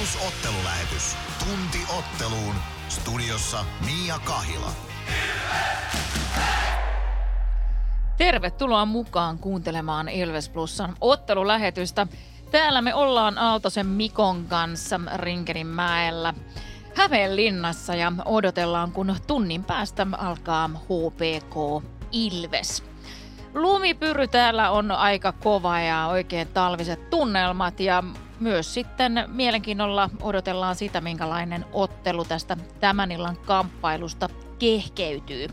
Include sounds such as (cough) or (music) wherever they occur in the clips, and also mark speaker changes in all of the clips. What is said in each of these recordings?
Speaker 1: Plus ottelulähetys. Tunti otteluun. Studiossa Mia Kahila.
Speaker 2: Tervetuloa mukaan kuuntelemaan Ilves Plusan ottelulähetystä. Täällä me ollaan Aaltosen Mikon kanssa Rinkerinmäellä Hämeenlinnassa ja odotellaan, kun tunnin päästä alkaa HPK Ilves. Lumipyry täällä on aika kova ja oikein talviset tunnelmat ja myös sitten mielenkiinnolla odotellaan sitä, minkälainen ottelu tästä tämän illan kamppailusta kehkeytyy.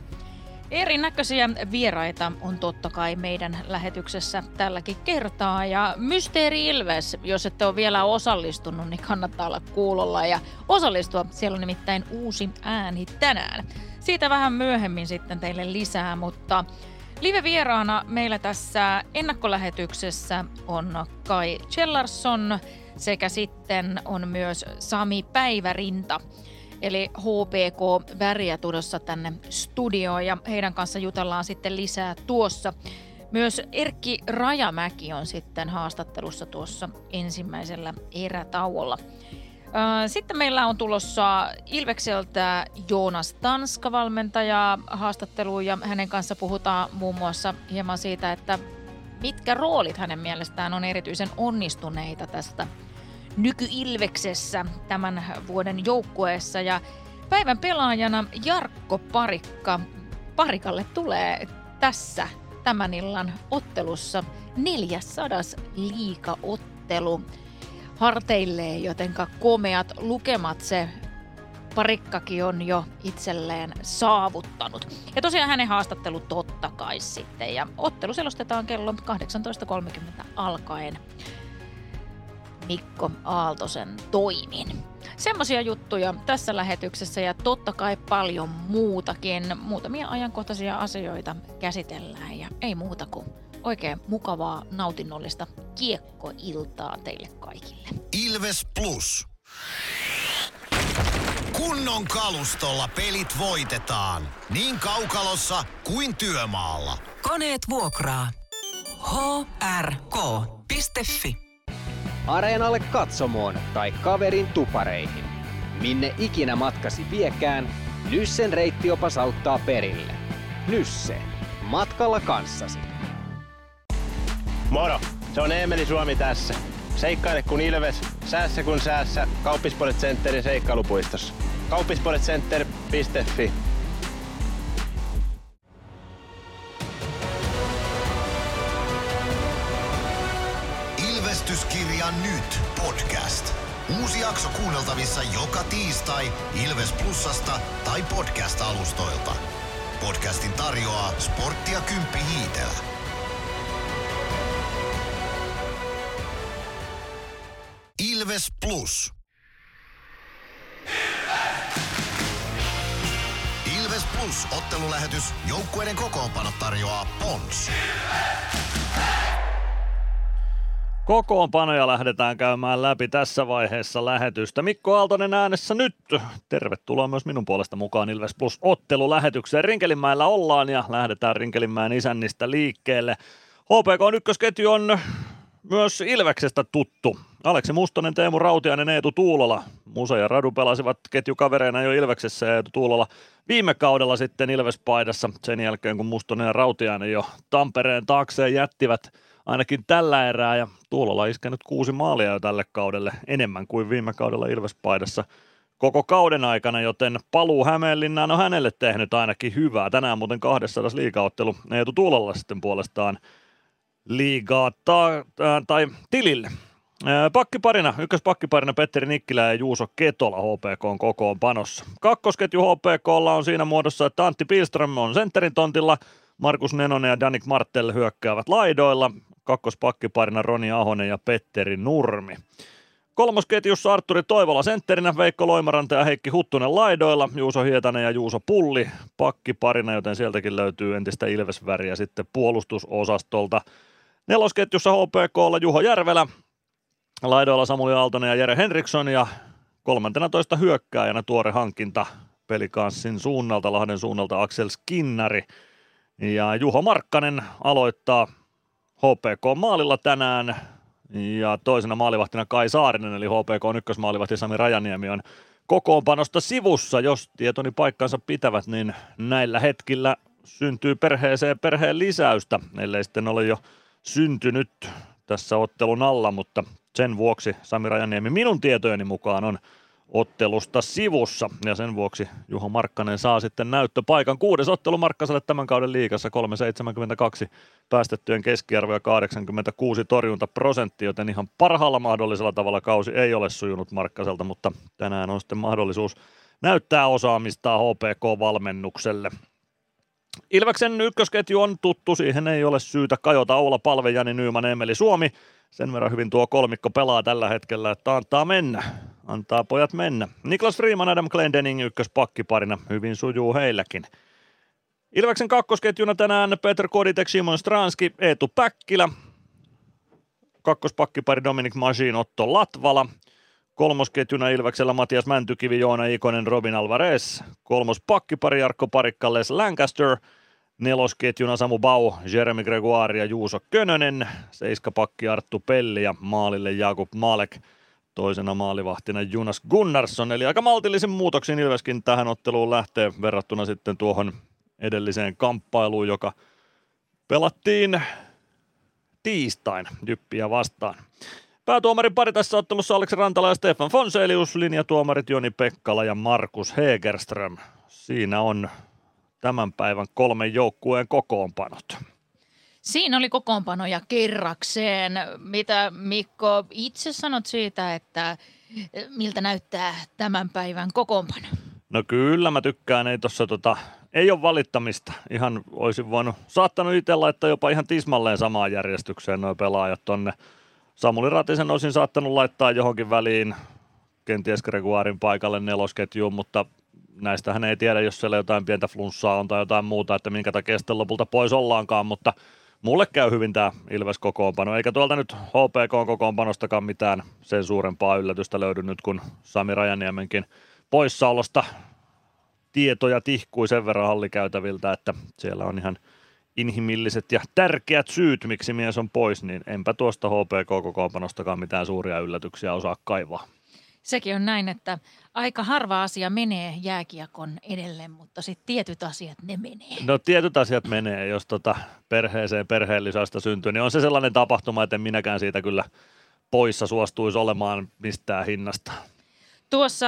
Speaker 2: Erinäköisiä vieraita on totta kai meidän lähetyksessä tälläkin kertaa ja Mysteeri Ilves, jos ette ole vielä osallistunut, niin kannattaa olla kuulolla ja osallistua. Siellä on nimittäin uusi ääni tänään. Siitä vähän myöhemmin sitten teille lisää, mutta Live-vieraana meillä tässä ennakkolähetyksessä on Kai Chellarsson sekä sitten on myös Sami Päivärinta. Eli HPK väriä tulossa tänne studioon ja heidän kanssa jutellaan sitten lisää tuossa. Myös Erkki Rajamäki on sitten haastattelussa tuossa ensimmäisellä erätauolla. Sitten meillä on tulossa Ilvekseltä Joonas Tanska valmentaja haastatteluun ja hänen kanssa puhutaan muun muassa hieman siitä, että mitkä roolit hänen mielestään on erityisen onnistuneita tästä nyky-Ilveksessä tämän vuoden joukkueessa. Ja päivän pelaajana Jarkko Parikka. Parikalle tulee tässä tämän illan ottelussa 400 liikaottelu harteilleen, jotenka komeat lukemat se parikkakin on jo itselleen saavuttanut. Ja tosiaan hänen haastattelu totta kai sitten. Ja ottelu selostetaan kello 18.30 alkaen Mikko Aaltosen toimin. Semmoisia juttuja tässä lähetyksessä ja totta kai paljon muutakin. Muutamia ajankohtaisia asioita käsitellään ja ei muuta kuin oikein mukavaa, nautinnollista kiekkoiltaa teille kaikille.
Speaker 1: Ilves Plus. Kunnon kalustolla pelit voitetaan. Niin kaukalossa kuin työmaalla.
Speaker 3: Koneet vuokraa. hrk.fi
Speaker 4: Areenalle katsomoon tai kaverin tupareihin. Minne ikinä matkasi viekään, Nyssen reittiopas auttaa perille. Nysse. Matkalla kanssasi.
Speaker 5: Moro! Se on Eemeli Suomi tässä. Seikkaile kun ilves, säässä kun säässä. Kauppispoilet Centerin seikkailupuistossa. Kauppispoiletcenter.fi
Speaker 1: Ilvestyskirja nyt podcast. Uusi jakso kuunneltavissa joka tiistai Ilves Plusasta tai podcast-alustoilta. Podcastin tarjoaa Sporttia Kymppi Hiitelä. Ilves Plus. Ilves! Ilves Plus ottelulähetys. Joukkueiden kokoonpano tarjoaa Pons.
Speaker 6: Kokoonpanoja lähdetään käymään läpi tässä vaiheessa lähetystä. Mikko Aaltonen äänessä nyt. Tervetuloa myös minun puolesta mukaan Ilves Plus ottelulähetykseen. Rinkelinmäellä ollaan ja lähdetään Rinkelinmäen isännistä liikkeelle. HPK ykkösketju on myös Ilveksestä tuttu. Aleksi Mustonen, Teemu Rautiainen, Eetu Tuulola. Musa ja Radu pelasivat ketjukavereina jo Ilveksessä ja Eetu Tuulola viime kaudella sitten Ilvespaidassa sen jälkeen, kun Mustonen ja Rautiainen jo Tampereen taakseen jättivät ainakin tällä erää ja Tuulola iskenyt kuusi maalia jo tälle kaudelle enemmän kuin viime kaudella Ilvespaidassa koko kauden aikana, joten paluu Hämeenlinnaan on hänelle tehnyt ainakin hyvää. Tänään muuten 200 liigaottelu Eetu Tuulolla sitten puolestaan liigaa ta- äh, tai tilille. Äh, Pakkiparina, ykköspakkiparina Petteri Nikkilä ja Juuso Ketola HPK on kokoon panossa. Kakkosketju HPKlla on siinä muodossa, että Antti Pilström on sentterin tontilla, Markus Nenonen ja Danik Martell hyökkäävät laidoilla, kakkospakkiparina Roni Ahonen ja Petteri Nurmi. Kolmosketjussa Arturi Toivola sentterinä, Veikko Loimaranta ja Heikki Huttunen laidoilla, Juuso Hietanen ja Juuso Pulli pakkiparina, joten sieltäkin löytyy entistä Ilvesväriä sitten puolustusosastolta. Nelosketjussa HPKlla Juho Järvelä, laidoilla Samuli Aaltonen ja Jere Henriksson ja 13 hyökkääjänä tuore hankinta pelikanssin suunnalta, Lahden suunnalta Axel Skinnari. Ja Juho Markkanen aloittaa HPK maalilla tänään Ja toisena maalivahtina Kai Saarinen, eli HPK ykkösmaalivahti Sami Rajaniemi on kokoonpanosta sivussa. Jos tietoni paikkansa pitävät, niin näillä hetkillä syntyy perheeseen perheen lisäystä, ellei sitten ole jo syntynyt tässä ottelun alla, mutta sen vuoksi Sami Rajaniemi minun tietojeni mukaan on ottelusta sivussa ja sen vuoksi Juho Markkanen saa sitten näyttöpaikan. Kuudes ottelu Markkaselle tämän kauden liigassa 3,72 päästettyjen keskiarvo ja 86 torjuntaprosentti, joten ihan parhaalla mahdollisella tavalla kausi ei ole sujunut Markkaselta, mutta tänään on sitten mahdollisuus näyttää osaamista HPK-valmennukselle. Ilveksen ykkösketju on tuttu, siihen ei ole syytä kajota Oula Palve, Jani Nyyman, Emeli Suomi. Sen verran hyvin tuo kolmikko pelaa tällä hetkellä, että antaa mennä. Antaa pojat mennä. Niklas Freeman, Adam Glendening ykköspakkiparina. Hyvin sujuu heilläkin. Ilveksen kakkosketjuna tänään Peter Koditek, Simon Stranski, Eetu Päkkilä. Kakkospakkipari Dominic Majin, Otto Latvala. Kolmosketjuna Ilveksellä Matias Mäntykivi, Joona Ikonen, Robin Alvarez. Kolmos pakkipari Jarkko Parikka, Les Lancaster. Nelosketjuna Samu Bau, Jeremy Gregoire ja Juuso Könönen. Seiskapakki Arttu Pelli ja maalille Jakub Malek. Toisena maalivahtina Jonas Gunnarsson, eli aika maltillisen muutoksin Ilveskin tähän otteluun lähtee verrattuna sitten tuohon edelliseen kamppailuun, joka pelattiin tiistain Jyppiä vastaan. Päätuomarin pari tässä ottelussa Aleksi Rantala ja Stefan Fonselius, linjatuomarit Joni Pekkala ja Markus Hegerström. Siinä on tämän päivän kolmen joukkueen kokoonpanot.
Speaker 2: Siinä oli kokoonpanoja kerrakseen. Mitä Mikko itse sanot siitä, että eh, miltä näyttää tämän päivän kokoonpano?
Speaker 6: No kyllä mä tykkään, ei tossa tota, ei ole valittamista. Ihan olisin voinut, saattanut itse laittaa jopa ihan tismalleen samaan järjestykseen noin pelaajat tonne. Samuli Ratisen olisin saattanut laittaa johonkin väliin, kenties Gregoirin paikalle nelosketjuun, mutta näistä hän ei tiedä, jos siellä jotain pientä flunssaa on tai jotain muuta, että minkä takia sitten lopulta pois ollaankaan, mutta mulle käy hyvin tämä Ilves kokoonpano, eikä tuolta nyt HPK kokoonpanostakaan mitään sen suurempaa yllätystä löydy nyt, kun Sami Rajaniemenkin poissaolosta tietoja tihkui sen verran hallikäytäviltä, että siellä on ihan inhimilliset ja tärkeät syyt, miksi mies on pois, niin enpä tuosta HPK-kokoonpanostakaan mitään suuria yllätyksiä osaa kaivaa.
Speaker 2: Sekin on näin, että aika harva asia menee jääkiekon edelle, mutta sitten tietyt asiat ne menee.
Speaker 6: No tietyt asiat menee, jos tota perheeseen perheellisästä syntyy, niin on se sellainen tapahtuma, että en minäkään siitä kyllä poissa suostuisi olemaan mistään hinnasta.
Speaker 2: Tuossa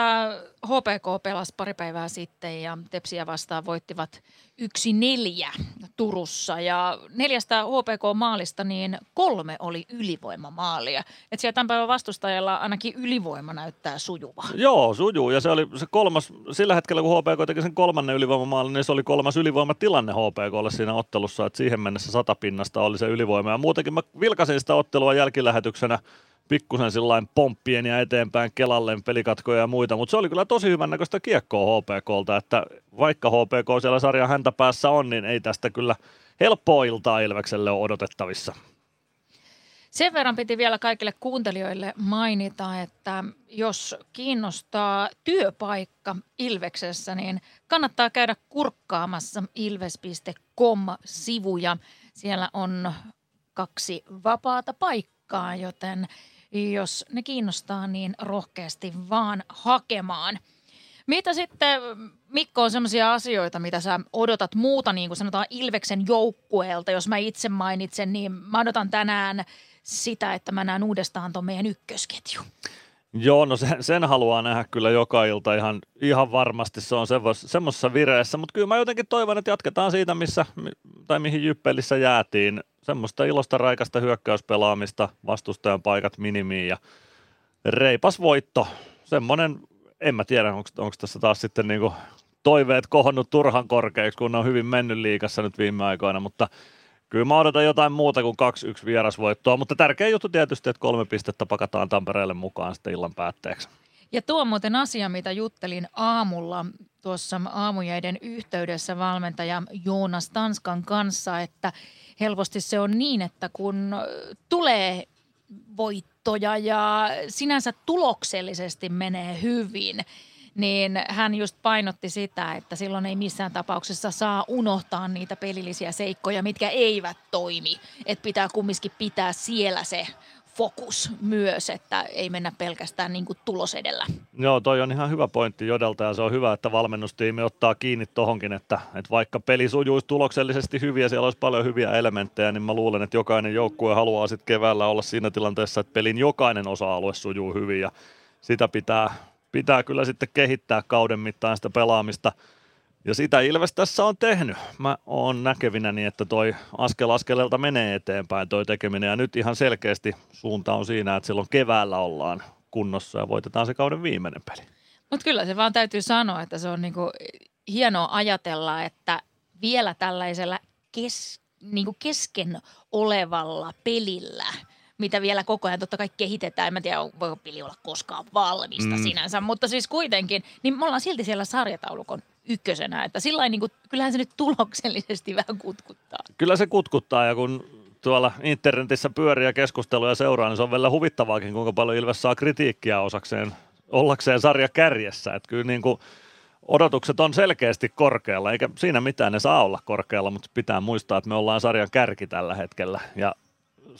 Speaker 2: HPK pelasi pari päivää sitten ja Tepsiä vastaan voittivat yksi neljä Turussa. Ja neljästä HPK-maalista niin kolme oli ylivoimamaalia. Että siellä tämän päivän vastustajalla ainakin ylivoima näyttää sujuva.
Speaker 6: Joo, sujuu. Ja se oli se kolmas, sillä hetkellä kun HPK teki sen kolmannen ylivoimamaalin, niin se oli kolmas ylivoimatilanne HPKlle siinä ottelussa. Että siihen mennessä satapinnasta oli se ylivoima. Ja muutenkin mä vilkasin sitä ottelua jälkilähetyksenä pikkusen sillain pomppien ja eteenpäin Kelalle pelikatkoja ja muita, mutta se oli kyllä tosi hyvän näköistä kiekkoa HPKlta, että vaikka HPK siellä sarjan häntä päässä on, niin ei tästä kyllä helppoa iltaa Ilvekselle ole odotettavissa.
Speaker 2: Sen verran piti vielä kaikille kuuntelijoille mainita, että jos kiinnostaa työpaikka Ilveksessä, niin kannattaa käydä kurkkaamassa ilves.com-sivuja. Siellä on kaksi vapaata paikkaa, joten jos ne kiinnostaa, niin rohkeasti vaan hakemaan. Mitä sitten, Mikko, on sellaisia asioita, mitä sä odotat muuta, niin kuin sanotaan Ilveksen joukkueelta, jos mä itse mainitsen, niin mä odotan tänään sitä, että mä näen uudestaan tuon meidän ykkösketju.
Speaker 6: Joo, no sen, sen haluaa nähdä kyllä joka ilta ihan, ihan varmasti, se on semmoisessa vireessä, mutta kyllä mä jotenkin toivon, että jatketaan siitä, missä, tai mihin Jyppelissä jäätiin, semmoista ilosta raikasta hyökkäyspelaamista, vastustajan paikat minimiin ja reipas voitto. Semmoinen, en mä tiedä, onko tässä taas sitten niinku toiveet kohonnut turhan korkeiksi, kun on hyvin mennyt liikassa nyt viime aikoina, mutta kyllä mä odotan jotain muuta kuin 2-1 vierasvoittoa, mutta tärkeä juttu tietysti, että kolme pistettä pakataan Tampereelle mukaan sitten illan päätteeksi.
Speaker 2: Ja tuo on muuten asia, mitä juttelin aamulla tuossa aamujäiden yhteydessä valmentaja Joonas Tanskan kanssa, että helposti se on niin, että kun tulee voittoja ja sinänsä tuloksellisesti menee hyvin, niin hän just painotti sitä, että silloin ei missään tapauksessa saa unohtaa niitä pelillisiä seikkoja, mitkä eivät toimi. Että pitää kumminkin pitää siellä se fokus myös, että ei mennä pelkästään niin kuin tulos edellä.
Speaker 6: Joo, toi on ihan hyvä pointti Jodelta ja se on hyvä, että valmennustiimi ottaa kiinni tohonkin, että, että vaikka peli sujuisi tuloksellisesti hyvin ja siellä olisi paljon hyviä elementtejä, niin mä luulen, että jokainen joukkue haluaa sitten keväällä olla siinä tilanteessa, että pelin jokainen osa-alue sujuu hyvin ja sitä pitää, pitää kyllä sitten kehittää kauden mittaan sitä pelaamista – ja sitä Ilves tässä on tehnyt. Mä oon näkevinäni, että toi askel askeleelta menee eteenpäin toi tekeminen ja nyt ihan selkeästi suunta on siinä, että silloin keväällä ollaan kunnossa ja voitetaan se kauden viimeinen peli.
Speaker 2: Mutta kyllä se vaan täytyy sanoa, että se on niinku hienoa ajatella, että vielä tällaisella kes, niinku kesken olevalla pelillä – mitä vielä koko ajan totta kai kehitetään. En mä tiedä, voiko peli olla koskaan valmista mm. sinänsä, mutta siis kuitenkin, niin me ollaan silti siellä sarjataulukon ykkösenä. Että sillä niin kuin, kyllähän se nyt tuloksellisesti (laughs) vähän kutkuttaa.
Speaker 6: Kyllä se kutkuttaa ja kun tuolla internetissä pyörii ja keskusteluja seuraa, niin se on vielä huvittavaakin, kuinka paljon Ilves saa kritiikkiä osakseen ollakseen sarja kärjessä. Että kyllä niin kuin odotukset on selkeästi korkealla, eikä siinä mitään ne saa olla korkealla, mutta pitää muistaa, että me ollaan sarjan kärki tällä hetkellä ja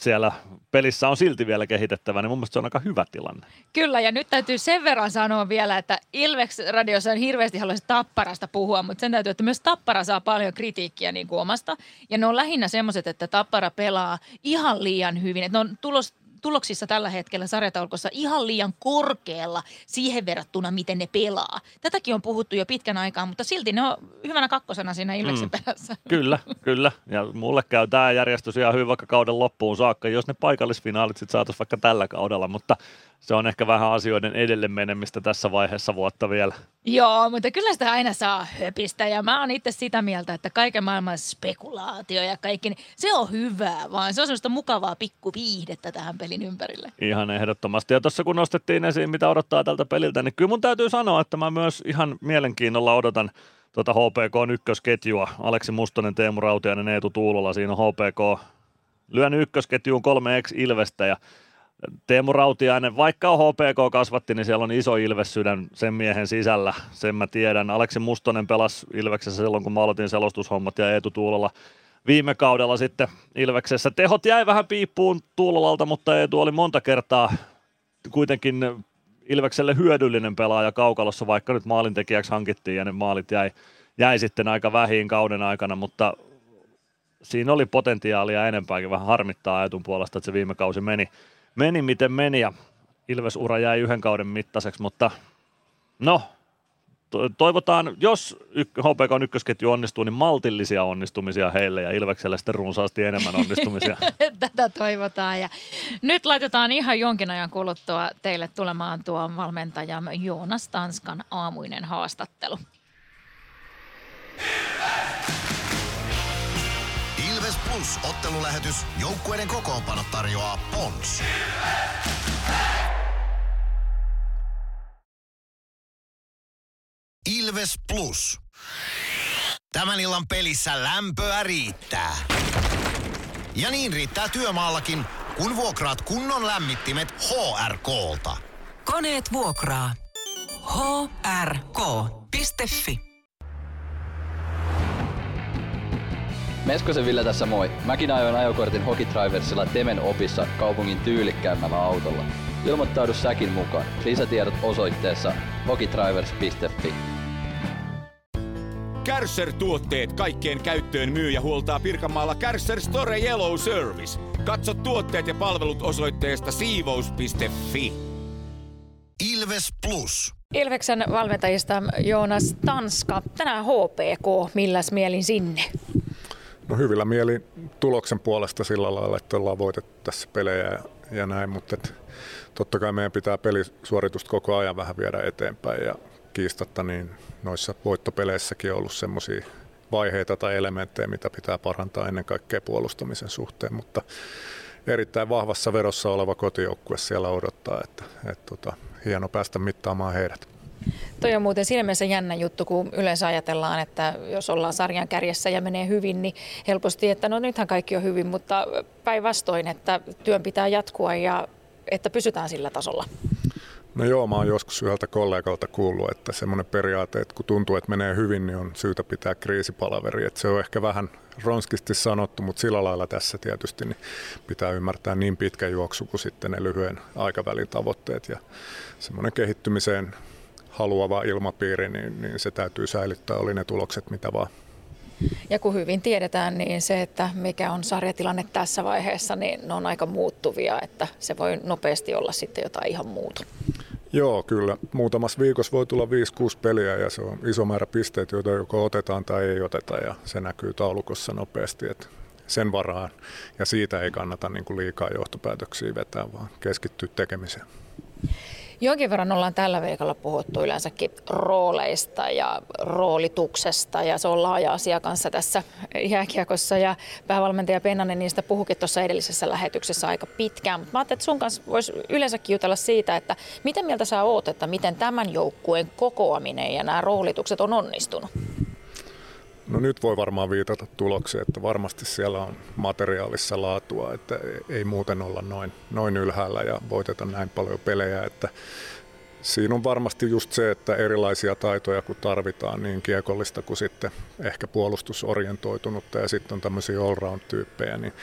Speaker 6: siellä pelissä on silti vielä kehitettävä, niin mun mielestä se on aika hyvä tilanne.
Speaker 2: Kyllä, ja nyt täytyy sen verran sanoa vielä, että Ilvex radiossa on hirveästi haluaisi Tapparasta puhua, mutta sen täytyy, että myös Tappara saa paljon kritiikkiä niin kuin omasta. Ja ne on lähinnä semmoiset, että Tappara pelaa ihan liian hyvin. Että ne on tulos, tuloksissa tällä hetkellä sarjataulukossa ihan liian korkealla siihen verrattuna, miten ne pelaa. Tätäkin on puhuttu jo pitkän aikaa, mutta silti ne on hyvänä kakkosena siinä Ilveksen mm. perässä. (laughs)
Speaker 6: Kyllä, kyllä. Ja mulle käy tämä järjestys ihan hyvin vaikka kauden loppuun saakka, jos ne paikallisfinaalit sitten saataisiin vaikka tällä kaudella, mutta – se on ehkä vähän asioiden edelle menemistä tässä vaiheessa vuotta vielä.
Speaker 2: Joo, mutta kyllä sitä aina saa höpistä ja mä oon itse sitä mieltä, että kaiken maailman spekulaatio ja kaikki, niin se on hyvää, vaan se on semmoista mukavaa pikkuviihdettä tähän pelin ympärille.
Speaker 6: Ihan ehdottomasti. Ja tuossa kun nostettiin esiin, mitä odottaa tältä peliltä, niin kyllä mun täytyy sanoa, että mä myös ihan mielenkiinnolla odotan tuota HPK ykkösketjua. Aleksi Mustonen, Teemu Rautiainen, Eetu Tuulola, siinä on HPK lyönyt ykkösketjuun kolme ex-Ilvestä ja Teemu Rautiainen, vaikka on HPK kasvatti, niin siellä on iso Ilves-sydän sen miehen sisällä, sen mä tiedän. Aleksi Mustonen pelasi Ilveksessä silloin, kun mä aloitin selostushommat ja Eetu Tuulola viime kaudella sitten Ilveksessä. Tehot jäi vähän piippuun Tuulolalta, mutta Eetu oli monta kertaa kuitenkin Ilvekselle hyödyllinen pelaaja kaukalossa, vaikka nyt maalintekijäksi hankittiin ja ne maalit jäi, jäi sitten aika vähiin kauden aikana, mutta siinä oli potentiaalia enempääkin. Vähän harmittaa Eetun puolesta, että se viime kausi meni, meni miten meni ja Ilves-ura jäi yhden kauden mittaiseksi, mutta no, toivotaan, jos HPK on ykkösketju onnistuu, niin maltillisia onnistumisia heille ja Ilvekselle sitten runsaasti enemmän onnistumisia. (laughs)
Speaker 2: Tätä toivotaan ja nyt laitetaan ihan jonkin ajan kuluttua teille tulemaan tuo valmentaja Joonas Tanskan aamuinen haastattelu.
Speaker 1: Ilves Plus ottelulähetys. Joukkueiden kokoonpano tarjoaa Pons. Ilves Plus. Tämän illan pelissä lämpöä riittää. Ja niin riittää työmaallakin, kun vuokraat kunnon lämmittimet HRK-lta.
Speaker 3: Koneet vuokraa. hrk.fi
Speaker 7: Meskosen Ville tässä moi. Mäkin ajoin ajokortin Hokitriversilla Temen opissa kaupungin tyylikkäämmällä autolla. Ilmoittaudu säkin mukaan. Lisätiedot osoitteessa hokitrivers.fi.
Speaker 8: Kärsser-tuotteet kaikkeen käyttöön myy ja huoltaa Pirkanmaalla Kärsser Store Yellow Service. Katso tuotteet ja palvelut osoitteesta siivous.fi.
Speaker 1: Ilves Plus.
Speaker 2: Ilveksen valmentajista Joonas Tanska. Tänään HPK. Milläs mielin sinne?
Speaker 9: No hyvillä mieli tuloksen puolesta sillä lailla, että ollaan voitettu tässä pelejä ja, ja näin, mutta et, totta kai meidän pitää pelisuoritusta koko ajan vähän viedä eteenpäin ja kiistatta niin noissa voittopeleissäkin on ollut semmoisia vaiheita tai elementtejä, mitä pitää parantaa ennen kaikkea puolustamisen suhteen, mutta erittäin vahvassa verossa oleva kotijoukkue siellä odottaa, että, että tota, hieno päästä mittaamaan heidät.
Speaker 2: Toi on muuten siinä mielessä jännä juttu, kun yleensä ajatellaan, että jos ollaan sarjan kärjessä ja menee hyvin, niin helposti, että no nythän kaikki on hyvin, mutta päinvastoin, että työn pitää jatkua ja että pysytään sillä tasolla.
Speaker 9: No joo, mä oon joskus yhdeltä kollegalta kuullut, että semmoinen periaate, että kun tuntuu, että menee hyvin, niin on syytä pitää kriisipalaveri. Että se on ehkä vähän ronskisti sanottu, mutta sillä lailla tässä tietysti niin pitää ymmärtää niin pitkä juoksu kuin sitten ne lyhyen aikavälin tavoitteet. Ja semmoinen kehittymiseen haluava ilmapiiri, niin, niin se täytyy säilyttää, oli ne tulokset mitä vaan.
Speaker 2: Ja kun hyvin tiedetään, niin se, että mikä on sarjatilanne tässä vaiheessa, niin ne on aika muuttuvia, että se voi nopeasti olla sitten jotain ihan muuta.
Speaker 9: Joo, kyllä. Muutamassa viikossa voi tulla 5-6 peliä ja se on iso määrä pisteitä, joita joko otetaan tai ei oteta ja se näkyy taulukossa nopeasti. Että sen varaan ja siitä ei kannata niin kuin liikaa johtopäätöksiä vetää, vaan keskittyä tekemiseen.
Speaker 2: Jonkin verran ollaan tällä viikolla puhuttu yleensäkin rooleista ja roolituksesta ja se on laaja asia kanssa tässä jääkiekossa ja päävalmentaja Pennanen niistä puhukin tuossa edellisessä lähetyksessä aika pitkään, mutta mä ajattelin, että sun kanssa voisi yleensäkin jutella siitä, että miten mieltä sä oot, että miten tämän joukkueen kokoaminen ja nämä roolitukset on onnistunut?
Speaker 9: No nyt voi varmaan viitata tulokseen, että varmasti siellä on materiaalissa laatua, että ei muuten olla noin, noin ylhäällä ja voiteta näin paljon pelejä, että Siinä on varmasti just se, että erilaisia taitoja kun tarvitaan, niin kiekollista kuin sitten ehkä puolustusorientoitunutta ja sitten on tämmöisiä allround-tyyppejä, niin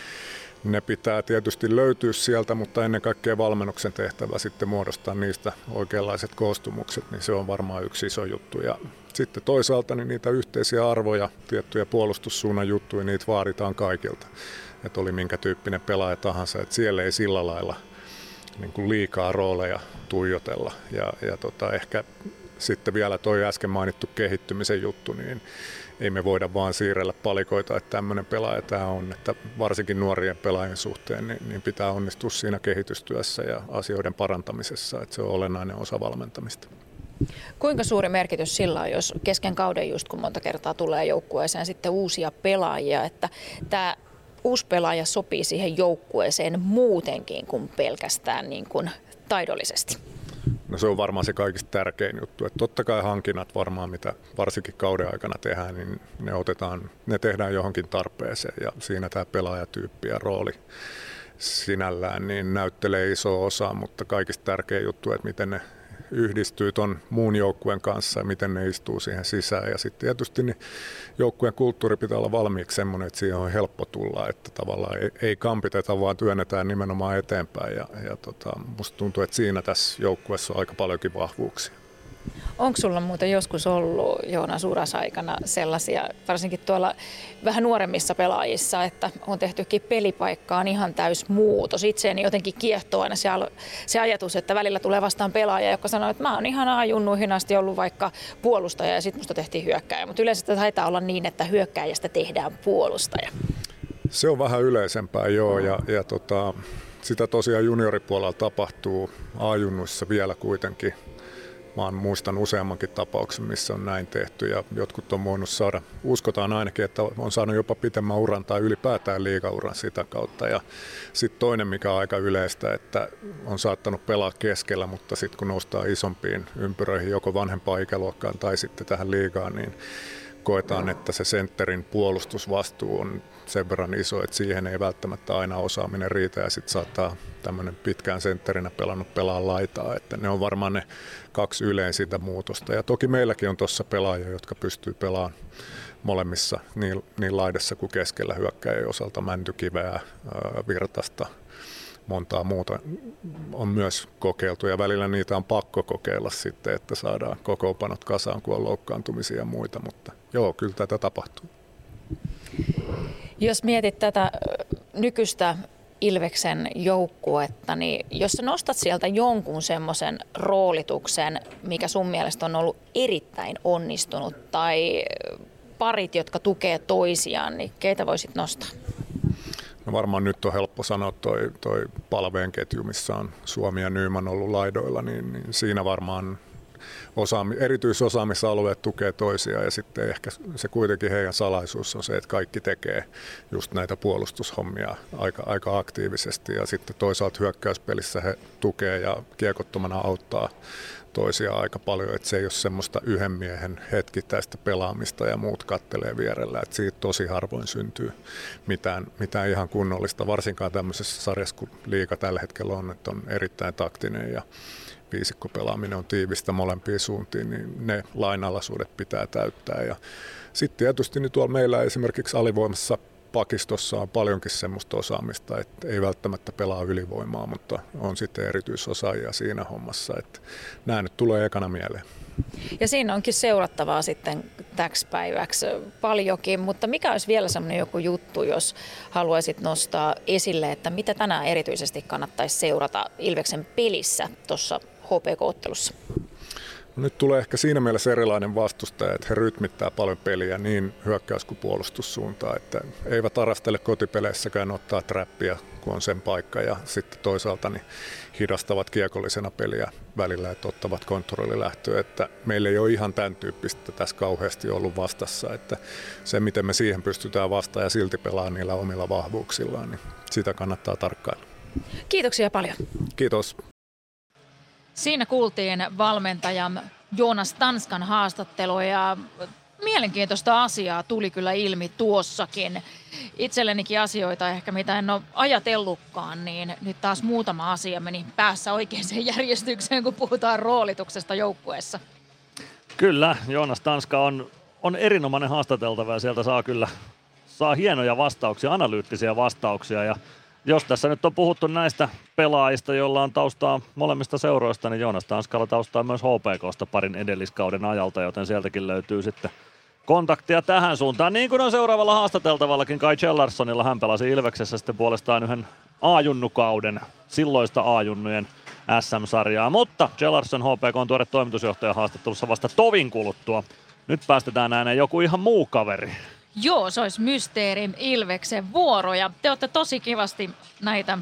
Speaker 9: ne pitää tietysti löytyä sieltä, mutta ennen kaikkea valmennuksen tehtävä sitten muodostaa niistä oikeanlaiset koostumukset, niin se on varmaan yksi iso juttu. Ja sitten toisaalta niin niitä yhteisiä arvoja, tiettyjä puolustussuunnan juttuja, niitä vaaditaan kaikilta. Että oli minkä tyyppinen pelaaja tahansa, että siellä ei sillä lailla niin kuin liikaa rooleja tuijotella. Ja, ja tota, ehkä sitten vielä toi äsken mainittu kehittymisen juttu, niin ei me voida vaan siirrellä palikoita, että tämmöinen pelaaja tämä on. Että varsinkin nuorien pelaajien suhteen niin, niin pitää onnistua siinä kehitystyössä ja asioiden parantamisessa, että se on olennainen osa valmentamista.
Speaker 2: Kuinka suuri merkitys sillä on, jos kesken kauden just kun monta kertaa tulee joukkueeseen sitten uusia pelaajia, että tämä uusi pelaaja sopii siihen joukkueeseen muutenkin kuin pelkästään niin kuin taidollisesti?
Speaker 9: No se on varmaan se kaikista tärkein juttu. Että totta kai hankinnat varmaan, mitä varsinkin kauden aikana tehdään, niin ne, otetaan, ne tehdään johonkin tarpeeseen ja siinä tämä pelaajatyyppi ja rooli sinällään niin näyttelee iso osa, mutta kaikista tärkein juttu, että miten ne yhdistyy tuon muun joukkueen kanssa ja miten ne istuu siihen sisään. Ja sitten tietysti niin joukkueen kulttuuri pitää olla valmiiksi semmoinen, että siihen on helppo tulla, että tavallaan ei, ei kampiteta, vaan työnnetään nimenomaan eteenpäin. Ja, ja tota, musta tuntuu, että siinä tässä joukkueessa on aika paljonkin vahvuuksia.
Speaker 2: Onko sulla muuten joskus ollut Joonas urasaikana sellaisia, varsinkin tuolla vähän nuoremmissa pelaajissa, että on tehtykin pelipaikkaan ihan täys muutos. Itseeni jotenkin kiehtoo aina se, se ajatus, että välillä tulee vastaan pelaaja, joka sanoo, että mä oon ihan ajunnuihin asti ollut vaikka puolustaja ja sitten musta tehtiin hyökkäjä. Mutta yleensä taitaa olla niin, että hyökkäjästä tehdään puolustaja.
Speaker 9: Se on vähän yleisempää, joo. Ja, ja tota, sitä tosiaan junioripuolella tapahtuu ajunnuissa vielä kuitenkin Mä muistan useammankin tapauksen, missä on näin tehty ja jotkut on voinut saada, uskotaan ainakin, että on saanut jopa pitemmän uran tai ylipäätään liigauran sitä kautta. Ja sitten toinen, mikä on aika yleistä, että on saattanut pelaa keskellä, mutta sitten kun noustaa isompiin ympyröihin joko vanhempaan ikäluokkaan tai sitten tähän liigaan, niin koetaan, että se sentterin puolustusvastuu on sen verran iso, että siihen ei välttämättä aina osaaminen riitä ja sitten saattaa tämmöinen pitkään sentterinä pelannut pelaa laitaa, että ne on varmaan ne kaksi sitä muutosta. Ja toki meilläkin on tuossa pelaajia, jotka pystyy pelaamaan molemmissa, niin, niin laidassa kuin keskellä hyökkäjien osalta, Mäntykiveä, Virtasta, montaa muuta on myös kokeiltu ja välillä niitä on pakko kokeilla sitten, että saadaan kokoonpanot kasaan, kun on loukkaantumisia ja muita, mutta joo, kyllä tätä tapahtuu.
Speaker 2: Jos mietit tätä nykyistä Ilveksen joukkuetta, niin jos sä nostat sieltä jonkun semmoisen roolituksen, mikä sun mielestä on ollut erittäin onnistunut, tai parit, jotka tukee toisiaan, niin keitä voisit nostaa?
Speaker 9: No varmaan nyt on helppo sanoa toi, toi palveen ketju, missä on Suomi ja Nyyman ollut laidoilla, niin, niin siinä varmaan osaami, erityisosaamisalueet tukee toisiaan ja sitten ehkä se kuitenkin heidän salaisuus on se, että kaikki tekee just näitä puolustushommia aika, aika aktiivisesti ja sitten toisaalta hyökkäyspelissä he tukee ja kiekottomana auttaa toisiaan aika paljon, että se ei ole semmoista yhden miehen hetkittäistä pelaamista ja muut kattelee vierellä, että siitä tosi harvoin syntyy mitään, mitään ihan kunnollista, varsinkaan tämmöisessä sarjassa, kun liika tällä hetkellä on, että on erittäin taktinen ja viisikkopelaaminen on tiivistä molempiin suuntiin, niin ne lainalaisuudet pitää täyttää. Ja sitten tietysti niin tuolla meillä esimerkiksi alivoimassa pakistossa on paljonkin semmoista osaamista, että ei välttämättä pelaa ylivoimaa, mutta on sitten erityisosaajia siinä hommassa. Että nämä nyt tulee ekana mieleen.
Speaker 2: Ja siinä onkin seurattavaa sitten täksi päiväksi paljonkin, mutta mikä olisi vielä semmoinen joku juttu, jos haluaisit nostaa esille, että mitä tänään erityisesti kannattaisi seurata Ilveksen pelissä tuossa HPK-ottelussa?
Speaker 9: No nyt tulee ehkä siinä mielessä erilainen vastustaja, että he rytmittää paljon peliä niin hyökkäys- kuin puolustussuuntaan, että eivät arastele kotipeleissäkään ottaa trappia, kun on sen paikka, ja sitten toisaalta niin hidastavat kiekollisena peliä välillä, että ottavat kontrollilähtöä, että meillä ei ole ihan tämän tyyppistä tässä kauheasti ollut vastassa, että se miten me siihen pystytään vastaan ja silti pelaa niillä omilla vahvuuksillaan, niin sitä kannattaa tarkkailla.
Speaker 2: Kiitoksia paljon.
Speaker 9: Kiitos.
Speaker 2: Siinä kuultiin valmentajan Joonas Tanskan haastattelu ja mielenkiintoista asiaa tuli kyllä ilmi tuossakin. Itsellenikin asioita ehkä mitä en ole ajatellutkaan, niin nyt taas muutama asia meni päässä oikeaan (laughs) järjestykseen, kun puhutaan roolituksesta joukkueessa.
Speaker 6: Kyllä, Joonas Tanska on, on erinomainen haastateltava ja sieltä saa kyllä saa hienoja vastauksia, analyyttisiä vastauksia ja jos tässä nyt on puhuttu näistä pelaajista, joilla on taustaa molemmista seuroista, niin Joonas Tanskalla taustaa myös HPKsta parin edelliskauden ajalta, joten sieltäkin löytyy sitten kontaktia tähän suuntaan. Niin kuin on seuraavalla haastateltavallakin Kai Chellarsonilla, hän pelasi Ilveksessä sitten puolestaan yhden A-junnukauden, silloista A-junnujen SM-sarjaa. Mutta Chellarsson HPK on tuore toimitusjohtaja haastattelussa vasta tovin kuluttua. Nyt päästetään ääneen joku ihan muu kaveri.
Speaker 2: Joo, se olisi Mysteeri Ilveksen vuoro ja te olette tosi kivasti näitä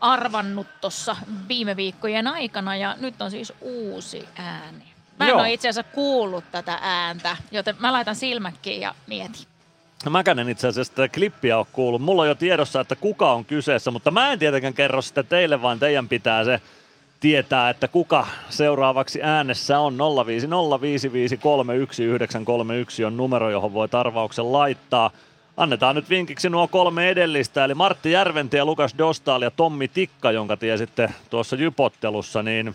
Speaker 2: arvannut tuossa viime viikkojen aikana ja nyt on siis uusi ääni. Mä en Joo. ole itse asiassa kuullut tätä ääntä, joten mä laitan silmäkkiin ja mietin.
Speaker 6: No mäkään en itse asiassa sitä klippiä ole kuullut. Mulla on jo tiedossa, että kuka on kyseessä, mutta mä en tietenkään kerro sitä teille, vaan teidän pitää se tietää, että kuka seuraavaksi äänessä on. 0505531 on numero, johon voi tarvauksen laittaa. Annetaan nyt vinkiksi nuo kolme edellistä, eli Martti Järventi ja Lukas Dostal ja Tommi Tikka, jonka tiesitte tuossa jypottelussa, niin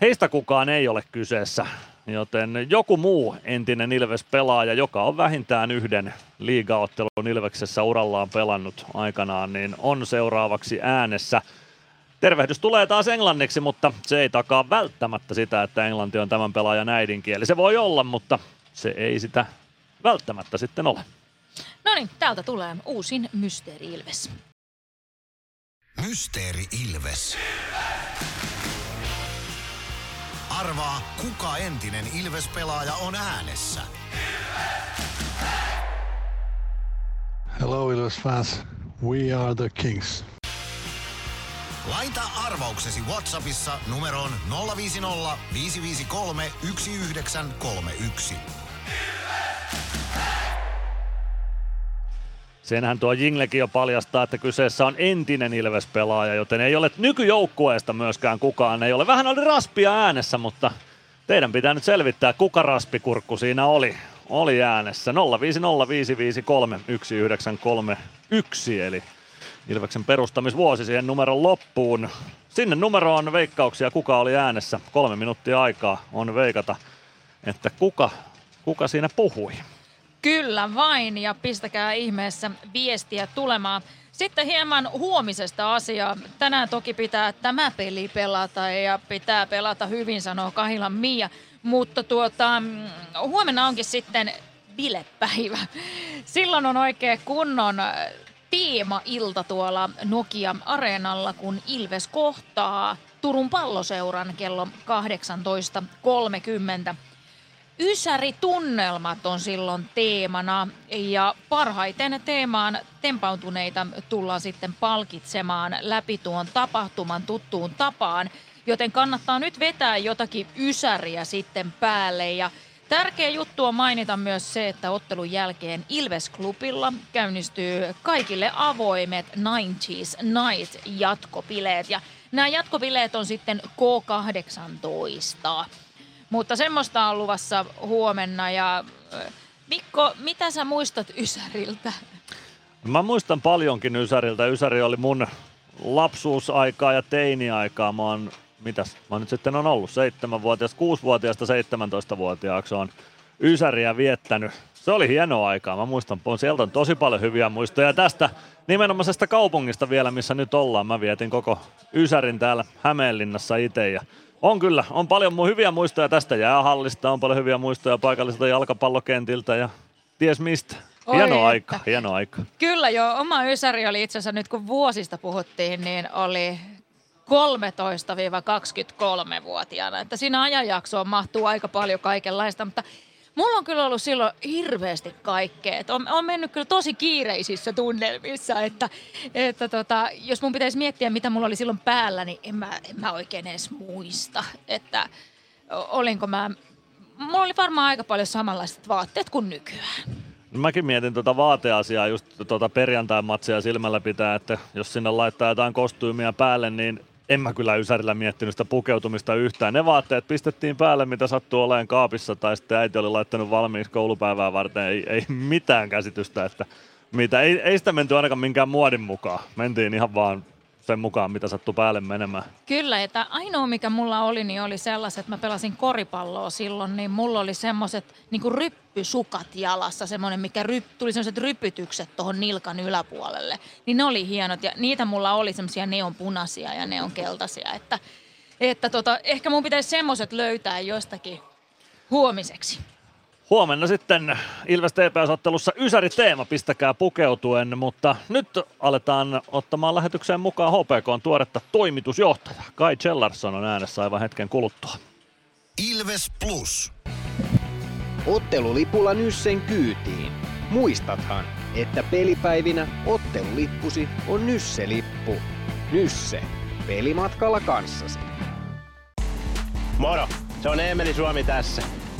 Speaker 6: heistä kukaan ei ole kyseessä. Joten joku muu entinen Ilves-pelaaja, joka on vähintään yhden liigaottelun Ilveksessä urallaan pelannut aikanaan, niin on seuraavaksi äänessä – Tervehdys tulee taas englanniksi, mutta se ei takaa välttämättä sitä, että englanti on tämän pelaajan äidinkieli. Se voi olla, mutta se ei sitä välttämättä sitten ole.
Speaker 2: No niin, täältä tulee uusin Mysteeri Ilves.
Speaker 1: Mysteeri Ilves. Arvaa, kuka entinen Ilves-pelaaja on äänessä.
Speaker 10: Hello Ilves fans, we are the Kings.
Speaker 1: Laita arvauksesi Whatsappissa numeroon 050 553 1931.
Speaker 6: Senhän tuo Jinglekin jo paljastaa, että kyseessä on entinen Ilves-pelaaja, joten ei ole nykyjoukkueesta myöskään kukaan. Ei ole. Vähän oli raspia äänessä, mutta teidän pitää nyt selvittää, kuka raspikurkku siinä oli. Oli äänessä 0505531 eli Ilveksen perustamisvuosi siihen numeron loppuun. Sinne numeroon veikkauksia, kuka oli äänessä. Kolme minuuttia aikaa on veikata, että kuka, kuka siinä puhui.
Speaker 2: Kyllä vain ja pistäkää ihmeessä viestiä tulemaan. Sitten hieman huomisesta asiaa. Tänään toki pitää tämä peli pelata ja pitää pelata hyvin, sanoo Kahilan Mia. Mutta tuota, huomenna onkin sitten bilepäivä. Silloin on oikein kunnon teema-ilta tuolla Nokia-areenalla, kun Ilves kohtaa Turun palloseuran kello 18.30. Ysäri-tunnelmat on silloin teemana ja parhaiten teemaan tempautuneita tullaan sitten palkitsemaan läpi tuon tapahtuman tuttuun tapaan, joten kannattaa nyt vetää jotakin ysäriä sitten päälle ja Tärkeä juttu on mainita myös se, että ottelun jälkeen Ilves-klubilla käynnistyy kaikille avoimet 90s Night jatkopileet. Ja nämä jatkopileet on sitten K18. Mutta semmoista on luvassa huomenna ja Mikko, mitä sä muistat Ysäriltä?
Speaker 6: Mä muistan paljonkin Ysäriltä. Ysäri oli mun lapsuusaikaa ja teiniaikaa. Mä oon mitäs mä nyt sitten on ollut, 7-vuotias, 6-vuotiaasta 17-vuotiaaksi on Ysäriä viettänyt. Se oli hieno aikaa. Mä muistan, sieltä on tosi paljon hyviä muistoja. Tästä nimenomaisesta kaupungista vielä, missä nyt ollaan. Mä vietin koko Ysärin täällä Hämeenlinnassa itse ja on kyllä, on paljon hyviä muistoja tästä jäähallista, on paljon hyviä muistoja paikallisilta jalkapallokentiltä ja ties mistä. Hieno aika, hieno aika.
Speaker 2: Kyllä joo, oma Ysäri oli itse asiassa nyt kun vuosista puhuttiin, niin oli 13-23-vuotiaana. Että siinä ajanjaksoon mahtuu aika paljon kaikenlaista, mutta Mulla on kyllä ollut silloin hirveästi kaikkea. On, on mennyt kyllä tosi kiireisissä tunnelmissa, että, että tota, jos mun pitäisi miettiä, mitä mulla oli silloin päällä, niin en mä, en mä oikein edes muista, että olinko mä... Mulla oli varmaan aika paljon samanlaiset vaatteet kuin nykyään.
Speaker 6: No mäkin mietin tuota vaateasiaa just tuota perjantain matsia silmällä pitää, että jos sinne laittaa jotain kostyymia päälle, niin en mä kyllä Ysärillä miettinyt sitä pukeutumista yhtään. Ne vaatteet pistettiin päälle, mitä sattuu olemaan kaapissa, tai sitten äiti oli laittanut valmiiksi koulupäivää varten. Ei, ei mitään käsitystä, että mitä. Ei, ei sitä menty ainakaan minkään muodin mukaan. Mentiin ihan vaan sen mukaan, mitä sattuu päälle menemään.
Speaker 2: Kyllä, että ainoa mikä mulla oli, niin oli sellaiset, että mä pelasin koripalloa silloin, niin mulla oli semmoiset niin ryppysukat jalassa, semmoinen, mikä ryp, tuli semmoiset rypytykset tuohon nilkan yläpuolelle. Niin ne oli hienot ja niitä mulla oli semmoisia neonpunaisia ja neonkeltaisia, että, että tota, ehkä mun pitäisi semmoiset löytää jostakin huomiseksi.
Speaker 6: Huomenna sitten Ilves TPS-ottelussa Ysäri Teema, pistäkää pukeutuen, mutta nyt aletaan ottamaan lähetykseen mukaan HPK on tuoretta toimitusjohtaja. Kai Chellarsson on äänessä aivan hetken kuluttua.
Speaker 1: Ilves Plus.
Speaker 4: Ottelulipulla Nyssen kyytiin. Muistathan, että pelipäivinä ottelulippusi on Nysse-lippu. Nysse. Pelimatkalla kanssasi.
Speaker 5: Moro, se on Eemeli Suomi tässä.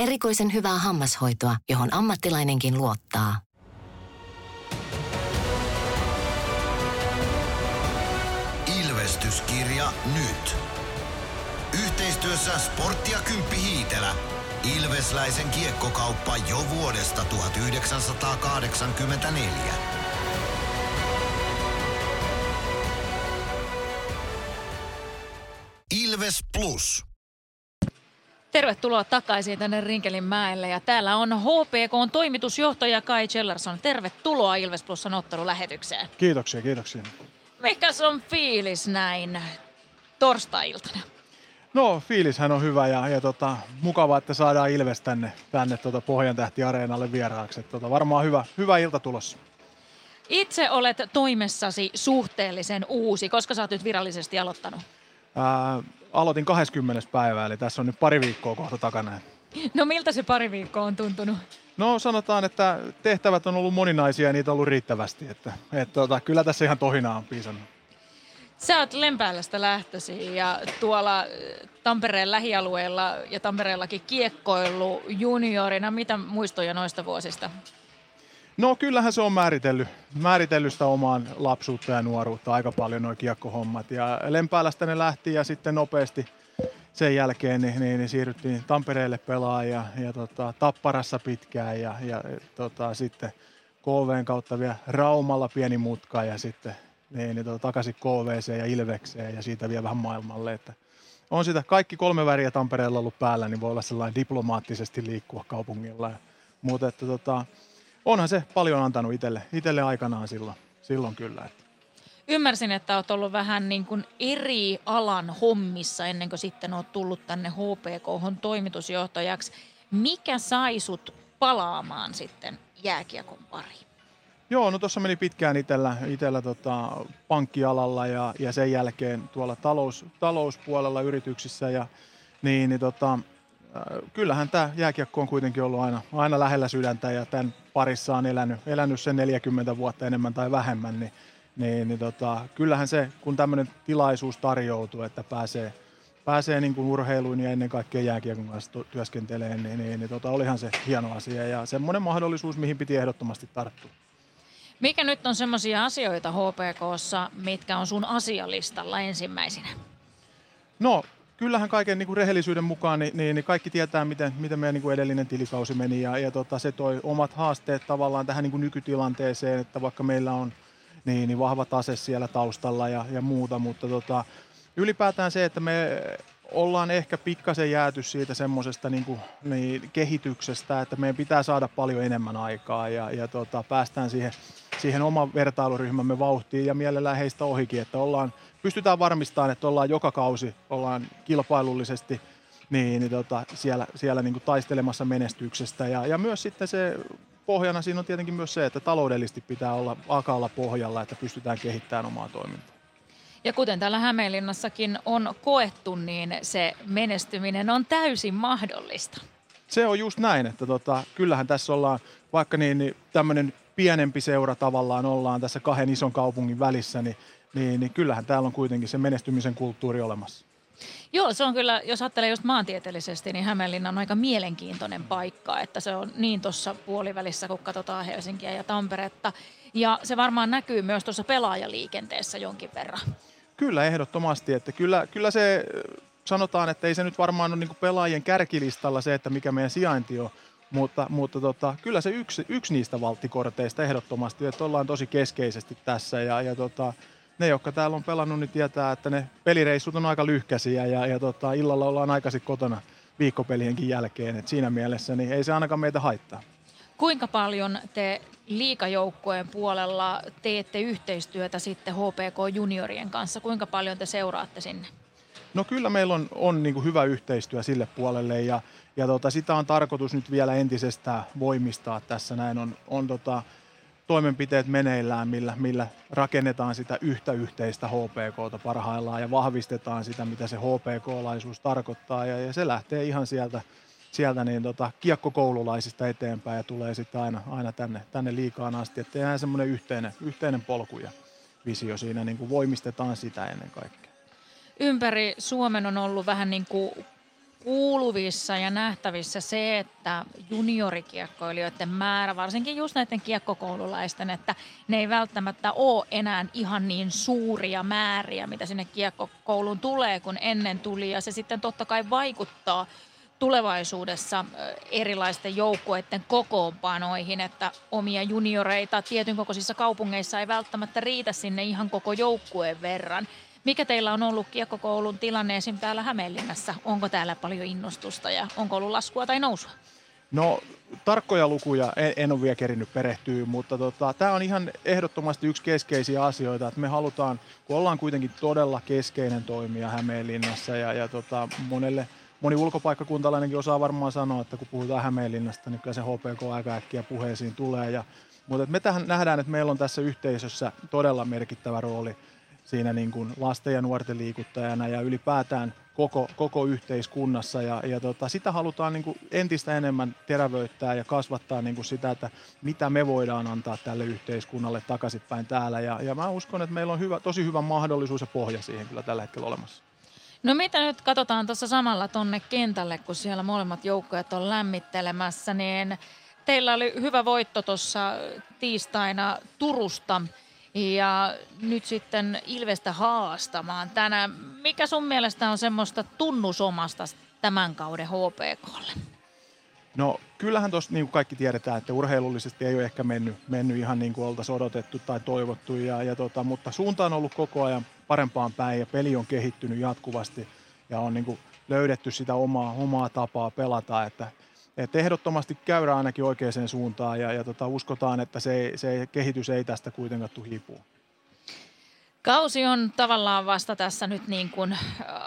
Speaker 11: Erikoisen hyvää hammashoitoa, johon ammattilainenkin luottaa.
Speaker 1: Ilvestyskirja nyt. Yhteistyössä Sporttia Kymppi Hiitelä. Ilvesläisen kiekkokauppa jo vuodesta 1984. Ilves Plus.
Speaker 2: Tervetuloa takaisin tänne Rinkelin mäelle ja täällä on HPK on toimitusjohtaja Kai Chellerson. Tervetuloa Ilves Plusan ottelulähetykseen.
Speaker 12: Kiitoksia, kiitoksia.
Speaker 2: Mikäs on fiilis näin torstai-iltana?
Speaker 12: No fiilishän on hyvä ja, ja tota, mukava, että saadaan Ilves tänne, tänne tota Pohjan tähti areenalle vieraaksi. tota, varmaan hyvä, hyvä ilta tulossa.
Speaker 2: Itse olet toimessasi suhteellisen uusi, koska sä oot nyt virallisesti aloittanut?
Speaker 12: Ää, aloitin 20. päivää, eli tässä on nyt pari viikkoa kohta takana.
Speaker 2: No miltä se pari viikkoa on tuntunut?
Speaker 12: No sanotaan, että tehtävät on ollut moninaisia ja niitä on ollut riittävästi. Että, että tota, kyllä tässä ihan tohinaa on piisannut.
Speaker 2: Sä oot Lempäälästä lähtösi ja tuolla Tampereen lähialueella ja Tampereellakin kiekkoillut juniorina. Mitä muistoja noista vuosista?
Speaker 12: No kyllähän se on määritellyt, määritellyt sitä omaan lapsuutta ja nuoruutta aika paljon nuo kiekkohommat. Ja Lempäälästä ne lähti ja sitten nopeasti sen jälkeen niin, niin, niin siirryttiin Tampereelle pelaa ja, ja tota, Tapparassa pitkään ja, ja tota, sitten KVn kautta vielä Raumalla pieni mutka ja sitten niin, niin tota, takaisin KVC ja Ilvekseen ja siitä vielä vähän maailmalle. Että on sitä kaikki kolme väriä Tampereella ollut päällä, niin voi olla sellainen diplomaattisesti liikkua kaupungilla. Mutta että tota, onhan se paljon antanut itselle, itselle aikanaan silloin, silloin kyllä. Että.
Speaker 2: Ymmärsin, että olet ollut vähän niin kuin eri alan hommissa ennen kuin sitten olet tullut tänne HPK toimitusjohtajaksi. Mikä sai sut palaamaan sitten jääkiekon pariin?
Speaker 12: Joo, no tuossa meni pitkään itellä, itellä tota, pankkialalla ja, ja sen jälkeen tuolla talous, talouspuolella yrityksissä. Ja, niin, niin tota, kyllähän tämä jääkiekko on kuitenkin ollut aina, aina lähellä sydäntä ja tämän parissa on elänyt, elänyt sen 40 vuotta enemmän tai vähemmän, niin, niin, niin tota, kyllähän se, kun tämmöinen tilaisuus tarjoutuu, että pääsee, pääsee niin kuin urheiluun ja ennen kaikkea jääkiekon kanssa työskentelee, niin, niin, niin tota, olihan se hieno asia ja semmoinen mahdollisuus, mihin piti ehdottomasti tarttua.
Speaker 2: Mikä nyt on semmoisia asioita HPKssa, mitkä on sun asialistalla ensimmäisenä?
Speaker 12: No, kyllähän kaiken niin kuin rehellisyyden mukaan niin, niin, niin kaikki tietää, miten, miten meidän niin kuin edellinen tilikausi meni. Ja, ja tota, se toi omat haasteet tavallaan tähän niin kuin nykytilanteeseen, että vaikka meillä on niin, niin vahva tase siellä taustalla ja, ja muuta, mutta tota, ylipäätään se, että me ollaan ehkä pikkasen jääty siitä semmoisesta niin niin, kehityksestä, että meidän pitää saada paljon enemmän aikaa. Ja, ja tota, päästään siihen, siihen oman vertailuryhmämme vauhtiin ja mielellään heistä ohikin, että ollaan, pystytään varmistamaan, että ollaan joka kausi ollaan kilpailullisesti niin, niin tota, siellä, siellä niin taistelemassa menestyksestä ja, ja myös sitten se pohjana siinä on tietenkin myös se, että taloudellisesti pitää olla akaalla pohjalla, että pystytään kehittämään omaa toimintaa.
Speaker 2: Ja kuten täällä Hämeenlinnassakin on koettu, niin se menestyminen on täysin mahdollista.
Speaker 12: Se on just näin, että tota, kyllähän tässä ollaan, vaikka niin, niin tämmöinen pienempi seura tavallaan ollaan tässä kahden ison kaupungin välissä, niin, niin, niin kyllähän täällä on kuitenkin se menestymisen kulttuuri olemassa.
Speaker 2: Joo, se on kyllä, jos ajattelee just maantieteellisesti, niin Hämeenlinna on aika mielenkiintoinen paikka, että se on niin tuossa puolivälissä, kun katsotaan Helsinkiä ja Tamperetta. Ja se varmaan näkyy myös tuossa pelaajaliikenteessä jonkin verran.
Speaker 12: Kyllä, ehdottomasti. Että kyllä, kyllä se sanotaan, että ei se nyt varmaan ole niin pelaajien kärkilistalla se, että mikä meidän sijainti on, mutta, mutta tota, kyllä se yksi, yksi niistä valttikorteista ehdottomasti, että ollaan tosi keskeisesti tässä ja, ja tota, ne, jotka täällä on pelannut, niin tietää, että ne pelireissut on aika lyhkäisiä ja, ja tota, illalla ollaan aikaisin kotona viikkopelienkin jälkeen. Et siinä mielessä niin ei se ainakaan meitä haittaa.
Speaker 2: Kuinka paljon te liikajoukkueen puolella teette yhteistyötä sitten HPK juniorien kanssa? Kuinka paljon te seuraatte sinne?
Speaker 12: No kyllä meillä on, on niin kuin hyvä yhteistyö sille puolelle ja, ja tota, sitä on tarkoitus nyt vielä entisestään voimistaa tässä. Näin on, on tota, toimenpiteet meneillään, millä, millä rakennetaan sitä yhtä yhteistä HPKta parhaillaan ja vahvistetaan sitä, mitä se HPK-laisuus tarkoittaa. Ja, ja se lähtee ihan sieltä, sieltä niin tota, kiekkokoululaisista eteenpäin ja tulee sitten aina, aina tänne, tänne liikaan asti. Että tehdään semmoinen yhteinen, yhteinen polku ja visio siinä, niin kuin voimistetaan sitä ennen kaikkea.
Speaker 2: Ympäri Suomen on ollut vähän niin kuin kuuluvissa ja nähtävissä se, että juniorikiekkoilijoiden määrä, varsinkin just näiden kiekkokoululaisten, että ne ei välttämättä ole enää ihan niin suuria määriä, mitä sinne kiekkokouluun tulee, kun ennen tuli. Ja se sitten totta kai vaikuttaa tulevaisuudessa erilaisten joukkueiden kokoonpanoihin, että omia junioreita tietyn kokoisissa kaupungeissa ei välttämättä riitä sinne ihan koko joukkueen verran. Mikä teillä on ollut kiekkokoulun tilanne esim. täällä Hämeenlinnassa? Onko täällä paljon innostusta ja onko ollut laskua tai nousua?
Speaker 12: No tarkkoja lukuja en, en ole vielä kerinyt perehtyä, mutta tota, tämä on ihan ehdottomasti yksi keskeisiä asioita, että me halutaan, kun ollaan kuitenkin todella keskeinen toimija Hämeenlinnassa ja, ja tota, monelle, moni ulkopaikkakuntalainenkin osaa varmaan sanoa, että kun puhutaan Hämeenlinnasta, niin kyllä se HPK aika äkkiä puheisiin tulee. Ja, mutta me tähän nähdään, että meillä on tässä yhteisössä todella merkittävä rooli – siinä niin kuin lasten ja nuorten liikuttajana ja ylipäätään koko, koko yhteiskunnassa. Ja, ja tota, sitä halutaan niin kuin entistä enemmän terävöittää ja kasvattaa niin kuin sitä, että mitä me voidaan antaa tälle yhteiskunnalle takaisinpäin täällä. Ja, ja mä uskon, että meillä on hyvä, tosi hyvä mahdollisuus ja pohja siihen kyllä tällä hetkellä olemassa.
Speaker 2: No mitä nyt katsotaan tuossa samalla tonne kentälle, kun siellä molemmat joukkueet on lämmittelemässä, niin teillä oli hyvä voitto tuossa tiistaina Turusta – ja nyt sitten Ilvestä haastamaan tänään. Mikä sun mielestä on semmoista tunnusomasta tämän kauden HPKlle?
Speaker 12: No kyllähän tuossa niin kaikki tiedetään, että urheilullisesti ei ole ehkä mennyt, mennyt ihan niin kuin oltaisiin odotettu tai toivottu, ja, ja tota, mutta suunta on ollut koko ajan parempaan päin ja peli on kehittynyt jatkuvasti ja on niin kuin löydetty sitä omaa, omaa tapaa pelata, että et ehdottomasti käydään ainakin oikeaan suuntaan ja, ja tota, uskotaan, että se, se kehitys ei tästä kuitenkaan tule hiipuun.
Speaker 2: Kausi on tavallaan vasta tässä nyt niin kuin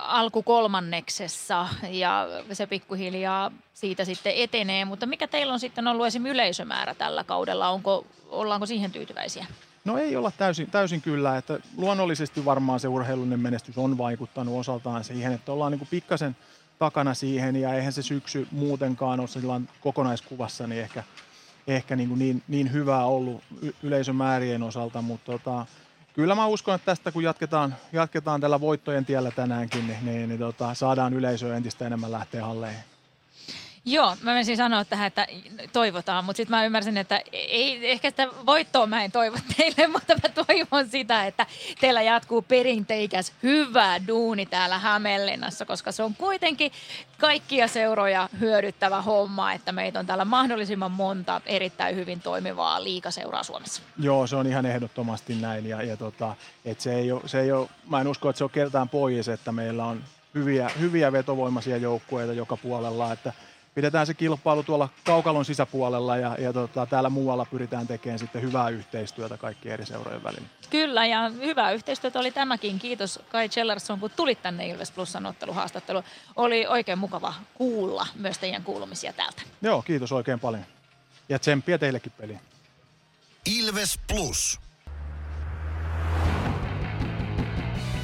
Speaker 2: alkukolmanneksessa ja se pikkuhiljaa siitä sitten etenee, mutta mikä teillä on sitten ollut esim. yleisömäärä tällä kaudella? Onko, ollaanko siihen tyytyväisiä?
Speaker 12: No ei olla täysin, täysin kyllä, että luonnollisesti varmaan se urheilullinen menestys on vaikuttanut osaltaan siihen, että ollaan niin kuin pikkasen – takana siihen ja eihän se syksy muutenkaan ole silloin kokonaiskuvassa niin ehkä, ehkä niin, niin, niin hyvää ollut yleisömäärien osalta, mutta tota, kyllä mä uskon, että tästä kun jatketaan, jatketaan tällä voittojen tiellä tänäänkin, niin, niin, niin tota, saadaan yleisöä entistä enemmän lähteä halleihin.
Speaker 2: Joo, mä menisin sanoa tähän, että toivotaan, mutta sitten mä ymmärsin, että ei, ehkä sitä voittoa mä en toivo (laughs) teille, mutta mä toivon sitä, että teillä jatkuu perinteikäs hyvä duuni täällä Hämeenlinnassa, koska se on kuitenkin kaikkia seuroja hyödyttävä homma, että meitä on täällä mahdollisimman monta erittäin hyvin toimivaa liikaseuraa Suomessa.
Speaker 12: Joo, se on ihan ehdottomasti näin ja, ja tota, et se ei ole, se ei ole, mä en usko, että se on keltään pois, että meillä on hyviä, hyviä vetovoimaisia joukkueita joka puolella, että pidetään se kilpailu tuolla kaukalon sisäpuolella ja, ja tota, täällä muualla pyritään tekemään sitten hyvää yhteistyötä kaikkien eri seurojen välillä.
Speaker 2: Kyllä ja hyvää yhteistyötä oli tämäkin. Kiitos Kai Chellerson, kun tulit tänne Ilves Plusan otteluhaastattelu. Oli oikein mukava kuulla myös teidän kuulumisia täältä.
Speaker 12: Joo, kiitos oikein paljon. Ja tsemppiä teillekin peliin.
Speaker 1: Ilves Plus.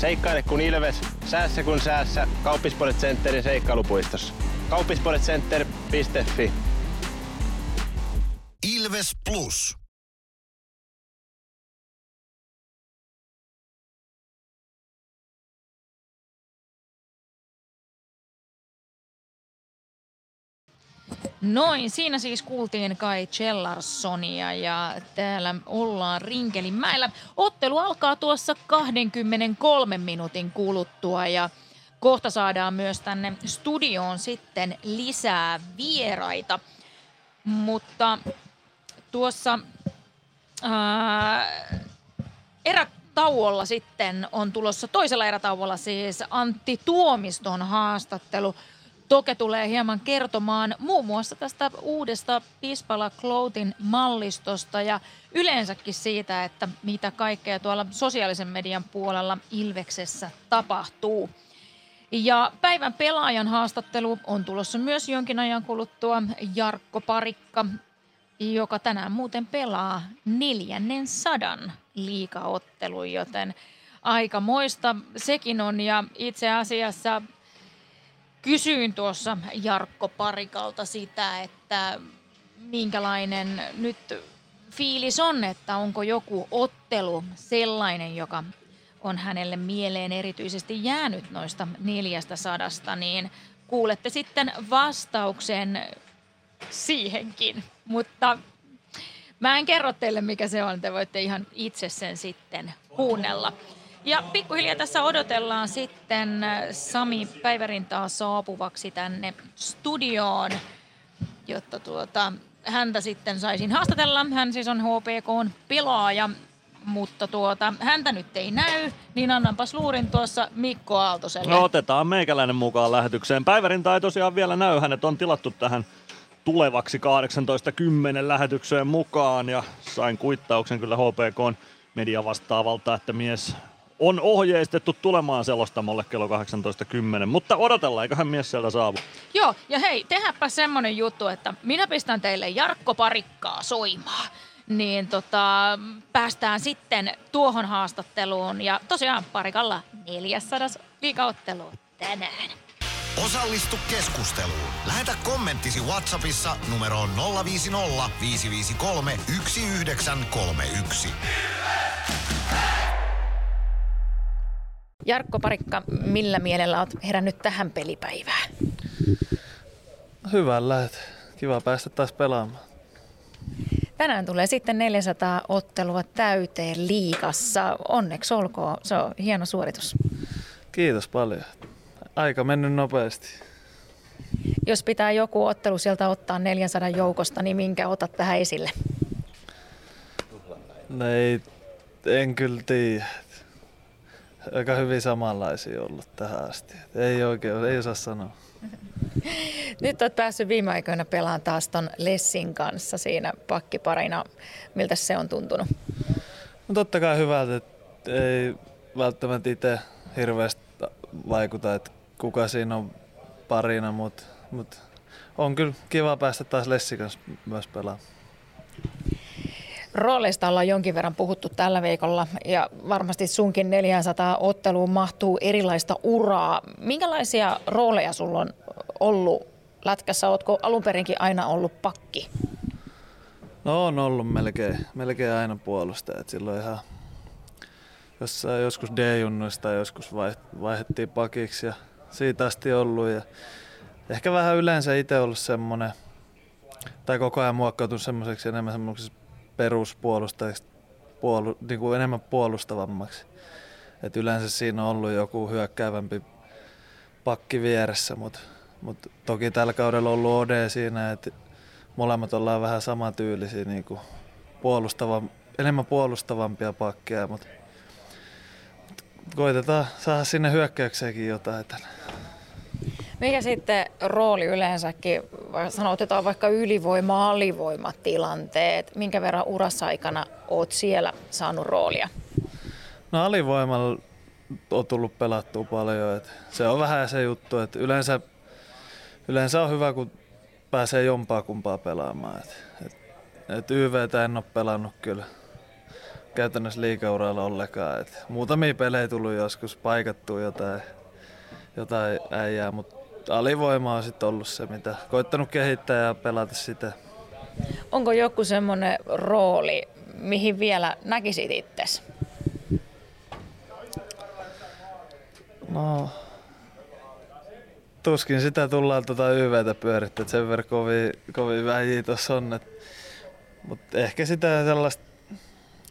Speaker 5: Seikkaile kun ilves, säässä kun säässä. Kauppispoilet Centerin seikkailupuistossa. Kauppispoiletcenter.fi
Speaker 1: Ilves Plus.
Speaker 2: Noin, siinä siis kuultiin Kai Chellarssonia ja täällä ollaan Rinkelinmäellä. Ottelu alkaa tuossa 23 minuutin kuluttua ja kohta saadaan myös tänne studioon sitten lisää vieraita. Mutta tuossa ää, erätauolla sitten on tulossa, toisella erätauolla siis Antti Tuomiston haastattelu – Toke tulee hieman kertomaan muun muassa tästä uudesta Pispala Clothing mallistosta ja yleensäkin siitä, että mitä kaikkea tuolla sosiaalisen median puolella Ilveksessä tapahtuu. Ja päivän pelaajan haastattelu on tulossa myös jonkin ajan kuluttua. Jarkko Parikka, joka tänään muuten pelaa neljännen sadan liikaottelun, joten aika moista sekin on. Ja itse asiassa Kysyin tuossa Jarkko Parikalta sitä, että minkälainen nyt fiilis on, että onko joku ottelu sellainen, joka on hänelle mieleen erityisesti jäänyt noista neljästä sadasta, niin kuulette sitten vastauksen siihenkin. Mutta mä en kerro teille, mikä se on. Te voitte ihan itse sen sitten kuunnella. Ja pikkuhiljaa tässä odotellaan sitten äh, Sami Päivärintaa saapuvaksi tänne studioon, jotta tuota, häntä sitten saisin haastatella. Hän siis on HPKn pelaaja, mutta tuota, häntä nyt ei näy, niin annanpas luurin tuossa Mikko Aaltoselle.
Speaker 6: No otetaan meikäläinen mukaan lähetykseen. Päivärinta ei tosiaan vielä näy, hänet on tilattu tähän tulevaksi 18.10 lähetykseen mukaan ja sain kuittauksen kyllä HPKn media vastaavalta, että mies on ohjeistettu tulemaan selostamolle kello 18.10, mutta odotellaan, eiköhän mies sieltä saavu.
Speaker 2: Joo, ja hei, tehäpä semmonen juttu, että minä pistän teille Jarkko Parikkaa soimaan. Niin tota, päästään sitten tuohon haastatteluun ja tosiaan Parikalla 400 liikaottelu tänään.
Speaker 1: Osallistu keskusteluun. Lähetä kommenttisi Whatsappissa numeroon 050 553 1931.
Speaker 2: Jarkko Parikka, millä mielellä olet herännyt tähän pelipäivään?
Speaker 13: Hyvällä, että kiva päästä taas pelaamaan.
Speaker 2: Tänään tulee sitten 400 ottelua täyteen liikassa. Onneksi olkoon, se on hieno suoritus.
Speaker 13: Kiitos paljon. Aika mennyt nopeasti.
Speaker 2: Jos pitää joku ottelu sieltä ottaa 400 joukosta, niin minkä otat tähän esille?
Speaker 13: No ei, en kyllä tiedä aika hyvin samanlaisia ollut tähän asti. Ei oikein, ei osaa sanoa. (laughs)
Speaker 2: Nyt olet päässyt viime aikoina pelaamaan taas ton Lessin kanssa siinä pakkiparina. Miltä se on tuntunut?
Speaker 13: No totta kai hyvältä, että ei välttämättä itse hirveästi vaikuta, että kuka siinä on parina, mutta mut on kyllä kiva päästä taas Lessi kanssa myös pelaamaan.
Speaker 2: Rooleista ollaan jonkin verran puhuttu tällä viikolla ja varmasti sunkin 400 otteluun mahtuu erilaista uraa. Minkälaisia rooleja sulla on ollut lätkässä? Oletko alun perinkin aina ollut pakki?
Speaker 13: No on ollut melkein, melkein aina puolustaja. Silloin ihan jossain joskus D-junnuista joskus vaihdettiin pakiksi ja siitä asti ollut. Ja ehkä vähän yleensä itse ollut semmoinen, tai koko ajan muokkautunut semmoiseksi enemmän semmoiseksi peruspuolustajaksi, puolu, niin kuin enemmän puolustavammaksi. Et yleensä siinä on ollut joku hyökkäävämpi pakki vieressä, mutta mut toki tällä kaudella on ollut OD siinä, että molemmat ollaan vähän samantyylisiä, niin kuin puolustava, enemmän puolustavampia pakkeja, mutta koitetaan saada sinne hyökkäykseenkin jotain tänne.
Speaker 2: Mikä sitten rooli yleensäkin, sanotetaan vaikka ylivoima alivoimatilanteet, minkä verran urassa aikana oot siellä saanut roolia?
Speaker 13: No alivoimalla on tullut pelattua paljon. Et se on vähän se juttu, että yleensä, yleensä on hyvä, kun pääsee jompaa kumpaa pelaamaan. Et, et, et YVtä en ole pelannut kyllä käytännössä liikauralla ollenkaan. Et muutamia pelejä tullut joskus paikattua jotain, jotain äijää, mutta alivoima on sitten ollut se, mitä koittanut kehittää ja pelata sitä.
Speaker 2: Onko joku semmoinen rooli, mihin vielä näkisit itsesi?
Speaker 13: No, tuskin sitä tullaan tuota YVtä pyörittää, että sen verran kovin, kovin väjiä tuossa on. Mutta ehkä sitä sellaista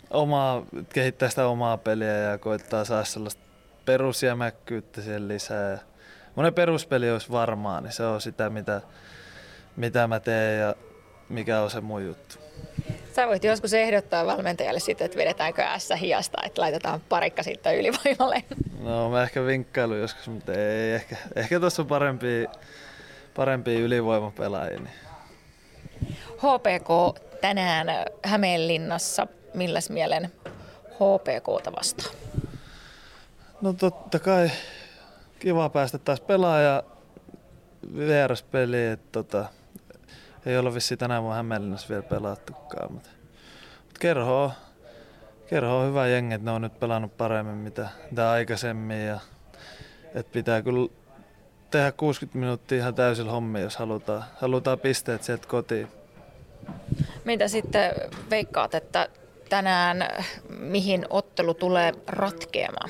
Speaker 13: omaa, kehittää sitä omaa peliä ja koittaa saada sellaista perusjämäkkyyttä siihen lisää. Monen peruspeli olisi varmaa, niin se on sitä, mitä, mitä mä teen ja mikä on se mun juttu.
Speaker 2: Sä voit joskus ehdottaa valmentajalle sitten, että vedetäänkö S hiasta, että laitetaan parikka sitten ylivoimalle.
Speaker 13: No mä ehkä vinkkailu joskus, mutta ei ehkä. Ehkä tuossa on parempia, parempia ylivoimapelaajia. Niin.
Speaker 2: HPK tänään Hämeenlinnassa. Milläs mielen HPKta vastaan?
Speaker 13: No totta kai kiva päästä taas pelaaja vieraspeliin. Tota, ei ole vissi tänään mun Hämeenlinnassa vielä pelattukaan, mutta, mutta kerho, on, kerho on hyvä jengi, että ne on nyt pelannut paremmin mitä, mitä aikaisemmin ja että pitää kyllä tehdä 60 minuuttia ihan täysillä hommia, jos halutaan, halutaan pisteet sieltä kotiin.
Speaker 2: Mitä sitten veikkaat, että tänään mihin ottelu tulee ratkeamaan?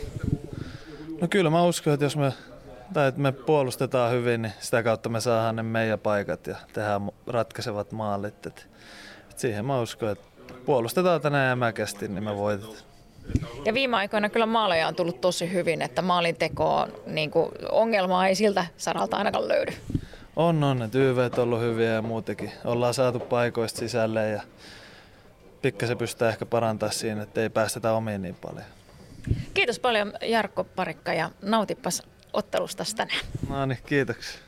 Speaker 13: No kyllä mä uskon, että jos me, tai että me puolustetaan hyvin, niin sitä kautta me saadaan ne meidän paikat ja tehdään ratkaisevat maalit. Et, et siihen mä uskon, että puolustetaan tänään jämäkästi, niin me voitetaan.
Speaker 2: Ja viime aikoina kyllä maaleja on tullut tosi hyvin, että maalin tekoon niin ongelmaa ei siltä saralta ainakaan löydy.
Speaker 13: On, on. Että YV on ollut hyviä ja muutenkin. Ollaan saatu paikoista sisälle ja pikkasen pystytään ehkä parantaa siinä, että ei päästetä omiin niin paljon.
Speaker 2: Kiitos paljon Jarkko Parikka ja nautipas ottelusta tänään.
Speaker 13: No niin, kiitoksia.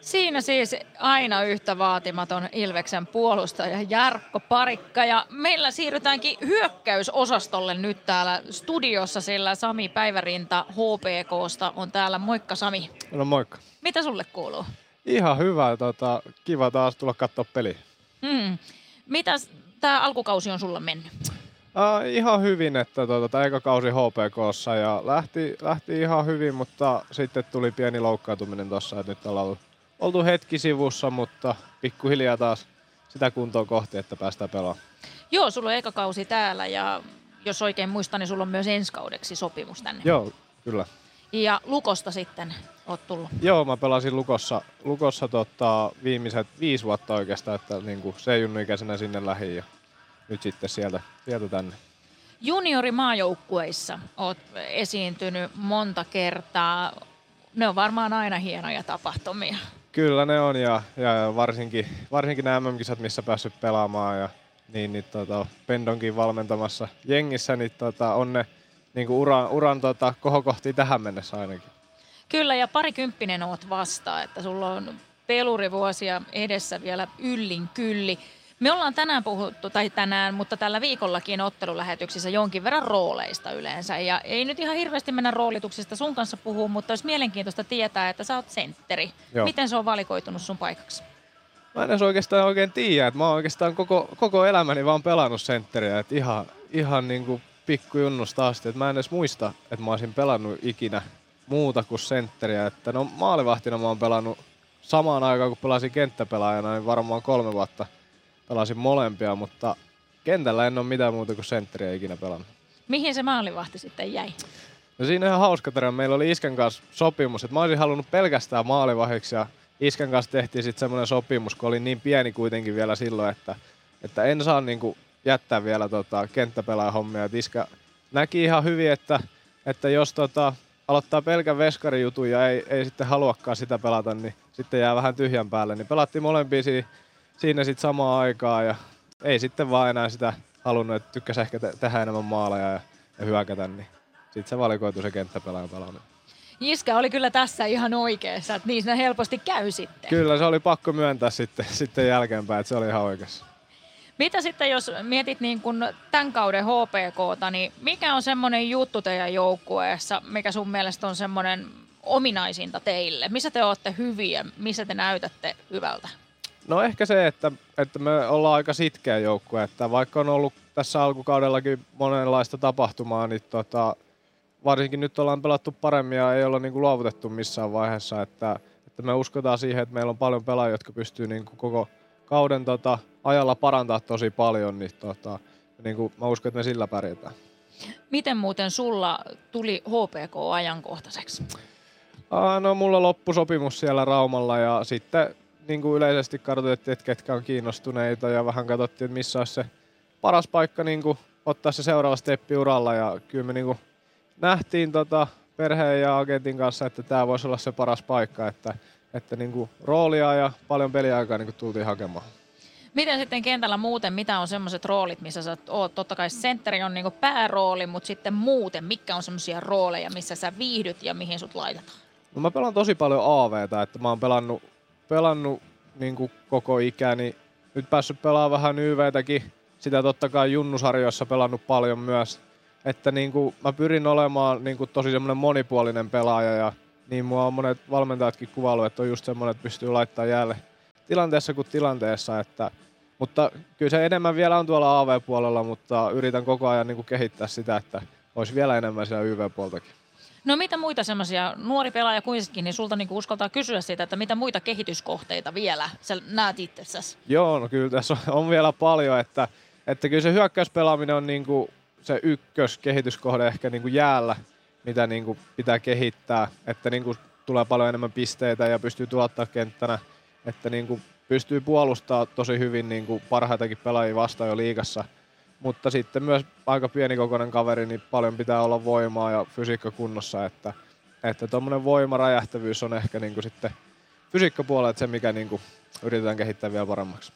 Speaker 2: Siinä siis aina yhtä vaatimaton Ilveksen puolustaja Jarkko Parikka ja meillä siirrytäänkin hyökkäysosastolle nyt täällä studiossa, sillä Sami Päivärinta HPKsta on täällä. Moikka Sami.
Speaker 14: No moikka.
Speaker 2: Mitä sulle kuuluu?
Speaker 14: Ihan hyvä, tota, kiva taas tulla katsoa peli.
Speaker 2: Hmm. Mitä tämä alkukausi on sulla mennyt?
Speaker 14: Uh, ihan hyvin, että tuota, tämä eka kausi HPKssa ja lähti, lähti ihan hyvin, mutta sitten tuli pieni loukkaantuminen tuossa, että nyt ollaan ollut, oltu hetki sivussa, mutta pikkuhiljaa taas sitä kuntoa kohti, että päästään pelaamaan.
Speaker 2: Joo, sulla on eka kausi täällä ja jos oikein muistan, niin sulla on myös ensi kaudeksi sopimus tänne.
Speaker 14: Joo, kyllä.
Speaker 2: Ja Lukosta sitten oot tullut?
Speaker 14: Joo, mä pelasin Lukossa, Lukossa tota, viimeiset viisi vuotta oikeastaan, että niin kuin C-junnu-ikäisenä sinne lähin ja nyt sitten sieltä, sieltä tänne.
Speaker 2: Juniorimaajoukkueissa oot esiintynyt monta kertaa. Ne on varmaan aina hienoja tapahtumia.
Speaker 14: Kyllä ne on ja, ja varsinkin, varsinkin nämä MM-kisat, missä päässyt pelaamaan ja niin, niin tota, Pendonkin valmentamassa jengissä, niin tota, on ne niin kuin uran, uran tota, kohokohtia tähän mennessä ainakin.
Speaker 2: Kyllä ja parikymppinen oot vasta, että sulla on pelurivuosia edessä vielä yllin kylli. Me ollaan tänään puhuttu, tai tänään, mutta tällä viikollakin ottelulähetyksissä jonkin verran rooleista yleensä. Ja ei nyt ihan hirveästi mennä roolituksista sun kanssa puhua, mutta olisi mielenkiintoista tietää, että sä oot sentteri.
Speaker 14: Joo.
Speaker 2: Miten se on valikoitunut sun paikaksi?
Speaker 14: Mä en edes oikeastaan oikein tiedä, että mä oon oikeastaan koko, koko elämäni vaan pelannut sentteriä, että ihan, ihan niin kuin pikkujunnusta asti, että mä en edes muista, että mä olisin pelannut ikinä muuta kuin sentteriä, että no maalivahtina mä oon pelannut samaan aikaan, kun pelasin kenttäpelaajana, niin varmaan kolme vuotta pelasin molempia, mutta kentällä en ole mitään muuta kuin sentteriä ikinä pelannut.
Speaker 2: Mihin se maalivahti sitten jäi?
Speaker 14: No siinä on ihan hauska tarina. Meillä oli Iskän kanssa sopimus, että mä olisin halunnut pelkästään maalivahiksi ja Iskän kanssa tehtiin sitten semmoinen sopimus, kun oli niin pieni kuitenkin vielä silloin, että, että en saa niinku jättää vielä tota, kenttäpelaajahommia. Et Iskä näki ihan hyvin, että, että jos tota, aloittaa pelkän veskarijutun ja ei, ei sitten haluakaan sitä pelata, niin sitten jää vähän tyhjän päälle. Niin pelattiin molempia si- siinä sitten samaan aikaan ja ei sitten vaan enää sitä halunnut, että tykkäsi ehkä te- tehdä enemmän maaleja ja, ja hyökätä, niin sitten se valikoitui se kenttäpelaajan pelaaminen.
Speaker 2: Jiska oli kyllä tässä ihan oikeassa, että niin siinä helposti käy sitten.
Speaker 14: Kyllä se oli pakko myöntää sitten, sitten jälkeenpäin, että se oli ihan oikeassa.
Speaker 2: Mitä sitten, jos mietit niin kuin tämän kauden HPKta, niin mikä on semmoinen juttu teidän joukkueessa, mikä sun mielestä on semmoinen ominaisinta teille? Missä te olette hyviä, missä te näytätte hyvältä?
Speaker 14: No ehkä se, että, että me ollaan aika sitkeä joukkue, että vaikka on ollut tässä alkukaudellakin monenlaista tapahtumaa, niin tota, varsinkin nyt ollaan pelattu paremmin ja ei olla niin kuin luovutettu missään vaiheessa, että, että me uskotaan siihen, että meillä on paljon pelaajia, jotka pystyy niin kuin koko kauden tota, ajalla parantaa tosi paljon, niin, tota, niin kuin mä uskon, että me sillä pärjätään.
Speaker 2: Miten muuten sulla tuli HPK ajankohtaiseksi?
Speaker 14: Aa, no mulla loppui sopimus siellä Raumalla ja sitten niin kuin yleisesti kartoitettiin, että ketkä on kiinnostuneita ja vähän katsottiin, että missä olisi se paras paikka niin kuin ottaa se seuraava steppi uralla ja kyllä me niin kuin nähtiin tota perheen ja agentin kanssa, että tämä voisi olla se paras paikka, että, että niin kuin roolia ja paljon peliaikaa niin kuin tultiin hakemaan.
Speaker 2: Miten sitten kentällä muuten, mitä on semmoiset roolit, missä sä oot, totta kai sentteri on niinku päärooli, mutta sitten muuten, mitkä on semmoisia rooleja, missä sä viihdyt ja mihin sut laitetaan?
Speaker 14: No mä pelaan tosi paljon AVtä, että mä oon pelannut, pelannut niin kuin koko ikäni. Nyt päässyt pelaamaan vähän YVtäkin. Sitä totta kai junnusarjoissa pelannut paljon myös. Että niin kuin mä pyrin olemaan niin kuin tosi semmoinen monipuolinen pelaaja ja niin mua on monet valmentajatkin kuvailu, että on just semmoinen, että pystyy laittamaan jäälle tilanteessa kuin tilanteessa. Että, mutta kyllä se enemmän vielä on tuolla AV-puolella, mutta yritän koko ajan niin kuin kehittää sitä, että olisi vielä enemmän siellä YV-puoltakin.
Speaker 2: No mitä muita semmoisia, nuori pelaaja kuitenkin, niin sulta niinku uskaltaa kysyä sitä, että mitä muita kehityskohteita vielä sä näet itsessäsi?
Speaker 14: Joo, no kyllä tässä on, vielä paljon, että, että kyllä se hyökkäyspelaaminen on niinku se ykköskehityskohde ehkä niinku jäällä, mitä niinku pitää kehittää, että niinku tulee paljon enemmän pisteitä ja pystyy tuottaa kenttänä, että niinku pystyy puolustaa tosi hyvin niinku parhaitakin pelaajia vastaan jo liigassa, mutta sitten myös aika pienikokoinen kaveri, niin paljon pitää olla voimaa ja fysiikka kunnossa, että että tuommoinen voimaräjähtävyys on ehkä niinku sitten fysiikkapuolella se, mikä niinku yritetään kehittää vielä paremmaksi.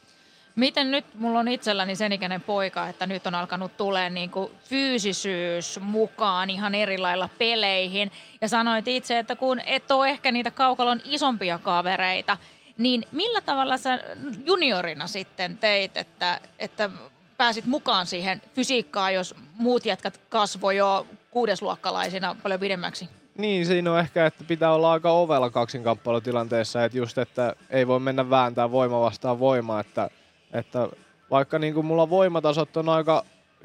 Speaker 2: Miten nyt, mulla on itselläni sen ikäinen poika, että nyt on alkanut tulee niinku fyysisyys mukaan ihan eri lailla peleihin. Ja sanoit itse, että kun et ole ehkä niitä kaukalon isompia kavereita, niin millä tavalla sä juniorina sitten teit, että, että pääsit mukaan siihen fysiikkaan, jos muut jätkät kasvoi jo kuudesluokkalaisina paljon pidemmäksi?
Speaker 14: Niin, siinä on ehkä, että pitää olla aika ovella kaksinkamppailutilanteessa, että just, että ei voi mennä vääntää voima vastaan voimaa, että, että vaikka niin kuin mulla voimatasot on aika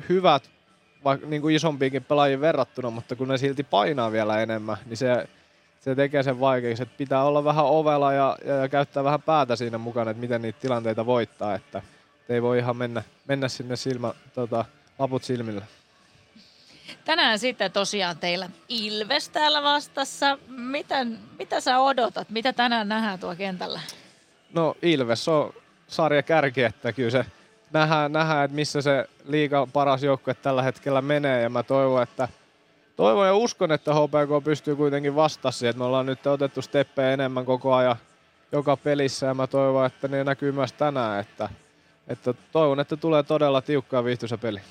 Speaker 14: hyvät vaikka niin kuin isompiinkin pelaajiin verrattuna, mutta kun ne silti painaa vielä enemmän, niin se, se tekee sen vaikeaksi, että pitää olla vähän ovella ja, ja, ja käyttää vähän päätä siinä mukana, että miten niitä tilanteita voittaa, että, ei voi ihan mennä, mennä sinne silmä, tota, laput silmillä.
Speaker 2: Tänään sitten tosiaan teillä Ilves täällä vastassa. Miten, mitä sä odotat? Mitä tänään nähdään tuo kentällä?
Speaker 14: No Ilves on sarja kärki, että kyllä se nähdään, nähdään että missä se liiga paras joukkue tällä hetkellä menee ja mä toivon, että toivon ja uskon, että HPK pystyy kuitenkin vastaamaan siihen, että me ollaan nyt otettu steppejä enemmän koko ajan joka pelissä ja mä toivon, että ne näkyy myös tänään, että, että toivon, että tulee todella tiukkaa viihtyisä peli.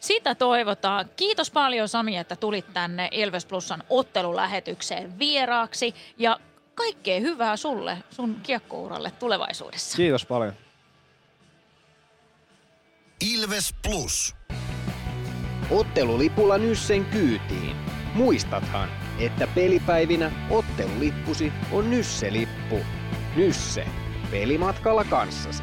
Speaker 2: Sitä toivotaan. Kiitos paljon Sami, että tulit tänne Ilves Plusan ottelulähetykseen vieraaksi ja kaikkea hyvää sulle sun kiekkouralle tulevaisuudessa.
Speaker 14: Kiitos paljon.
Speaker 1: Ilves Plus.
Speaker 4: Ottelulipulla Nyssen kyytiin. Muistathan, että pelipäivinä ottelulippusi on Nysse-lippu. Nysse. Pelimatkalla kanssasi.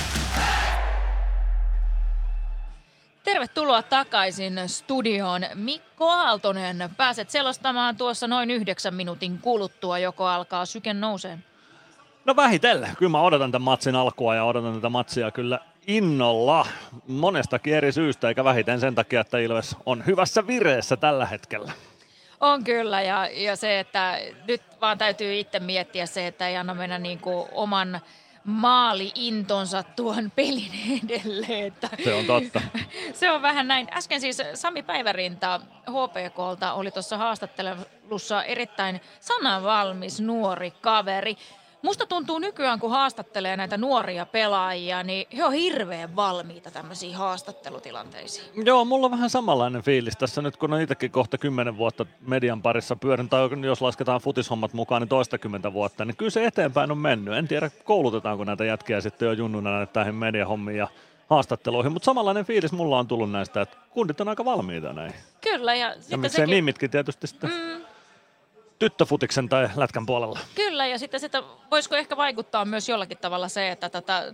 Speaker 2: Tervetuloa takaisin studioon. Mikko Aaltonen, pääset selostamaan tuossa noin yhdeksän minuutin kuluttua, joko alkaa syke nousee.
Speaker 6: No vähitellen. Kyllä mä odotan tämän matsin alkua ja odotan tätä matsia kyllä innolla monestakin eri syystä, eikä vähiten sen takia, että Ilves on hyvässä vireessä tällä hetkellä.
Speaker 2: On kyllä, ja, ja se, että nyt vaan täytyy itse miettiä se, että ei anna mennä niin kuin oman maali-intonsa tuon pelin edelle. Että
Speaker 6: Se on totta. (laughs)
Speaker 2: se on vähän näin. Äsken siis Sami Päivärinta HPKlta oli tuossa haastattelussa erittäin sananvalmis nuori kaveri. Musta tuntuu nykyään, kun haastattelee näitä nuoria pelaajia, niin he on hirveän valmiita tämmöisiin haastattelutilanteisiin.
Speaker 6: Joo, mulla on vähän samanlainen fiilis tässä nyt, kun on itsekin kohta kymmenen vuotta median parissa pyörin, tai jos lasketaan futishommat mukaan, niin toistakymmentä vuotta, niin kyllä se eteenpäin on mennyt. En tiedä, koulutetaanko näitä jätkiä sitten jo junnuna näitä tähän mediahommiin ja haastatteluihin, mutta samanlainen fiilis mulla on tullut näistä, että kundit on aika valmiita näin.
Speaker 2: Kyllä, ja,
Speaker 6: Ja
Speaker 2: sitten
Speaker 6: miksei
Speaker 2: sekin...
Speaker 6: mimitkin tietysti sitten
Speaker 2: Mm,
Speaker 6: tyttöfutiksen tai lätkän puolella.
Speaker 2: Kyllä, ja sitten sitä, voisiko ehkä vaikuttaa myös jollakin tavalla se, että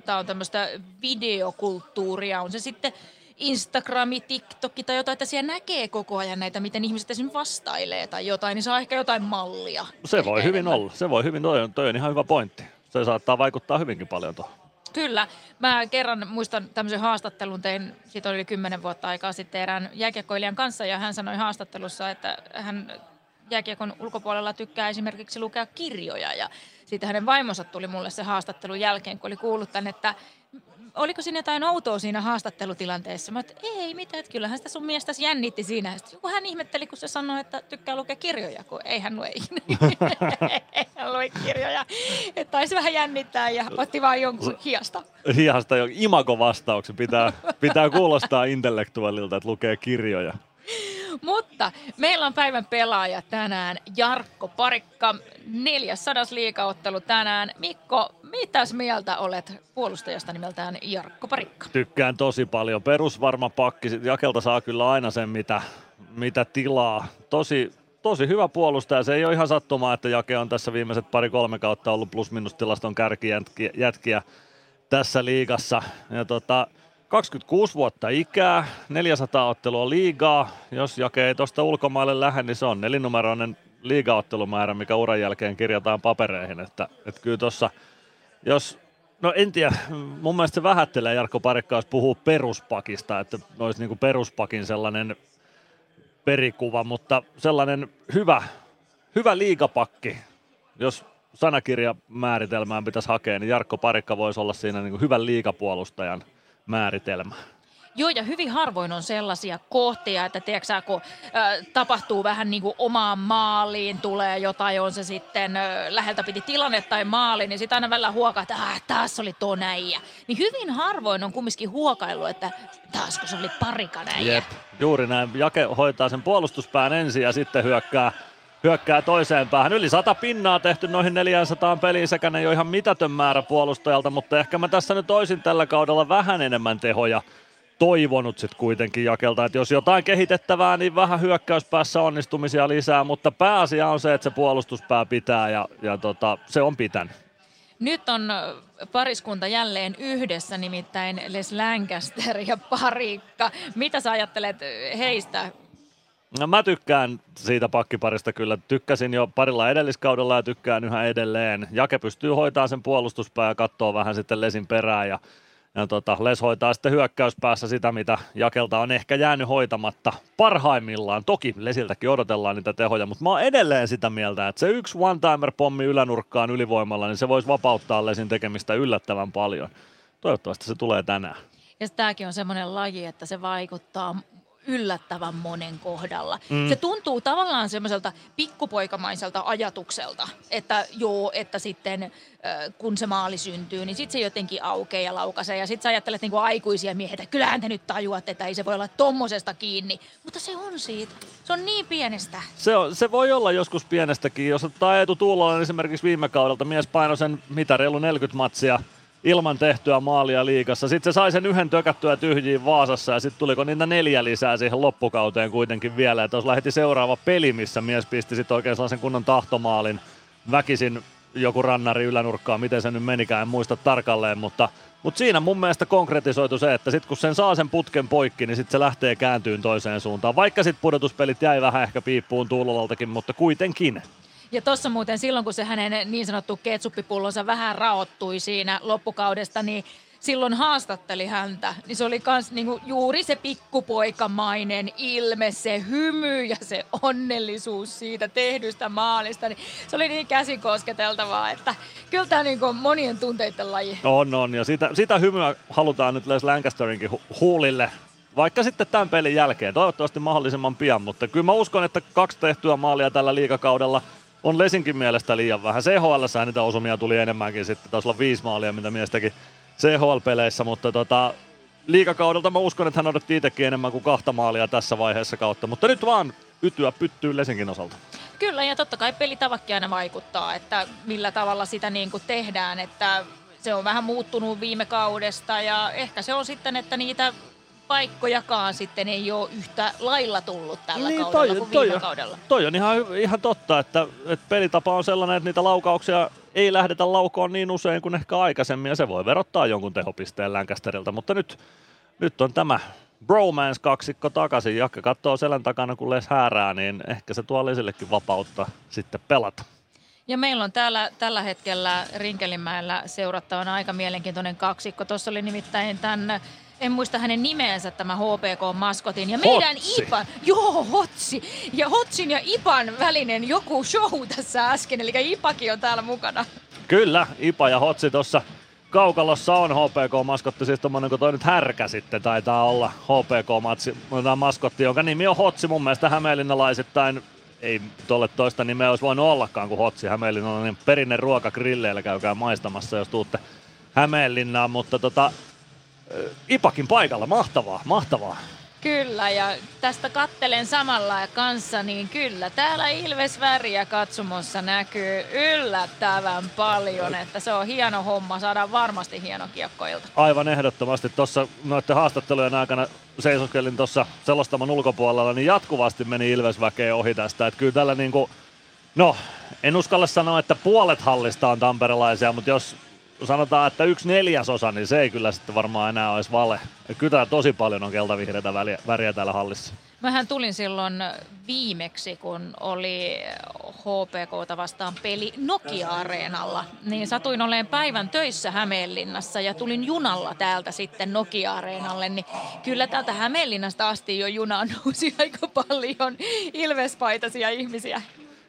Speaker 2: tämä on tämmöistä videokulttuuria, on se sitten Instagrami, TikTok tai jotain, että siellä näkee koko ajan näitä, miten ihmiset esimerkiksi vastailee tai jotain, niin saa ehkä jotain mallia.
Speaker 6: Se voi hyvin olla, se voi hyvin, toi on, toi on ihan hyvä pointti. Se saattaa vaikuttaa hyvinkin paljon tuohon.
Speaker 2: Kyllä. Mä kerran muistan tämmöisen haastattelun, tein, siitä oli kymmenen vuotta aikaa sitten erään jääkiekkoilijan kanssa ja hän sanoi haastattelussa, että hän jääkiekon ulkopuolella tykkää esimerkiksi lukea kirjoja ja siitä hänen vaimonsa tuli mulle se haastattelun jälkeen, kun oli kuullut tämän, että oliko siinä jotain outoa siinä haastattelutilanteessa? Mä että ei mitään, että kyllähän sitä sun miestäsi jännitti siinä. Sitten joku hän ihmetteli, kun se sanoi, että tykkää lukea kirjoja, kun ei hän lue (laughs) hän lue kirjoja. Että taisi vähän jännittää ja otti vaan jonkun hiasta.
Speaker 6: Hihasta jo imago-vastauksen pitää, pitää kuulostaa intellektuaalilta, että lukee kirjoja. (laughs)
Speaker 2: Mutta meillä on päivän pelaaja tänään Jarkko Parikka. 400 liikaottelu tänään. Mikko, mitäs mieltä olet puolustajasta nimeltään Jarkko Parikka?
Speaker 6: Tykkään tosi paljon. Perusvarma pakki. Jakelta saa kyllä aina sen, mitä, mitä tilaa. Tosi, tosi hyvä puolustaja. Se ei ole ihan sattumaa, että Jake on tässä viimeiset pari-kolme kautta ollut plus-minus-tilaston kärkijätkiä tässä liigassa. Ja tota, 26 vuotta ikää, 400 ottelua liigaa. Jos Jake ei tuosta ulkomaille lähde, niin se on nelinumeroinen liigaottelumäärä, mikä uran jälkeen kirjataan papereihin. Että, että kyllä tuossa, jos No en tiedä, mun mielestä se vähättelee Jarkko Parikka, jos puhuu peruspakista, että olisi niin kuin peruspakin sellainen perikuva, mutta sellainen hyvä, hyvä liigapakki, jos sanakirjamääritelmään pitäisi hakea, niin Jarkko Parikka voisi olla siinä niin kuin hyvän liigapuolustajan määritelmä.
Speaker 2: Joo, ja hyvin harvoin on sellaisia kohtia, että tiedätkö, kun tapahtuu vähän niin kuin omaan maaliin, tulee jotain, on se sitten ö, läheltä piti tilanne tai maali, niin sitten aina välillä huokaa, että ah, taas oli tuo näijä. Niin hyvin harvoin on kumminkin huokailu, että taas kun se oli parika näijä.
Speaker 6: Jep, juuri näin. Jake hoitaa sen puolustuspään ensin ja sitten hyökkää, hyökkää toiseen päähän. Yli sata pinnaa tehty noihin 400 peliin sekä ne ole ihan mitätön määrä puolustajalta, mutta ehkä mä tässä nyt toisin tällä kaudella vähän enemmän tehoja toivonut sitten kuitenkin Jakelta, että jos jotain kehitettävää, niin vähän hyökkäyspäässä onnistumisia lisää, mutta pääasia on se, että se puolustuspää pitää ja, ja tota, se on pitänyt.
Speaker 2: Nyt on pariskunta jälleen yhdessä, nimittäin Les Lancaster ja Parikka. Mitä sä ajattelet heistä?
Speaker 6: No mä tykkään siitä pakkiparista kyllä. Tykkäsin jo parilla edelliskaudella ja tykkään yhä edelleen. Jake pystyy hoitamaan sen puolustuspää ja katsoo vähän sitten Lesin perään ja ja tota, Les hoitaa sitten hyökkäyspäässä sitä, mitä Jakelta on ehkä jäänyt hoitamatta parhaimmillaan. Toki Lesiltäkin odotellaan niitä tehoja, mutta mä oon edelleen sitä mieltä, että se yksi one-timer-pommi ylänurkkaan ylivoimalla, niin se voisi vapauttaa Lesin tekemistä yllättävän paljon. Toivottavasti se tulee tänään.
Speaker 2: Ja tämäkin on semmoinen laji, että se vaikuttaa yllättävän monen kohdalla.
Speaker 6: Mm.
Speaker 2: Se tuntuu tavallaan semmoiselta pikkupoikamaiselta ajatukselta, että joo, että sitten kun se maali syntyy, niin sitten se jotenkin aukeaa ja laukaisee. Ja sitten sä ajattelet niin kuin aikuisia miehiä, että kyllähän te nyt tajuatte, että ei se voi olla tommosesta kiinni. Mutta se on siitä. Se on niin pienestä.
Speaker 6: Se, on, se voi olla joskus pienestäkin. Jos ottaa Eetu Tuulolan esimerkiksi viime kaudelta, mies painoi sen mitä reilu 40 matsia ilman tehtyä maalia liikassa. Sitten se sai sen yhden tökättyä tyhjiin Vaasassa ja sitten tuliko niitä neljä lisää siihen loppukauteen kuitenkin vielä. Että jos lähetti seuraava peli, missä mies pisti sitten oikein sellaisen kunnon tahtomaalin väkisin joku rannari ylänurkkaa, miten se nyt menikään, en muista tarkalleen, mutta, mutta siinä mun mielestä konkretisoitu se, että sitten kun sen saa sen putken poikki, niin sitten se lähtee kääntyyn toiseen suuntaan. Vaikka sitten pudotuspelit jäi vähän ehkä piippuun Tuulolaltakin, mutta kuitenkin.
Speaker 2: Ja tuossa muuten silloin, kun se hänen niin sanottu ketsuppipullonsa vähän raottui siinä loppukaudesta, niin silloin haastatteli häntä, niin se oli kans niinku juuri se pikkupoikamainen ilme, se hymy ja se onnellisuus siitä tehdystä maalista. Niin se oli niin käsin kosketeltavaa, että kyllä tämä niinku monien tunteiden laji.
Speaker 6: On, on. Ja sitä, sitä hymyä halutaan nyt Les Lancasterinkin hu- huulille vaikka sitten tämän pelin jälkeen, toivottavasti mahdollisimman pian, mutta kyllä mä uskon, että kaksi tehtyä maalia tällä liikakaudella on Lesinkin mielestä liian vähän. CHL niitä osumia tuli enemmänkin sitten, taisi olla viisi maalia, mitä mies teki CHL-peleissä, mutta tota, liikakaudelta mä uskon, että hän odotti itsekin enemmän kuin kahta maalia tässä vaiheessa kautta, mutta nyt vaan ytyä pyttyy Lesinkin osalta.
Speaker 2: Kyllä, ja totta kai pelitavakki aina vaikuttaa, että millä tavalla sitä niin kuin tehdään, että se on vähän muuttunut viime kaudesta ja ehkä se on sitten, että niitä paikkojakaan sitten ei ole yhtä lailla tullut tällä niin, kaudella toi, kuin
Speaker 6: toi,
Speaker 2: viime kaudella.
Speaker 6: Toi on ihan, ihan totta, että, että pelitapa on sellainen, että niitä laukauksia ei lähdetä laukoon niin usein kuin ehkä aikaisemmin, ja se voi verottaa jonkun tehopisteen Lancasterilta, mutta nyt, nyt on tämä bromance-kaksikko takaisin. Jakke katsoo selän takana, kun Les häärää, niin ehkä se tuo Lesillekin vapautta sitten pelata.
Speaker 2: Ja meillä on täällä tällä hetkellä Rinkelinmäellä seurattavana aika mielenkiintoinen kaksikko. Tuossa oli nimittäin tämän, en muista hänen nimeensä, tämä HPK-maskotin. Ja meidän
Speaker 6: Hotsi.
Speaker 2: Ipan, joo Hotsi, ja Hotsin ja Ipan välinen joku show tässä äsken, eli Ipakin on täällä mukana.
Speaker 6: Kyllä, Ipa ja Hotsi tuossa kaukalossa on HPK-maskotti, siis tommonen kuin toi nyt härkä sitten taitaa olla HPK-maskotti, jonka nimi on Hotsi mun mielestä hämeenlinnalaisittain ei tolle toista nimeä olisi voinut ollakaan kuin Hotsi. Hämeenlinnalainen perinne ruoka grilleillä käykää maistamassa, jos tuutte Hämeenlinnaan, mutta tota, Ipakin paikalla, mahtavaa, mahtavaa.
Speaker 2: Kyllä, ja tästä kattelen samalla kanssa, niin kyllä, täällä Ilves väriä katsomossa näkyy yllättävän paljon, että se on hieno homma, saadaan varmasti hieno kiekkoilta.
Speaker 6: Aivan ehdottomasti tuossa noiden haastattelujen aikana seisoskelin tuossa selostamon ulkopuolella, niin jatkuvasti meni Ilves väkeä ohi tästä. Että kyllä tällä niinku, no en uskalla sanoa, että puolet hallista on tamperelaisia, mutta jos sanotaan, että yksi neljäsosa, niin se ei kyllä sitten varmaan enää olisi vale. Kyllä tosi paljon on keltavihreitä väliä, väriä täällä hallissa.
Speaker 2: Mähän tulin silloin viimeksi, kun oli HPKta vastaan peli Nokia-areenalla. Niin satuin olemaan päivän töissä Hämeenlinnassa ja tulin junalla täältä sitten Nokia-areenalle. Niin kyllä täältä Hämeenlinnasta asti jo junaan nousi (laughs) aika paljon ilvespaitaisia ihmisiä.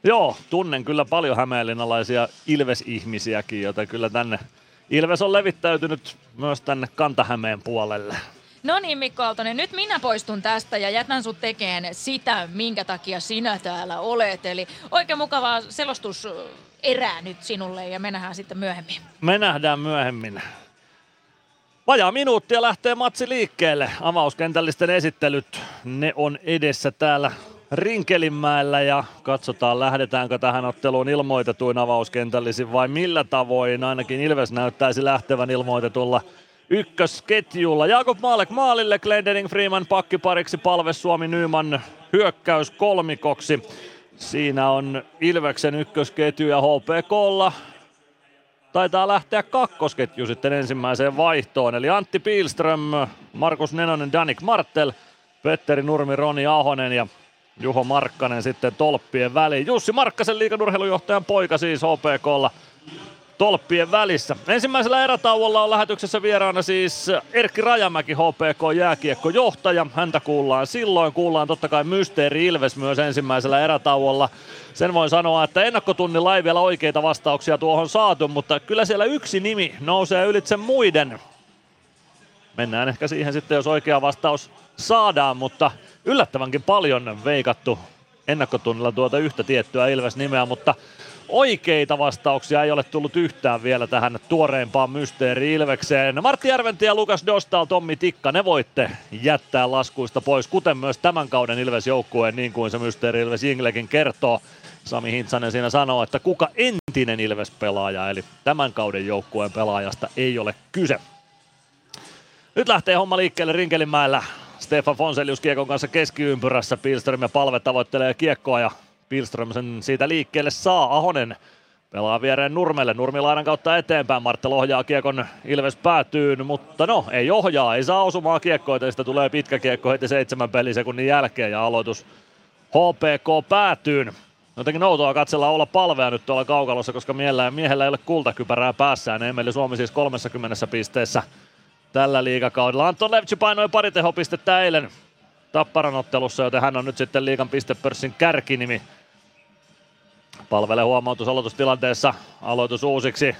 Speaker 6: Joo, tunnen kyllä paljon hämeenlinnalaisia Ilves-ihmisiäkin, joten kyllä tänne Ilves on levittäytynyt myös tänne Kantahämeen puolelle.
Speaker 2: No niin Mikko Aaltonen, nyt minä poistun tästä ja jätän sut tekemään sitä, minkä takia sinä täällä olet. Eli oikein mukavaa selostus erää nyt sinulle ja me nähdään sitten myöhemmin.
Speaker 6: Me nähdään myöhemmin. Vajaa minuuttia lähtee matsi liikkeelle. Avauskentällisten esittelyt, ne on edessä täällä Rinkelinmäellä ja katsotaan lähdetäänkö tähän otteluun ilmoitetuin avauskentällisin vai millä tavoin. Ainakin Ilves näyttäisi lähtevän ilmoitetulla ykkösketjulla. Jakob Maalek maalille, Glendening Freeman pakkipariksi, Palve Suomi Nyman hyökkäys kolmikoksi. Siinä on Ilveksen ykkösketju ja HPKlla taitaa lähteä kakkosketju sitten ensimmäiseen vaihtoon. Eli Antti Pilström, Markus Nenonen, Danik Martel, Petteri Nurmi, Roni Ahonen ja Juho Markkanen sitten tolppien väliin. Jussi Markkasen liikanurheilujohtajan poika siis HPKlla tolppien välissä. Ensimmäisellä erätauolla on lähetyksessä vieraana siis Erkki Rajamäki, HPK jääkiekkojohtaja. Häntä kuullaan silloin. Kuullaan totta kai Mysteeri Ilves myös ensimmäisellä erätauolla. Sen voin sanoa, että ennakkotunnilla ei vielä oikeita vastauksia tuohon saatu, mutta kyllä siellä yksi nimi nousee ylitse muiden. Mennään ehkä siihen sitten, jos oikea vastaus saadaan, mutta yllättävänkin paljon veikattu ennakkotunnilla tuota yhtä tiettyä Ilves-nimeä, mutta oikeita vastauksia ei ole tullut yhtään vielä tähän tuoreempaan mysteeri Ilvekseen. Martti Järventi ja Lukas Dostal, Tommi Tikka, ne voitte jättää laskuista pois, kuten myös tämän kauden Ilves-joukkueen, niin kuin se mysteeri Ilves Inglekin kertoo. Sami Hintsanen siinä sanoo, että kuka entinen Ilves-pelaaja, eli tämän kauden joukkueen pelaajasta ei ole kyse. Nyt lähtee homma liikkeelle Rinkelinmäellä. Stefan Fonselius kiekon kanssa keskiympyrässä. Pilström ja Palve tavoittelee kiekkoa ja Pilström sen siitä liikkeelle saa. Ahonen pelaa viereen Nurmelle. Nurmilainan kautta eteenpäin. Martel ohjaa kiekon Ilves päätyyn, mutta no ei ohjaa, ei saa osumaan kiekkoita. Sitä tulee pitkä kiekko heti seitsemän pelisekunnin jälkeen ja aloitus HPK päätyyn. Jotenkin outoa katsella olla palvea nyt tuolla kaukalossa, koska miehellä, miehellä ei ole kultakypärää päässään. Emeli Suomi siis 30 pisteessä tällä liigakaudella. Anton Levci painoi pari tehopistettä eilen Tapparan ottelussa, joten hän on nyt sitten liigan pistepörssin kärkinimi. Palvelee huomautus aloitustilanteessa. Aloitus uusiksi.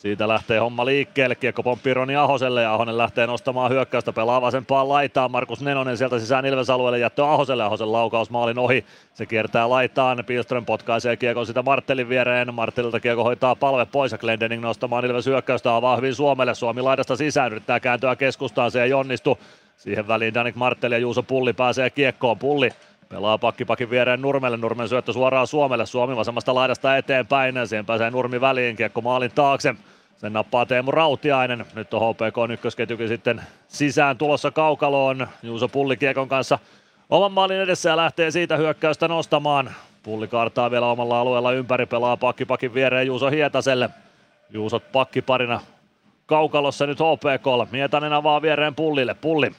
Speaker 6: Siitä lähtee homma liikkeelle. Kiekko pomppii Roni Ahoselle ja Ahonen lähtee nostamaan hyökkäystä. Pelaa vasempaan laitaan. Markus Nenonen sieltä sisään Ilves-alueelle jättö Ahoselle. Ahosen laukaus maalin ohi. Se kiertää laitaan. Pilström potkaisee kiekon sitä Marttelin viereen. Marttelilta kiekko hoitaa palve pois ja Glendening nostamaan Ilves hyökkäystä. Avaa hyvin Suomelle. Suomi laidasta sisään. Yrittää kääntyä keskustaan. Se ei onnistu. Siihen väliin Danik Martel ja Juuso Pulli pääsee kiekkoon. Pulli Pelaa pakkipakin viereen Nurmelle. Nurmen syöttö suoraan Suomelle. Suomi vasemmasta laidasta eteenpäin. Siihen pääsee Nurmi väliin. Kiekko maalin taakse. Sen nappaa Teemu Rautiainen. Nyt on HPK ykkösketjukin sitten sisään tulossa kaukaloon. Juuso Pulli kiekon kanssa oman maalin edessä ja lähtee siitä hyökkäystä nostamaan. Pulli kartaa vielä omalla alueella ympäri, pelaa pakkipakin viereen Juuso Hietaselle. Juusot pakkiparina kaukalossa nyt HPK. Mietanen avaa viereen Pullille. Pulli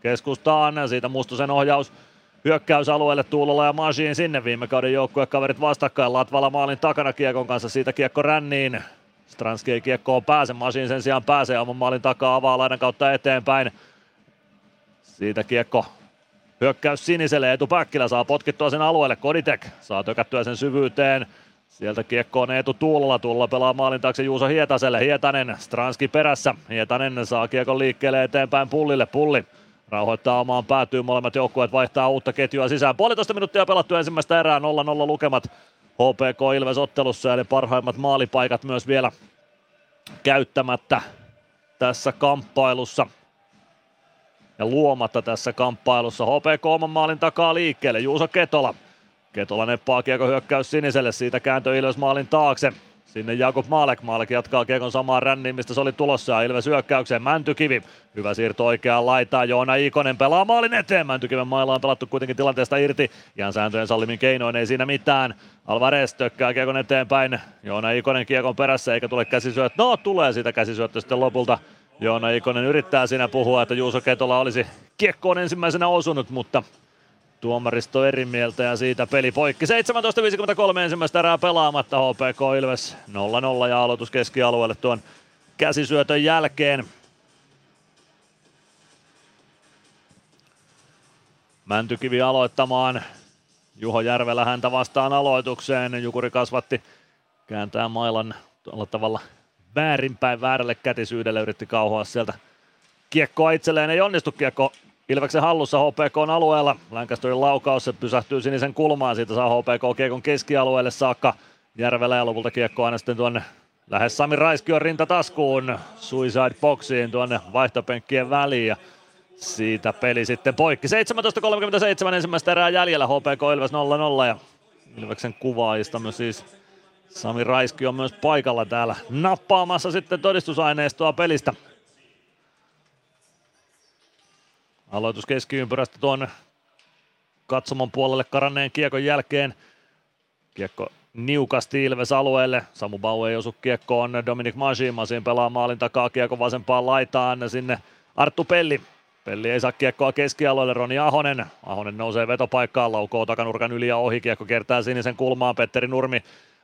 Speaker 6: keskustaan, siitä Mustosen ohjaus hyökkäysalueelle Tuulola ja Masiin sinne. Viime kauden joukkuekaverit vastakkain. Latvala maalin takana kiekon kanssa, siitä kiekko ränniin. Stranski ei kiekkoon pääse, Masiin sen sijaan pääsee oman maalin takaa avaa laidan kautta eteenpäin. Siitä kiekko. Hyökkäys siniselle, Eetu Päkkilä saa potkittua sen alueelle, Koditek saa tökättyä sen syvyyteen. Sieltä kiekko on Eetu Tuulola, Tuulola pelaa maalin taakse Juuso Hietaselle, Hietanen, Stranski perässä, Hietanen saa kiekon liikkeelle eteenpäin Pullille, Pulli Rauhoittaa omaan päätyy molemmat joukkueet vaihtaa uutta ketjua sisään. Puolitoista minuuttia pelattu ensimmäistä erää 0-0 lukemat HPK Ilves ottelussa eli parhaimmat maalipaikat myös vielä käyttämättä tässä kamppailussa ja luomatta tässä kamppailussa. HPK oman maalin takaa liikkeelle, Juuso Ketola. Ketola neppaa kiekko hyökkäys siniselle, siitä kääntö Ilves maalin taakse. Sinne Jakub Maalek. Maalek jatkaa kiekon samaan ränniin, mistä se oli tulossa. Ja Ilves hyökkäykseen. Mäntykivi. Hyvä siirto oikeaan laitaan. Joona Ikonen pelaa maalin eteen. Mäntykiven mailla on pelattu kuitenkin tilanteesta irti. Ihan sääntöjen sallimin keinoin ei siinä mitään. Alvarez tökkää kiekon eteenpäin. Joona Ikonen kiekon perässä eikä tule käsisyöttö. No tulee siitä käsisyöttö sitten lopulta. Joona Ikonen yrittää siinä puhua, että Juuso Ketola olisi kiekkoon ensimmäisenä osunut, mutta Tuomaristo eri mieltä ja siitä peli poikki. 17.53 ensimmäistä erää pelaamatta HPK Ilves 0-0 ja aloitus keskialueelle tuon käsisyötön jälkeen. Mäntykivi aloittamaan. Juho Järvelä häntä vastaan aloitukseen. Jukuri kasvatti kääntää mailan tuolla tavalla väärinpäin väärälle kätisyydelle. Yritti kauhoa sieltä kiekkoa itselleen. Ei onnistu kiekko Ilveksen hallussa HPK on alueella. Länkästörin laukaus, se pysähtyy sinisen kulmaan, siitä saa HPK kiekon keskialueelle saakka. Järvelä ja lopulta kiekko aina sitten tuonne lähes Sami Raiskion rintataskuun, suicide boxiin tuonne vaihtopenkkien väliin ja siitä peli sitten poikki. 17.37 ensimmäistä erää jäljellä, HPK Ilves 0-0 ja Ilveksen kuvaajista myös siis Sami Raiski on myös paikalla täällä nappaamassa sitten todistusaineistoa pelistä. Aloitus keskiympyrästä tuon katsomon puolelle karanneen kiekon jälkeen. Kiekko niukasti Ilves alueelle. Samu Bau ei osu kiekkoon. Dominic Masin. Masin pelaa maalin takaa kiekko vasempaan laitaan sinne Arttu Pelli. Pelli ei saa kiekkoa keskialueelle, Roni Ahonen. Ahonen nousee vetopaikkaan, laukoo takanurkan yli ja ohi. Kiekko kertaa sinisen kulmaan, Petteri Nurmi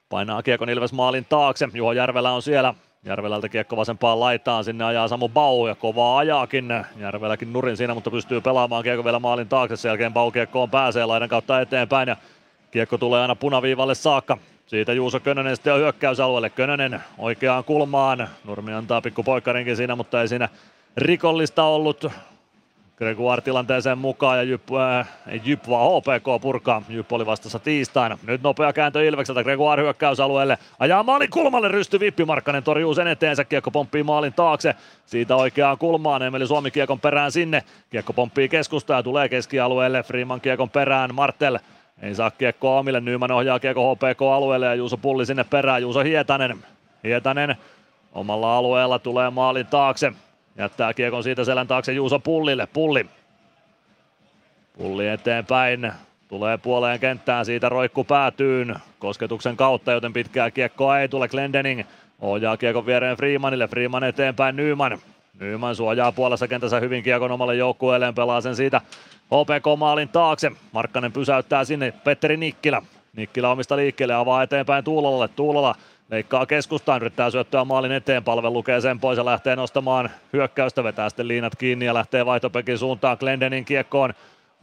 Speaker 6: painaa kiekon Ilves maalin taakse. Juho Järvelä on siellä. Järvelältä kiekko vasempaan laitaan, sinne ajaa Samu Bau ja kovaa ajaakin. Järveläkin nurin siinä, mutta pystyy pelaamaan kiekko vielä maalin taakse. Sen jälkeen Bau kiekkoon pääsee laidan kautta eteenpäin ja kiekko tulee aina punaviivalle saakka. Siitä Juuso Könönen sitten on hyökkäysalueelle. Könönen oikeaan kulmaan. Nurmi antaa pikku siinä, mutta ei siinä rikollista ollut. Gregoire tilanteeseen mukaan ja Jyp, äh, Jyp vaan HPK purkaa. Jyp oli vastassa tiistaina. Nyt nopea kääntö Ilvekseltä Gregoire hyökkäysalueelle. Ajaa maalin kulmalle rysty Vippi Markkanen torjuu sen eteensä. Kiekko pomppii maalin taakse. Siitä oikeaan kulmaan Emeli Suomi kiekon perään sinne. Kiekko pomppii keskustaa ja tulee keskialueelle. Freeman kiekon perään. Martel ei saa kiekkoa omille. Nyman ohjaa kiekko HPK-alueelle ja Juuso Pulli sinne perään. Juuso Hietanen. Hietanen omalla alueella tulee maalin taakse. Jättää kiekon siitä selän taakse Juuso Pullille. Pulli. Pulli eteenpäin. Tulee puoleen kenttään, siitä roikku päätyyn kosketuksen kautta, joten pitkää kiekkoa ei tule. Glendening ohjaa kiekon viereen Freemanille. Freeman eteenpäin Nyman. Nyman suojaa puolessa kentässä hyvin kiekon omalle joukkueelleen, pelaa sen siitä HPK-maalin taakse. Markkanen pysäyttää sinne Petteri Nikkilä. Nikkilä omista liikkeelle, avaa eteenpäin Tuulolalle. Tuulola Leikkaa keskustaan, yrittää syöttöä maalin eteen, palve lukee sen pois ja lähtee nostamaan hyökkäystä, vetää sitten liinat kiinni ja lähtee vaihtopekin suuntaan Glendening kiekkoon.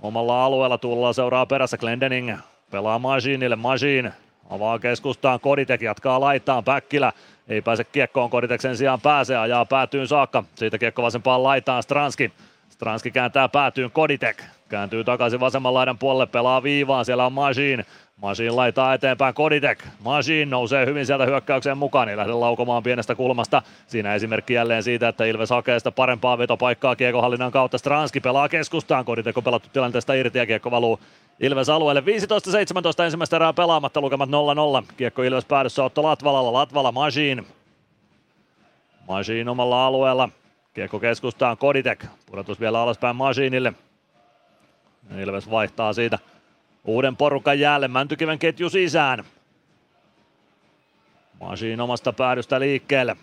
Speaker 6: Omalla alueella tuulla seuraa perässä Glendening, pelaa Masinille, Masin avaa keskustaan, Koditek jatkaa laitaan, Päkkilä ei pääse kiekkoon, Koditek sen sijaan pääsee, ajaa päätyyn saakka, siitä kiekko vasempaan laitaan Stranski. Stranski kääntää päätyyn. Koditek, kääntyy takaisin vasemman laidan puolelle, pelaa viivaan, siellä on Masin, Masin laitaa eteenpäin Koditek. Masin nousee hyvin sieltä hyökkäykseen mukaan, ei lähde laukomaan pienestä kulmasta. Siinä esimerkki jälleen siitä, että Ilves hakee sitä parempaa vetopaikkaa kiekohallinnan kautta. Stranski pelaa keskustaan, Koditek on pelattu tilanteesta irti ja kiekko valuu Ilves alueelle. 15-17 ensimmäistä erää pelaamatta, lukemat 0-0. Kiekko Ilves päädyssä Otto Latvalalla, Latvala Masin. Masin omalla alueella. Kiekko keskustaan Koditek. Pudotus vielä alaspäin Masinille. Ilves vaihtaa siitä uuden porukan jälleen Mäntykiven ketju sisään. Masiin omasta päädystä liikkeelle.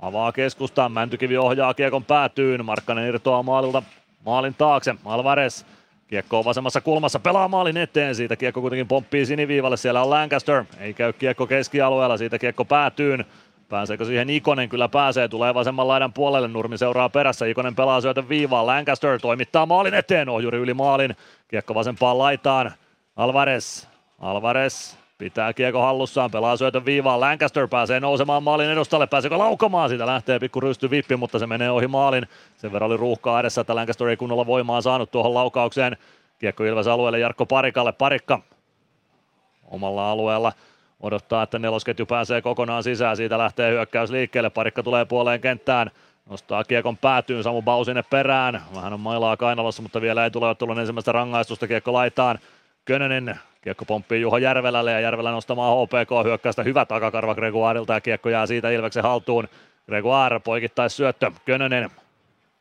Speaker 6: Avaa keskustaan, Mäntykivi ohjaa kiekon päätyyn, Markkanen irtoaa maalilta maalin taakse, Alvarez Kiekko on vasemmassa kulmassa, pelaa maalin eteen, siitä kiekko kuitenkin pomppii siniviivalle, siellä on Lancaster, ei käy kiekko keskialueella, siitä kiekko päätyyn, Pääseekö siihen Ikonen? Kyllä pääsee, tulee vasemman laidan puolelle, Nurmi seuraa perässä, Ikonen pelaa syötön viivaan, Lancaster toimittaa maalin eteen, ohjuri yli maalin, kiekko vasempaan laitaan, Alvarez, Alvarez pitää kiekko hallussaan, pelaa syötön viivaan, Lancaster pääsee nousemaan maalin edustalle, pääseekö laukomaan, siitä lähtee pikku rysty vippi, mutta se menee ohi maalin, sen verran oli ruuhkaa edessä, että Lancaster ei kunnolla voimaa saanut tuohon laukaukseen, kiekko Ilves alueelle Jarkko Parikalle, Parikka omalla alueella, odottaa, että nelosketju pääsee kokonaan sisään, siitä lähtee hyökkäys liikkeelle, Parikka tulee puoleen kenttään, Nostaa kiekon päätyyn, Samu Bau sinne perään. Vähän on mailaa kainalossa, mutta vielä ei tule ottelun ensimmäistä rangaistusta. Kiekko laitaan Könönen, kiekko pomppii Juho Järvelälle ja Järvelä nostamaan HPK hyökkäystä. Hyvä takakarva Gregoirilta ja kiekko jää siitä Ilveksen haltuun. Gregoire poikittais syöttö. Könönen.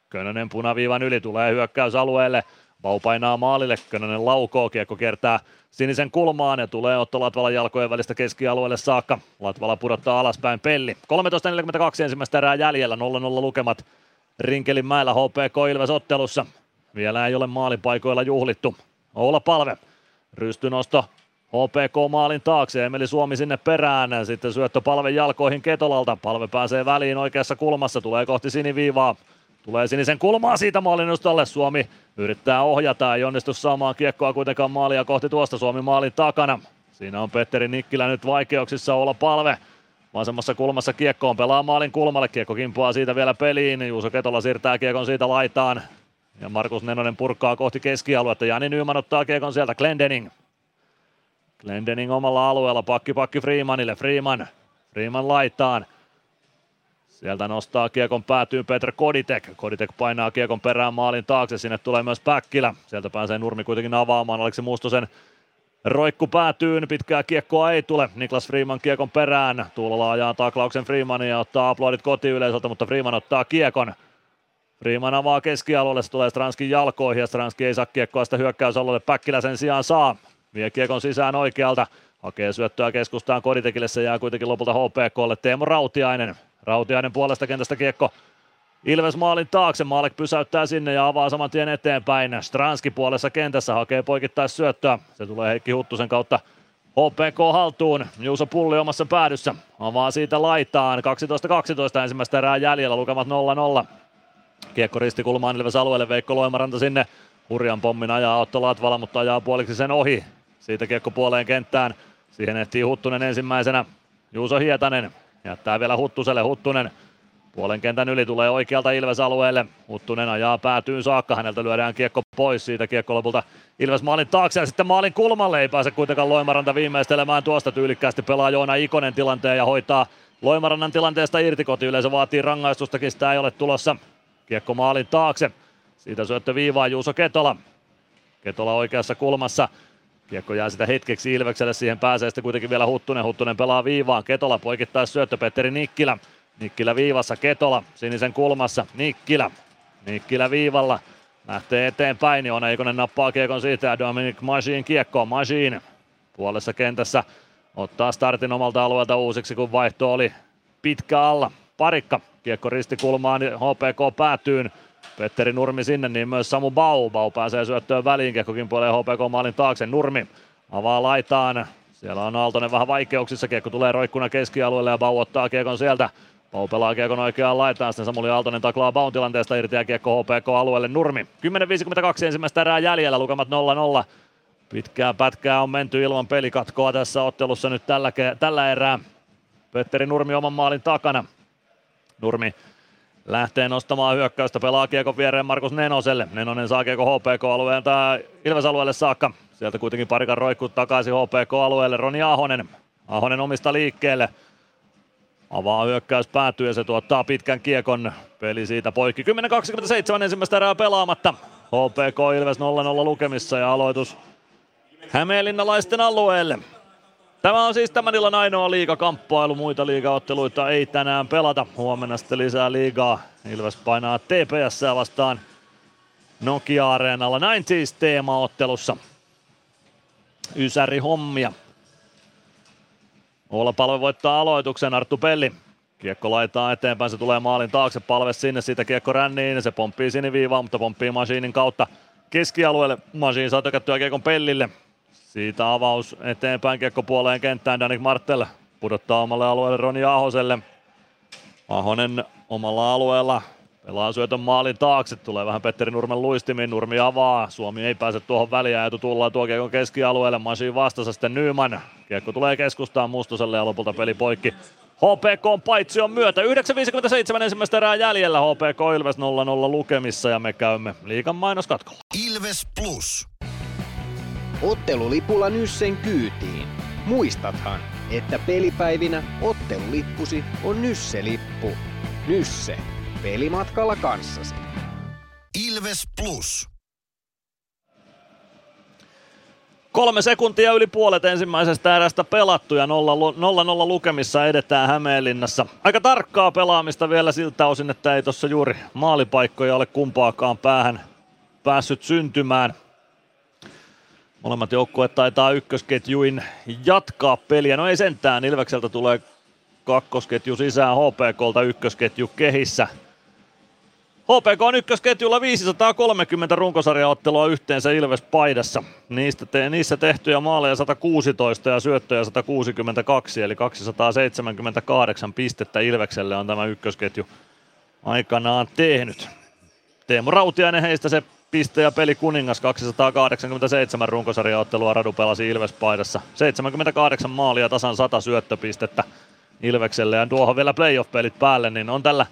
Speaker 6: Könönen punaviivan yli tulee hyökkäysalueelle. Bau painaa maalille, Könönen laukoo, kiekko kiertää sinisen kulmaan ja tulee Otto Latvalan jalkojen välistä keskialueelle saakka. Latvala pudottaa alaspäin Pelli. 13.42 ensimmäistä erää jäljellä, 0-0 lukemat Rinkelinmäellä HPK Ilves ottelussa. Vielä ei ole maalipaikoilla juhlittu. Oula Palve Rystynosto HPK maalin taakse, Emeli Suomi sinne perään, sitten syöttö palven jalkoihin Ketolalta, palve pääsee väliin oikeassa kulmassa, tulee kohti siniviivaa, tulee sinisen kulmaa siitä maalinustalle, Suomi yrittää ohjata, ei onnistu saamaan kiekkoa kuitenkaan maalia kohti tuosta Suomi maalin takana. Siinä on Petteri Nikkilä nyt vaikeuksissa olla palve. Vasemmassa kulmassa kiekkoon pelaa maalin kulmalle, kiekko kimpoaa siitä vielä peliin, Juuso Ketola siirtää kiekon siitä laitaan, ja Markus Nenonen purkaa kohti keskialuetta. Jani Nyman ottaa kiekon sieltä. Glendening. Glendening omalla alueella. Pakki pakki Freemanille. Freeman. Freeman laittaan. Sieltä nostaa kiekon päätyyn Petr Koditek. Koditek painaa kiekon perään maalin taakse. Sinne tulee myös Päkkilä. Sieltä pääsee Nurmi kuitenkin avaamaan. Aleksi Mustosen roikku päätyyn. Pitkää kiekkoa ei tule. Niklas Freeman kiekon perään. Tuulola ajaa taklauksen Freemanin ja ottaa aplodit kotiyleisöltä, mutta Freeman ottaa kiekon. Freeman avaa keskialueelle, se tulee Stranskin jalkoihin ja Stranski ei saa kiekkoa sitä hyökkäysalueelle. Päkkilä sen sijaan saa. Vie kiekon sisään oikealta. Hakee syöttöä keskustaan Koditekille, se jää kuitenkin lopulta HPKlle. Teemu Rautiainen. Rautiainen puolesta kentästä kiekko Ilves maalin taakse, Maalek pysäyttää sinne ja avaa saman tien eteenpäin. Stranski puolessa kentässä hakee poikittais syöttöä. Se tulee Heikki Huttusen kautta HPK haltuun. Juuso Pulli omassa päädyssä. Avaa siitä laitaan. 12-12 ensimmäistä erää jäljellä. Lukemat 0-0. Kiekko ristikulmaan Ilves alueelle. Veikko Loimaranta sinne. Hurjan pommin ajaa Otto Latvala, mutta ajaa puoliksi sen ohi. Siitä kiekko puoleen kenttään. Siihen ehtii Huttunen ensimmäisenä. Juuso Hietanen jättää vielä Huttuselle. Huttunen Puolen kentän yli tulee oikealta Ilves alueelle. Huttunen ajaa päätyyn saakka. Häneltä lyödään kiekko pois siitä. Kiekko lopulta Ilves maalin taakse ja sitten maalin kulmalle. Ei pääse kuitenkaan Loimaranta viimeistelemään tuosta tyylikkäästi. Pelaa Joona Ikonen tilanteen ja hoitaa Loimarannan tilanteesta irti. Kotiyleisö vaatii rangaistustakin. Sitä ei ole tulossa. Kiekko maalin taakse. Siitä syöttö viivaa Juuso Ketola. Ketola oikeassa kulmassa. Kiekko jää sitä hetkeksi Ilvekselle, siihen pääsee sitten kuitenkin vielä Huttunen. Huttunen pelaa viivaan, Ketola poikittaa syöttö, Petteri Nikkilä. Nikkilä viivassa, Ketola sinisen kulmassa, Nikkilä. Nikkilä viivalla, lähtee eteenpäin, on Eikonen nappaa kiekon siitä ja Dominic Majin kiekko, Majin puolessa kentässä ottaa startin omalta alueelta uusiksi, kun vaihto oli pitkä alla. Parikka, kiekko ristikulmaan, HPK päätyyn. Petteri Nurmi sinne, niin myös Samu Bau. Bau pääsee syöttöön väliin, kiekkokin puoleen HPK maalin taakse. Nurmi avaa laitaan. Siellä on Aaltonen vähän vaikeuksissa, kiekko tulee roikkuna keskialueelle ja Bau ottaa kiekon sieltä. Bau pelaa kiekon oikeaan laitaan, sitten Samuli Aaltonen taklaa Baun tilanteesta irti ja kiekko HPK-alueelle Nurmi. 10.52 ensimmäistä erää jäljellä, lukemat 0-0. Pitkää pätkää on menty ilman pelikatkoa tässä ottelussa nyt tällä, tällä erää. Petteri Nurmi oman maalin takana. Nurmi lähtee nostamaan hyökkäystä, pelaa kiekon viereen Markus Nenoselle. Nenonen saa kiekko HPK-alueelta Ilves-alueelle saakka. Sieltä kuitenkin parikan roikku takaisin HPK-alueelle Roni Ahonen. Ahonen omista liikkeelle. Avaa hyökkäys päätyy ja se tuottaa pitkän kiekon. Peli siitä poikki. 10.27 ensimmäistä erää pelaamatta. HPK Ilves 0-0 lukemissa ja aloitus Hämeenlinnalaisten alueelle. Tämä on siis tämän illan ainoa liigakamppailu. Muita liigaotteluita ei tänään pelata. Huomenna sitten lisää liigaa. Ilves painaa TPS vastaan Nokia-areenalla 90s teemaottelussa. Ysäri hommia. Olla palve voittaa aloituksen Arttu Pelli. Kiekko laittaa eteenpäin, se tulee maalin taakse, palve sinne, siitä kiekko ränniin, se pomppii siniviivaan, mutta pomppii Masiinin kautta keskialueelle. Masiin saa tökättyä kiekon Pellille. Siitä avaus eteenpäin kiekko puoleen kenttään, Danik Martel pudottaa omalle alueelle Roni Ahoselle. Ahonen omalla alueella pelaa syötön maalin taakse, tulee vähän Petteri Nurmen luistimiin, Nurmi avaa, Suomi ei pääse tuohon väliin ja tullaan tuo kiekko keskialueelle, Masiin vastassa sitten Nyman. Kiekko tulee keskustaan Mustoselle ja lopulta peli poikki. HPK on paitsion myötä. 9.57 ensimmäistä erää jäljellä. HPK Ilves 0-0 lukemissa ja me käymme liikan mainoskatkolla.
Speaker 1: Ilves Plus.
Speaker 4: Ottelulipulla Nyssen kyytiin. Muistathan, että pelipäivinä ottelulippusi on Nysse-lippu. Nysse. Pelimatkalla kanssasi.
Speaker 1: Ilves Plus.
Speaker 6: Kolme sekuntia yli puolet ensimmäisestä erästä pelattu ja 0-0 lukemissa edetään Hämeenlinnassa. Aika tarkkaa pelaamista vielä siltä osin, että ei tuossa juuri maalipaikkoja ole kumpaakaan päähän päässyt syntymään. Molemmat joukkueet taitaa ykkösketjuin jatkaa peliä. No ei sentään, Ilvekseltä tulee kakkosketju sisään, HPKlta ykkösketju kehissä. HPK on ykkösketjulla 530 runkosarjaottelua yhteensä Ilves paidassa. Niistä te, niissä tehtyjä maaleja 116 ja syöttöjä 162, eli 278 pistettä Ilvekselle on tämä ykkösketju aikanaan tehnyt. Teemu Rautiainen heistä se piste- ja peli kuningas 287 runkosarjaottelua Radu pelasi Ilves-paidassa. 78 maalia tasan 100 syöttöpistettä Ilvekselle ja tuohon vielä playoff-pelit päälle, niin on tällä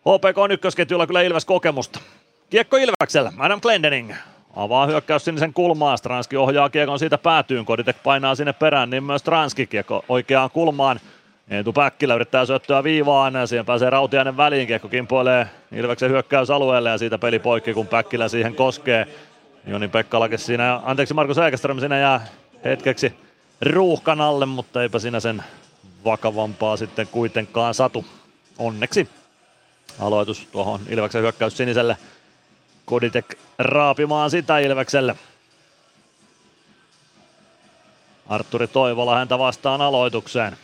Speaker 6: HPK on ykkösketjulla kyllä Ilves kokemusta. Kiekko Ilveksellä, Adam Glendening. Avaa hyökkäys sinisen kulmaan, Stranski ohjaa kiekon siitä päätyyn, Koditek painaa sinne perään, niin myös Stranski kiekko oikeaan kulmaan. Eetu Päkkilä yrittää syöttöä viivaan, siihen pääsee Rautiainen väliin, kiekko kimpoilee Ilveksen hyökkäysalueelle ja siitä peli poikki, kun Päkkilä siihen koskee. Joni Pekkalake siinä, anteeksi Markus Eikeström siinä jää hetkeksi ruuhkan alle, mutta eipä siinä sen vakavampaa sitten kuitenkaan satu. Onneksi aloitus tuohon Ilveksen hyökkäys siniselle. Koditek raapimaan sitä Ilvekselle. Arturi Toivola häntä vastaan aloitukseen.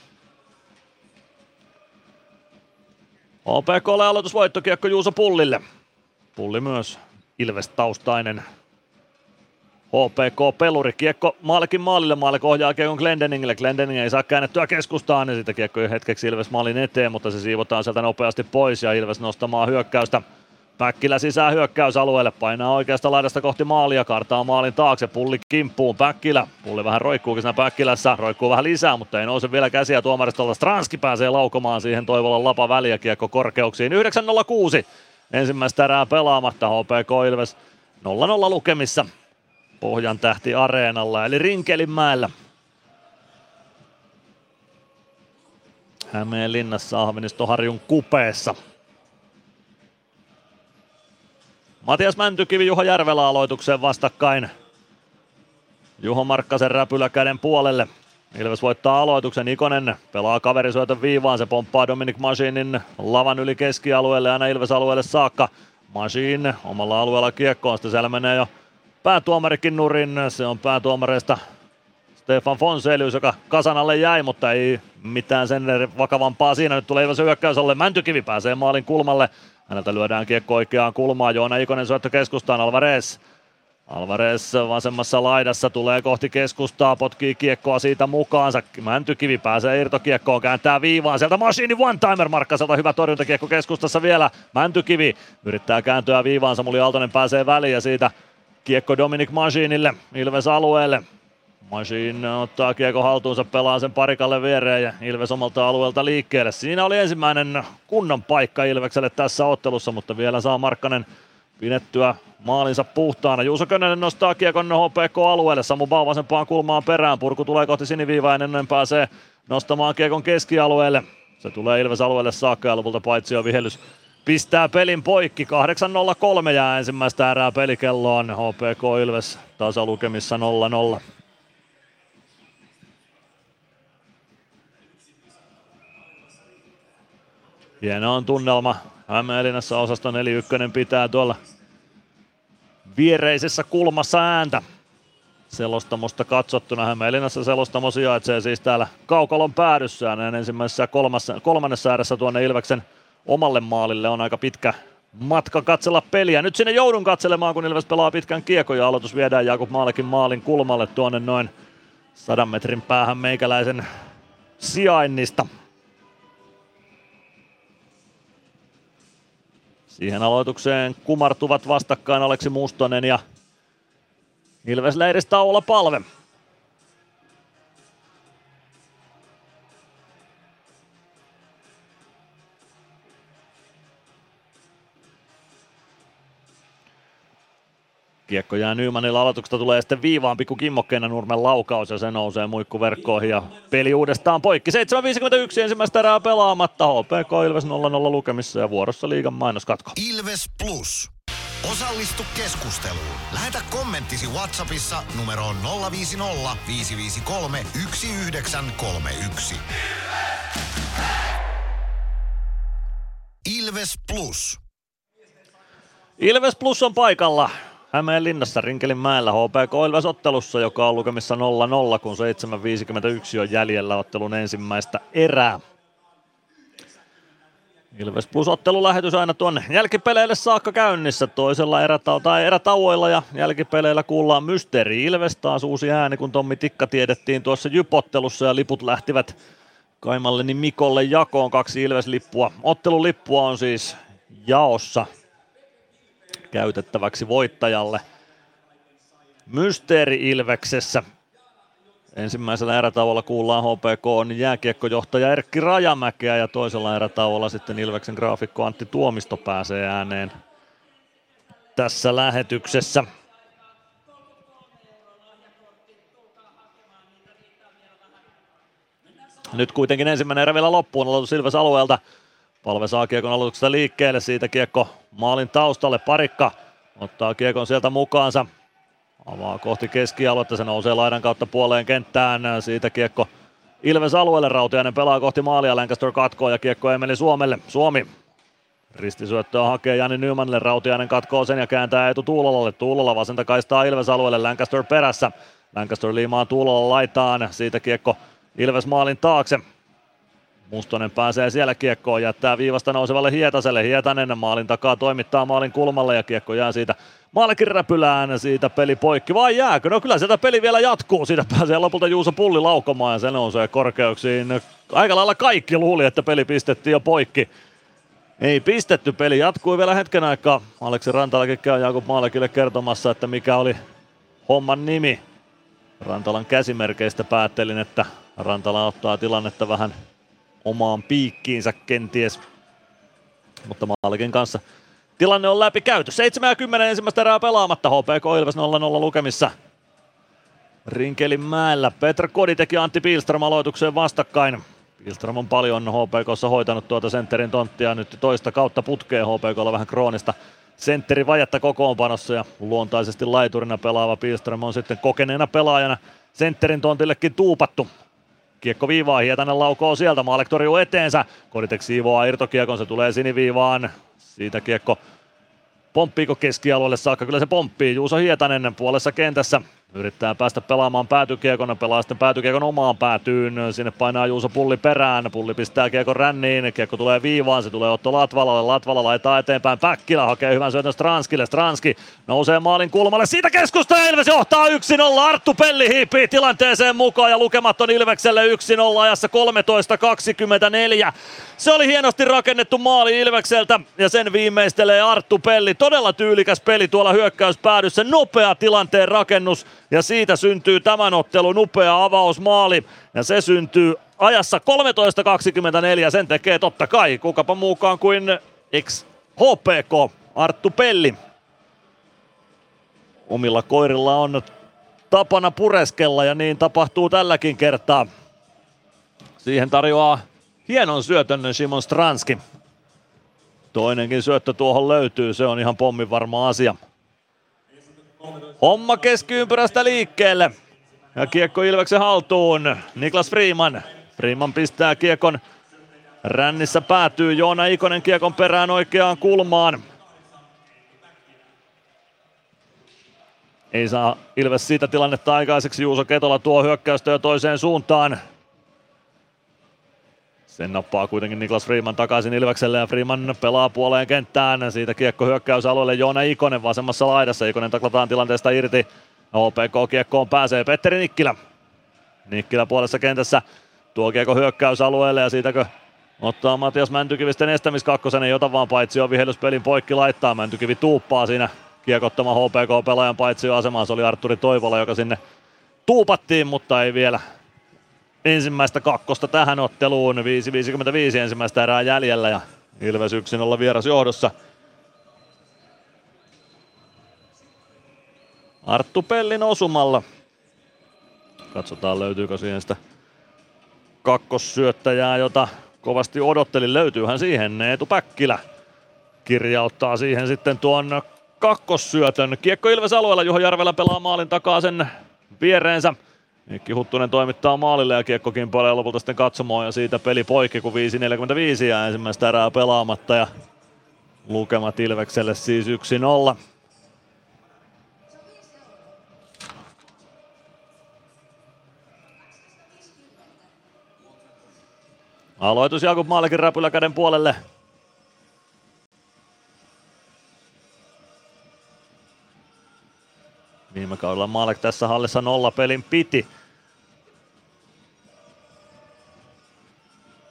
Speaker 6: OPKlle aloitusvoittokiekko Juuso Pullille. Pulli myös Ilves-taustainen HPK-peluri. Kiekko maalikin maalille, maalle ohjaa kiekon Glendeningille. Glendening ei saa käännettyä keskustaan, niin siitä kiekko hetkeksi Ilves maalin eteen, mutta se siivotaan sieltä nopeasti pois ja Ilves nostamaan hyökkäystä. Päkkilä sisään hyökkäysalueelle, painaa oikeasta laidasta kohti maalia, kartaa maalin taakse, pulli kimppuun, Päkkilä, pulli vähän roikkuukin siinä Päkkilässä, roikkuu vähän lisää, mutta ei nouse vielä käsiä tuomaristolla, Stranski pääsee laukomaan siihen Toivolan lapa väliä kiekko korkeuksiin, 9.06 ensimmäistä erää pelaamatta, HPK Ilves 0-0 lukemissa Pohjan tähti areenalla, eli Rinkelinmäellä. Hämeen linnassa Ahvenisto Harjun kupeessa. Matias Mäntykivi Juho Järvelä aloitukseen vastakkain. Juho Markkasen räpylä käden puolelle. Ilves voittaa aloituksen. Ikonen pelaa kaverisyötön viivaan. Se pomppaa Dominic Machinin lavan yli keskialueelle aina Ilves alueelle saakka. Machine omalla alueella kiekkoon. Sitten siellä menee jo päätuomarikin nurin. Se on päätuomareista Stefan Fonselius, joka kasanalle jäi, mutta ei mitään sen vakavampaa siinä. Nyt tulee Ilves hyökkäysalle. Mäntykivi pääsee maalin kulmalle. Häneltä lyödään kiekko oikeaan kulmaan. Joona Ikonen syöttö keskustaan. Alvarez. Alvarez vasemmassa laidassa tulee kohti keskustaa, potkii kiekkoa siitä mukaansa. Mäntykivi pääsee irtokiekkoon, kääntää viivaan. Sieltä Machine one-timer Markkaselta hyvä torjuntakiekko keskustassa vielä. Mäntykivi yrittää kääntyä viivaan. Samuli Aaltonen pääsee väliin ja siitä kiekko Dominic Machinille, Ilves alueelle. Machine ottaa kiekko haltuunsa, pelaa sen parikalle viereen ja Ilves omalta alueelta liikkeelle. Siinä oli ensimmäinen kunnon paikka Ilvekselle tässä ottelussa, mutta vielä saa Markkanen pidettyä maalinsa puhtaana. Juuso Könönen nostaa kiekon HPK-alueelle, Samu Bau vasempaan kulmaan perään. Purku tulee kohti siniviivaa ennen pääsee nostamaan kiekon keskialueelle. Se tulee Ilves alueelle saakka ja lopulta paitsi jo vihellys pistää pelin poikki. 8.03 jää ensimmäistä erää pelikelloon. HPK Ilves tasalukemissa 0-0. Hieno on tunnelma. Hämeenlinnassa osasto 41 pitää tuolla viereisessä kulmassa ääntä. Selostamosta katsottuna Hämeenlinnassa selostamo sijaitsee siis täällä Kaukalon päädyssä. Näin ensimmäisessä kolmassa, kolmannessa ääressä tuonne Ilveksen omalle maalille on aika pitkä matka katsella peliä. Nyt sinne joudun katselemaan, kun Ilves pelaa pitkän kiekon ja aloitus viedään Jakub Maalekin maalin kulmalle tuonne noin sadan metrin päähän meikäläisen sijainnista. Siihen aloitukseen kumartuvat vastakkain Aleksi Mustonen ja Ilves leiristä olla palve. Kiekko jää Nymanilla aloituksesta, tulee sitten viivaan pikku kimmokkeena Nurmen laukaus ja se nousee muikkuverkkoihin ja peli uudestaan poikki. 7.51 ensimmäistä erää pelaamatta, HPK Ilves 0-0 lukemissa ja vuorossa liigan mainoskatko.
Speaker 1: Ilves Plus. Osallistu keskusteluun. Lähetä kommenttisi Whatsappissa numeroon 050 553 1931. Ilves Plus.
Speaker 6: Ilves Plus on paikalla. Hämeenlinnassa Rinkelinmäellä HPK Ilves ottelussa, joka on lukemissa 0-0, kun 7.51 on jäljellä ottelun ensimmäistä erää. Ilves Plus ottelulähetys aina tuonne jälkipeleille saakka käynnissä. Toisella erätau- tai erätauoilla ja jälkipeleillä kuullaan Mysteeri Ilves. Taas uusi ääni, kun Tommi Tikka tiedettiin tuossa jypottelussa ja liput lähtivät Kaimalleni Mikolle jakoon. Kaksi Ilves-lippua. Ottelulippua on siis jaossa käytettäväksi voittajalle. Mysteeri Ilveksessä. Ensimmäisellä erätauolla kuullaan HPK on jääkiekkojohtaja Erkki Rajamäkeä ja toisella erätauolla sitten Ilveksen graafikko Antti Tuomisto pääsee ääneen tässä lähetyksessä. Nyt kuitenkin ensimmäinen erä vielä loppuun aloitus Ilves alueelta. Palve saa kiekon aloituksesta liikkeelle, siitä kiekko maalin taustalle, parikka ottaa kiekon sieltä mukaansa, avaa kohti keskialuetta, se nousee laidan kautta puoleen kenttään, siitä kiekko Ilves alueelle, Rautiainen pelaa kohti maalia, Lancaster katkoo ja kiekko Emeli Suomelle, Suomi Ristisyöttöä hakee Jani Nymanille, Rautiainen katkoo sen ja kääntää etu Tuulolalle. Tuulola vasenta kaistaa Ilves alueelle, Lancaster perässä. Lancaster liimaa tulolla laitaan, siitä kiekko Ilves maalin taakse. Mustonen pääsee siellä kiekkoon, jättää viivasta nousevalle Hietaselle. Hietanen maalin takaa toimittaa maalin kulmalle ja kiekko jää siitä maalikin räpylään. Siitä peli poikki. Vai jääkö? No kyllä sieltä peli vielä jatkuu. Siitä pääsee lopulta Juuso Pulli laukomaan ja se nousee korkeuksiin. Aika lailla kaikki luuli, että peli pistettiin jo poikki. Ei pistetty, peli jatkui vielä hetken aikaa. Aleksi Rantalakin käy Jakub Maalekille kertomassa, että mikä oli homman nimi. Rantalan käsimerkeistä päättelin, että Rantala ottaa tilannetta vähän omaan piikkiinsä kenties. Mutta Maalikin kanssa tilanne on läpi käyty. 70 ensimmäistä erää pelaamatta. HPK Ilves 0-0 lukemissa. Rinkelin mäellä. Petra Kodi teki Antti Pilström aloitukseen vastakkain. Pilström on paljon HPKssa hoitanut tuota sentterin tonttia nyt toista kautta putkeen HPKlla vähän kroonista sentteri vajetta kokoonpanossa ja luontaisesti laiturina pelaava Pilström on sitten kokeneena pelaajana sentterin tontillekin tuupattu. Kiekko viivaa, Hietanen laukoo sieltä, Maalek torjuu eteensä. Koditek siivoaa irtokiekon, se tulee siniviivaan. Siitä kiekko pomppiiko keskialueelle saakka? Kyllä se pomppii. Juuso Hietanen puolessa kentässä. Yrittää päästä pelaamaan päätykiekon, pelaa sitten päätykiekon omaan päätyyn. Sinne painaa Juuso Pulli perään. Pulli pistää kiekon ränniin. Kiekko tulee viivaan, se tulee Otto Latvalalle. Latvala laittaa eteenpäin. Päkkilä hakee hyvän syötön Stranskille. Stranski nousee maalin kulmalle. Siitä keskusta Ilves johtaa 1-0. Arttu Pelli hiipii tilanteeseen mukaan ja lukemat on Ilvekselle 1-0 ajassa 13.24. Se oli hienosti rakennettu maali Ilvekseltä ja sen viimeistelee Arttu Pelli. Todella tyylikäs peli tuolla hyökkäyspäädyssä. Nopea tilanteen rakennus ja siitä syntyy tämän ottelun upea avausmaali ja se syntyy ajassa 13.24. Sen tekee totta kai kukapa muukaan kuin ex HPK Arttu Pelli. Omilla koirilla on tapana pureskella ja niin tapahtuu tälläkin kertaa. Siihen tarjoaa hienon syötön Simon Stranski. Toinenkin syöttö tuohon löytyy, se on ihan pommin varma asia. Homma keskiympyrästä liikkeelle. Ja kiekko Ilveksen haltuun. Niklas Freeman. Freeman pistää kiekon rännissä päätyy. Joona Ikonen kiekon perään oikeaan kulmaan. Ei saa Ilves siitä tilannetta aikaiseksi. Juuso Ketola tuo hyökkäystä jo toiseen suuntaan. Sen nappaa kuitenkin Niklas Freeman takaisin Ilvekselle ja Freeman pelaa puoleen kenttään. Siitä kiekko hyökkäysalueelle Joona Ikonen vasemmassa laidassa. Ikonen taklataan tilanteesta irti. OPK kiekkoon pääsee Petteri Nikkilä. Nikkilä puolessa kentässä tuo kiekko hyökkäysalueelle ja siitäkö ottaa Matias Mäntykivisten estämiskakkosen, ei ota vaan paitsi on vihellyspelin poikki laittaa. Mäntykivi tuuppaa siinä kiekottama HPK-pelaajan paitsi asemaan. Se oli Arturi Toivola, joka sinne tuupattiin, mutta ei vielä ensimmäistä kakkosta tähän otteluun. 5.55 ensimmäistä erää jäljellä ja Ilves 1-0 vieras johdossa. Arttu Pellin osumalla. Katsotaan löytyykö siihen sitä kakkossyöttäjää, jota kovasti odottelin. Löytyyhän siihen Eetu Päkkilä. Kirjauttaa siihen sitten tuon kakkossyötön. Kiekko Ilves alueella, Juho Järvelä pelaa maalin takaa sen viereensä. Mikki Huttunen toimittaa maalille ja kiekko kimpailee lopulta sitten katsomaan ja siitä peli poikki, kun 5.45 ja ensimmäistä erää pelaamatta ja lukemat Ilvekselle siis 1-0. Aloitus Jakub Maalekin räpyläkäden puolelle. Viime kaudella Maalek tässä hallissa nolla pelin piti.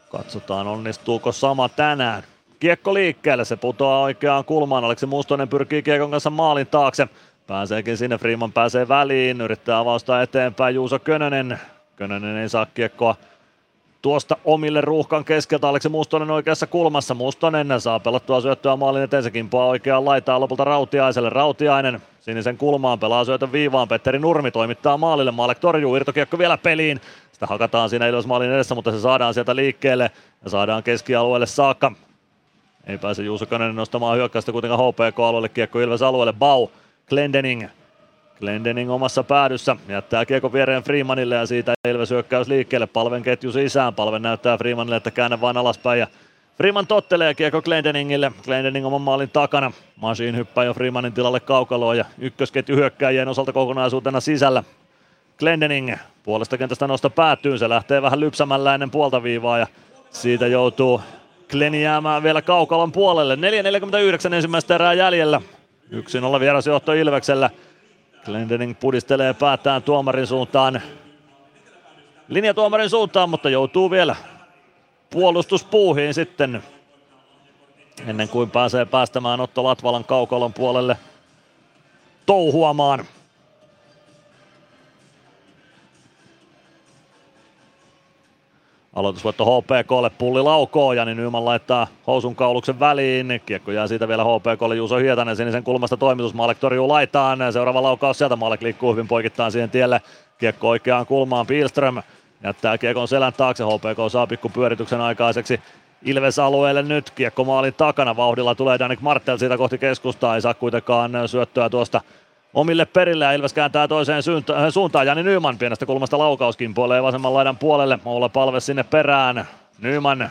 Speaker 6: Katsotaan onnistuuko sama tänään. Kiekko liikkeelle, se putoaa oikeaan kulmaan. Aleksi Mustonen pyrkii kiekon kanssa maalin taakse. Pääseekin sinne, Freeman pääsee väliin, yrittää avausta eteenpäin Juuso Könönen. Könönen ei saa kiekkoa tuosta omille ruuhkan keskeltä. Aleksi Mustonen oikeassa kulmassa. Mustonen saa pelattua syöttöä maalin eteen. Se kimpoaa oikeaan laitaa lopulta Rautiaiselle. Rautiainen sinisen kulmaan pelaa syötön viivaan. Petteri Nurmi toimittaa maalille. Maalek torjuu. Irtokiekko vielä peliin. Sitä hakataan siinä Ilves maalin edessä, mutta se saadaan sieltä liikkeelle ja saadaan keskialueelle saakka. Ei pääse Juuso nostamaan hyökkäystä kuitenkaan HPK-alueelle. Kiekko Ilves alueelle. Bau. Glendening Glendening omassa päädyssä jättää kiekko viereen Freemanille ja siitä Ilves hyökkäys liikkeelle. Palven ketju sisään. Palven näyttää Freemanille, että käännä vain alaspäin ja Freeman tottelee kiekko Glendeningille. Glendening oman maalin takana. Machine hyppää jo Freemanin tilalle kaukaloon ja ykkösketju hyökkääjien osalta kokonaisuutena sisällä. Glendening puolesta kentästä nosta päätyyn. Se lähtee vähän lypsämällä ennen puolta viivaa ja siitä joutuu Gleni jäämään vielä kaukalon puolelle. 4.49 ensimmäistä erää jäljellä. 1-0 vierasjohto Ilveksellä. Glendening pudistelee päätään tuomarin suuntaan. Linjatuomarin suuntaan, mutta joutuu vielä puolustuspuuhiin sitten ennen kuin pääsee päästämään Otto Latvalan kaukalon puolelle touhuamaan. Aloitusvoitto HPKlle, pulli laukoo, Jani Nyman laittaa housun kauluksen väliin. Kiekko jää siitä vielä HPKlle, Juuso Hietanen sinisen kulmasta toimitus, Maalek torjuu laitaan. Seuraava laukaus sieltä, Maalek liikkuu hyvin poikittain siihen tielle. Kiekko oikeaan kulmaan, Pilström jättää kiekon selän taakse, HPK saa pikku pyörityksen aikaiseksi. Ilves alueelle nyt, kiekko maalin takana, vauhdilla tulee Danik Martel siitä kohti keskustaa, ei saa kuitenkaan syöttöä tuosta omille perille ja Ilves kääntää toiseen suuntaan. Jani Nyman pienestä kulmasta laukauskin puolee vasemman laidan puolelle. Olla palve sinne perään. Nyman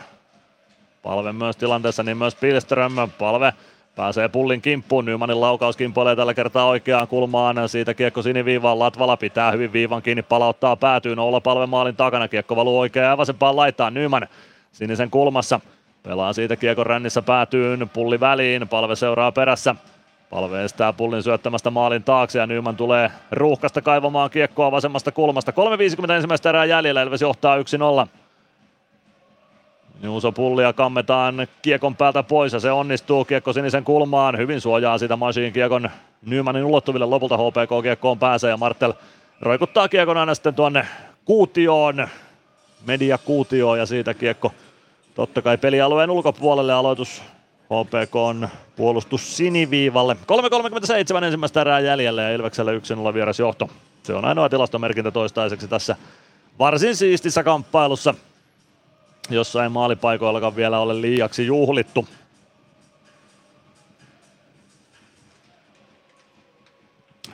Speaker 6: palve myös tilanteessa, niin myös Pilström. Palve pääsee pullin kimppuun. Nymanin laukaus kimpoilee tällä kertaa oikeaan kulmaan. Siitä kiekko siniviivaan. Latvala pitää hyvin viivan kiinni, palauttaa päätyyn. Olla palve maalin takana. Kiekko valuu oikeaan ja vasempaan laitaan. Nyman sinisen kulmassa. Pelaa siitä kiekon rännissä päätyyn, pulli väliin, palve seuraa perässä. Palve estää pullin syöttämästä maalin taakse ja Nyman tulee ruuhkasta kaivamaan kiekkoa vasemmasta kulmasta. 3.50 ensimmäistä erää jäljellä, Elves johtaa 1-0. Juuso pullia kammetaan kiekon päältä pois ja se onnistuu kiekko sinisen kulmaan. Hyvin suojaa sitä Masiin kiekon Nymanin ulottuville. Lopulta HPK kiekkoon pääsee ja Martel roikuttaa kiekon aina sitten tuonne kuutioon. Media kuutioon ja siitä kiekko totta kai pelialueen ulkopuolelle aloitus HPK on puolustus siniviivalle. 3.37 ensimmäistä erää jäljellä ja Ilveksellä 1-0 vieras johto. Se on ainoa tilastomerkintä toistaiseksi tässä varsin siistissä kamppailussa. Jossain maalipaikoillakaan vielä ole liiaksi juhlittu.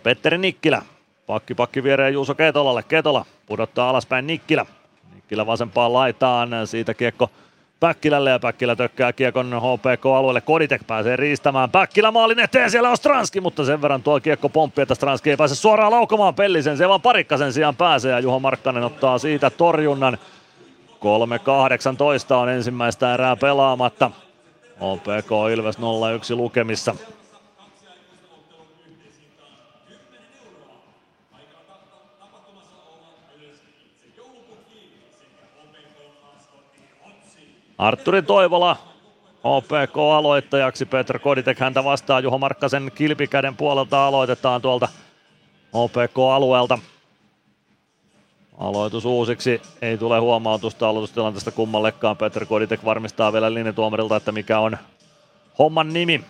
Speaker 6: Petteri Nikkilä. Pakki pakki viereen Juuso Ketolalle. Ketola pudottaa alaspäin Nikkilä. Nikkilä vasempaan laitaan. Siitä kiekko Päkkilälle ja Päkkilä tökkää kiekon HPK-alueelle. Koditek pääsee riistämään. Päkkilä maalin eteen, siellä on Stranski, mutta sen verran tuo kiekko pomppi, että Stranski ei pääse suoraan laukomaan pellisen. Se vaan parikkasen sijaan pääsee ja Juho Markkanen ottaa siitä torjunnan. 3.18 on ensimmäistä erää pelaamatta. HPK Ilves 0-1 lukemissa. Arturi Toivola OPK aloittajaksi, Petr Koditek häntä vastaa Juho Markkasen kilpikäden puolelta aloitetaan tuolta OPK-alueelta. Aloitus uusiksi, ei tule huomautusta aloitustilanteesta kummallekaan. Petr Koditek varmistaa vielä linjatuomarilta, että mikä on homman nimi.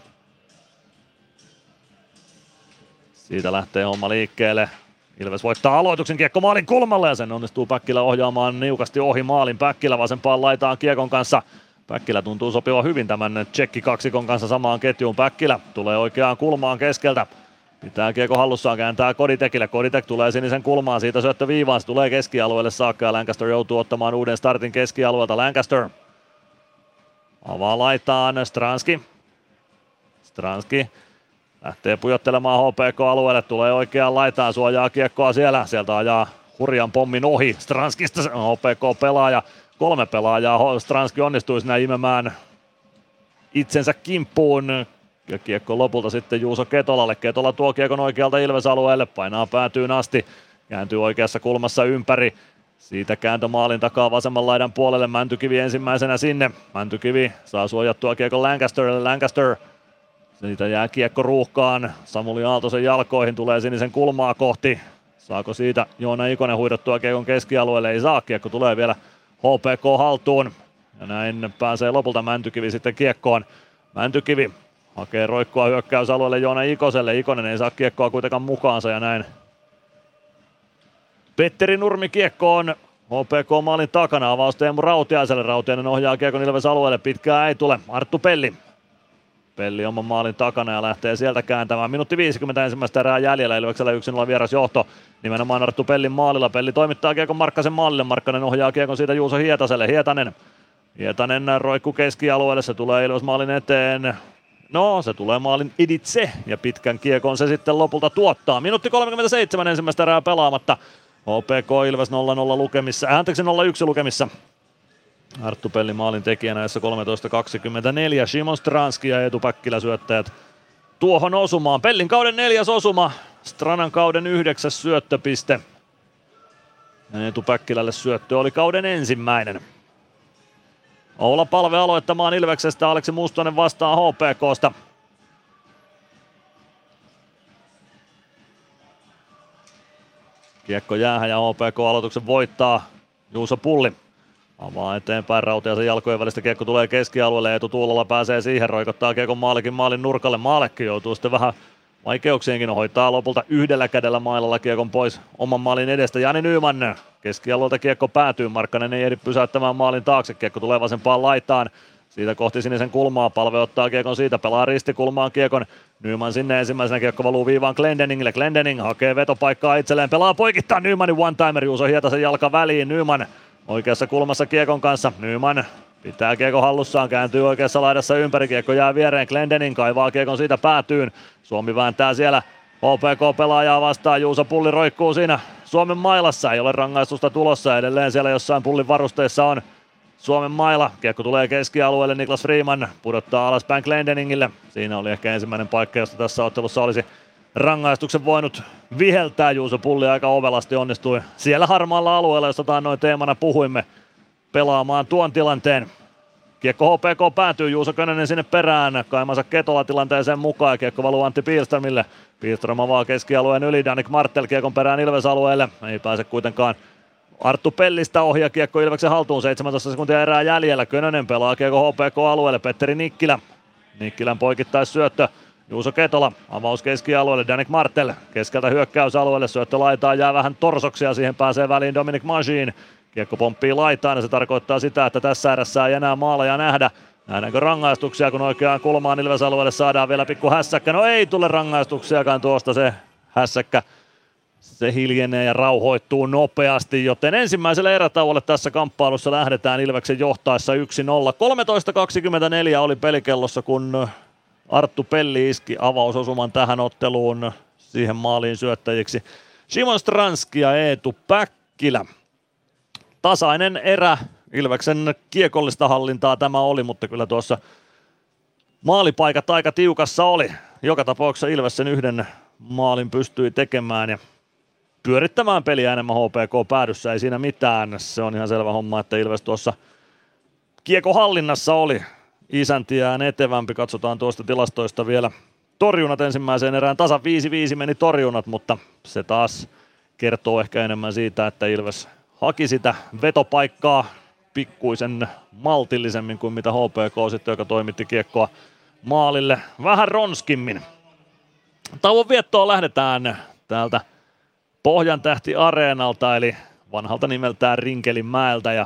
Speaker 6: Siitä lähtee homma liikkeelle. Ilves voittaa aloituksen kiekko maalin kulmalle ja sen onnistuu Päkkilä ohjaamaan niukasti ohi maalin. Päkkilä vasempaan laitaan kiekon kanssa. Päkkilä tuntuu sopiva hyvin tämän tsekki kaksikon kanssa samaan ketjuun. Päkkilä tulee oikeaan kulmaan keskeltä. Pitää kiekko hallussaan, kääntää Koditekille. Koditek tulee sinisen kulmaan, siitä syöttö viivaan, se tulee keskialueelle saakka ja Lancaster joutuu ottamaan uuden startin keskialueelta. Lancaster avaa laitaan Stranski. Stranski Lähtee pujottelemaan HPK-alueelle, tulee oikeaan laitaan, suojaa kiekkoa siellä. Sieltä ajaa hurjan pommin ohi. Stranskista HPK-pelaaja, kolme pelaajaa. Stranski onnistui siinä imemään itsensä kimppuun. Ja kiekko lopulta sitten Juuso Ketolalle. Ketola tuo kiekon oikealta Ilves-alueelle, painaa päätyyn asti. Kääntyy oikeassa kulmassa ympäri. Siitä kääntö maalin takaa vasemman laidan puolelle. Mäntykivi ensimmäisenä sinne. Mäntykivi saa suojattua kiekon Lancasterille. Lancaster siitä jää kiekko ruuhkaan. Samuli Aaltosen jalkoihin tulee sinisen kulmaa kohti. Saako siitä Joona Ikonen huidottua kiekon keskialueelle? Ei saa. Kiekko tulee vielä HPK haltuun. Ja näin pääsee lopulta Mäntykivi sitten kiekkoon. Mäntykivi hakee roikkua hyökkäysalueelle Joona Ikoselle. Ikonen ei saa kiekkoa kuitenkaan mukaansa ja näin. Petteri Nurmi kiekkoon HPK maalin takana avaus Teemu Rautiaiselle. Rautiainen ohjaa kiekon Ilves alueelle. Pitkää ei tule. Arttu Pelli Pelli oman maalin takana ja lähtee sieltä kääntämään. Minuutti 50 ensimmäistä erää jäljellä, Ilveksellä yksin vieras johto. Nimenomaan Arttu Pellin maalilla. Pelli toimittaa kiekon Markkasen maalille. Markkanen ohjaa kiekon siitä Juuso Hietaselle. Hietanen. Hietanen roikku keskialueelle. Se tulee Ilves maalin eteen. No, se tulee maalin iditse ja pitkän kiekon se sitten lopulta tuottaa. Minuutti 37 ensimmäistä erää pelaamatta. HPK Ilves 0-0 lukemissa, anteeksi 0-1 lukemissa. Arttu Pelli maalin tekijänä, jossa 13.24. Simon Stranski ja Eetu Päkkilä syöttäjät tuohon osumaan. Pellin kauden neljäs osuma, Stranan kauden yhdeksäs syöttöpiste. Eetu Päkkilälle syöttö oli kauden ensimmäinen. Oula Palve aloittamaan Ilveksestä, Aleksi Mustonen vastaa HPKsta. Kiekko jäähän ja HPK aloituksen voittaa Juuso Pulli. Avaa eteenpäin sen jalkojen välistä kiekko tulee keskialueelle. Etu Tuulola pääsee siihen, roikottaa kiekon maalikin maalin nurkalle. Maalekki joutuu sitten vähän vaikeuksienkin hoitaa lopulta yhdellä kädellä mailalla kiekon pois oman maalin edestä. Jani Nyman keskialueelta kiekko päätyy. Markkanen ei ehdi pysäyttämään maalin taakse. Kiekko tulee vasempaan laitaan. Siitä kohti sinisen kulmaa. Palve ottaa kiekon siitä. Pelaa ristikulmaan kiekon. Nyman sinne ensimmäisenä kiekko valuu viivaan Glendeningille. Glendening hakee vetopaikkaa itselleen. Pelaa poikittaa Nymanin one-timer. Juuso Hietasen jalka väliin. Nyman oikeassa kulmassa kiekon kanssa. Nyman pitää kiekko hallussaan, kääntyy oikeassa laidassa ympäri, kiekko jää viereen, Glendening kaivaa kiekon siitä päätyyn. Suomi vääntää siellä HPK-pelaajaa vastaan, Juuso Pulli roikkuu siinä Suomen mailassa, ei ole rangaistusta tulossa, edelleen siellä jossain Pullin varusteessa on Suomen maila. Kiekko tulee keskialueelle, Niklas Freeman pudottaa alaspäin Glendeningille. Siinä oli ehkä ensimmäinen paikka, josta tässä ottelussa olisi rangaistuksen voinut viheltää. Juuso Pulli aika ovelasti onnistui siellä harmaalla alueella, josta noin teemana puhuimme, pelaamaan tuon tilanteen. Kiekko HPK päätyy, Juuso Könönen sinne perään, kaimansa Ketola tilanteeseen mukaan, kiekko valuu Antti Pielströmille. Pielström avaa keskialueen yli, Danik Martel kiekon perään Ilves-alueelle, ei pääse kuitenkaan Arttu Pellistä ohjaa kiekko Ilveksen haltuun, 17 sekuntia erää jäljellä. Könönen pelaa kiekko HPK-alueelle, Petteri Nikkilä. Nikkilän poikittais syöttö Juuso Ketola, avaus keskialueelle, Danik Martel keskeltä hyökkäysalueelle, syöttö laitaan, jää vähän torsoksia, siihen pääsee väliin Dominic Magin. Kiekko pomppii laitaan ja se tarkoittaa sitä, että tässä erässä ei enää maaleja nähdä. Nähdäänkö rangaistuksia, kun oikeaan kulmaan Ilves-alueelle saadaan vielä pikku hässäkkä? No ei tule rangaistuksiakaan tuosta se hässäkkä. Se hiljenee ja rauhoittuu nopeasti, joten ensimmäiselle erätauolle tässä kamppailussa lähdetään Ilveksen johtaessa 1-0. 13.24 oli pelikellossa, kun Arttu Pelli iski avausosuman tähän otteluun siihen maaliin syöttäjiksi. Simon Stranski ja Eetu Päkkilä. Tasainen erä. Ilveksen kiekollista hallintaa tämä oli, mutta kyllä tuossa maalipaikat aika tiukassa oli. Joka tapauksessa Ilves sen yhden maalin pystyi tekemään ja pyörittämään peliä enemmän HPK päädyssä, ei siinä mitään. Se on ihan selvä homma, että Ilves tuossa kiekohallinnassa oli isäntiään etevämpi. Katsotaan tuosta tilastoista vielä torjunat ensimmäiseen erään. Tasa 5-5 meni torjunat, mutta se taas kertoo ehkä enemmän siitä, että Ilves haki sitä vetopaikkaa pikkuisen maltillisemmin kuin mitä HPK sitten, joka toimitti kiekkoa maalille vähän ronskimmin. Tauon viettoon lähdetään täältä Pohjan tähti Areenalta, eli vanhalta nimeltään Rinkelinmäeltä ja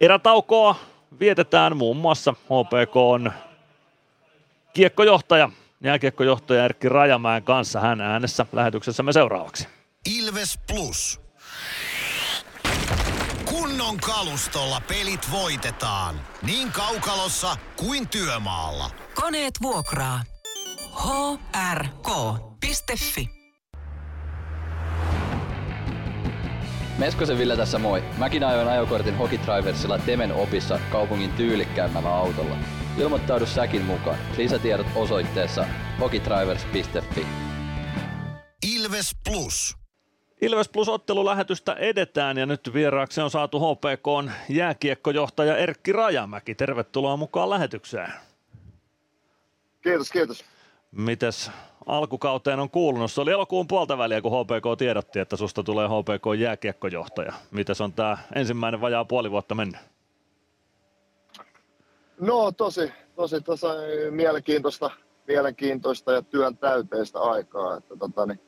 Speaker 6: erätaukoa vietetään muun muassa HPK on kiekkojohtaja, jääkiekkojohtaja Erkki Rajamäen kanssa. Hän äänessä lähetyksessämme seuraavaksi.
Speaker 1: Ilves Plus. Kunnon kalustolla pelit voitetaan. Niin kaukalossa kuin työmaalla.
Speaker 15: Koneet vuokraa. hrk.fi
Speaker 7: Meskosen Ville tässä moi. Mäkin ajoin ajokortin Hokitriversilla Temen opissa kaupungin tyylikkäämmällä autolla. Ilmoittaudu säkin mukaan. Lisätiedot osoitteessa hokitrivers.fi.
Speaker 1: Ilves Plus.
Speaker 6: Ilves Plus ottelulähetystä edetään ja nyt vieraaksi on saatu HPK jääkiekkojohtaja Erkki Rajamäki. Tervetuloa mukaan lähetykseen.
Speaker 16: Kiitos, kiitos.
Speaker 6: Mites alkukauteen on kuulunut? Se oli elokuun puolta väliä, kun HPK tiedotti, että susta tulee HPK jääkiekkojohtaja. Mites on tämä ensimmäinen vajaa puoli vuotta mennyt?
Speaker 16: No tosi, tosi, tosi mielenkiintoista, mielenkiintoista ja työn täyteistä aikaa. Että tota, niin,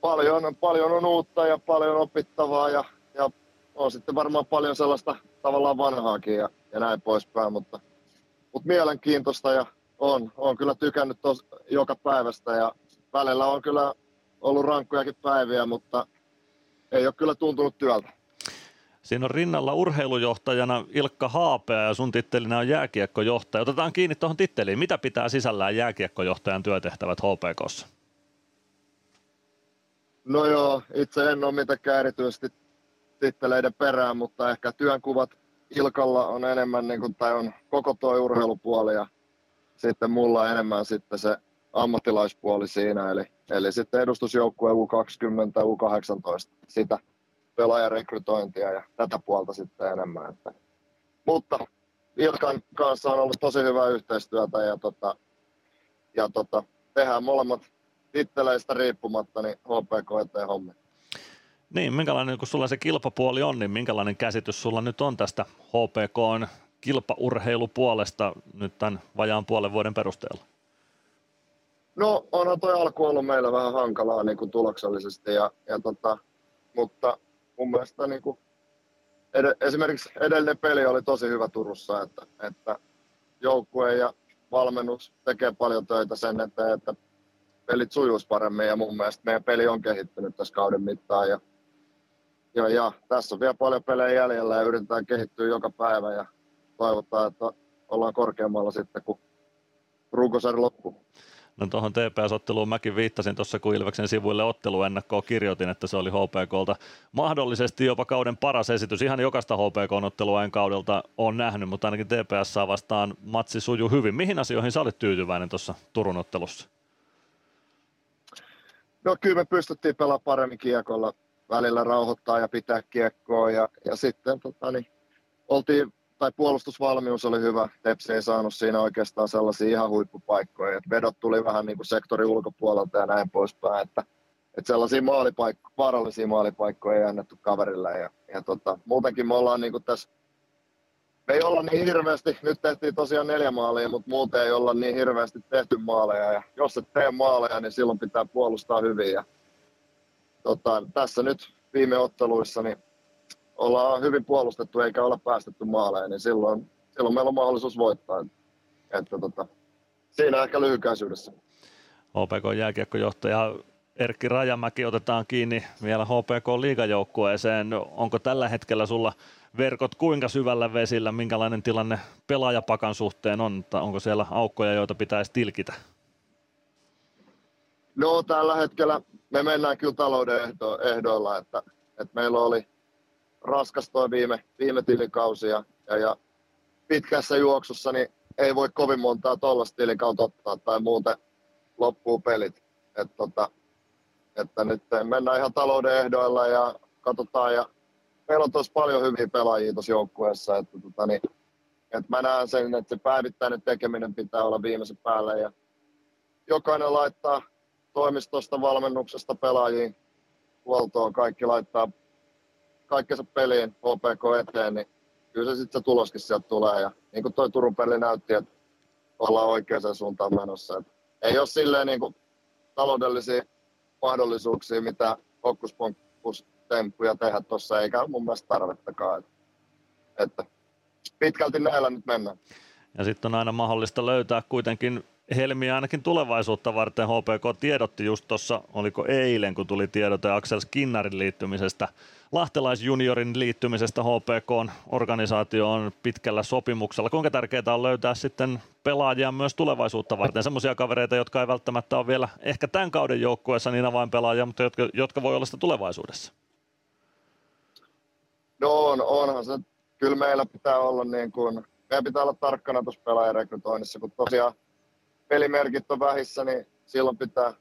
Speaker 16: paljon, paljon on uutta ja paljon opittavaa ja, ja on sitten varmaan paljon sellaista tavallaan vanhaakin ja, ja näin poispäin, mutta, mutta mielenkiintoista ja on, on kyllä tykännyt tos, joka päivästä ja välillä on kyllä ollut rankkojakin päiviä, mutta ei ole kyllä tuntunut työltä.
Speaker 6: Siinä on rinnalla urheilujohtajana Ilkka Haapea ja sun tittelinä on jääkiekkojohtaja. Otetaan kiinni tuohon titteliin. Mitä pitää sisällään jääkiekkojohtajan työtehtävät HPKssa?
Speaker 16: No joo, itse en ole mitenkään erityisesti titteleiden perään, mutta ehkä työnkuvat Ilkalla on enemmän, niin kuin, tai on koko tuo urheilupuoli ja sitten mulla enemmän sitten se ammattilaispuoli siinä, eli, eli sitten edustusjoukkue U20, U18, sitä pelaajarekrytointia ja tätä puolta sitten enemmän. Että. Mutta Ilkan kanssa on ollut tosi hyvää yhteistyötä ja, tota, ja tota, tehdään molemmat titteleistä riippumatta niin HPK eteen hommi.
Speaker 6: Niin, minkälainen, kun sulla se kilpapuoli on, niin minkälainen käsitys sulla nyt on tästä HPK kilpaurheilupuolesta nyt tämän vajaan puolen vuoden perusteella?
Speaker 16: No onhan toi alku ollut meillä vähän hankalaa niin kuin tuloksellisesti, ja, ja tota, mutta mun mielestä niin kuin ed- esimerkiksi edellinen peli oli tosi hyvä Turussa, että, että joukkue ja valmennus tekee paljon töitä sen eteen, että pelit sujuisi paremmin ja mun mielestä meidän peli on kehittynyt tässä kauden mittaan ja, ja, ja tässä on vielä paljon pelejä jäljellä ja yritetään kehittyä joka päivä ja toivotaan, että ollaan korkeammalla sitten, kun runkosarja loppuu.
Speaker 6: No tuohon TPS-otteluun mäkin viittasin tuossa, kun Ilveksen sivuille otteluennakkoa kirjoitin, että se oli HPKlta mahdollisesti jopa kauden paras esitys. Ihan jokaista HPK-ottelua en kaudelta on nähnyt, mutta ainakin TPS saa vastaan matsi suju hyvin. Mihin asioihin sä olit tyytyväinen tuossa Turun ottelussa?
Speaker 16: No kyllä me pystyttiin pelaamaan paremmin kiekolla, välillä rauhoittaa ja pitää kiekkoa ja, ja sitten tota, niin, oltiin tai puolustusvalmius oli hyvä. Tepsi ei saanut siinä oikeastaan sellaisia ihan huippupaikkoja. Et vedot tuli vähän niin kuin sektorin ulkopuolelta ja näin poispäin. Että, että sellaisia maalipaikkoja, vaarallisia maalipaikkoja ei annettu kaverille. Ja, ja tota, muutenkin me ollaan niin kuin tässä me ei olla niin hirveästi, nyt tehtiin tosiaan neljä maalia, mutta muuten ei olla niin hirveästi tehty maaleja. Ja jos et tee maaleja, niin silloin pitää puolustaa hyvin. Ja, tota, tässä nyt viime otteluissa niin ollaan hyvin puolustettu eikä olla päästetty maaleen, niin silloin, silloin meillä on mahdollisuus voittaa. Että, tota, siinä ehkä lyhykäisyydessä.
Speaker 6: HPK jääkiekkojohtaja Erkki Rajamäki otetaan kiinni vielä HPK liigajoukkueeseen. Onko tällä hetkellä sulla verkot kuinka syvällä vesillä, minkälainen tilanne pelaajapakan suhteen on, onko siellä aukkoja, joita pitäisi tilkitä?
Speaker 16: No tällä hetkellä me mennään kyllä talouden ehdoilla, että, että meillä oli raskas tuo viime, viime tilikausi ja, ja, ja pitkässä juoksussa niin ei voi kovin montaa tuollaista tilikautta ottaa tai muuten loppuu pelit. Et tota, että nyt mennään ihan talouden ehdoilla ja katsotaan. Ja meillä on tosi paljon hyviä pelaajia tuossa joukkueessa, että, tota, niin, että mä näen sen, että se päivittäinen tekeminen pitää olla viimeisen päälle. Ja jokainen laittaa toimistosta, valmennuksesta pelaajiin huoltoon, kaikki laittaa kaikkensa peliin HPK eteen, niin kyllä se sitten se tuloskin sieltä tulee. Ja niin kuin toi Turun peli näytti, että ollaan oikeaan suuntaan menossa. Et ei ole silleen niin kuin taloudellisia mahdollisuuksia, mitä hokkuspokkus-temppuja tehdä tuossa, eikä mun mielestä tarvettakaan. Että pitkälti näillä nyt mennään.
Speaker 6: Ja sitten on aina mahdollista löytää kuitenkin helmiä ainakin tulevaisuutta varten. HPK tiedotti just tuossa, oliko eilen, kun tuli tiedote Axel Skinnarin liittymisestä, lahtelaisjuniorin liittymisestä HPK organisaatioon pitkällä sopimuksella. Kuinka tärkeää on löytää sitten pelaajia myös tulevaisuutta varten, semmoisia kavereita, jotka ei välttämättä ole vielä ehkä tämän kauden joukkueessa niin avainpelaajia, mutta jotka, jotka voi olla sitä tulevaisuudessa?
Speaker 16: No on, onhan se. Kyllä meillä pitää olla niin kuin, meidän pitää olla tarkkana tuossa pelaajarekrytoinnissa, kun tosiaan pelimerkit on vähissä, niin silloin pitää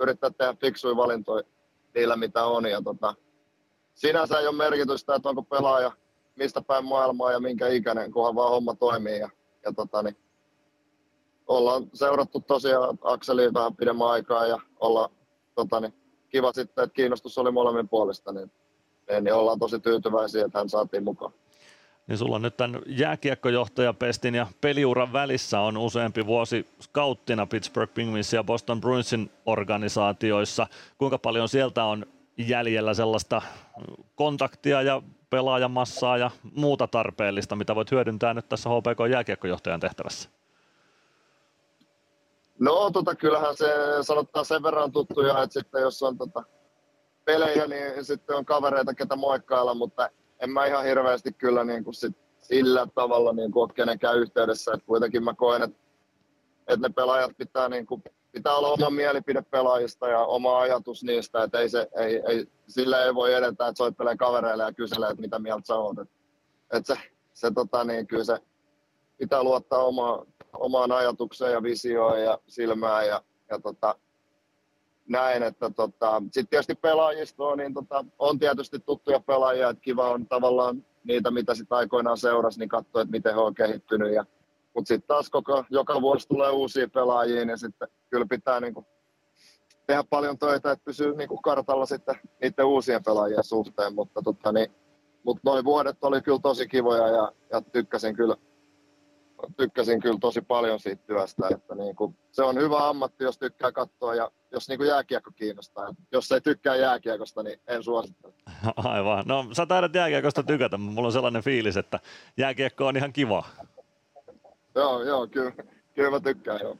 Speaker 16: yrittää tehdä fiksuja valintoja niillä, mitä on. Ja tota, sinänsä ei ole merkitystä, että onko pelaaja mistä päin maailmaa ja minkä ikäinen, kunhan vaan homma toimii. Ja, ja tota, niin, ollaan seurattu tosiaan Akseliin vähän pidemmän aikaa ja olla tota, niin, kiva sitten, että kiinnostus oli molemmin puolesta, niin, niin ollaan tosi tyytyväisiä, että hän saatiin mukaan
Speaker 6: niin sulla nyt tämän jääkiekkojohtajapestin ja peliuran välissä on useampi vuosi skauttina Pittsburgh Penguins ja Boston Bruinsin organisaatioissa. Kuinka paljon sieltä on jäljellä sellaista kontaktia ja pelaajamassaa ja muuta tarpeellista, mitä voit hyödyntää nyt tässä HPK jääkiekkojohtajan tehtävässä?
Speaker 16: No tota, kyllähän se sanottaa sen verran tuttuja, että sitten jos on tota, pelejä, niin sitten on kavereita, ketä moikkailla, mutta en mä ihan hirveästi kyllä niin kuin sit sillä tavalla niin kuin ole kenenkään yhteydessä. Et kuitenkin mä koen, että, että ne pelaajat pitää niin kuin pitää olla oma mielipide pelaajista ja oma ajatus niistä, että ei se, ei, ei, sillä ei voi edetä, että soittelee kavereille ja kyselee, että mitä mieltä sä oot. Että, että se, se, tota, niin, kyllä se pitää luottaa oma, omaan ajatukseen ja visioon ja silmään ja, ja tota, näin, että tota, sitten tietysti pelaajistoa, niin tota, on tietysti tuttuja pelaajia, että kiva on tavallaan niitä, mitä sitten aikoinaan seurasi, niin katsoa, että miten he on kehittynyt. Ja, mutta sitten taas koko, joka vuosi tulee uusia pelaajia, niin sitten kyllä pitää niin kuin, tehdä paljon töitä, että pysyy niin kuin kartalla sitten niiden uusien pelaajien suhteen, mutta tota, niin, mutta noin vuodet oli kyllä tosi kivoja ja, ja tykkäsin kyllä tykkäsin kyllä tosi paljon siitä työstä, että niin kuin, se on hyvä ammatti, jos tykkää katsoa ja jos niin kuin jääkiekko kiinnostaa. Jos ei tykkää jääkiekosta, niin en suosittele. (laughs)
Speaker 6: Aivan. No sä taidat jääkiekosta tykätä, mutta mulla on sellainen fiilis, että jääkiekko on ihan kiva.
Speaker 16: Joo, joo, kyllä, kyllä mä tykkään, joo.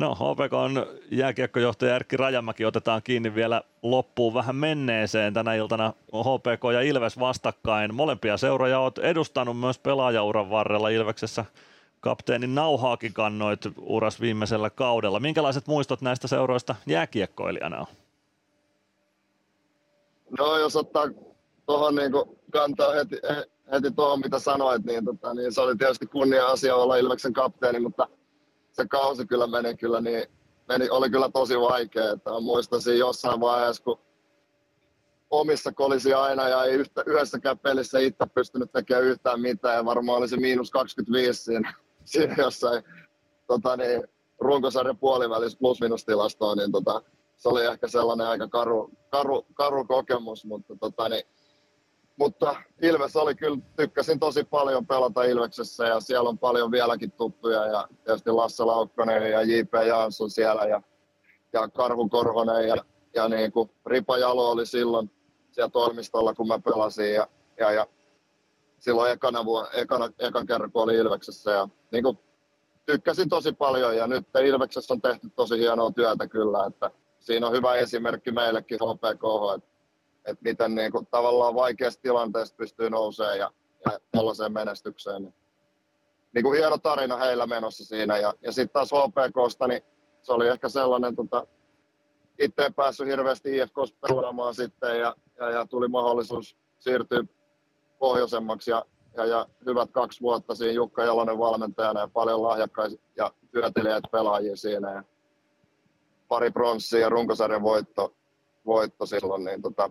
Speaker 6: No, HPK on jääkiekkojohtaja Erkki Rajamäki. Otetaan kiinni vielä loppuun vähän menneeseen. Tänä iltana HPK ja Ilves vastakkain. Molempia seuroja olet edustanut myös pelaajauran varrella Ilveksessä kapteenin nauhaakin kannoit uras viimeisellä kaudella. Minkälaiset muistot näistä seuroista jääkiekkoilijana on?
Speaker 16: No jos ottaa tuohon niin kantaa heti, heti tuohon, mitä sanoit, niin, tota, niin se oli tietysti kunnia asia olla Ilveksen kapteeni, mutta se kausi kyllä meni kyllä niin, meni, oli kyllä tosi vaikea. Että muistan siinä jossain vaiheessa, kun omissa kolisi aina ja ei yhtä, yhdessäkään pelissä itse pystynyt tekemään yhtään mitään ja varmaan oli se miinus 25 siinä siinä jossain tota niin, runkosarjan puolivälissä plus tilastoa, niin tota, se oli ehkä sellainen aika karu, karu, karu kokemus, mutta, tota, niin, mutta Ilves oli kyllä, tykkäsin tosi paljon pelata Ilveksessä ja siellä on paljon vieläkin tuttuja ja tietysti Lasse Laukkonen ja J.P. Jansson siellä ja, ja Karhu Korhonen ja, ja niin kuin Ripa Jalo oli silloin siellä toimistolla, kun mä pelasin ja, ja, ja silloin ekana, vuonna, ekana, ekan kerran, kun oli Ilveksessä. Ja, niin kuin, tykkäsin tosi paljon ja nyt Ilveksessä on tehty tosi hienoa työtä kyllä, että siinä on hyvä esimerkki meillekin HPK, että, että miten niin kuin, tavallaan vaikeasta tilanteesta pystyy nousemaan ja, ja tällaiseen menestykseen. Niin, niin kuin hieno tarina heillä menossa siinä ja, ja sitten taas HPKsta, niin se oli ehkä sellainen, tota, itse en päässyt hirveästi IFKssa pelaamaan sitten ja, ja, ja tuli mahdollisuus siirtyä pohjoisemmaksi ja, ja, ja hyvät kaksi vuotta siinä Jukka Jalonen valmentajana ja paljon lahjakkaita ja työtelijät pelaajia siinä. Ja pari pronssia ja runkosarjan voitto, voitto silloin, niin tota,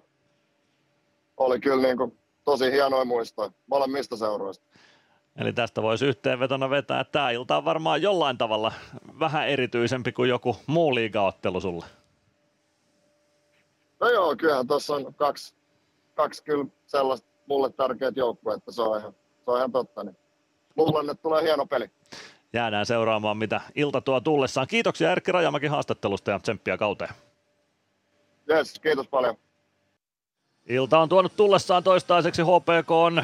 Speaker 16: oli kyllä niin kuin tosi hienoja muistoja molemmista seuroista.
Speaker 6: Eli tästä voisi yhteenvetona vetää, että tämä ilta on varmaan jollain tavalla vähän erityisempi kuin joku muu liigaottelu sulle.
Speaker 16: No joo, kyllähän tuossa on kaksi, kaksi kyllä sellaista mulle tärkeät joukkueet, että se on ihan, se on ihan totta. Niin luulen, että tulee hieno peli.
Speaker 6: Jäädään seuraamaan, mitä ilta tuo tullessaan. Kiitoksia Erkki Rajamäki haastattelusta ja tsemppiä kauteen.
Speaker 16: Yes, kiitos paljon.
Speaker 6: Ilta on tuonut tullessaan toistaiseksi HPK on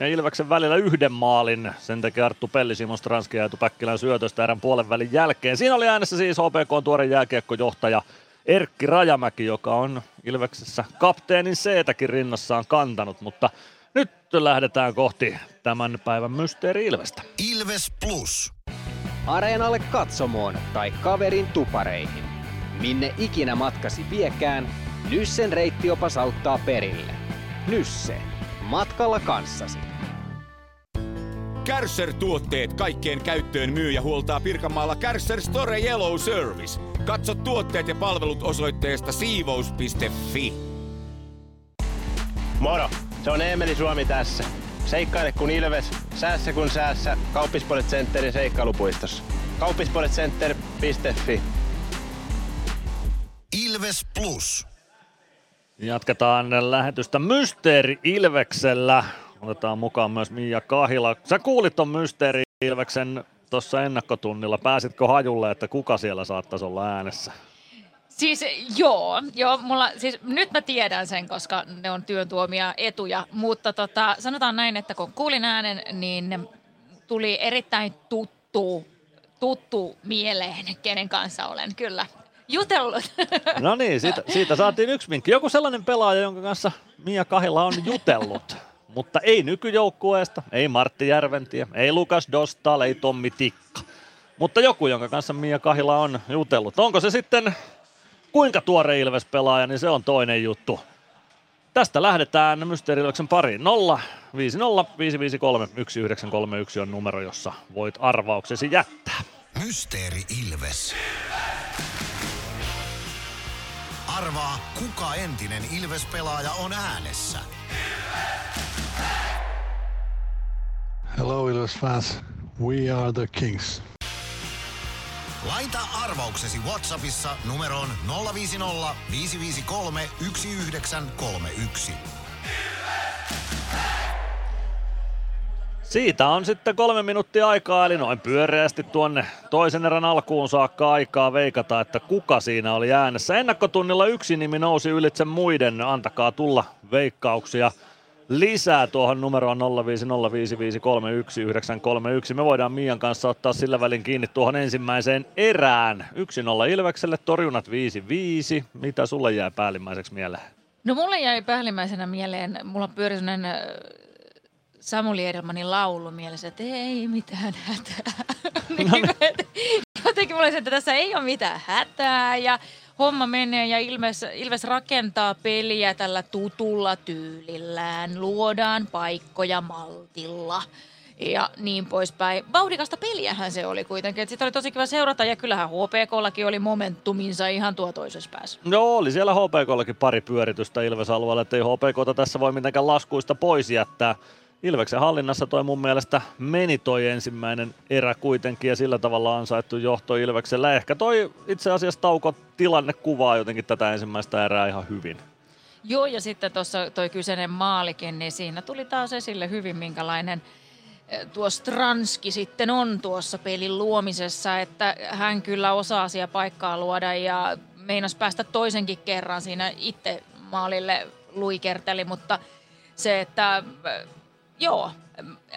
Speaker 6: ja Ilveksen välillä yhden maalin. Sen tekee Arttu Pelli, Simon Stranski ja Päkkilän syötöstä erän puolen välin jälkeen. Siinä oli äänessä siis HPK on tuore jääkiekkojohtaja Erkki Rajamäki, joka on Ilveksessä kapteenin seetäkin rinnassaan kantanut, mutta nyt lähdetään kohti tämän päivän mysteeri Ilvestä.
Speaker 1: Ilves Plus.
Speaker 4: Areenalle katsomoon tai kaverin tupareihin. Minne ikinä matkasi viekään, Nyssen reittiopas auttaa perille. Nysse. Matkalla kanssasi.
Speaker 8: Kärsser-tuotteet kaikkeen käyttöön myy ja huoltaa Pirkanmaalla Kärsser Store Yellow Service. Katso tuotteet ja palvelut osoitteesta siivous.fi.
Speaker 5: Moro, se on Eemeli Suomi tässä. Seikkaile kun ilves, säässä kun säässä. Kauppispoilet Centerin seikkailupuistossa. Kauppispoiletcenter.fi
Speaker 1: Ilves Plus.
Speaker 6: Jatketaan lähetystä Mysteeri Ilveksellä. Otetaan mukaan myös Mia Kahila. Sä kuulit ton Mysteeri Ilveksen tuossa ennakkotunnilla. Pääsitkö hajulle, että kuka siellä saattaisi olla äänessä?
Speaker 2: Siis joo, joo mulla, siis nyt mä tiedän sen, koska ne on työn tuomia etuja, mutta tota, sanotaan näin, että kun kuulin äänen, niin tuli erittäin tuttu, tuttu mieleen, kenen kanssa olen kyllä jutellut. (laughs)
Speaker 6: No niin, siitä, siitä saatiin yksi vinkki. Joku sellainen pelaaja, jonka kanssa Mia Kahila on jutellut, mutta ei nykyjoukkueesta, ei Martti Järventie, ei Lukas Dostal, ei Tommi Tikka, mutta joku, jonka kanssa Mia Kahila on jutellut. Onko se sitten kuinka tuore Ilves-pelaaja, niin se on toinen juttu. Tästä lähdetään Mysteerilöksen pariin. 0 5 0 5 5 3 1 9 3 1 on numero, jossa voit arvauksesi jättää.
Speaker 1: Mysteeri Ilves. Arvaa, kuka entinen Ilves-pelaaja on äänessä.
Speaker 10: Hello, Ilves fans. We are the Kings.
Speaker 1: Laita arvauksesi Whatsappissa numeroon 050 553 1931.
Speaker 6: Siitä on sitten kolme minuuttia aikaa, eli noin pyöreästi tuonne toisen erän alkuun saakka aikaa veikata, että kuka siinä oli äänessä. Ennakkotunnilla yksi nimi nousi ylitse muiden, antakaa tulla veikkauksia lisää tuohon numeroon 0505531931. Me voidaan Mian kanssa ottaa sillä välin kiinni tuohon ensimmäiseen erään. 1-0 Ilvekselle, torjunat 5-5. Mitä sulle jäi päällimmäiseksi mieleen?
Speaker 2: No mulle jäi päällimmäisenä mieleen, mulla pyöri sellainen äh, Samuli Edelmanin laulu mielessä, että ei mitään hätää. (laughs) niin, et, jotenkin mulla se, että tässä ei ole mitään hätää ja homma menee ja Ilves, Ilves rakentaa peliä tällä tutulla tyylillään. Luodaan paikkoja maltilla ja niin poispäin. Vauhdikasta peliähän se oli kuitenkin. että Sitä oli tosi kiva seurata ja kyllähän HPKllakin oli momentuminsa ihan tuo toisessa päässä.
Speaker 6: No oli siellä HPKllakin pari pyöritystä Ilves-alueella, ettei HPKta tässä voi mitenkään laskuista pois jättää. Ilveksen hallinnassa toi mun mielestä meni toi ensimmäinen erä kuitenkin ja sillä tavalla ansaittu johto Ilveksellä. Ehkä toi itse asiassa tauko tilanne kuvaa jotenkin tätä ensimmäistä erää ihan hyvin.
Speaker 2: Joo, ja sitten tuossa toi kyseinen maalikin, niin siinä tuli taas esille hyvin, minkälainen eh, tuo Stranski sitten on tuossa pelin luomisessa, että hän kyllä osaa siellä paikkaa luoda ja meinas päästä toisenkin kerran siinä itse maalille luikerteli, mutta se, että eh, Joo.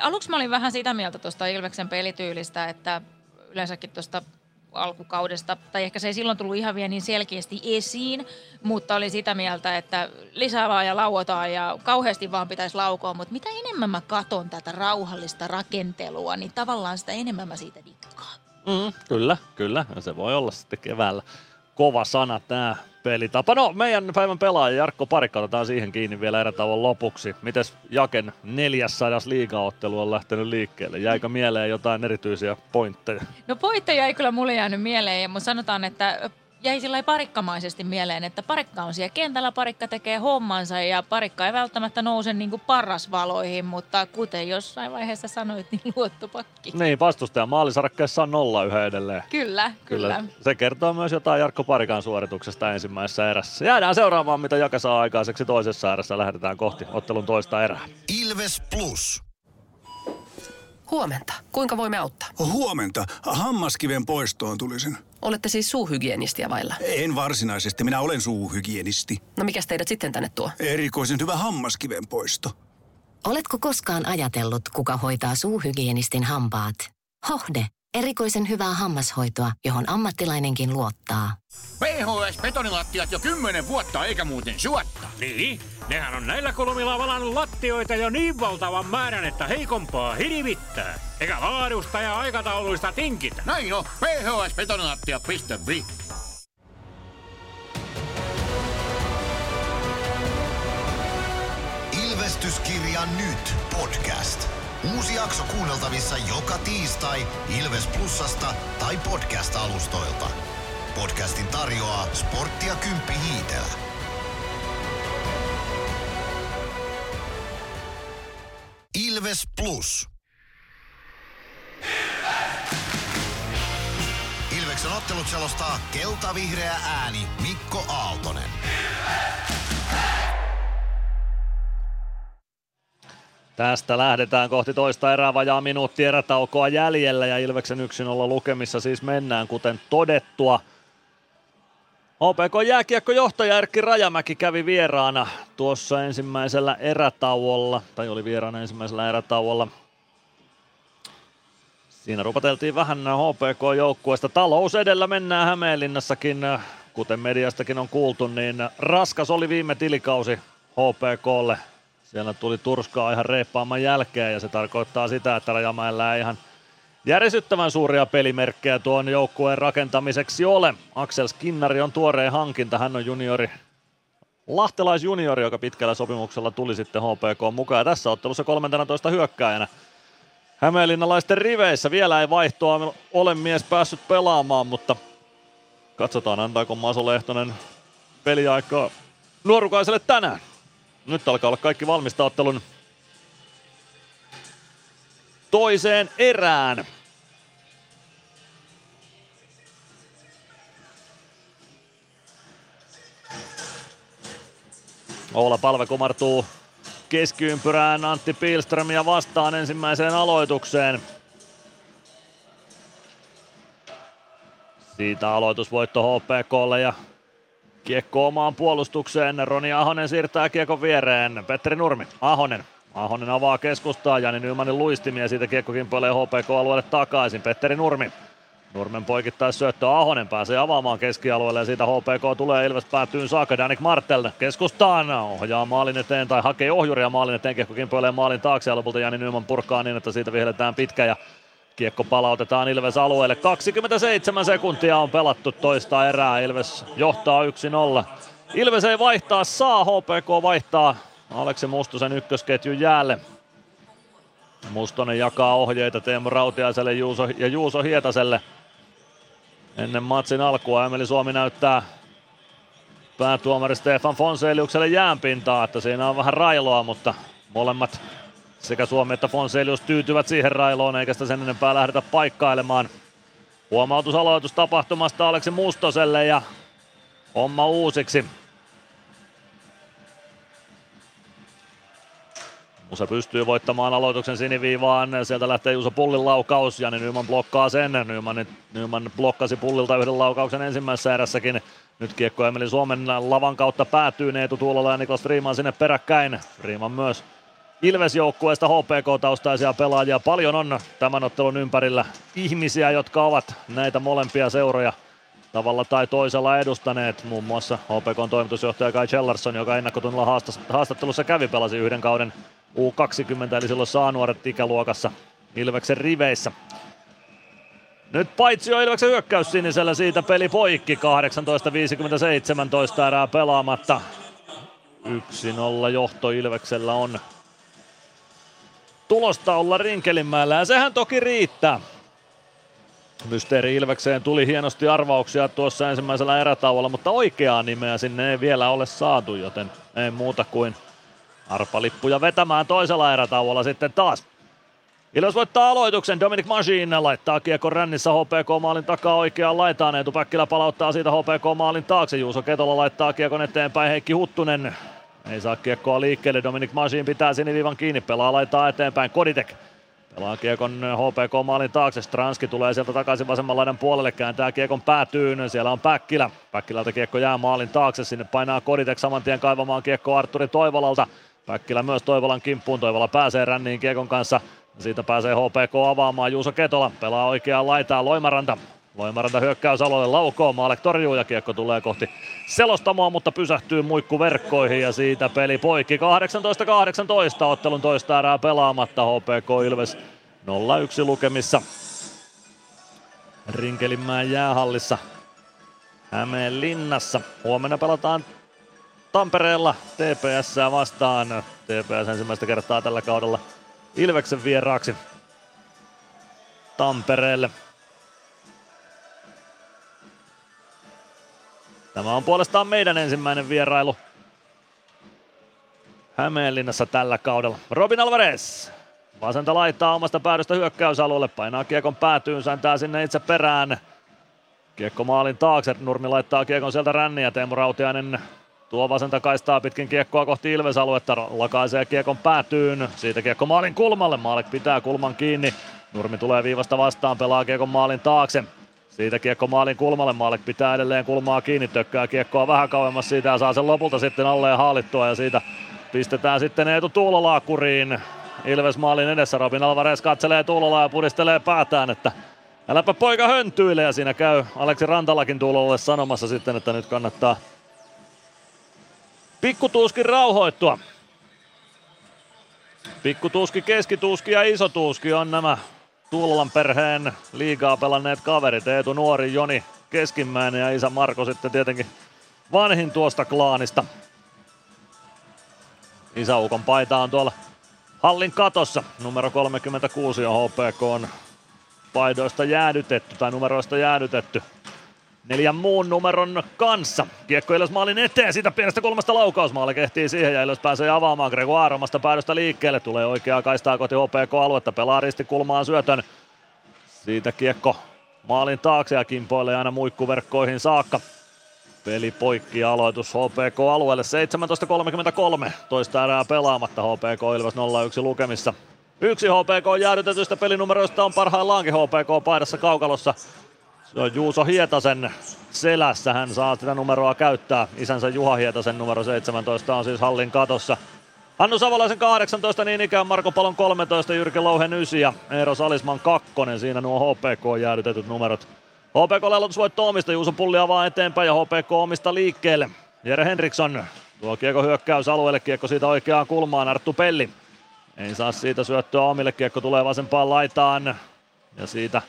Speaker 2: Aluksi mä olin vähän sitä mieltä tuosta Ilveksen pelityylistä, että yleensäkin tuosta alkukaudesta, tai ehkä se ei silloin tullut ihan vielä niin selkeästi esiin, mutta oli sitä mieltä, että lisää vaan ja lauotaan ja kauheasti vaan pitäisi laukoa, mutta mitä enemmän mä katon tätä rauhallista rakentelua, niin tavallaan sitä enemmän mä siitä dikkaan.
Speaker 6: Mm, kyllä, kyllä. Se voi olla sitten keväällä kova sana tämä pelitapa. No, meidän päivän pelaaja Jarkko Parikka otetaan siihen kiinni vielä erätauon lopuksi. Mites Jaken 400 liigaottelu on lähtenyt liikkeelle? Jäikö mieleen jotain erityisiä pointteja?
Speaker 2: No pointteja ei kyllä mulle jäänyt mieleen, mutta sanotaan, että jäi sillä parikkamaisesti mieleen, että parikka on siellä kentällä, parikka tekee hommansa ja parikka ei välttämättä nouse niin kuin parasvaloihin, mutta kuten jossain vaiheessa sanoit, niin luottopakki.
Speaker 6: Niin, vastustaja maalisarakkeessa on nolla yhä edelleen.
Speaker 2: Kyllä, kyllä, kyllä.
Speaker 6: Se kertoo myös jotain Jarkko Parikan suorituksesta ensimmäisessä erässä. Jäädään seuraamaan, mitä Jaka saa aikaiseksi toisessa erässä. Lähdetään kohti ottelun toista erää.
Speaker 1: Ilves Plus.
Speaker 3: Huomenta. Kuinka voimme auttaa?
Speaker 17: Huomenta. Hammaskiven poistoon tulisin.
Speaker 3: Olette siis suuhygienistiä vailla?
Speaker 17: En varsinaisesti. Minä olen suuhygienisti.
Speaker 3: No mikä teidät sitten tänne tuo?
Speaker 17: Erikoisen hyvä hammaskiven poisto.
Speaker 11: Oletko koskaan ajatellut, kuka hoitaa suuhygienistin hampaat? Hohde. Erikoisen hyvää hammashoitoa, johon ammattilainenkin luottaa.
Speaker 18: PHS-betonilattiat jo kymmenen vuotta eikä muuten suotta. Niin, nehän on näillä kolmilla valannut lattioita jo niin valtavan määrän, että heikompaa hirvittää. Eikä laadusta ja aikatauluista tinkitä. Näin on, phsbetonilattia.fi.
Speaker 1: Ilvestyskirja nyt podcast. Uusi jakso kuunneltavissa joka tiistai Ilves Plusasta tai podcast-alustoilta. Podcastin tarjoaa Sporttia Kymppi Hiitelä. Ilves Plus. Ilveksen ottelut selostaa kelta-vihreä ääni Mikko Aaltonen.
Speaker 6: Tästä lähdetään kohti toista erää vajaa minuutti erätaukoa jäljellä ja Ilveksen yksin olla lukemissa siis mennään kuten todettua. OPK jääkiekkojohtaja Erkki Rajamäki kävi vieraana tuossa ensimmäisellä erätauolla, tai oli vieraana ensimmäisellä erätauolla. Siinä rupateltiin vähän HPK-joukkueesta. Talous edellä mennään Hämeenlinnassakin, kuten mediastakin on kuultu, niin raskas oli viime tilikausi HPKlle. Siellä tuli turskaa ihan reippaaman jälkeen ja se tarkoittaa sitä, että Rajamäellä ei ihan järisyttävän suuria pelimerkkejä tuon joukkueen rakentamiseksi ole. Aksel Skinnari on tuoreen hankinta, hän on juniori lahtelaisjuniori, joka pitkällä sopimuksella tuli sitten HPK mukaan. Ja tässä ottelussa 13 hyökkääjänä Hämeenlinnalaisten riveissä. Vielä ei vaihtoa ole mies päässyt pelaamaan, mutta katsotaan antaako Maso Lehtonen peliaikaa nuorukaiselle tänään. Nyt alkaa olla kaikki valmista ottelun toiseen erään. Oula Palve kumartuu keskiympyrään Antti Pilströmiä vastaan ensimmäiseen aloitukseen. Siitä aloitusvoitto HPKlle ja kiekko omaan puolustukseen. Roni Ahonen siirtää kiekon viereen. Petteri Nurmi, Ahonen. Ahonen avaa keskustaa, Jani Nymanin luistimia, siitä kiekko kimpoilee HPK-alueelle takaisin. Petteri Nurmi Nurmen poikittais syöttö Ahonen pääsee avaamaan keskialueelle ja siitä HPK tulee Ilves päätyyn saakka. Danik Martel keskustaan ohjaa maalin eteen tai hakee ohjuria maalin eteen. Kiekko kimpoilee maalin taakse ja lopulta Jani Nyman purkaa niin, että siitä vihelletään pitkä ja Kiekko palautetaan Ilves alueelle. 27 sekuntia on pelattu toista erää. Ilves johtaa 1-0. Ilves ei vaihtaa saa, HPK vaihtaa Aleksi Mustosen ykkösketjun jäälle. Mustonen jakaa ohjeita Teemu Rautiaiselle Juuso, ja Juuso Hietaselle ennen matsin alkua. Emeli Suomi näyttää päätuomari Stefan Fonseliukselle jäänpintaa, että siinä on vähän railoa, mutta molemmat sekä Suomi että Fonselius tyytyvät siihen railoon, eikä sitä sen enempää lähdetä paikkailemaan. Huomautusaloitus tapahtumasta Aleksi Mustoselle ja homma uusiksi. Musa pystyy voittamaan aloituksen siniviivaan. Sieltä lähtee Juuso Pullin laukaus. Jani Nyman blokkaa sen. Nyman, Nyman blokkasi Pullilta yhden laukauksen ensimmäisessä erässäkin. Nyt kiekko Emeli Suomen lavan kautta päätyy Neetu Tuulola ja Niklas Freeman sinne peräkkäin. Freeman myös Ilves-joukkueesta HPK-taustaisia pelaajia. Paljon on tämän ottelun ympärillä ihmisiä, jotka ovat näitä molempia seuroja tavalla tai toisella edustaneet. Muun muassa HPK toimitusjohtaja Kai Chellarsson, joka ennakkotunnilla haastattelussa kävi pelasi yhden kauden U20, eli silloin saa nuoret ikäluokassa Ilveksen riveissä. Nyt paitsi jo Ilveksen hyökkäys sinisellä, siitä peli poikki. 18.57 erää pelaamatta. 1-0 johto Ilveksellä on tulosta olla Rinkelinmäellä ja sehän toki riittää. Mysteeri Ilvekseen tuli hienosti arvauksia tuossa ensimmäisellä erätauolla, mutta oikeaa nimeä sinne ei vielä ole saatu, joten ei muuta kuin arpalippuja vetämään toisella erätauolla sitten taas. Ilves voittaa aloituksen, Dominic Machine laittaa kiekko rännissä HPK maalin takaa oikeaan laitaan. Eetu Päkkilä palauttaa siitä HPK maalin taakse. Juuso Ketola laittaa kiekon eteenpäin. Heikki Huttunen ei saa kiekkoa liikkeelle. Dominic Machine pitää siniviivan kiinni. Pelaa laittaa eteenpäin. Koditek pelaa kiekon HPK maalin taakse. Stranski tulee sieltä takaisin vasemman laidan puolelle. Kääntää kiekon päätyyn. Siellä on Päkkilä. Päkkilältä kiekko jää maalin taakse. Sinne painaa Koditek saman tien kaivamaan kiekko Arturi Toivolalta. Päkkilä myös Toivolan kimppuun. Toivola pääsee ränniin kiekon kanssa. Siitä pääsee HPK avaamaan. Juuso Ketola pelaa oikeaan laitaan Loimaranta. Loimaranta hyökkäysalueelle laukoo, Maalek torjuu ja kiekko tulee kohti selostamoa, mutta pysähtyy muikku verkkoihin ja siitä peli poikki. 18-18 ottelun toista erää pelaamatta HPK Ilves 0-1 lukemissa. Rinkelinmäen jäähallissa Hämeenlinnassa. Huomenna pelataan Tampereella TPS vastaan. TPS ensimmäistä kertaa tällä kaudella Ilveksen vieraaksi Tampereelle. Tämä on puolestaan meidän ensimmäinen vierailu Hämeenlinnassa tällä kaudella. Robin Alvarez vasenta laittaa omasta päädystä hyökkäysalueelle, painaa kiekon päätyyn, säntää sinne itse perään. Kiekko maalin taakse, Nurmi laittaa kiekon sieltä ränniä, Teemu Rautiainen Tuo vasenta kaistaa pitkin kiekkoa kohti Ilves-aluetta, lakaisee kiekon päätyyn. Siitä kiekko maalin kulmalle, Maalek pitää kulman kiinni. Nurmi tulee viivasta vastaan, pelaa kiekon maalin taakse. Siitä kiekko maalin kulmalle, Maalek pitää edelleen kulmaa kiinni, tökkää kiekkoa vähän kauemmas siitä ja saa sen lopulta sitten alle haalittua ja siitä pistetään sitten Eetu Tuulolaa kuriin. Ilves maalin edessä, Robin Alvarez katselee Tuulolaa ja pudistelee päätään, että äläpä poika höntyile ja siinä käy Aleksi Rantalakin Tuulolalle sanomassa sitten, että nyt kannattaa pikkutuuskin rauhoittua. Pikkutuuski, keskituuski ja isotuuski on nämä Tuulolan perheen liigaa pelanneet kaverit. Eetu Nuori, Joni keskimmäinen ja isä Marko sitten tietenkin vanhin tuosta klaanista. Isäukon paita on tuolla hallin katossa. Numero 36 on HPK on paidoista jäädytetty tai numeroista jäädytetty. Neljän muun numeron kanssa. Kiekko Ilves maalin eteen, siitä pienestä kulmasta laukausmaalle kehtii siihen ja Ilves pääsee avaamaan Gregoire omasta päädystä liikkeelle. Tulee oikeaa kaistaa koti HPK-aluetta, pelaa risti kulmaan syötön. Siitä kiekko maalin taakse ja kimpoilee aina muikkuverkkoihin saakka. Peli poikki aloitus HPK-alueelle 17.33. Toista erää pelaamatta HPK Ilves 0-1 lukemissa. Yksi HPK jäädytetystä pelinumeroista on parhaillaankin HPK paidassa kaukalossa. Se on Juuso Hietasen selässä. Hän saa sitä numeroa käyttää. Isänsä Juha Hietasen numero 17 on siis hallin katossa. Hannu Savolaisen 18, niin ikään Marko Palon 13, Jyrki Louhen 9 ja Eero Salisman 2. Siinä nuo HPK jäädytetyt numerot. HPK aloitusvoitto omista, Juuso Pulli avaa eteenpäin ja HPK omista liikkeelle. Jere Henriksson tuo kiekko hyökkäys alueelle, kiekko siitä oikeaan kulmaan, Arttu Pelli. Ei saa siitä syöttöä omille, kiekko tulee vasempaan laitaan ja siitä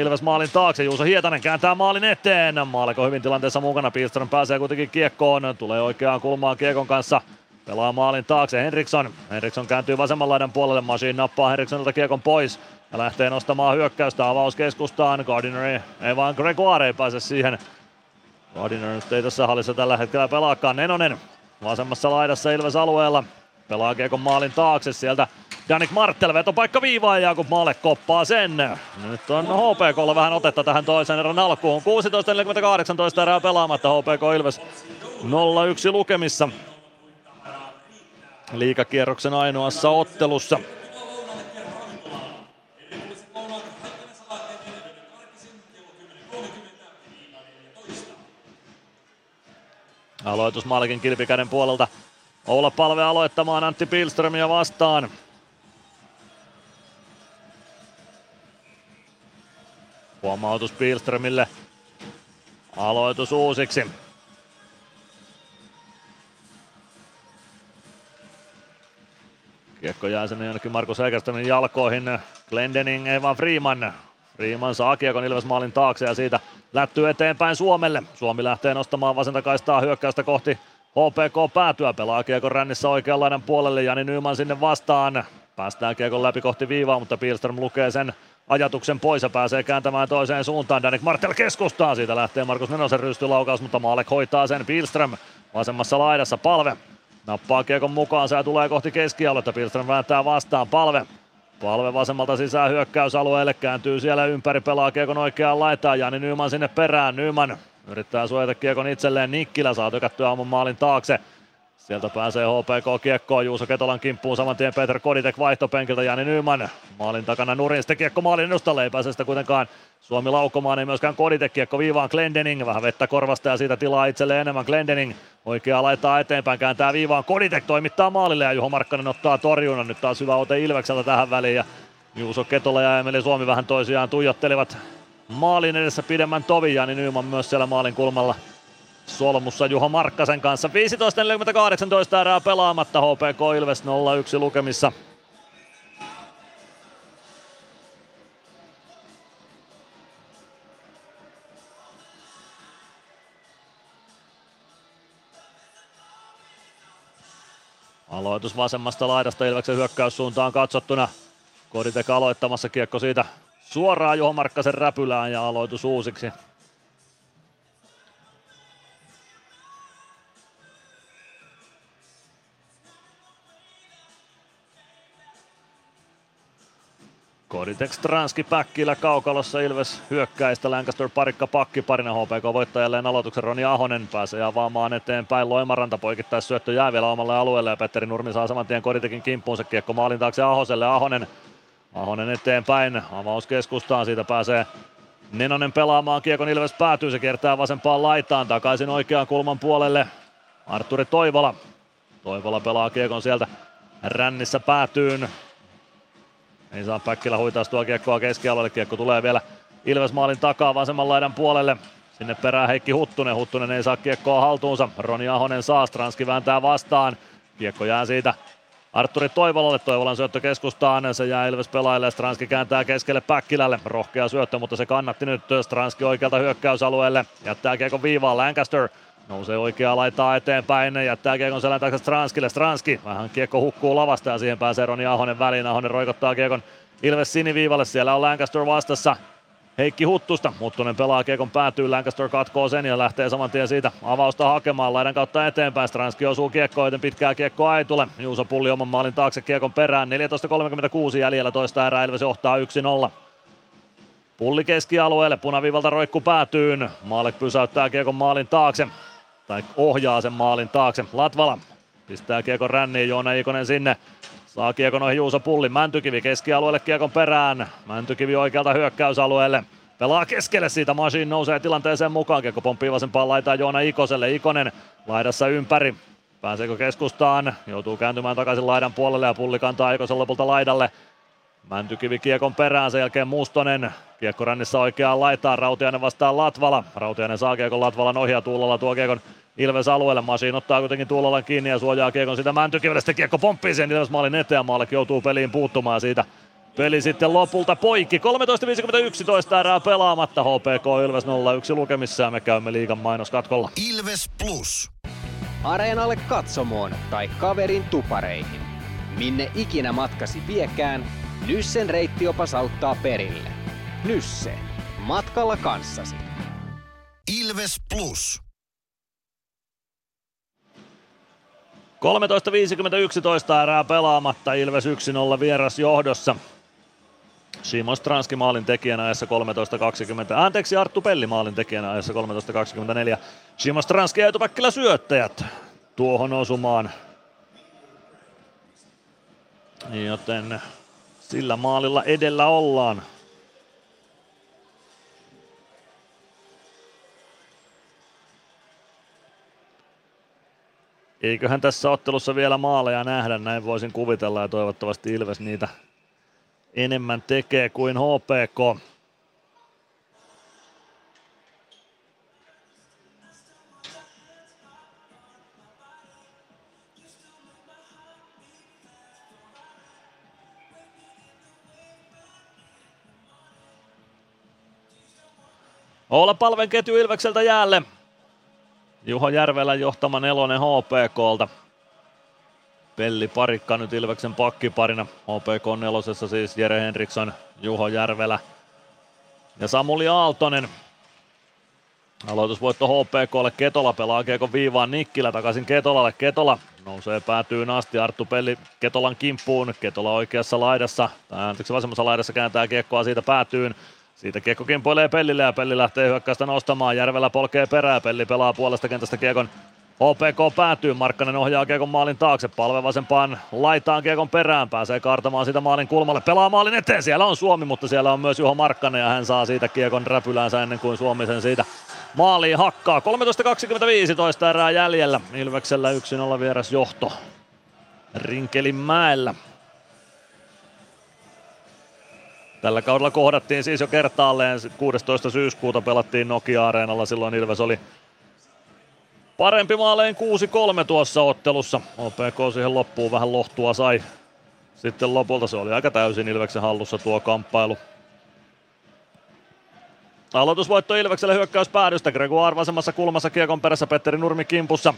Speaker 6: Ilves maalin taakse, Juuso Hietanen kääntää maalin eteen. Maaliko hyvin tilanteessa mukana, Pilström pääsee kuitenkin kiekkoon, tulee oikeaan kulmaan kiekon kanssa. Pelaa maalin taakse Henriksson. Henriksson kääntyy vasemman laidan puolelle. Machine nappaa Henrikssonilta kiekon pois. Ja lähtee nostamaan hyökkäystä avaus keskustaan. Gardiner ei vaan Gregoire ei pääse siihen. Gardiner nyt ei tässä hallissa tällä hetkellä pelaakaan. Nenonen vasemmassa laidassa Ilves alueella. Pelaa kiekon maalin taakse sieltä. Danik Martel vetopaikka viivaan ja kun Maale koppaa sen. Nyt on HPKlla vähän otetta tähän toisen erän alkuun. 16.48 erää pelaamatta HPK Ilves 0-1 lukemissa. Liikakierroksen ainoassa ottelussa. Aloitus Malkin kilpikäden puolelta. Oula palve aloittamaan Antti Pilströmiä vastaan. Huomautus Pilströmille. Aloitus uusiksi. Kiekko jää sinne jonnekin Markus Egerströmin jalkoihin. Glendening, ei vaan Freeman. Freeman saa kiekon Ilves maalin taakse ja siitä lättyy eteenpäin Suomelle. Suomi lähtee nostamaan vasenta kaistaa hyökkäystä kohti HPK päätyä. Pelaa kiekon rännissä oikean puolelle. Jani Nyman sinne vastaan. Päästään kiekon läpi kohti viivaa, mutta Pilström lukee sen ajatuksen pois ja pääsee kääntämään toiseen suuntaan. Danik Martel keskustaa, siitä lähtee Markus Nenosen rystylaukaus, mutta Maalek hoitaa sen. Pilström vasemmassa laidassa, palve Nappaa kiekon mukaan, se tulee kohti keskialuetta, Pilström vääntää vastaan, palve. Palve vasemmalta sisään hyökkäysalueelle, kääntyy siellä ympäri, pelaa kiekon oikeaan laitaan, Jani Nyman sinne perään, Nyman yrittää suojata kiekon itselleen, Nikkilä saa tökättyä aamun maalin taakse, Sieltä pääsee HPK kiekkoon. Juuso Ketolan kimppuun saman tien. Peter Koditek vaihtopenkiltä. Jani Nyman. Maalin takana nurin. Sitten kiekko maalin edustalle, ei pääse sitä kuitenkaan Suomi laukomaan, ei myöskään Koditek. Kiekko viivaan Glendening, vähän vettä korvasta ja siitä tilaa itselleen enemmän. Glendening. Oikeaa laittaa eteenpäin, kääntää viivaan. Koditek toimittaa maalille ja Juho Markkanen ottaa torjunnan. Nyt taas hyvä ote Ilvekseltä tähän väliin. Ja Juuso Ketola ja Emeli Suomi vähän toisiaan tuijottelivat maalin edessä pidemmän tovin, Jani Nyman myös siellä maalin kulmalla solmussa Juho Markkasen kanssa. 15.48 erää pelaamatta HPK Ilves 0-1 lukemissa. Aloitus vasemmasta laidasta Ilveksen hyökkäyssuuntaan katsottuna. Koditek aloittamassa kiekko siitä suoraan Juho Markkasen räpylään ja aloitus uusiksi. Koditek Stranski Päkkilä kaukalossa Ilves hyökkäistä Lancaster parikka pakki parina HPK voittajalleen aloituksen Roni Ahonen pääsee avaamaan eteenpäin Loimaranta poikittais syöttö jää vielä omalle alueelle ja Petteri Nurmi saa saman tien Koditekin kimppuun se kiekko maalin taakse Ahoselle Ahonen Ahonen eteenpäin avaus keskustaan siitä pääsee Nenonen pelaamaan kiekon Ilves päätyy se kiertää vasempaan laitaan takaisin oikean kulman puolelle Arturi Toivola Toivola pelaa kiekon sieltä rännissä päätyyn ei saa Päkkilä huitaa tuo kiekkoa keskialueelle. Kiekko tulee vielä Ilves maalin takaa vasemman laidan puolelle. Sinne perään Heikki Huttunen. Huttunen ei saa kiekkoa haltuunsa. Roni Ahonen saa. Stranski vääntää vastaan. Kiekko jää siitä Arturi Toivolalle, Toivolan syöttö keskustaan, se jää Ilves pelaajille, Stranski kääntää keskelle Päkkilälle, rohkea syöttö, mutta se kannatti nyt Stranski oikealta hyökkäysalueelle, jättää kiekon viivaan Lancaster, Nousee oikeaa laitaa eteenpäin, jättää kiekon selän taakse Stranskille. Stranski, vähän kiekko hukkuu lavasta ja siihen pääsee Roni Ahonen väliin. Ahonen roikottaa kiekon Ilves siniviivalle, siellä on Lancaster vastassa. Heikki Huttusta. Huttunen pelaa kiekon päätyy, Lancaster katkoo sen ja lähtee saman tien siitä avausta hakemaan laidan kautta eteenpäin. Stranski osuu kiekkoon, joten pitkää kiekkoa ei tule. Juuso Pulli oman maalin taakse kiekon perään. 14.36 jäljellä toista erää Ilves johtaa 1-0. Pulli keskialueelle, punaviivalta roikku päätyyn. Maalek pysäyttää kiekon maalin taakse tai ohjaa sen maalin taakse. Latvala pistää kiekon ränniin, Joona Ikonen sinne. Saa kiekon ohi Juuso Pulli, Mäntykivi keskialueelle kiekon perään. Mäntykivi oikealta hyökkäysalueelle. Pelaa keskelle siitä, Machine nousee tilanteeseen mukaan. Kiekko pomppii vasempaan laitaan Joona Ikoselle. Ikonen laidassa ympäri. Pääseekö keskustaan? Joutuu kääntymään takaisin laidan puolelle ja Pulli kantaa Ikosen lopulta laidalle. Mäntykivi kiekon perään, sen jälkeen Mustonen. Kiekko rännissä oikeaan laitaan, Rautiainen vastaa Latvala. Rautiainen saa kiekon Latvalan ohjaa Tuulolla tuo kiekon Ilves alueelle. Masiin ottaa kuitenkin Tuulolan kiinni ja suojaa kiekon sitä Mäntykivelle. Sitten kiekko pomppii sen Ilves maalin eteen ja joutuu peliin puuttumaan siitä. Peli sitten lopulta poikki. 13.51 toista erää pelaamatta. HPK Ilves 0-1 lukemissa ja me käymme liigan mainoskatkolla.
Speaker 1: Ilves Plus.
Speaker 4: Areenalle katsomoon tai kaverin tupareihin. Minne ikinä matkasi viekään, Nyssen reittiopas auttaa perille. Nysse. Matkalla kanssasi.
Speaker 1: Ilves Plus.
Speaker 6: 13.51 erää pelaamatta, Ilves 1-0 vieras johdossa. Simon Stranski maalin tekijänä ajassa 13.20. Anteeksi, Arttu Pelli maalin tekijänä ajassa 13.24. Simon Stranski ja Etupäkkilä syöttäjät tuohon osumaan. Joten sillä maalilla edellä ollaan. Eiköhän tässä ottelussa vielä maaleja nähdä, näin voisin kuvitella ja toivottavasti Ilves niitä enemmän tekee kuin HPK. Olla palven ketju Ilvekseltä jäälle. Juho Järvelän johtama nelonen HPKlta. Pelli Parikka nyt Ilveksen pakkiparina. HPK nelosessa siis Jere Henriksson, Juho Järvelä ja Samuli Aaltonen. Aloitusvoitto HPKlle. Ketola pelaa Kiekon viivaan Nikkilä takaisin Ketolalle. Ketola nousee päätyy asti Arttu Pelli Ketolan kimppuun. Ketola oikeassa laidassa, tai anteeksi vasemmassa laidassa kääntää kiekkoa siitä päätyyn. Siitä kiekko kimpoilee Pellille ja Pelli lähtee hyökkäystä nostamaan. Järvellä polkee perää. Pelli pelaa puolesta kentästä kiekon OPK päätyy, Markkanen ohjaa Kiekon maalin taakse, palve vasempaan laitaan Kiekon perään, pääsee kaartamaan sitä maalin kulmalle, pelaa maalin eteen, siellä on Suomi, mutta siellä on myös Juho Markkanen ja hän saa siitä Kiekon räpyläänsä ennen kuin Suomi sen siitä maaliin hakkaa. 13.25 toista erää jäljellä, Ilveksellä 1-0 vieras johto Rinkelinmäellä. Tällä kaudella kohdattiin siis jo kertaalleen 16. syyskuuta pelattiin Nokia-areenalla, silloin Ilves oli parempi maalein 6-3 tuossa ottelussa. OPK siihen loppuun vähän lohtua sai. Sitten lopulta se oli aika täysin Ilveksen hallussa tuo kamppailu. Aloitusvoitto Ilvekselle hyökkäys päädystä. Gregoire vasemmassa kulmassa kiekon perässä Petteri Nurmi kimpussa.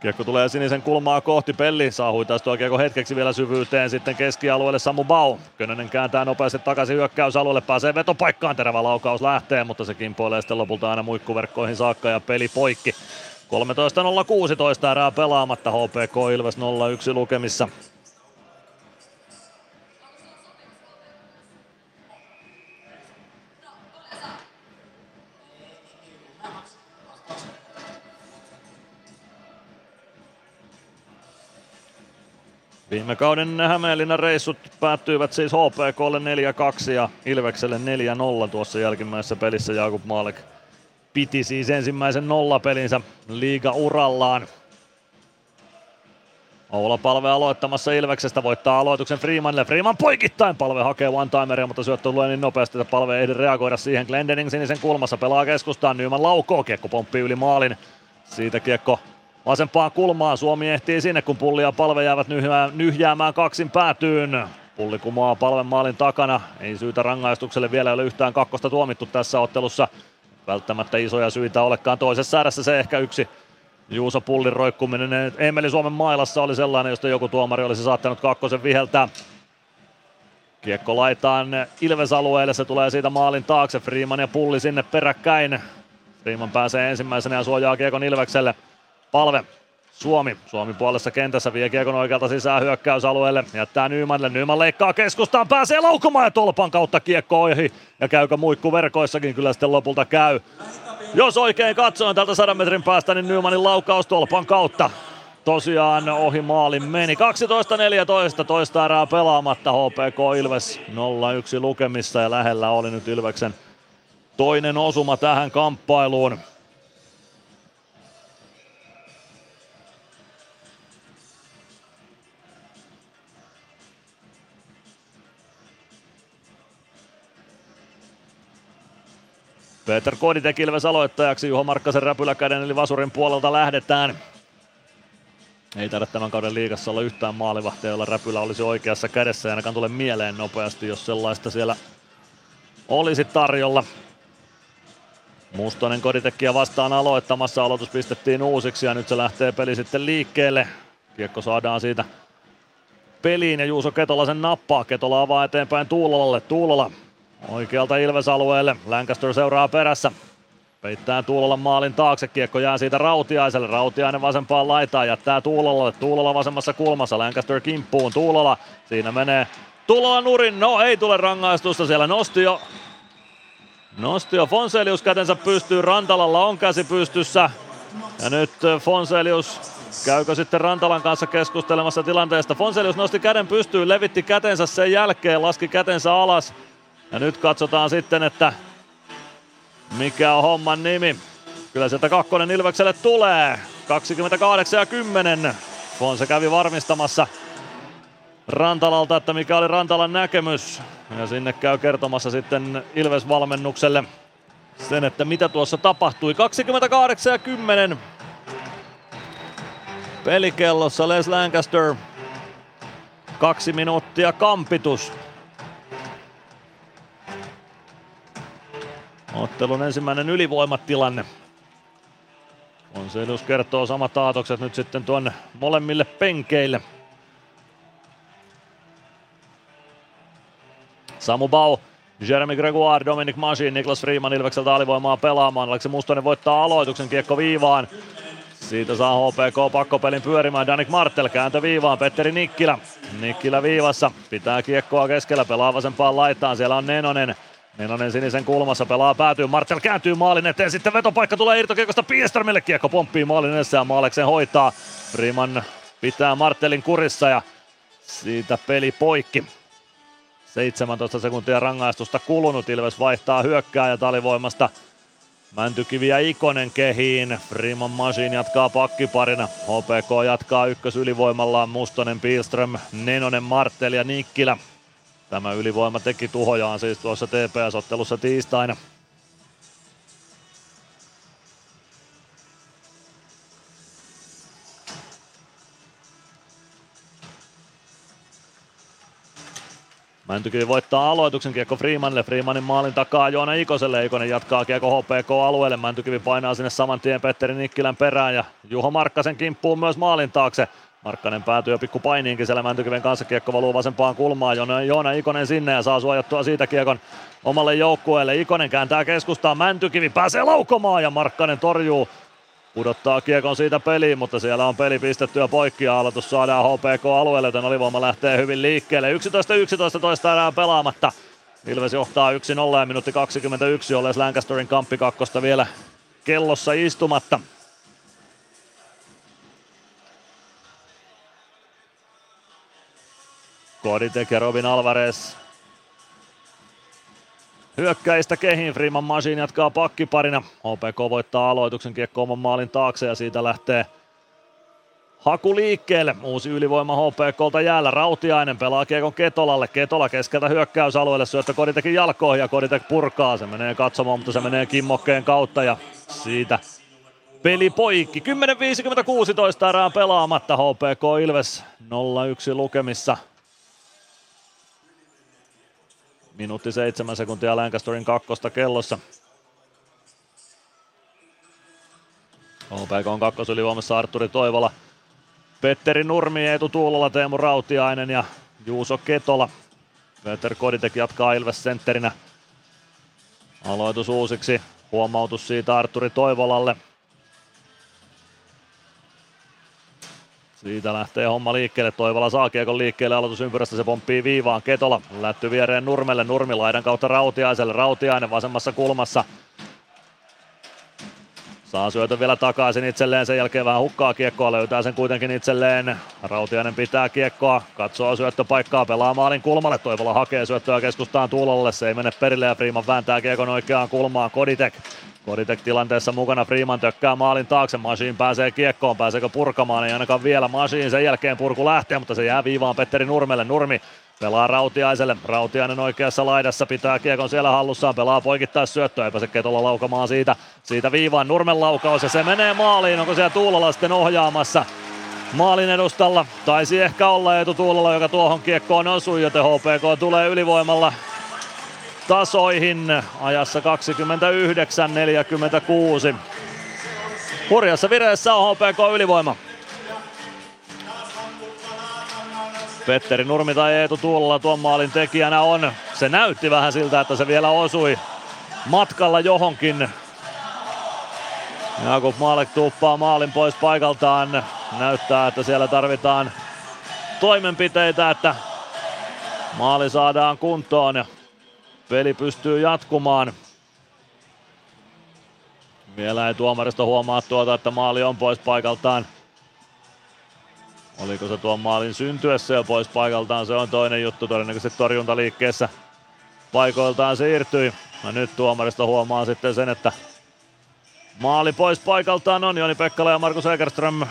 Speaker 6: Kiekko tulee sinisen kulmaa kohti, Pelli saa huitaistua kiekko hetkeksi vielä syvyyteen, sitten keskialueelle Samu Bau. Könönen kääntää nopeasti takaisin hyökkäysalueelle, pääsee vetopaikkaan, terävä laukaus lähtee, mutta se kimpoilee sitten lopulta aina muikkuverkkoihin saakka ja peli poikki. 13.016 erää pelaamatta, HPK Ilves 0-1 lukemissa. Viime kauden Hämeenlinnan reissut päättyivät siis HPKlle 4-2 ja Ilvekselle 4-0 tuossa jälkimmäisessä pelissä Jakub Maalek piti siis ensimmäisen nollapelinsä liiga-urallaan. Oula palve aloittamassa Ilveksestä, voittaa aloituksen Freemanille. Freeman poikittain palve hakee one-timeria, mutta syöttö tulee niin nopeasti, että palve ei ehdi reagoida siihen. Glendening sinisen kulmassa pelaa keskustaan, Nyman laukoo, kiekko pomppii yli maalin. Siitä kiekko vasempaan kulmaan. Suomi ehtii sinne, kun pulli ja palve jäävät nyhjäämään kaksin päätyyn. Pulli kumoaa palven maalin takana. Ei syytä rangaistukselle vielä ole yhtään kakkosta tuomittu tässä ottelussa. Välttämättä isoja syitä olekaan toisessa ääressä se ehkä yksi Juuso Pullin roikkuminen Emeli Suomen mailassa oli sellainen, josta joku tuomari olisi saattanut kakkosen viheltää. Kiekko laitaan Ilves-alueelle, se tulee siitä maalin taakse. Freeman ja Pulli sinne peräkkäin. Freeman pääsee ensimmäisenä ja suojaa kiekon Ilvekselle. Palve Suomi. Suomi puolessa kentässä vie kiekon oikealta sisään hyökkäysalueelle. Jättää Nymanille. Nyman leikkaa keskustaan. Pääsee laukumaan ja tolpan kautta kiekko ohi. Ja käykö muikku verkoissakin kyllä sitten lopulta käy. Jos oikein katsoin tältä 100 metrin päästä, niin Nymanin laukaus tolpan kautta tosiaan ohi maalin meni. 12-14 toista erää pelaamatta HPK Ilves 0-1 lukemissa ja lähellä oli nyt Ilveksen toinen osuma tähän kamppailuun. Peter Koditek Ilves aloittajaksi, Juho Markkasen räpyläkäden eli Vasurin puolelta lähdetään. Ei taida tämän kauden liigassa olla yhtään maalivahtia, jolla räpylä olisi oikeassa kädessä ja ainakaan tule mieleen nopeasti, jos sellaista siellä olisi tarjolla. Mustonen Koditekkiä vastaan aloittamassa, aloitus pistettiin uusiksi ja nyt se lähtee peli sitten liikkeelle. Kiekko saadaan siitä peliin ja Juuso Ketola sen nappaa. Ketola avaa eteenpäin Tuulolalle. Tuulola oikealta Ilves-alueelle. Lancaster seuraa perässä. Peittää Tuulola maalin taakse, kiekko jää siitä Rautiaiselle. Rautiainen vasempaan laitaan, jättää Tuulolalle. Tuulola vasemmassa kulmassa, Lancaster kimppuun. Tuulola, siinä menee Tuulola nurin. No ei tule rangaistusta, siellä nosti jo Nosti jo Fonselius kätensä pystyy, Rantalalla on käsi pystyssä. Ja nyt Fonselius käykö sitten Rantalan kanssa keskustelemassa tilanteesta. Fonselius nosti käden pystyyn, levitti kätensä sen jälkeen, laski kätensä alas. Ja nyt katsotaan sitten, että mikä on homman nimi. Kyllä sieltä kakkonen Ilvekselle tulee. 28 ja 10. Fonse kävi varmistamassa Rantalalta, että mikä oli Rantalan näkemys. Ja sinne käy kertomassa sitten Ilves-valmennukselle sen, että mitä tuossa tapahtui. 28 ja 10. Pelikellossa Les Lancaster. Kaksi minuuttia kampitus. Ottelun ensimmäinen ylivoimatilanne. Onselius kertoo samat aatokset nyt sitten tuonne molemmille penkeille. Samu Bau, Jeremy Gregoire, Dominic Masin, Niklas Freeman Ilvekseltä alivoimaa pelaamaan. Aleksi Mustonen voittaa aloituksen kiekko viivaan. Siitä saa HPK pakkopelin pyörimään. Danik Martel kääntö viivaan. Petteri Nikkilä. Nikkilä viivassa. Pitää kiekkoa keskellä. Pelaa vasempaan laitaan. Siellä on Nenonen. Nenonen sinisen kulmassa pelaa päätyy, Martel kääntyy maalin eteen, sitten vetopaikka tulee irtokiekosta Piestermille, kiekko pomppii maalin edessä ja Maaleksen hoitaa. Freeman pitää Martelin kurissa ja siitä peli poikki. 17 sekuntia rangaistusta kulunut, Ilves vaihtaa hyökkää ja talivoimasta Mäntykivi ja Ikonen kehiin. Freeman Machine jatkaa pakkiparina. HPK jatkaa ykkös ylivoimallaan Mustonen, Pilström, Nenonen, Martel ja Nikkilä. Tämä ylivoima teki tuhojaan siis tuossa TPS-ottelussa tiistaina. Mäntykivi voittaa aloituksen kiekko Freemanille. Freemanin maalin takaa Joona Ikoselle. Ikonen jatkaa kiekko HPK-alueelle. Mäntykivi painaa sinne saman tien Petteri Nikkilän perään ja Juho Markkasen kimppuun myös maalin taakse. Markkanen päätyy jo pikku painiinkin siellä Mäntykiven kanssa. Kiekko valuu vasempaan kulmaan. Joona, Joona Ikonen sinne ja saa suojattua siitä kiekon omalle joukkueelle. Ikonen kääntää keskustaan. Mäntykivi pääsee laukomaan ja Markkanen torjuu. Pudottaa kiekon siitä peliin, mutta siellä on peli pistetty ja poikki ja aloitus saadaan HPK-alueelle, joten alivoima lähtee hyvin liikkeelle. 11-11 toista erää pelaamatta. Ilves johtaa 1-0 ja minuutti 21, olles Lancasterin kamppikakkosta vielä kellossa istumatta. Koditek ja Robin Alvarez hyökkäistä kehin. Freeman Machine jatkaa pakkiparina. OPK voittaa aloituksen kiekko oman maalin taakse ja siitä lähtee haku liikkeelle. Uusi ylivoima HPKlta jäällä. Rautiainen pelaa kiekon Ketolalle. Ketola keskeltä hyökkäysalueelle. Syöttö Koditekin jalkoihin ja Koditek purkaa. Se menee katsomaan, mutta se menee kimmokkeen kautta ja siitä Peli poikki. 10.56 erää pelaamatta. HPK Ilves 0-1 lukemissa. Minuutti seitsemän sekuntia Lancasterin kakkosta kellossa. HPK on kakkosylivoimassa Arturi Toivola. Petteri Nurmi, Eetu Tuulola, Teemu Rautiainen ja Juuso Ketola. Peter Koditek jatkaa Ilves sentterinä. Aloitus uusiksi. Huomautus siitä Arturi Toivolalle. Siitä lähtee homma liikkeelle. Toivola saa kiekon liikkeelle. Aloitusympyrästä se pomppii viivaan. Ketola lätty viereen Nurmelle. Nurmi laidan kautta Rautiaiselle. Rautiainen vasemmassa kulmassa. Saa syötön vielä takaisin itselleen, sen jälkeen vähän hukkaa kiekkoa, löytää sen kuitenkin itselleen. Rautiainen pitää kiekkoa, katsoo syöttöpaikkaa, pelaa maalin kulmalle, Toivola hakee syöttöä keskustaan Tuulolle, se ei mene perille ja Freeman vääntää kiekon oikeaan kulmaan, Koditek. Koditek tilanteessa mukana, Freeman tökkää maalin taakse, Masiin pääsee kiekkoon, pääseekö purkamaan, ei ainakaan vielä Masiin, sen jälkeen purku lähtee, mutta se jää viivaan Petteri Nurmelle, Nurmi Pelaa Rautiaiselle. Rautiainen oikeassa laidassa pitää kiekon siellä hallussaan. Pelaa poikittais syöttöä. Ei pääse Ketola laukamaan siitä. Siitä viivaan Nurmen laukaus ja se menee maaliin. Onko siellä Tuulola sitten ohjaamassa? Maalin edustalla taisi ehkä olla Eetu Tuulola, joka tuohon kiekkoon osui, joten HPK tulee ylivoimalla tasoihin ajassa 29-46. Hurjassa vireessä on HPK ylivoima. Petteri Nurmi tai Eetu Tuulola tuon maalin tekijänä on. Se näytti vähän siltä, että se vielä osui matkalla johonkin. Jakub Maalek tuuppaa maalin pois paikaltaan. Näyttää, että siellä tarvitaan toimenpiteitä, että maali saadaan kuntoon peli pystyy jatkumaan. Vielä ei tuomarista huomaa tuota, että maali on pois paikaltaan. Oliko se tuon maalin syntyessä jo pois paikaltaan, se on toinen juttu. Todennäköisesti torjuntaliikkeessä paikoiltaan siirtyi. Ja nyt tuomarista huomaa sitten sen, että maali pois paikaltaan on Joni Pekkala ja Markus Egerström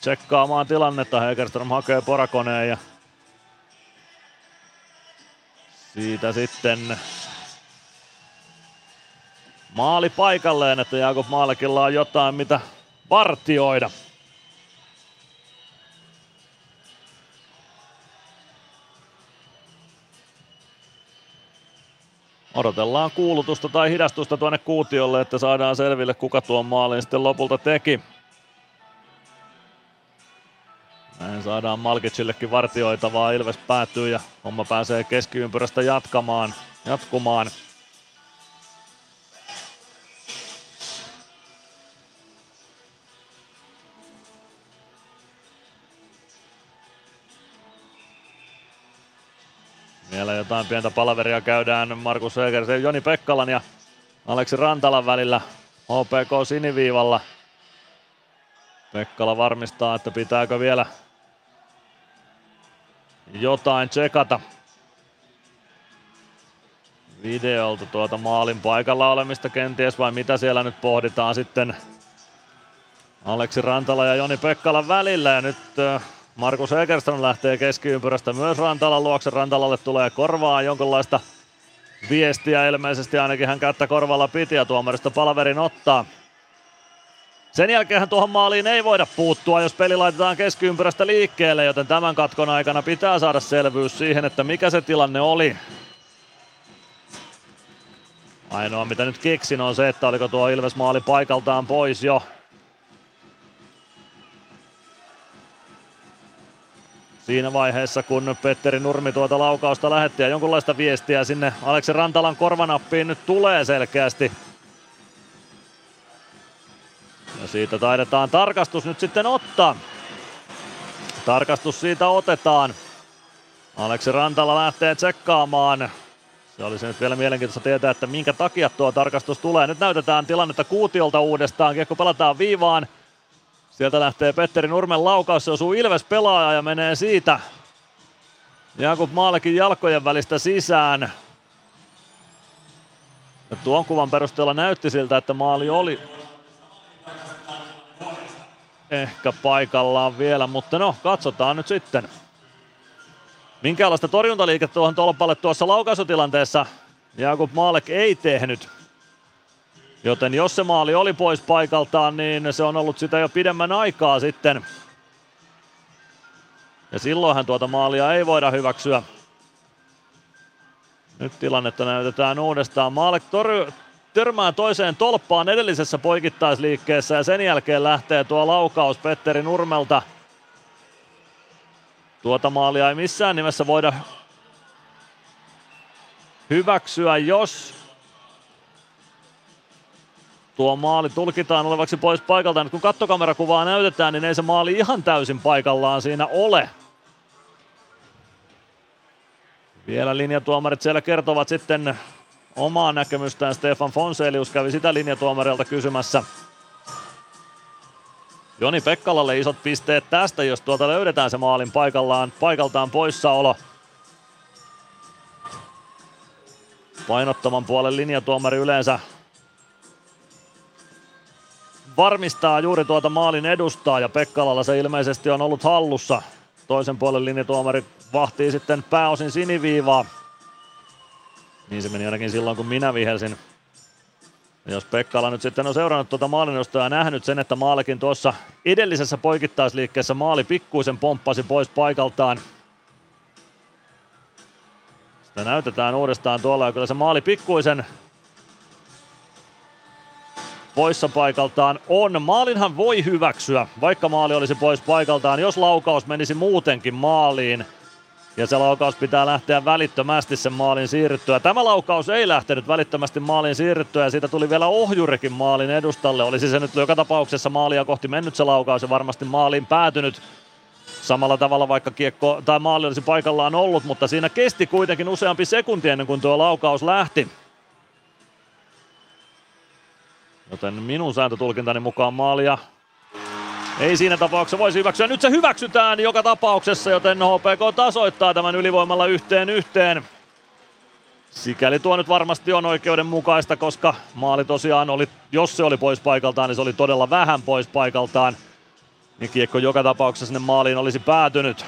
Speaker 6: tsekkaamaan tilannetta. Egerström hakee porakoneen ja siitä sitten maali paikalleen, että Jaakob Maalekilla on jotain mitä vartioida. Odotellaan kuulutusta tai hidastusta tuonne kuutiolle, että saadaan selville kuka tuon maalin sitten lopulta teki. Näin saadaan Malkicillekin vartioitavaa. Ilves päätyy ja homma pääsee keskiympyrästä jatkamaan, jatkumaan. Vielä jotain pientä palaveria käydään Markus Egersen, Joni Pekkalan ja Aleksi Rantalan välillä HPK siniviivalla. Pekkala varmistaa, että pitääkö vielä jotain tsekata videolta tuota maalin paikalla olemista kenties vai mitä siellä nyt pohditaan sitten Aleksi Rantala ja Joni Pekkalan välillä ja nyt Markus Egerström lähtee keskiympyrästä myös Rantalan luokse. Rantalalle tulee korvaa jonkinlaista viestiä ilmeisesti ainakin hän kättä korvalla piti ja tuomarista palaverin ottaa. Sen jälkeen tuohon maaliin ei voida puuttua, jos peli laitetaan keskiympyrästä liikkeelle, joten tämän katkon aikana pitää saada selvyys siihen, että mikä se tilanne oli. Ainoa mitä nyt keksin on se, että oliko tuo Ilves maali paikaltaan pois jo. siinä vaiheessa, kun Petteri Nurmi tuota laukausta lähetti ja jonkunlaista viestiä sinne Aleksi Rantalan korvanappiin nyt tulee selkeästi. Ja siitä taidetaan tarkastus nyt sitten ottaa. Tarkastus siitä otetaan. Aleksi Rantala lähtee tsekkaamaan. Se olisi nyt vielä mielenkiintoista tietää, että minkä takia tuo tarkastus tulee. Nyt näytetään tilannetta kuutiolta uudestaan. Kiekko pelataan viivaan. Sieltä lähtee Petteri Nurmen laukaus, se osuu Ilves pelaaja ja menee siitä Jakub Maalekin jalkojen välistä sisään. Ja tuon kuvan perusteella näytti siltä, että maali oli ehkä paikallaan vielä, mutta no, katsotaan nyt sitten. Minkälaista torjuntaliikettä tuohon tolpalle tuossa laukaisutilanteessa Jakub Maalek ei tehnyt. Joten jos se maali oli pois paikaltaan, niin se on ollut sitä jo pidemmän aikaa sitten. Ja silloinhan tuota maalia ei voida hyväksyä. Nyt tilannetta näytetään uudestaan. Maalek törmää toiseen tolppaan edellisessä poikittaisliikkeessä ja sen jälkeen lähtee tuo laukaus Petteri Nurmelta. Tuota maalia ei missään nimessä voida hyväksyä, jos tuo maali tulkitaan olevaksi pois paikalta. Nyt kun kattokamerakuvaa näytetään, niin ei se maali ihan täysin paikallaan siinä ole. Vielä linjatuomarit siellä kertovat sitten omaa näkemystään. Stefan Fonselius kävi sitä linjatuomarilta kysymässä. Joni Pekkalalle isot pisteet tästä, jos tuolta löydetään se maalin paikallaan, paikaltaan poissaolo. Painottoman puolen linjatuomari yleensä varmistaa juuri tuota maalin edustaa ja Pekkalalla se ilmeisesti on ollut hallussa. Toisen puolen linjatuomari vahtii sitten pääosin siniviivaa. Niin se meni ainakin silloin, kun minä vihelsin. Jos Pekkala nyt sitten on seurannut tuota maalinostoa ja nähnyt sen, että maalikin tuossa edellisessä poikittaisliikkeessä maali pikkuisen pomppasi pois paikaltaan. Sitä näytetään uudestaan tuolla ja kyllä se maali pikkuisen poissa paikaltaan on. Maalinhan voi hyväksyä, vaikka maali olisi pois paikaltaan, jos laukaus menisi muutenkin maaliin. Ja se laukaus pitää lähteä välittömästi sen maalin siirryttyä. Tämä laukaus ei lähtenyt välittömästi maalin siirryttyä ja siitä tuli vielä ohjurikin maalin edustalle. Olisi se nyt joka tapauksessa maalia kohti mennyt se laukaus ja varmasti maaliin päätynyt samalla tavalla vaikka kiekko tai maali olisi paikallaan ollut, mutta siinä kesti kuitenkin useampi sekunti ennen kuin tuo laukaus lähti. Joten minun sääntötulkintani mukaan maalia ei siinä tapauksessa voisi hyväksyä. Nyt se hyväksytään joka tapauksessa, joten HPK tasoittaa tämän ylivoimalla yhteen yhteen. Sikäli tuo nyt varmasti on oikeudenmukaista, koska maali tosiaan oli, jos se oli pois paikaltaan, niin se oli todella vähän pois paikaltaan. Niin kiekko joka tapauksessa sinne maaliin olisi päätynyt.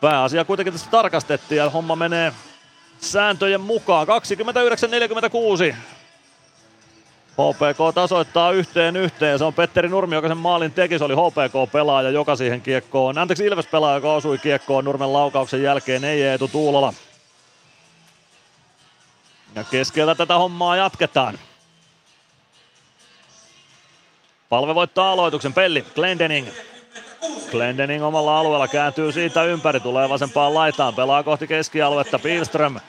Speaker 6: Pääasia kuitenkin tässä tarkastettiin ja homma menee sääntöjen mukaan. 29-46. HPK tasoittaa yhteen yhteen. Se on Petteri Nurmi, joka sen maalin teki. Se oli HPK-pelaaja, joka siihen kiekkoon. Anteeksi, Ilves-pelaaja, joka osui kiekkoon Nurmen laukauksen jälkeen. Ei Eetu Tuulola. Ja keskeltä tätä hommaa jatketaan. Palve voittaa aloituksen. Pelli, Glendening. Glendening omalla alueella kääntyy siitä ympäri, tulee vasempaan laitaan, pelaa kohti keskialuetta Pilström.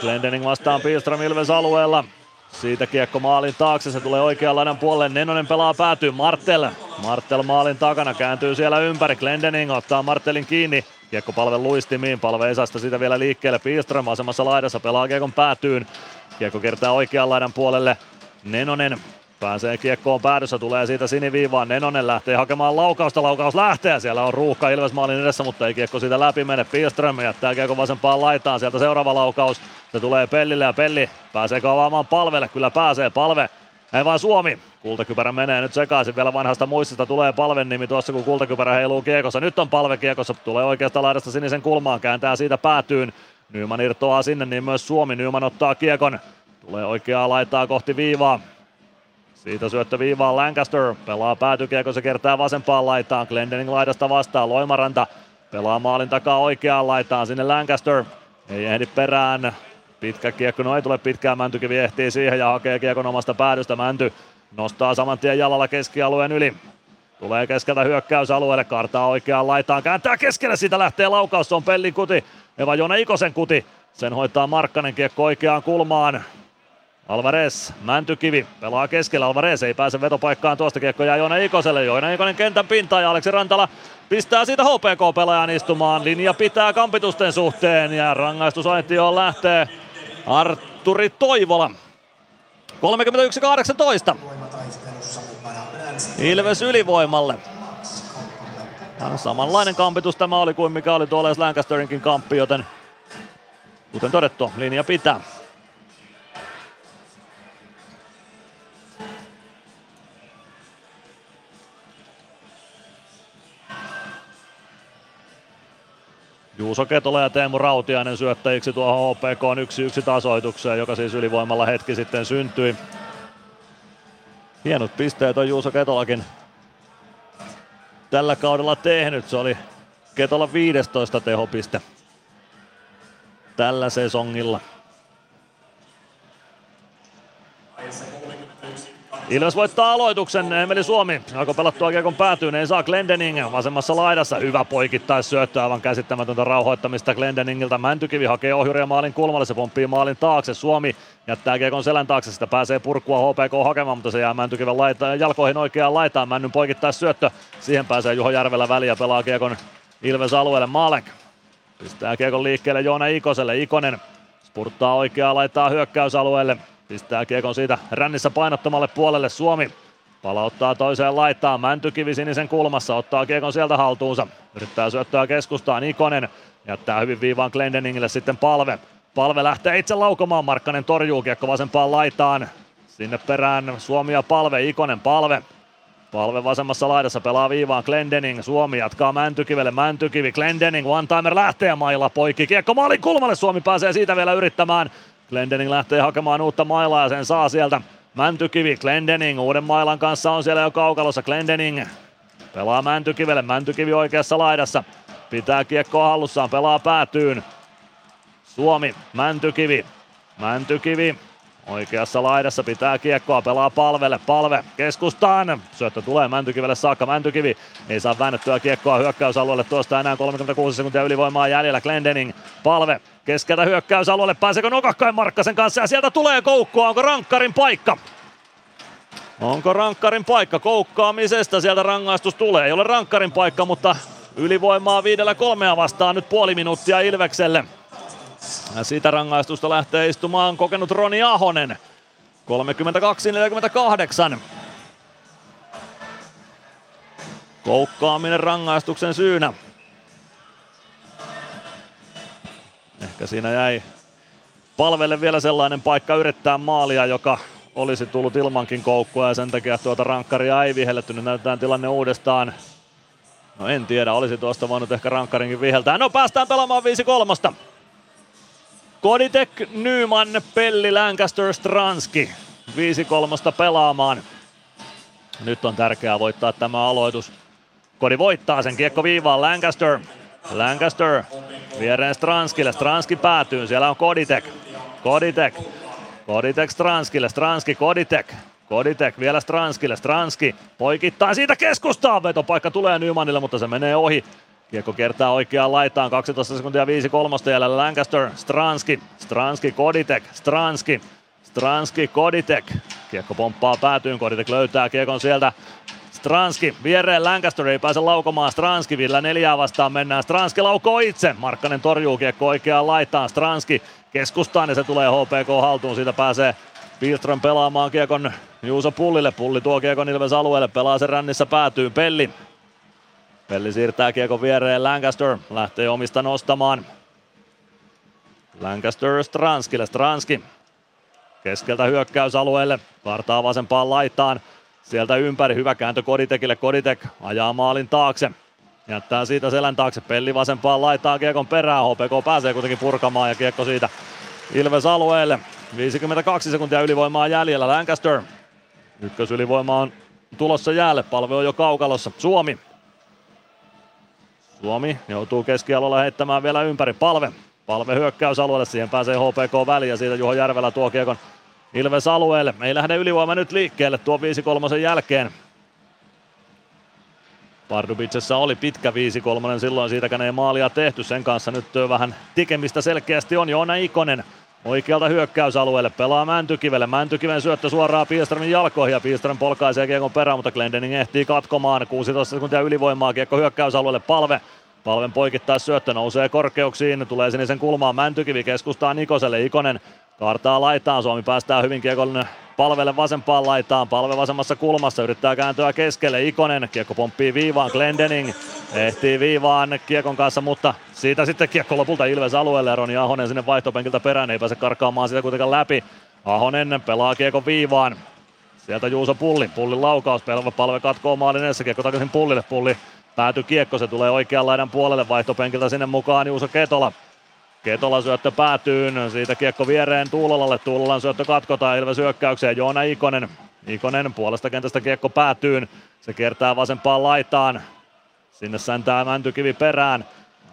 Speaker 6: Glendening vastaan Pilström Ilves alueella. Siitä kiekko maalin taakse, se tulee oikean laidan puolelle. Nenonen pelaa päätyy Martel. Martel maalin takana, kääntyy siellä ympäri. Glendening ottaa Martelin kiinni. Kiekko palve luistimiin, palve Esasta siitä vielä liikkeelle. Pilström asemassa laidassa pelaa kiekon päätyyn. Kiekko kertaa oikean laidan puolelle. Nenonen Pääsee kiekkoon päädyssä, tulee siitä siniviivaan. Nenonen lähtee hakemaan laukausta, laukaus lähtee. Siellä on ruuhka Ilves maalin edessä, mutta ei kiekko siitä läpi mene. Pilström jättää kiekko vasempaan laitaan. Sieltä seuraava laukaus. Se tulee Pellille ja Pelli pääsee avaamaan palvelle. Kyllä pääsee palve. Ei vaan Suomi. Kultakypärä menee nyt sekaisin vielä vanhasta muistista. Tulee palven nimi tuossa, kun kultakypärä heiluu kiekossa. Nyt on palve kiekossa. Tulee oikeasta laidasta sinisen kulmaan. Kääntää siitä päätyyn. Nyman irtoaa sinne, niin myös Suomi. Nyman ottaa kiekon. Tulee oikeaa laitaa kohti viivaa. Siitä syöttö viivaan Lancaster. Pelaa päätykiekko, se kertaa vasempaan laitaan. Glendening laidasta vastaan. Loimaranta pelaa maalin takaa oikeaan laitaan. Sinne Lancaster. Ei ehdi perään. Pitkä kiekko, no ei tule pitkään. Mäntykivi ehtii siihen ja hakee kiekon omasta päädystä. Mänty nostaa saman tien jalalla keskialueen yli. Tulee keskeltä hyökkäysalueelle, kartaa oikeaan laitaan, kääntää keskelle, siitä lähtee laukaus, se on Pellin kuti, Eva Jone Ikosen kuti. Sen hoitaa Markkanen kiekko oikeaan kulmaan. Alvarez, Mäntykivi, pelaa keskellä, Alvarez ei pääse vetopaikkaan, tuosta kiekko jää Joona Ikoselle, Joona Ikonen kentän pintaan ja Aleksi Rantala pistää siitä HPK-pelaajan istumaan, linja pitää kampitusten suhteen ja rangaistusaitioon lähtee Arturi Toivola. 31-18. Ilves ylivoimalle. Samanlainen kampitus tämä oli kuin mikä oli tuolla Lancasterinkin kamppi, joten kuten todettu, linja pitää. Juuso Ketola ja Teemu Rautiainen syöttäjiksi tuohon HPK 1-1 tasoitukseen, joka siis ylivoimalla hetki sitten syntyi. Hienot pisteet on Juuso Ketolakin tällä kaudella tehnyt. Se oli Ketola 15 tehopiste tällä sesongilla. Ilves voittaa aloituksen, Emeli Suomi alkoi pelattua kiekon päätyyn, ei saa Glendening vasemmassa laidassa. Hyvä poikittaissyöttö, aivan käsittämätöntä rauhoittamista Glendeningiltä. Mäntykivi hakee ohjuria maalin kulmalle, se pomppii maalin taakse. Suomi jättää kiekon selän taakse, sitä pääsee purkua HPK hakemaan, mutta se jää Mäntykiven laita, jalkoihin oikeaan laitaan. Männyn poikittaissyöttö, siihen pääsee Juho Järvelä väliä, pelaa kiekon Ilves alueelle. Malek pistää kiekon liikkeelle Joona Ikoselle. Ikonen spurttaa oikeaa laittaa hyökkäysalueelle. Pistää kiekon siitä rännissä painottomalle puolelle Suomi. Palauttaa toiseen laitaan. Mäntykivi sinisen kulmassa. Ottaa kiekon sieltä haltuunsa. Yrittää syöttää keskustaan. Ikonen jättää hyvin viivaan Glendeningille sitten palve. Palve lähtee itse laukomaan. Markkanen torjuu kiekko vasempaan laitaan. Sinne perään Suomi ja palve. Ikonen palve. Palve vasemmassa laidassa pelaa viivaan Glendening. Suomi jatkaa Mäntykivelle. Mäntykivi. Glendening. One-timer lähtee mailla poikki. Kiekko maalin kulmalle. Suomi pääsee siitä vielä yrittämään. Glendening lähtee hakemaan uutta mailaa ja sen saa sieltä Mäntykivi. Glendening uuden mailan kanssa on siellä jo kaukalossa. Glendening pelaa Mäntykivelle. Mäntykivi oikeassa laidassa. Pitää kiekkoa hallussaan, pelaa päätyyn. Suomi, Mäntykivi. Mäntykivi Oikeassa laidassa pitää kiekkoa, pelaa palvelle, palve keskustaan. Syöttö tulee Mäntykivelle saakka, Mäntykivi ei saa väännettyä kiekkoa hyökkäysalueelle tuosta enää 36 sekuntia ylivoimaa jäljellä. Glendening, palve keskeltä hyökkäysalueelle, pääseekö nokakkain Markkasen kanssa ja sieltä tulee koukkua, onko rankkarin paikka? Onko rankkarin paikka koukkaamisesta? Sieltä rangaistus tulee. Ei ole rankkarin paikka, mutta ylivoimaa viidellä kolmea vastaan nyt puoli minuuttia Ilvekselle. Ja siitä rangaistusta lähtee istumaan kokenut Roni Ahonen. 32-48. Koukkaaminen rangaistuksen syynä. Ehkä siinä jäi palvelle vielä sellainen paikka yrittää maalia, joka olisi tullut ilmankin koukkua ja sen takia tuota rankkaria ei vihelletty. Nyt näytetään tilanne uudestaan. No en tiedä, olisi tuosta voinut ehkä rankkarinkin viheltää. No päästään pelaamaan 5-3. Koditek, Nyman, Pelli, Lancaster, Stranski. 5-3 pelaamaan. Nyt on tärkeää voittaa tämä aloitus. Kodi voittaa sen kiekko viivaan Lancaster. Lancaster viereen Stranskille. Stranski päätyy. Siellä on Koditek. Koditek. Koditek Stranskille. Stranski Koditek. Koditek vielä Stranskille. Stranski poikittaa siitä keskustaan. Vetopaikka tulee Nymanille, mutta se menee ohi. Kiekko kertaa oikeaan laitaan, 12 sekuntia 5 kolmosta jäljellä Lancaster, Stranski, Stranski, Koditek, Stranski, Stranski, Koditek. Kiekko pomppaa päätyyn, Koditek löytää kiekon sieltä. Stranski viereen Lancaster ei pääse laukomaan Stranski, Villä neljää vastaan mennään. Stranski laukoo itse. Markkanen torjuu kiekko oikeaan laitaan. Stranski keskustaan ja se tulee HPK haltuun. Siitä pääsee Pilström pelaamaan kiekon Juuso Pullille. Pulli tuo kiekon Ilves alueelle. Pelaa sen rännissä päätyy. Pelli Pelli siirtää kiekon viereen Lancaster. Lähtee omista nostamaan. Lancaster Stranskille. Stranski keskeltä hyökkäysalueelle. Kartaa vasempaan laitaan. Sieltä ympäri hyvä kääntö Koditekille. Koditek ajaa maalin taakse. Jättää siitä selän taakse. Pelli vasempaan laitaa kiekon perään. HPK pääsee kuitenkin purkamaan ja kiekko siitä Ilves alueelle. 52 sekuntia ylivoimaa jäljellä. Lancaster. Ykkösylivoima on tulossa jäälle. Palve on jo kaukalossa. Suomi Suomi joutuu keskialolla heittämään vielä ympäri. Palve. Palve hyökkäysalueelle. Siihen pääsee HPK väliin ja siitä Juho Järvelä tuo kiekon Ilves alueelle. Ei lähde ylivoima nyt liikkeelle tuo 5-3 jälkeen. Pardubicessa oli pitkä 5-3, silloin siitäkään ei maalia tehty. Sen kanssa nyt vähän tikemistä selkeästi on Joona Ikonen. Oikealta hyökkäysalueelle pelaa Mäntykivelle. Mäntykiven syöttö suoraan Pielströmin jalkoihin ja Pielström polkaisee kiekon perään, mutta Glendening ehtii katkomaan. 16 sekuntia ylivoimaa kiekko hyökkäysalueelle palve. Palven poikittais syöttö nousee korkeuksiin, tulee sinisen kulmaan Mäntykivi keskustaa Nikoselle. Ikonen kartaa laitaan, Suomi päästää hyvin kiekon palvelle vasempaan laitaan, palve vasemmassa kulmassa, yrittää kääntyä keskelle, Ikonen, kiekko pomppii viivaan, Glendening ehtii viivaan kiekon kanssa, mutta siitä sitten kiekko lopulta Ilves alueelle, Roni Ahonen sinne vaihtopenkiltä perään, ei pääse karkaamaan sitä kuitenkaan läpi. Ahonen pelaa kiekon viivaan, sieltä Juuso Pulli, Pullin laukaus, pelva palve katkoo maalin edessä, kiekko takaisin Pullille, Pulli pääty kiekko, se tulee oikean laidan puolelle, vaihtopenkiltä sinne mukaan Juuso Ketola. Ketola syöttö päätyyn, siitä kiekko viereen Tuulolalle, Tuulolan syöttö katkotaan. Ilves hyökkäykseen, Joona Ikonen. Ikonen puolesta kentästä kiekko päätyyn, se kiertää vasempaan laitaan, sinne säntää Mäntykivi perään.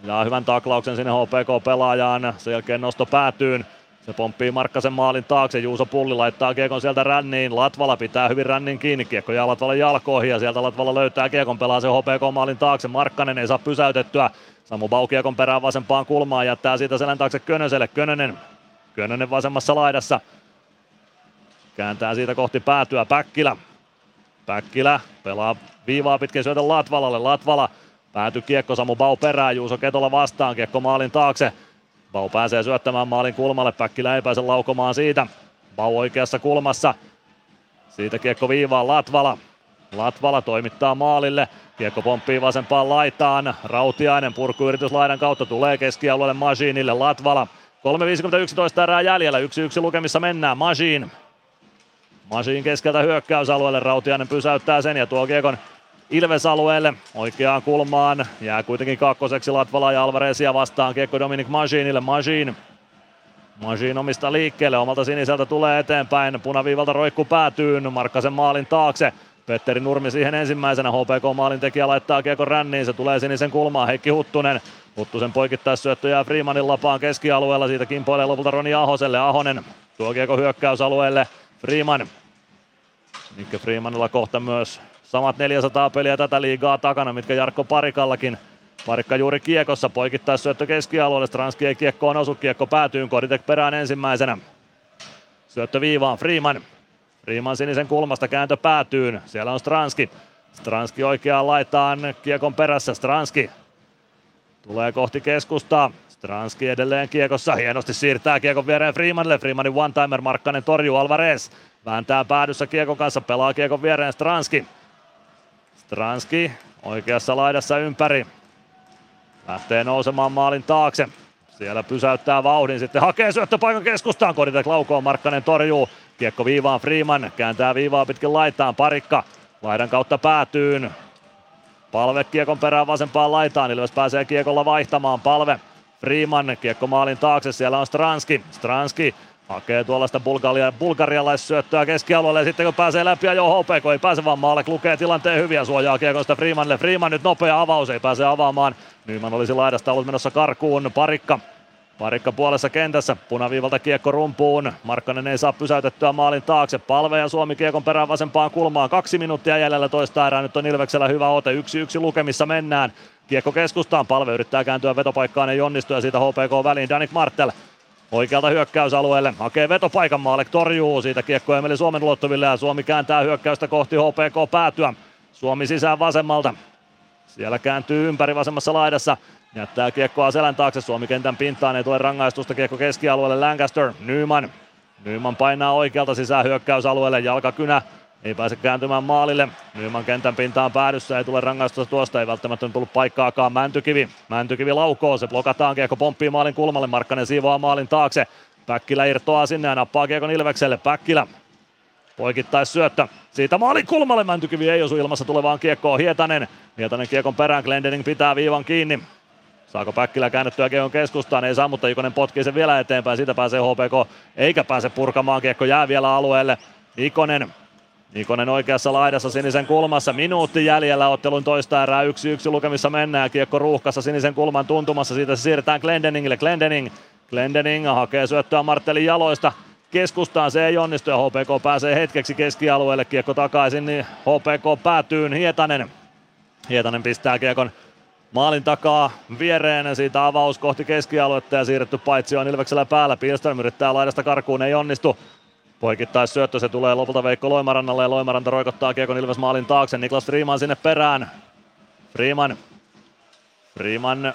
Speaker 6: Ja hyvän taklauksen sinne HPK-pelaajaan, sen jälkeen nosto päätyyn. Se pomppii Markkasen maalin taakse, Juuso Pulli laittaa kiekon sieltä ränniin, Latvala pitää hyvin rännin kiinni, kiekko jää Latvalan jalkoihin ja sieltä Latvala löytää kiekon, pelaa se HPK-maalin taakse, Markkanen ei saa pysäytettyä, Samu Bau kiekon perään vasempaan kulmaan, jättää siitä selän taakse Könöselle, Könönen, Könönen vasemmassa laidassa, kääntää siitä kohti päätyä, Päkkilä, Päkkilä pelaa viivaa pitkin syötön Latvalalle, Latvala pääty kiekko Samu Bau perään, Juuso Ketola vastaan, kiekko maalin taakse, Bau pääsee syöttämään maalin kulmalle, Päkkilä ei pääse laukomaan siitä. Bau oikeassa kulmassa. Siitä kiekko viivaan Latvala. Latvala toimittaa maalille. Kiekko pomppii vasempaan laitaan. Rautiainen purkuyritys laidan kautta tulee keskialueelle Masiinille. Latvala. 3.51 erää jäljellä. 1-1 lukemissa mennään. Masiin. Masiin keskeltä hyökkäysalueelle. Rautiainen pysäyttää sen ja tuo kiekon Ilves-alueelle oikeaan kulmaan. Jää kuitenkin kakkoseksi Latvala ja Alvarezia vastaan. Kiekko Dominic Majinille. Majin. Majin omista liikkeelle. Omalta siniseltä tulee eteenpäin. Punaviivalta roikku päätyyn. Markkasen maalin taakse. Petteri Nurmi siihen ensimmäisenä. HPK-maalin tekijä laittaa kiekko ränniin. Se tulee sinisen kulmaan. Heikki Huttunen. Huttusen poikittaissyöttö jää Freemanin lapaan keskialueella. Siitä kimpoilee lopulta Roni Ahoselle. Ahonen tuo kiekko hyökkäysalueelle. Freeman. Mikke Freemanilla kohta myös Samat 400 peliä tätä liigaa takana, mitkä Jarkko Parikallakin. Parikka juuri kiekossa, poikittaisi syöttö keskialueelle, Stranski ei kiekkoon osu, kiekko päätyy, Koditek perään ensimmäisenä. Syöttö viivaan, Freeman. Freeman sinisen kulmasta, kääntö päätyy, siellä on Stranski. Stranski oikeaan laitaan kiekon perässä, Stranski tulee kohti keskustaa. Stranski edelleen kiekossa, hienosti siirtää kiekon viereen Freemanille, Freemanin one-timer, Markkanen torjuu Alvarez. Vääntää päädyssä kiekon kanssa, pelaa kiekon viereen Stranski. Stranski oikeassa laidassa ympäri. Lähtee nousemaan maalin taakse. Siellä pysäyttää vauhdin, sitten hakee syöttöpaikan keskustaan. Koditek laukoo, Markkanen torjuu. Kiekko viivaan Freeman, kääntää viivaa pitkin laitaan. Parikka laidan kautta päätyyn. Palve kiekon perään vasempaan laitaan. Ilves pääsee kiekolla vaihtamaan. Palve Freeman, kiekko maalin taakse, siellä on Stranski. Stranski Hakee tuollaista bulgaria, bulgarialaissyöttöä keskialueelle ja sitten kun pääsee läpi ja jo HPK ei pääse vaan maalle, lukee tilanteen hyviä suojaa kiekosta Freemanille. Freeman nyt nopea avaus, ei pääse avaamaan. Nyman olisi laidasta ollut menossa karkuun. Parikka Parikka puolessa kentässä, punaviivalta kiekko rumpuun. Markkanen ei saa pysäytettyä maalin taakse. Palve ja Suomi kiekon perään vasempaan kulmaan. Kaksi minuuttia jäljellä toista erää. Nyt on Ilveksellä hyvä ote. Yksi yksi lukemissa mennään. Kiekko keskustaan. Palve yrittää kääntyä vetopaikkaan. Ei onnistu ja siitä HPK väliin. Danik Martel Oikealta hyökkäysalueelle, hakee vetopaikan maalle, torjuu siitä kiekko Emeli Suomen ulottuville ja Suomi kääntää hyökkäystä kohti HPK päätyä. Suomi sisään vasemmalta. Siellä kääntyy ympäri vasemmassa laidassa. Jättää kiekkoa selän taakse, Suomi kentän pintaan, ei tule rangaistusta, kiekko keskialueelle Lancaster, Nyman. Nyman painaa oikealta sisään hyökkäysalueelle, jalkakynä ei pääse kääntymään maalille. Nyman kentän pintaan päädyssä, ei tule rangaistusta tuosta, ei välttämättä tullut paikkaakaan Mäntykivi. Mäntykivi laukoo, se blokataan, kiekko pomppii maalin kulmalle, Markkanen siivoaa maalin taakse. Päkkilä irtoaa sinne ja nappaa kiekon Ilvekselle, Päkkilä poikittais syöttö. Siitä maalin kulmalle Mäntykivi ei osu ilmassa tulevaan kiekkoon. Hietanen. Hietanen kiekon perään. Glendening pitää viivan kiinni. Saako Päkkilä käännettyä kiekon keskustaan? Ei saa, mutta Ikonen potkii sen vielä eteenpäin. Siitä pääsee HPK, eikä pääse purkamaan. Kiekko jää vielä alueelle. Ikonen Ikonen oikeassa laidassa sinisen kulmassa, minuutti jäljellä ottelun toista erää, yksi yksi lukemissa mennään, kiekko ruuhkassa sinisen kulman tuntumassa, siitä se siirretään Glendeningille, Glendening, Glendening hakee syöttöä Martelin jaloista, keskustaan se ei onnistu ja HPK pääsee hetkeksi keskialueelle, kiekko takaisin, niin HPK päätyy Hietanen. Hietanen pistää kiekon maalin takaa viereen, siitä avaus kohti keskialuetta ja siirretty paitsi on Ilveksellä päällä, Pilström yrittää laidasta karkuun, ei onnistu. Poikittais syöttö, se tulee lopulta Veikko Loimarannalle ja Loimaranta roikottaa Kiekon Ilves maalin taakse. Niklas Freeman sinne perään. Freeman. Freeman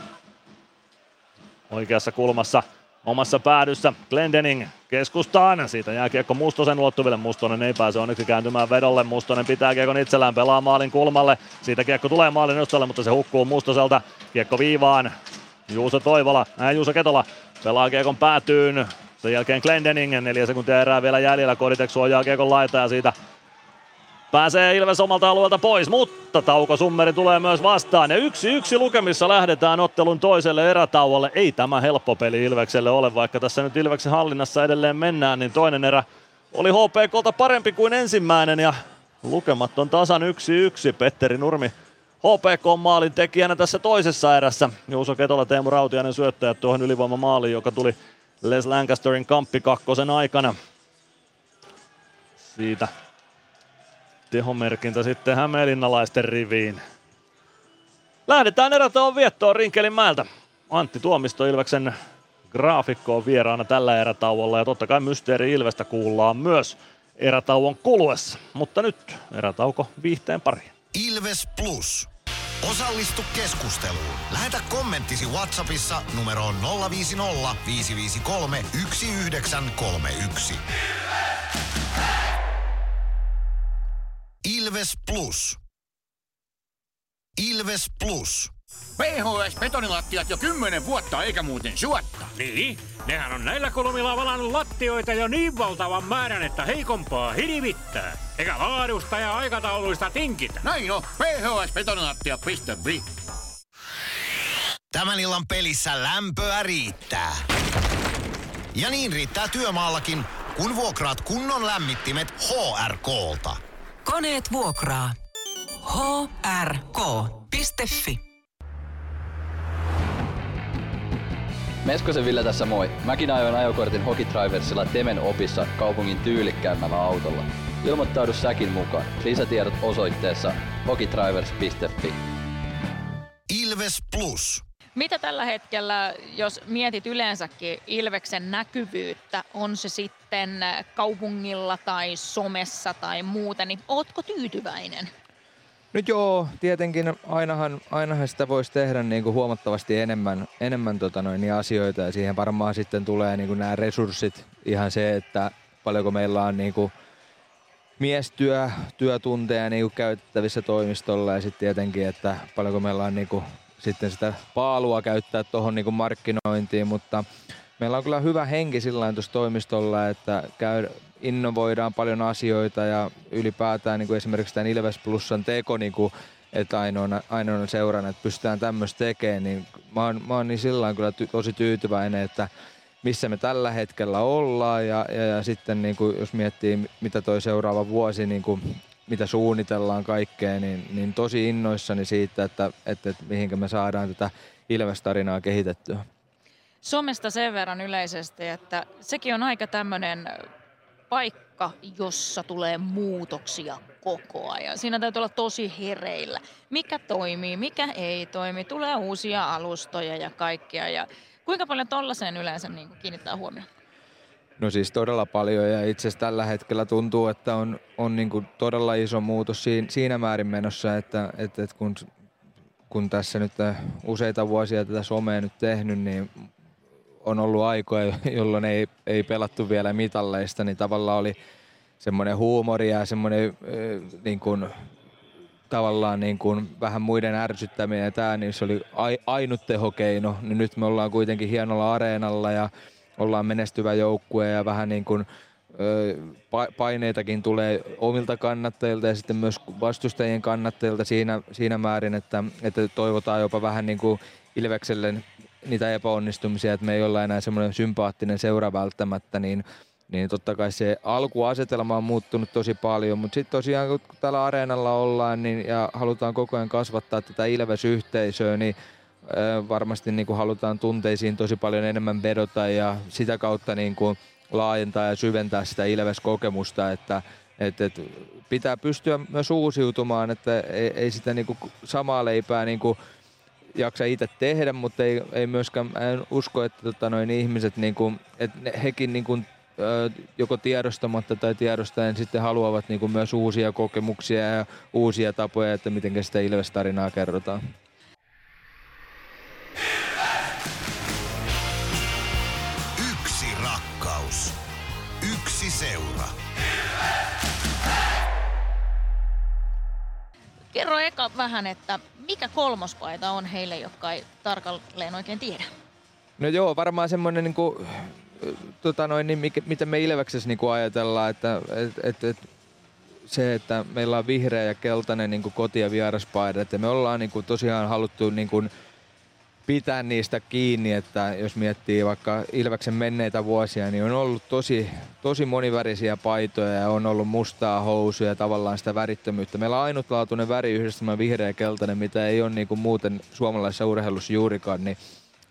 Speaker 6: oikeassa kulmassa omassa päädyssä. Glendening keskustaan. Siitä jää kiekko Mustosen ulottuville. Mustonen ei pääse onneksi kääntymään vedolle. Mustonen pitää kiekon itsellään, pelaa maalin kulmalle. Siitä kiekko tulee maalin nostolle, mutta se hukkuu Mustoselta. Kiekko viivaan. Juuso Toivola, ää, Juuso Ketola pelaa kiekon päätyyn. Sen jälkeen Glendening, neljä sekuntia erää vielä jäljellä, Koditek suojaa kiekon laita ja siitä Pääsee Ilves omalta alueelta pois, mutta Tauko Summeri tulee myös vastaan. Ja yksi yksi lukemissa lähdetään ottelun toiselle erätauolle. Ei tämä helppo peli Ilvekselle ole, vaikka tässä nyt Ilveksen hallinnassa edelleen mennään, niin toinen erä oli HPKlta parempi kuin ensimmäinen ja lukemat on tasan yksi yksi. Petteri Nurmi HPK-maalin tekijänä tässä toisessa erässä. Juuso Ketola, Teemu Rautiainen syöttäjät tuohon ylivoimamaaliin, joka tuli Les Lancasterin kamppi kakkosen aikana. Siitä tehomerkintä sitten Hämeenlinnalaisten riviin. Lähdetään erätauon viettoon Rinkelinmäeltä. Antti Tuomisto Ilveksen graafikko on vieraana tällä erätauolla ja totta kai Mysteeri Ilvestä kuullaan myös erätauon kuluessa. Mutta nyt erätauko viihteen pariin.
Speaker 1: Ilves Plus. Osallistu keskusteluun. Lähetä kommenttisi Whatsappissa numeroon 050 553 1931. Ilves Plus. Ilves Plus.
Speaker 18: PHS betonilattiat jo kymmenen vuotta eikä muuten suotta. Niin, nehän on näillä kolmilla valannut lattioita jo niin valtavan määrän, että heikompaa hirvittää. Eikä laadusta ja aikatauluista tinkitä. Näin on, phsbetonilattia.fi.
Speaker 1: Tämän illan pelissä lämpöä riittää. Ja niin riittää työmaallakin, kun vuokraat kunnon lämmittimet HRKlta.
Speaker 15: Koneet vuokraa. hrk.fi
Speaker 7: Meskosen Ville tässä moi. Mäkin ajoin ajokortin Hokitriversilla Temen opissa kaupungin tyylikkäämmällä autolla. Ilmoittaudu säkin mukaan. Lisätiedot osoitteessa hokitrivers.fi.
Speaker 1: Ilves Plus.
Speaker 2: Mitä tällä hetkellä, jos mietit yleensäkin Ilveksen näkyvyyttä, on se sitten kaupungilla tai somessa tai muuten, niin ootko tyytyväinen?
Speaker 19: No joo, tietenkin ainahan, ainahan sitä voisi tehdä niin kuin huomattavasti enemmän, enemmän tota noin, niin asioita. Ja siihen varmaan sitten tulee niin kuin nämä resurssit, ihan se, että paljonko meillä on niin kuin miestyö, työtunteja niin kuin käytettävissä toimistolla. Ja sitten tietenkin, että paljonko meillä on niin kuin sitten sitä paalua käyttää tuohon niin markkinointiin, mutta meillä on kyllä hyvä henki sillä tuossa toimistolla, että käy, innovoidaan paljon asioita ja ylipäätään niin kuin esimerkiksi tämän Ilves Plusan teko, niin kuin, että ainoana, ainoana seurana, että pystytään tämmöistä tekemään, niin mä oon, mä oon niin sillä kyllä ty, tosi tyytyväinen, että missä me tällä hetkellä ollaan ja, ja, ja sitten niin kuin, jos miettii mitä toi seuraava vuosi, niin kuin, mitä suunnitellaan kaikkea, niin, niin tosi innoissani siitä, että, että, että mihinkä me saadaan tätä Ilves-tarinaa kehitettyä.
Speaker 2: Somesta sen verran yleisesti, että sekin on aika tämmöinen paikka, jossa tulee muutoksia koko ajan. Siinä täytyy olla tosi hereillä. Mikä toimii, mikä ei toimi. Tulee uusia alustoja ja kaikkea. Ja kuinka paljon tollaiseen yleensä niin kiinnittää huomioon?
Speaker 19: No siis todella paljon ja itse asiassa tällä hetkellä tuntuu, että on, on niin kuin todella iso muutos siinä, määrin menossa, että, että, että kun, kun tässä nyt useita vuosia tätä somea nyt tehnyt, niin on ollut aikoja, (laughs) jolloin ei, ei pelattu vielä mitalleista, niin tavallaan oli semmoinen huumori ja semmoinen niin kuin, tavallaan niin kuin vähän muiden ärsyttäminen ja tämä, niin se oli ainut tehokeino. Niin nyt me ollaan kuitenkin hienolla areenalla ja ollaan menestyvä joukkue ja vähän niin kuin paineitakin tulee omilta kannattajilta ja sitten myös vastustajien kannattajilta siinä, siinä määrin, että, että toivotaan jopa vähän niin kuin Ilvekselle niitä epäonnistumisia, että me ei olla enää semmoinen sympaattinen seura välttämättä, niin, niin totta kai se alkuasetelma on muuttunut tosi paljon, mutta sitten tosiaan kun täällä areenalla ollaan niin, ja halutaan koko ajan kasvattaa tätä Ilves-yhteisöä, niin varmasti niin kuin halutaan tunteisiin tosi paljon enemmän vedota ja sitä kautta niin kuin laajentaa ja syventää sitä Ilves-kokemusta, että et, et pitää pystyä myös uusiutumaan, että ei, ei sitä niin kuin samaa leipää niin kuin jaksa itse tehdä, mutta ei, ei myöskään, en usko, että tota, noin ihmiset, niin kuin, että ne, hekin niin kuin, joko tiedostamatta tai tiedostaen sitten haluavat niin kuin myös uusia kokemuksia ja uusia tapoja, että miten sitä Ilves-tarinaa kerrotaan.
Speaker 2: Kerro eka vähän, että mikä kolmospaita on heille, jotka ei tarkalleen oikein tiedä?
Speaker 19: No joo, varmaan semmoinen niin kuin, tota niin mikä, mitä me Ilveksessä niin kuin ajatellaan, että et, et, et, se, että meillä on vihreä ja keltainen niin koti- ja vieraspaidat ja me ollaan niin kuin tosiaan haluttu niin kuin pitää niistä kiinni, että jos miettii vaikka Ilveksen menneitä vuosia, niin on ollut tosi, tosi monivärisiä paitoja ja on ollut mustaa housuja ja tavallaan sitä värittömyyttä. Meillä on ainutlaatuinen väriyhdistelmä vihreä ja keltainen, mitä ei ole niin kuin muuten suomalaisessa urheilussa juurikaan, niin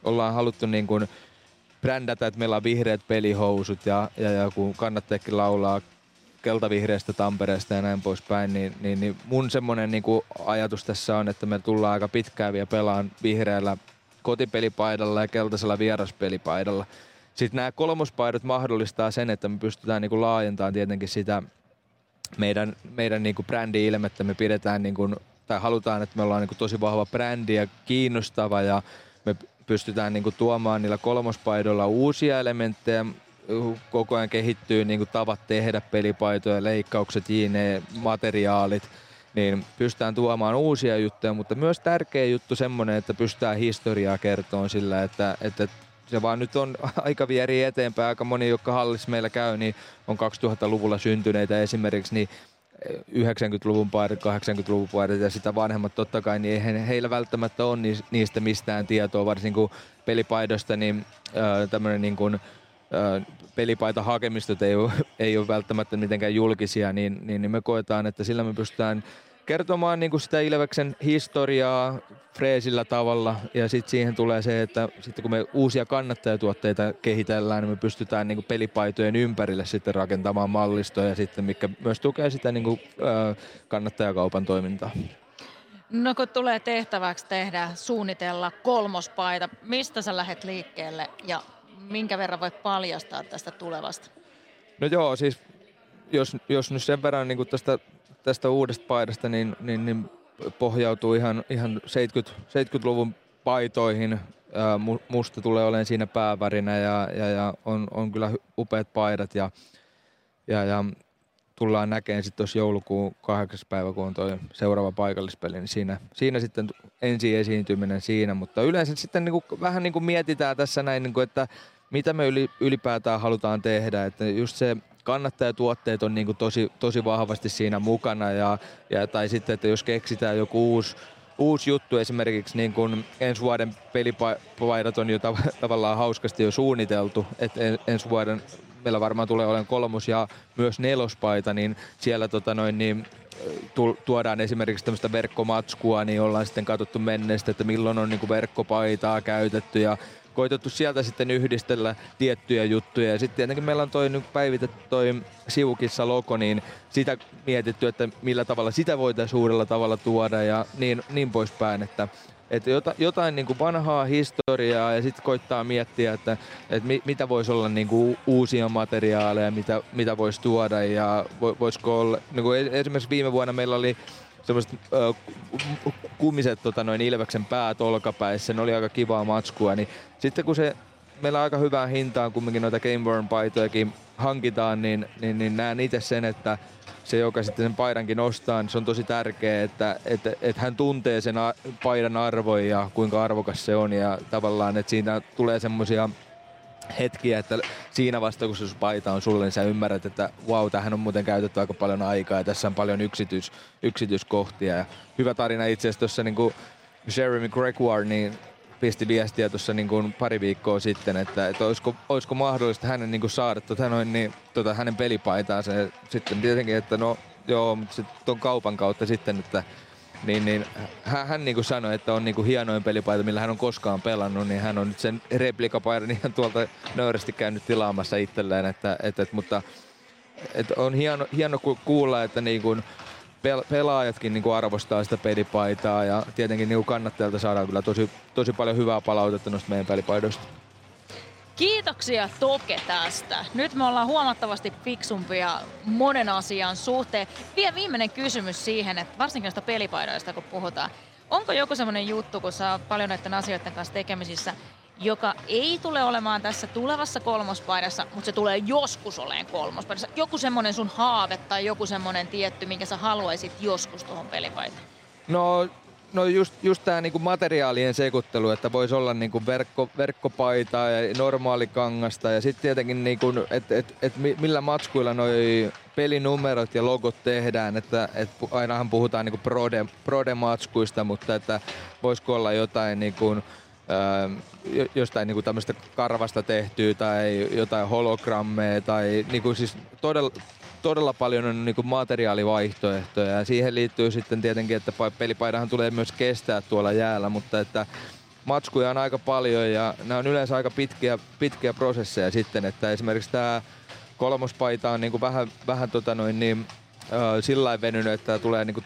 Speaker 19: ollaan haluttu niin kuin brändätä, että meillä on vihreät pelihousut ja, ja, ja kun kannattajakin laulaa keltavihreästä Tampereesta ja näin poispäin, niin, niin, niin mun semmoinen niin ajatus tässä on, että me tullaan aika pitkään vielä pelaan vihreällä kotipelipaidalla ja keltaisella vieraspelipaidalla. Sitten nämä kolmospaidat mahdollistaa sen, että me pystytään niin kuin laajentamaan tietenkin sitä meidän, meidän niin kuin brändi-ilmettä. Me pidetään niin kuin, tai halutaan, että me ollaan niin kuin tosi vahva brändi ja kiinnostava ja me pystytään niin kuin tuomaan niillä kolmospaidoilla uusia elementtejä. Koko ajan kehittyy niin kuin tavat tehdä pelipaitoja, leikkaukset, jne, materiaalit – niin pystytään tuomaan uusia juttuja, mutta myös tärkeä juttu semmoinen, että pystytään historiaa kertomaan sillä, että, että se vaan nyt on (laughs) aika vieri eteenpäin. Aika moni, jotka hallis meillä käy, niin on 2000-luvulla syntyneitä esimerkiksi, niin 90-luvun paidat, 80-luvun paidat ja sitä vanhemmat totta kai, niin eihän heillä välttämättä ole niistä mistään tietoa, varsinkin kuin pelipaidosta, niin tämmöinen niin kuin, pelipaita hakemistot ei ole, ei ole välttämättä mitenkään julkisia, niin, niin, niin me koetaan, että sillä me pystytään kertomaan niin kuin sitä Ilveksen historiaa freesillä tavalla ja sitten siihen tulee se, että sitten kun me uusia kannattajatuotteita kehitellään, niin me pystytään niin kuin pelipaitojen ympärille sitten rakentamaan mallistoja sitten, mikä myös tukee sitä niin kuin, kannattajakaupan toimintaa.
Speaker 2: No kun tulee tehtäväksi tehdä, suunnitella kolmospaita, mistä sä lähdet liikkeelle ja minkä verran voit paljastaa tästä tulevasta?
Speaker 19: No joo, siis jos, jos nyt sen verran niin tästä, tästä uudesta paidasta, niin, niin, niin pohjautuu ihan, ihan 70, 70-luvun paitoihin. Ää, musta tulee olemaan siinä päävärinä ja, ja, ja on, on kyllä upeat paidat ja, ja, ja tullaan näkemään sitten tuossa joulukuun kahdeksas päivä, kun on toi seuraava paikallispeli, niin siinä, siinä sitten ensi esiintyminen siinä, mutta yleensä sitten niin kuin, vähän niin kuin mietitään tässä näin, niin kuin, että mitä me ylipäätään halutaan tehdä, että just se kannattajatuotteet on niin kuin tosi, tosi vahvasti siinä mukana ja, ja, tai sitten, että jos keksitään joku uusi uusi juttu esimerkiksi niin kun ensi vuoden pelipaidat on jo tav- tavallaan hauskasti jo suunniteltu, että ensi vuoden meillä varmaan tulee olemaan kolmos ja myös nelospaita, niin siellä tota noin, niin, tuodaan esimerkiksi tämmöistä verkkomatskua, niin ollaan sitten katsottu menneestä, että milloin on niin verkkopaitaa käytetty ja koitettu sieltä sitten yhdistellä tiettyjä juttuja. Ja sitten tietenkin meillä on toi nyt päivitetty toi sivukissa logo, niin sitä mietitty, että millä tavalla sitä voitaisiin uudella tavalla tuoda ja niin, niin poispäin, että että jotain niin kuin vanhaa historiaa ja sitten koittaa miettiä, että, että mitä voisi olla niin kuin uusia materiaaleja, mitä, mitä voisi tuoda ja voisiko olla, niin kuin esimerkiksi viime vuonna meillä oli semmoiset äh, kumiset tota, noin Ilveksen päät olkapäissä, ne oli aika kivaa matskua, niin sitten kun se meillä aika hyvää hintaan kumminkin noita Gameborn paitojakin hankitaan, niin, niin, niin näen itse sen, että se, joka sitten sen paidankin ostaa, niin se on tosi tärkeää, että, että, että hän tuntee sen paidan arvon ja kuinka arvokas se on ja tavallaan, että siinä tulee semmoisia hetkiä, että siinä vasta kun se paita on sulle, niin sä ymmärrät, että wow, tähän on muuten käytetty aika paljon aikaa ja tässä on paljon yksityis, yksityiskohtia. Ja hyvä tarina itse asiassa tuossa niin Jeremy Gregoire, niin pisti viestiä tuossa niin kuin pari viikkoa sitten, että, että olisiko, olisiko mahdollista hänen niin kuin saada tota noin, niin, tota hänen pelipaitaansa. Ja sitten tietenkin, että no joo, mutta sitten tuon kaupan kautta sitten, että niin, niin hän, hän niin kuin sanoi, että on niin kuin hienoin pelipaita, millä hän on koskaan pelannut, niin hän on nyt sen replikapaidan (laughs) ihan tuolta nöyrästi käynyt tilaamassa itselleen, että, että, että mutta että on hieno, hieno kuulla, että niin kuin pelaajatkin niin kuin arvostaa sitä pelipaitaa ja tietenkin niin kuin saadaan kyllä tosi, tosi paljon hyvää palautetta noista meidän pelipaidoista.
Speaker 2: Kiitoksia Toke tästä. Nyt me ollaan huomattavasti fiksumpia monen asian suhteen. Vielä viimeinen kysymys siihen, että varsinkin näistä pelipaidoista kun puhutaan. Onko joku semmoinen juttu, kun sä oot paljon näiden asioiden kanssa tekemisissä, joka ei tule olemaan tässä tulevassa kolmospaidassa, mutta se tulee joskus oleen kolmospaidassa. Joku semmoinen sun haave tai joku semmoinen tietty, minkä sä haluaisit joskus tuohon pelipaitaan?
Speaker 19: No no just, just tämä niinku materiaalien sekoittelu, että voisi olla niinku verkko, verkkopaitaa ja normaali kangasta ja sitten tietenkin, niinku, että et, et millä matskuilla noi pelinumerot ja logot tehdään, että et ainahan puhutaan niinku prode, prode-matskuista, mutta että voisiko olla jotain niinku, jostain niinku tämmöistä karvasta tehtyä tai jotain hologrammeja tai niinku siis todella, todella paljon on niinku materiaalivaihtoehtoja. Ja siihen liittyy sitten tietenkin, että pelipaidahan tulee myös kestää tuolla jäällä, mutta että matskuja on aika paljon ja nämä on yleensä aika pitkiä, pitkiä prosesseja sitten, että esimerkiksi tämä kolmospaita on niinku vähän, vähän tota noin niin, äh, sillä venynyt, että tulee niinku,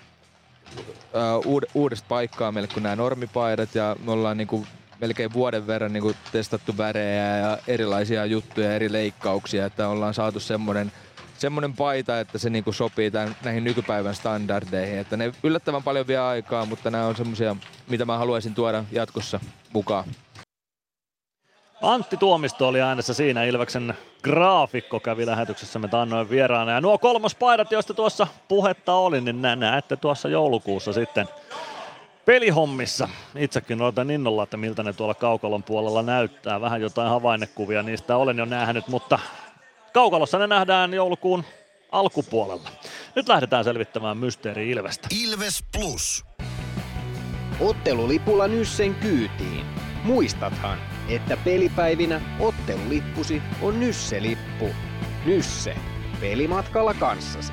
Speaker 19: äh, uud, uudesta paikkaa meille kuin nämä normipaidat ja me ollaan niinku melkein vuoden verran niinku testattu värejä ja erilaisia juttuja, eri leikkauksia, että ollaan saatu semmoinen semmoinen paita, että se niinku sopii tämän, näihin nykypäivän standardeihin. Että ne yllättävän paljon vie aikaa, mutta nämä on semmoisia, mitä mä haluaisin tuoda jatkossa mukaan.
Speaker 6: Antti Tuomisto oli äänessä siinä, Ilveksen graafikko kävi lähetyksessämme tannoin vieraana. Ja nuo kolmospaidat, joista tuossa puhetta oli, niin näette tuossa joulukuussa sitten pelihommissa. Itsekin odotan innolla, että miltä ne tuolla kaukalon puolella näyttää. Vähän jotain havainnekuvia niistä olen jo nähnyt, mutta kaukalossa ne nähdään joulukuun alkupuolella. Nyt lähdetään selvittämään Mysteeri Ilvestä.
Speaker 1: Ilves Plus.
Speaker 4: Ottelulipulla Nyssen kyytiin. Muistathan, että pelipäivinä ottelulippusi on Nysse-lippu. Nysse. Pelimatkalla kanssasi.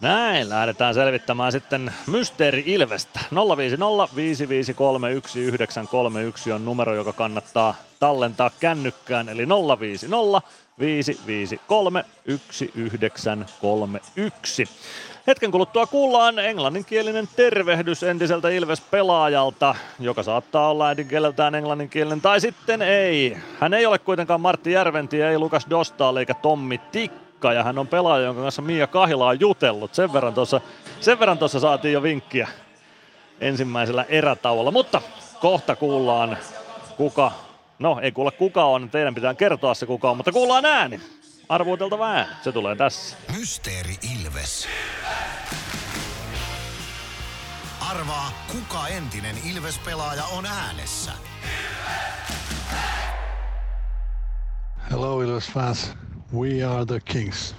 Speaker 6: Näin, lähdetään selvittämään sitten Mysteeri Ilvestä. 050 553 on numero, joka kannattaa tallentaa kännykkään, eli 050 553 1931. Hetken kuluttua kuullaan englanninkielinen tervehdys entiseltä Ilves-pelaajalta, joka saattaa olla äidinkieleltään englanninkielinen tai sitten ei. Hän ei ole kuitenkaan Martti Järventi, ei Lukas Dostal eikä Tommi Tikka ja hän on pelaaja, jonka kanssa Mia Kahila on jutellut. Sen verran tuossa sen verran tuossa saatiin jo vinkkiä ensimmäisellä erätauolla, mutta kohta kuullaan kuka, no ei kuulla kuka on, teidän pitää kertoa se kuka on, mutta kuullaan ääni. Arvuuteltava ääni, se tulee tässä.
Speaker 1: Mysteeri Ilves. Arvaa, kuka entinen Ilves-pelaaja on äänessä.
Speaker 10: Hello Ilves fans, we are the Kings.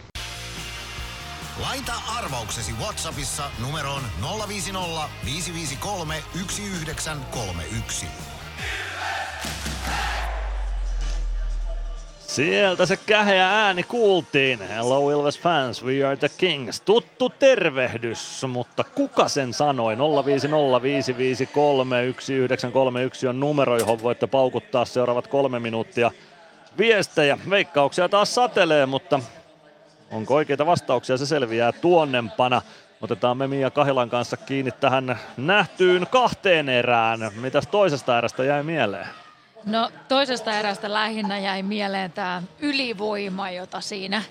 Speaker 1: Laita arvauksesi Whatsappissa numeroon 050 553 1931.
Speaker 6: Sieltä se käheä ääni kuultiin. Hello Ilves fans, we are the kings. Tuttu tervehdys, mutta kuka sen sanoi? 0505531 on numero, johon voitte paukuttaa seuraavat kolme minuuttia viestejä. Veikkauksia taas satelee, mutta onko oikeita vastauksia, se selviää tuonnempana. Otetaan me Mia Kahilan kanssa kiinni tähän nähtyyn kahteen erään. Mitäs toisesta erästä jäi mieleen?
Speaker 2: No toisesta erästä lähinnä jäi mieleen tämä ylivoima, jota siinä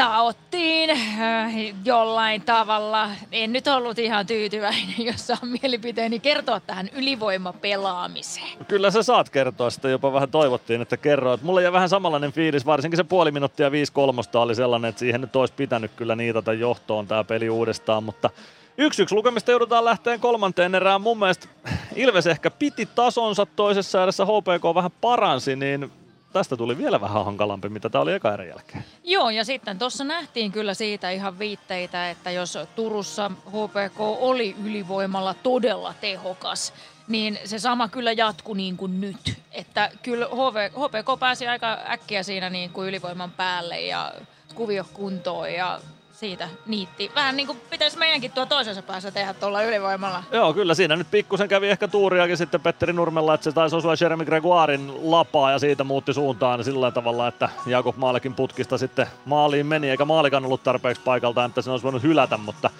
Speaker 2: taottiin äh, jollain tavalla. En nyt ollut ihan tyytyväinen, (laughs) jos saan mielipiteeni kertoa tähän ylivoimapelaamiseen.
Speaker 6: Kyllä sä saat kertoa sitä, jopa vähän toivottiin, että kerroit. Mulla jäi vähän samanlainen fiilis, varsinkin se puoli minuuttia 5 kolmosta oli sellainen, että siihen nyt olisi pitänyt kyllä niitata johtoon tämä peli uudestaan, mutta Yksi yksi lukemista joudutaan lähteen kolmanteen erään. Mun mielestä Ilves ehkä piti tasonsa toisessa erässä, HPK vähän paransi, niin tästä tuli vielä vähän hankalampi, mitä tämä oli eka erän jälkeen.
Speaker 2: Joo, ja sitten tuossa nähtiin kyllä siitä ihan viitteitä, että jos Turussa HPK oli ylivoimalla todella tehokas, niin se sama kyllä jatkui niin kuin nyt. Että kyllä HPK pääsi aika äkkiä siinä niin kuin ylivoiman päälle ja kuvio kuntoon ja siitä niitti. Vähän niin kuin pitäisi meidänkin tuo toisessa päässä tehdä tuolla ylivoimalla.
Speaker 6: Joo, kyllä siinä nyt pikkusen kävi ehkä tuuriakin sitten Petteri Nurmella, että se taisi osua Jeremy Gregoirin lapaa ja siitä muutti suuntaan sillä tavalla, että Jakob Maalekin putkista sitten maaliin meni, eikä maalikaan ollut tarpeeksi paikalta, että se olisi voinut hylätä, mutta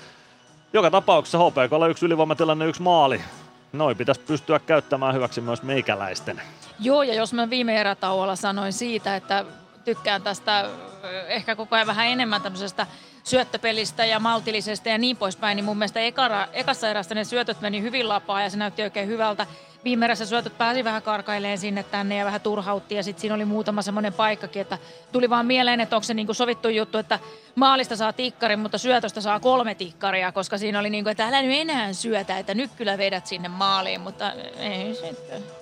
Speaker 6: joka tapauksessa HPK oli yksi ylivoimatilanne, yksi maali. noi pitäisi pystyä käyttämään hyväksi myös meikäläisten.
Speaker 2: Joo, ja jos mä viime erätauolla sanoin siitä, että tykkään tästä ehkä koko ajan vähän enemmän tämmöisestä syöttöpelistä ja maltillisesta ja niin poispäin, niin mun mielestä ekara, ekassa erässä ne syötöt meni hyvin lapaa ja se näytti oikein hyvältä. Viime erässä syötöt pääsi vähän karkaileen sinne tänne ja vähän turhautti ja sitten siinä oli muutama semmoinen paikkakin, että tuli vaan mieleen, että onko se niinku sovittu juttu, että maalista saa tikkarin, mutta syötöstä saa kolme tikkaria, koska siinä oli niin kuin, että älä nyt enää syötä, että nyt kyllä vedät sinne maaliin, mutta ei sitten.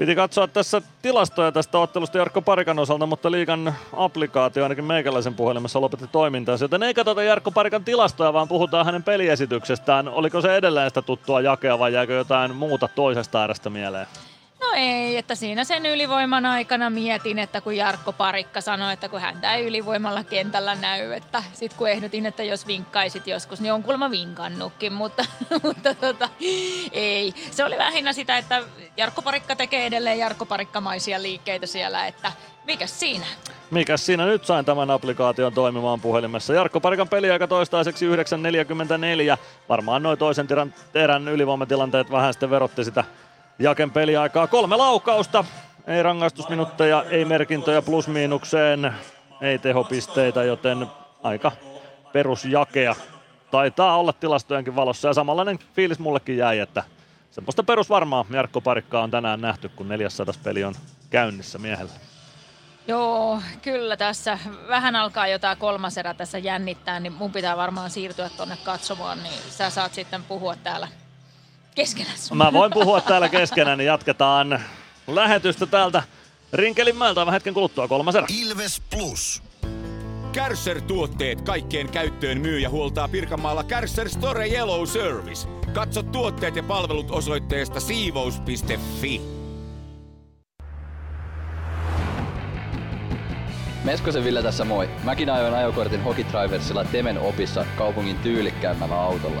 Speaker 6: Piti katsoa tässä tilastoja tästä ottelusta Jarkko Parikan osalta, mutta liikan applikaatio ainakin meikäläisen puhelimessa lopetti toimintaansa. Joten ei katsota Jarkko Parikan tilastoja, vaan puhutaan hänen peliesityksestään. Oliko se edelleen sitä tuttua jakea vai jääkö jotain muuta toisesta äärestä mieleen?
Speaker 2: No ei, että siinä sen ylivoiman aikana mietin, että kun Jarkko Parikka sanoi, että kun häntä ei ylivoimalla kentällä näy, että sit kun ehdotin, että jos vinkkaisit joskus, niin on kuulemma vinkannutkin, mutta, (laughs) mutta tota, ei. Se oli lähinnä sitä, että Jarkko Parikka tekee edelleen Jarkko Parikkamaisia liikkeitä siellä, että mikä siinä?
Speaker 6: Mikäs siinä nyt sain tämän applikaation toimimaan puhelimessa? Jarkko Parikan peliaika toistaiseksi 9.44. Varmaan noin toisen tiran, erän ylivoimatilanteet vähän sitten verotti sitä Jaken peliaikaa. Kolme laukausta, ei rangaistusminutteja, ei merkintöjä plus-miinukseen, ei tehopisteitä, joten aika perusjakea. Taitaa olla tilastojenkin valossa ja samanlainen fiilis mullekin jäi, että semmoista perusvarmaa Jarkko Parikkaa on tänään nähty, kun 400 peli on käynnissä miehellä.
Speaker 2: Joo, kyllä tässä vähän alkaa jotain kolmas erä tässä jännittää, niin mun pitää varmaan siirtyä tonne katsomaan, niin sä saat sitten puhua täällä keskenäs.
Speaker 6: Mä voin puhua täällä keskenään, niin jatketaan lähetystä täältä Rinkelinmäeltä vähän hetken kuluttua kolmas erä.
Speaker 1: Ilves Plus.
Speaker 8: Kärsser-tuotteet kaikkeen käyttöön myy ja huoltaa Pirkanmaalla Kärsser Store Yellow Service. Katso tuotteet ja palvelut osoitteesta siivous.fi.
Speaker 7: Meskosen Ville tässä moi. Mäkin ajoin ajokortin Hokitriversilla Temen opissa kaupungin tyylikkäämmällä autolla.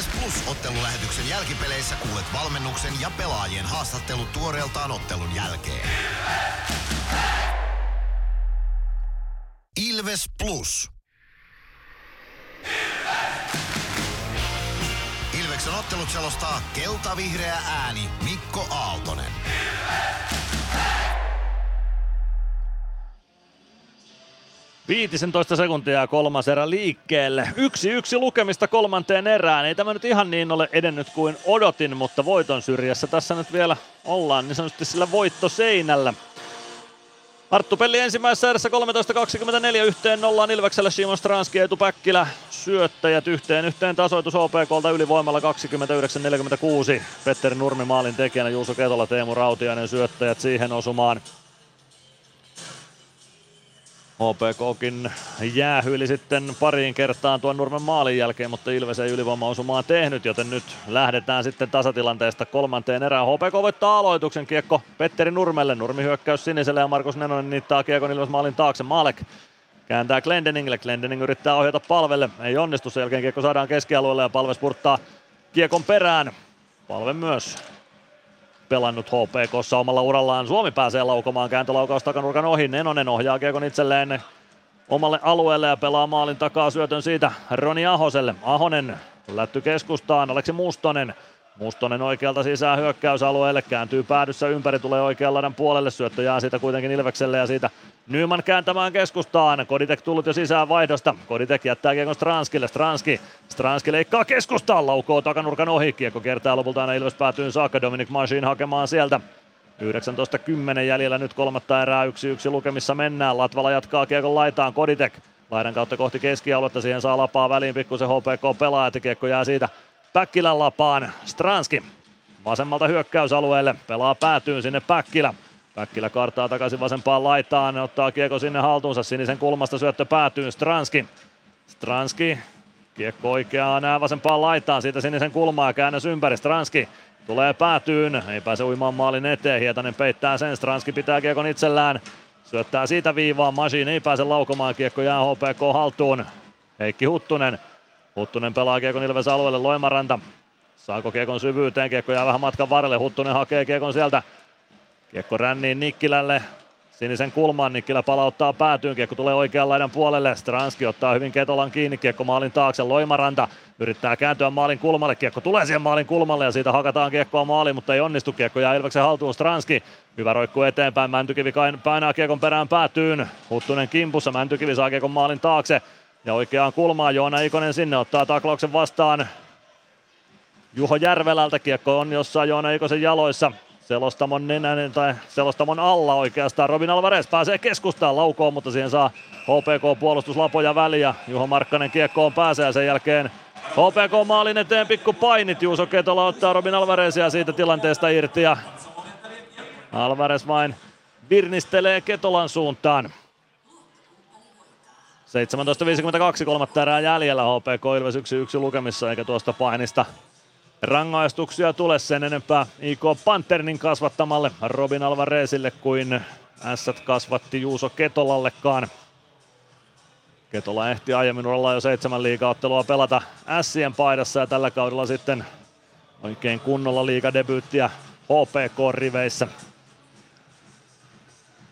Speaker 1: Ilves Plus ottelulähetyksen jälkipeleissä kuulet valmennuksen ja pelaajien haastattelut tuoreeltaan ottelun jälkeen. Ilves Plus. Ilveksen ottelut selostaa kelta-vihreä ääni Mikko Aaltonen.
Speaker 6: Viitisentoista sekuntia ja kolmas erä liikkeelle. Yksi yksi lukemista kolmanteen erään. Ei tämä nyt ihan niin ole edennyt kuin odotin, mutta voiton syrjässä tässä nyt vielä ollaan niin sanotusti sillä voittoseinällä. Arttu Pelli ensimmäisessä erässä 13.24 yhteen nollaan Ilveksellä Simon Stranski ja Etu Päkkilä syöttäjät yhteen yhteen tasoitus OPKlta ylivoimalla 29.46. Petteri Nurmi maalin tekijänä Juuso Ketola, Teemu Rautiainen syöttäjät siihen osumaan. OPKkin jäähyili sitten pariin kertaan tuon Nurmen maalin jälkeen, mutta Ilves ei ylivoimaosumaa tehnyt, joten nyt lähdetään sitten tasatilanteesta kolmanteen erään. HPK voittaa aloituksen kiekko Petteri Nurmelle, Nurmi hyökkäys siniselle ja Markus Nenonen niittaa kiekon Ilves maalin taakse. Maalek kääntää Glendeningille, Glendening yrittää ohjata palvelle, ei onnistu, sen jälkeen kiekko saadaan keskialueelle ja palve spurttaa kiekon perään. Palve myös pelannut HPKssa omalla urallaan. Suomi pääsee laukomaan kääntölaukaus takanurkan ohi. Nenonen ohjaa kiekon itselleen omalle alueelle ja pelaa maalin takaa syötön siitä Roni Ahoselle. Ahonen lätty keskustaan, Aleksi Mustonen. Mustonen oikealta sisään hyökkäysalueelle, kääntyy päädyssä ympäri, tulee oikean laidan puolelle, syöttö jää siitä kuitenkin Ilvekselle ja siitä Nyman kääntämään keskustaan. Koditek tullut jo sisään vaihdosta. Koditek jättää kiekon Stranskille. Stranski. Stranski leikkaa keskustaan. Laukoo takanurkan ohi. Kiekko kertaa lopulta aina Ilves päätyyn saakka. Dominic Machine hakemaan sieltä. 19.10 jäljellä nyt kolmatta erää. Yksi yksi lukemissa mennään. Latvala jatkaa kiekon laitaan. Koditek. Laidan kautta kohti keskialuetta. Siihen saa lapaa väliin pikkusen HPK pelaa. Että kiekko jää siitä Päkkilän lapaan. Stranski vasemmalta hyökkäysalueelle. Pelaa päätyyn sinne Päkkilä. Päkkilä kartaa takaisin vasempaan laitaan, ottaa kiekko sinne haltuunsa, sinisen kulmasta syöttö päätyy Stranski. Stranski Kiekko oikeaan vasempaan laitaan, siitä sinisen kulmaa käännös ympäri. Stranski tulee päätyyn, ei pääse uimaan maalin eteen. Hietanen peittää sen, Stranski pitää kiekon itsellään. Syöttää siitä viivaan, Masin ei pääse laukomaan, kiekko jää HPK haltuun. Heikki Huttunen. Huttunen pelaa kiekon Ilves alueelle, Loimaranta. Saako kiekon syvyyteen, kiekko jää vähän matkan varrelle, Huttunen hakee kiekon sieltä. Kiekko ränniin Nikkilälle, sinisen kulmaan, Nikkilä palauttaa päätyyn, kiekko tulee oikean laidan puolelle, Stranski ottaa hyvin Ketolan kiinni, kiekko maalin taakse, Loimaranta yrittää kääntyä maalin kulmalle, kiekko tulee siihen maalin kulmalle ja siitä hakataan kiekkoa maaliin, mutta ei onnistu, kiekko jää Ilveksen haltuun, Stranski, hyvä roikku eteenpäin, Mäntykivi painaa kiekon perään päätyyn, Huttunen kimpussa, Mäntykivi saa kiekon maalin taakse ja oikeaan kulmaan, Joona Ikonen sinne ottaa taklauksen vastaan, Juho Järvelältä kiekko on jossain Joona Ikosen jaloissa, Selostamon nenän tai selostamon alla oikeastaan. Robin Alvarez pääsee keskustaan laukoon, mutta siihen saa HPK puolustus lapoja väliä. Juho Markkanen kiekkoon pääsee ja sen jälkeen HPK maalin eteen pikku painit. Juuso Ketola ottaa Robin Alvarezia siitä tilanteesta irti ja Alvarez vain virnistelee Ketolan suuntaan. 17.52 kolmatta erää jäljellä HPK Ilves 1-1 lukemissa eikä tuosta painista rangaistuksia tule sen enempää IK Panternin kasvattamalle Robin Alvarezille kuin Ässät kasvatti Juuso Ketolallekaan. Ketola ehti aiemmin olla jo seitsemän liigaottelua pelata Ässien paidassa ja tällä kaudella sitten oikein kunnolla liigadebyyttiä HPK-riveissä.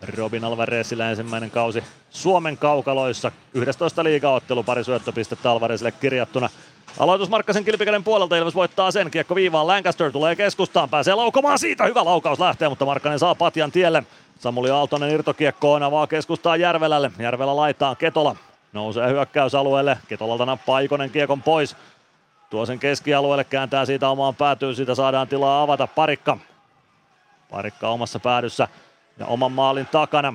Speaker 6: Robin Alvarezille ensimmäinen kausi Suomen kaukaloissa. 11 liigaottelu, pari syöttöpistettä Alvarezille kirjattuna. Aloitus Markkasen kilpikäden puolelta, Ilves voittaa sen, kiekko viivaan, Lancaster tulee keskustaan, pääsee laukomaan siitä, hyvä laukaus lähtee, mutta Markkanen saa patjan tielle. Samuli Aaltonen irtokiekkoon avaa keskustaan Järvelälle, Järvelä laitaan Ketola, nousee hyökkäysalueelle, Ketolalta nappaa Ikonen kiekon pois. Tuo sen keskialueelle, kääntää siitä omaan päätyyn, siitä saadaan tilaa avata Parikka. Parikka omassa päädyssä ja oman maalin takana.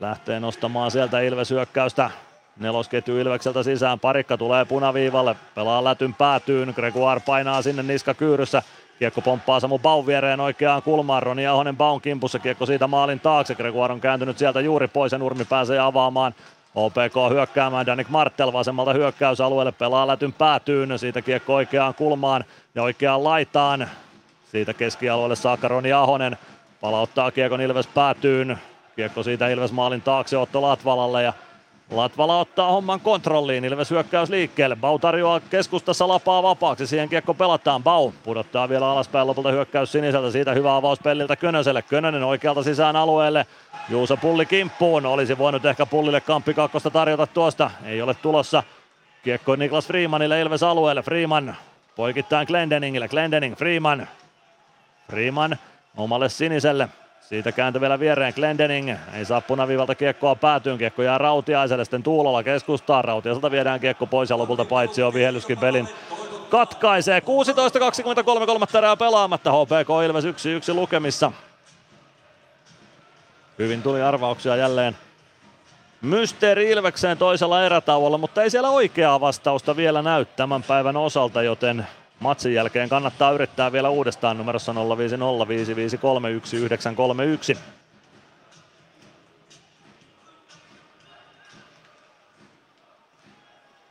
Speaker 6: Lähtee nostamaan sieltä Ilves hyökkäystä. Nelosketju Ilvekseltä sisään, parikka tulee punaviivalle, pelaa lätyn päätyyn, Gregoire painaa sinne niska kyyryssä. Kiekko pomppaa Samu Baun viereen oikeaan kulmaan, Roni Ahonen Baun kimpussa, kiekko siitä maalin taakse, Gregoire on kääntynyt sieltä juuri pois ja Nurmi pääsee avaamaan. OPK hyökkäämään, Danik Martel vasemmalta hyökkäysalueelle, pelaa lätyn päätyyn, siitä kiekko oikeaan kulmaan ja oikeaan laitaan. Siitä keskialueelle saakka Roni Ahonen palauttaa kiekon Ilves päätyyn, kiekko siitä Ilves maalin taakse Otto Latvalalle ja Latvala ottaa homman kontrolliin, Ilves hyökkäys liikkeelle. Bau tarjoaa keskustassa lapaa vapaaksi, siihen kiekko pelataan. Bau pudottaa vielä alaspäin lopulta hyökkäys siniseltä, siitä hyvä avaus Pelliltä Könöselle. Könönen oikealta sisään alueelle, Juuso Pulli kimppuun, olisi voinut ehkä Pullille kamppi kakkosta tarjota tuosta, ei ole tulossa. Kiekko Niklas Freemanille Ilves alueelle, Freeman poikittain Glendeningille, Glendening, Freeman. Freeman omalle siniselle, siitä kääntö vielä viereen Glendening. Ei saa punaviivalta kiekkoa päätyyn. Kiekko jää Rautiaiselle. Sitten Tuulola keskustaa. Rautiaiselta viedään kiekko pois ja lopulta paitsi on Vihellyskin pelin katkaisee. 16.23 kolmatta erää pelaamatta. HPK Ilves 1-1 lukemissa. Hyvin tuli arvauksia jälleen Mysteeri Ilvekseen toisella erätauolla, mutta ei siellä oikeaa vastausta vielä näy tämän päivän osalta, joten matsin jälkeen kannattaa yrittää vielä uudestaan numerossa 0505531